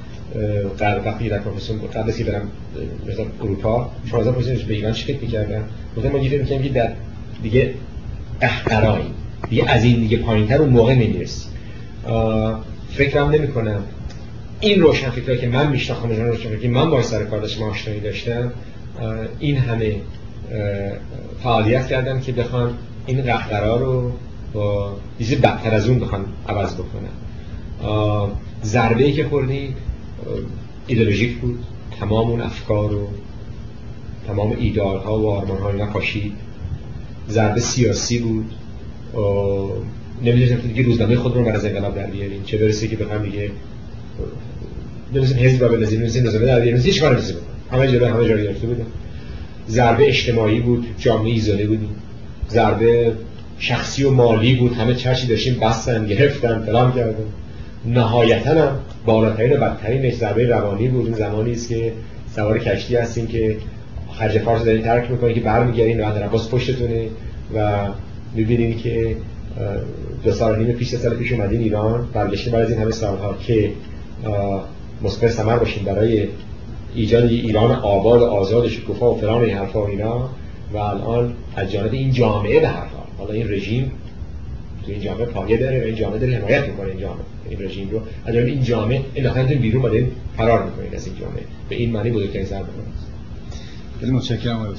قبل وقتی در پروفسور قبل از برم مثلا اروپا شما از پروفسورش به ایران چی فکر می‌کردم. گفتم ما یه فکر که در دیگه قهقرایی دیگه از این دیگه پایینتر اون موقع نمی‌رسی فکرم نمی کنم این روشن فکرهایی که من میشناختم روشن که من با سر کار داشتم آشنایی داشتم این همه فعالیت کردن که بخوان این قهقرا رو با چیزی بدتر از اون بخوان عوض بکنن ضربه که خوردیم ایدئولوژیک بود تمام اون افکار و تمام ایدارها و آرمانها اینا پاشید ضربه سیاسی بود. نمی‌دونیم دیگه روزنامه خود رو برای از انقلاب در بیاریم. چه برسه که بخوام دیگه نمی‌دونیم حزب را بنازیم نمی‌دونیم روزنامه در بیاریم هیچ کار نمی‌دونیم همه جلو همه جا گرفته بودن ضربه اجتماعی بود جامعه ایزوله بودیم ضربه شخصی و مالی بود. همه چرچی داشتیم بستن گرفتن فلان کردن. نهایتا هم بالاترین و بدترین ضربه روانی بود. این زمانی است که سوار کشتی هستیم که خرج فارس دارین ترک می‌کنید که برمیگردین و عباس پشتتونه و می‌بینید که دو سال نیم پیش سال پیش اومدین ایران. برگشتین بعد از این همه سالها که مسکر سمر باشین برای ایجاد ایران آباد و آزاد شکوفا و فلان این حرفا و اینا. و الان از جانب این جامعه به هر حال حالا این رژیم تو این جامعه پایه داره و این جامعه داره حمایت می‌کنه این جامعه. این رژیم رو از جانب این جامعه انداختن بیرون بعد فرار می‌کنید از این جامعه. به این معنی بزرگترین ضربه خیلی متشکرم آقای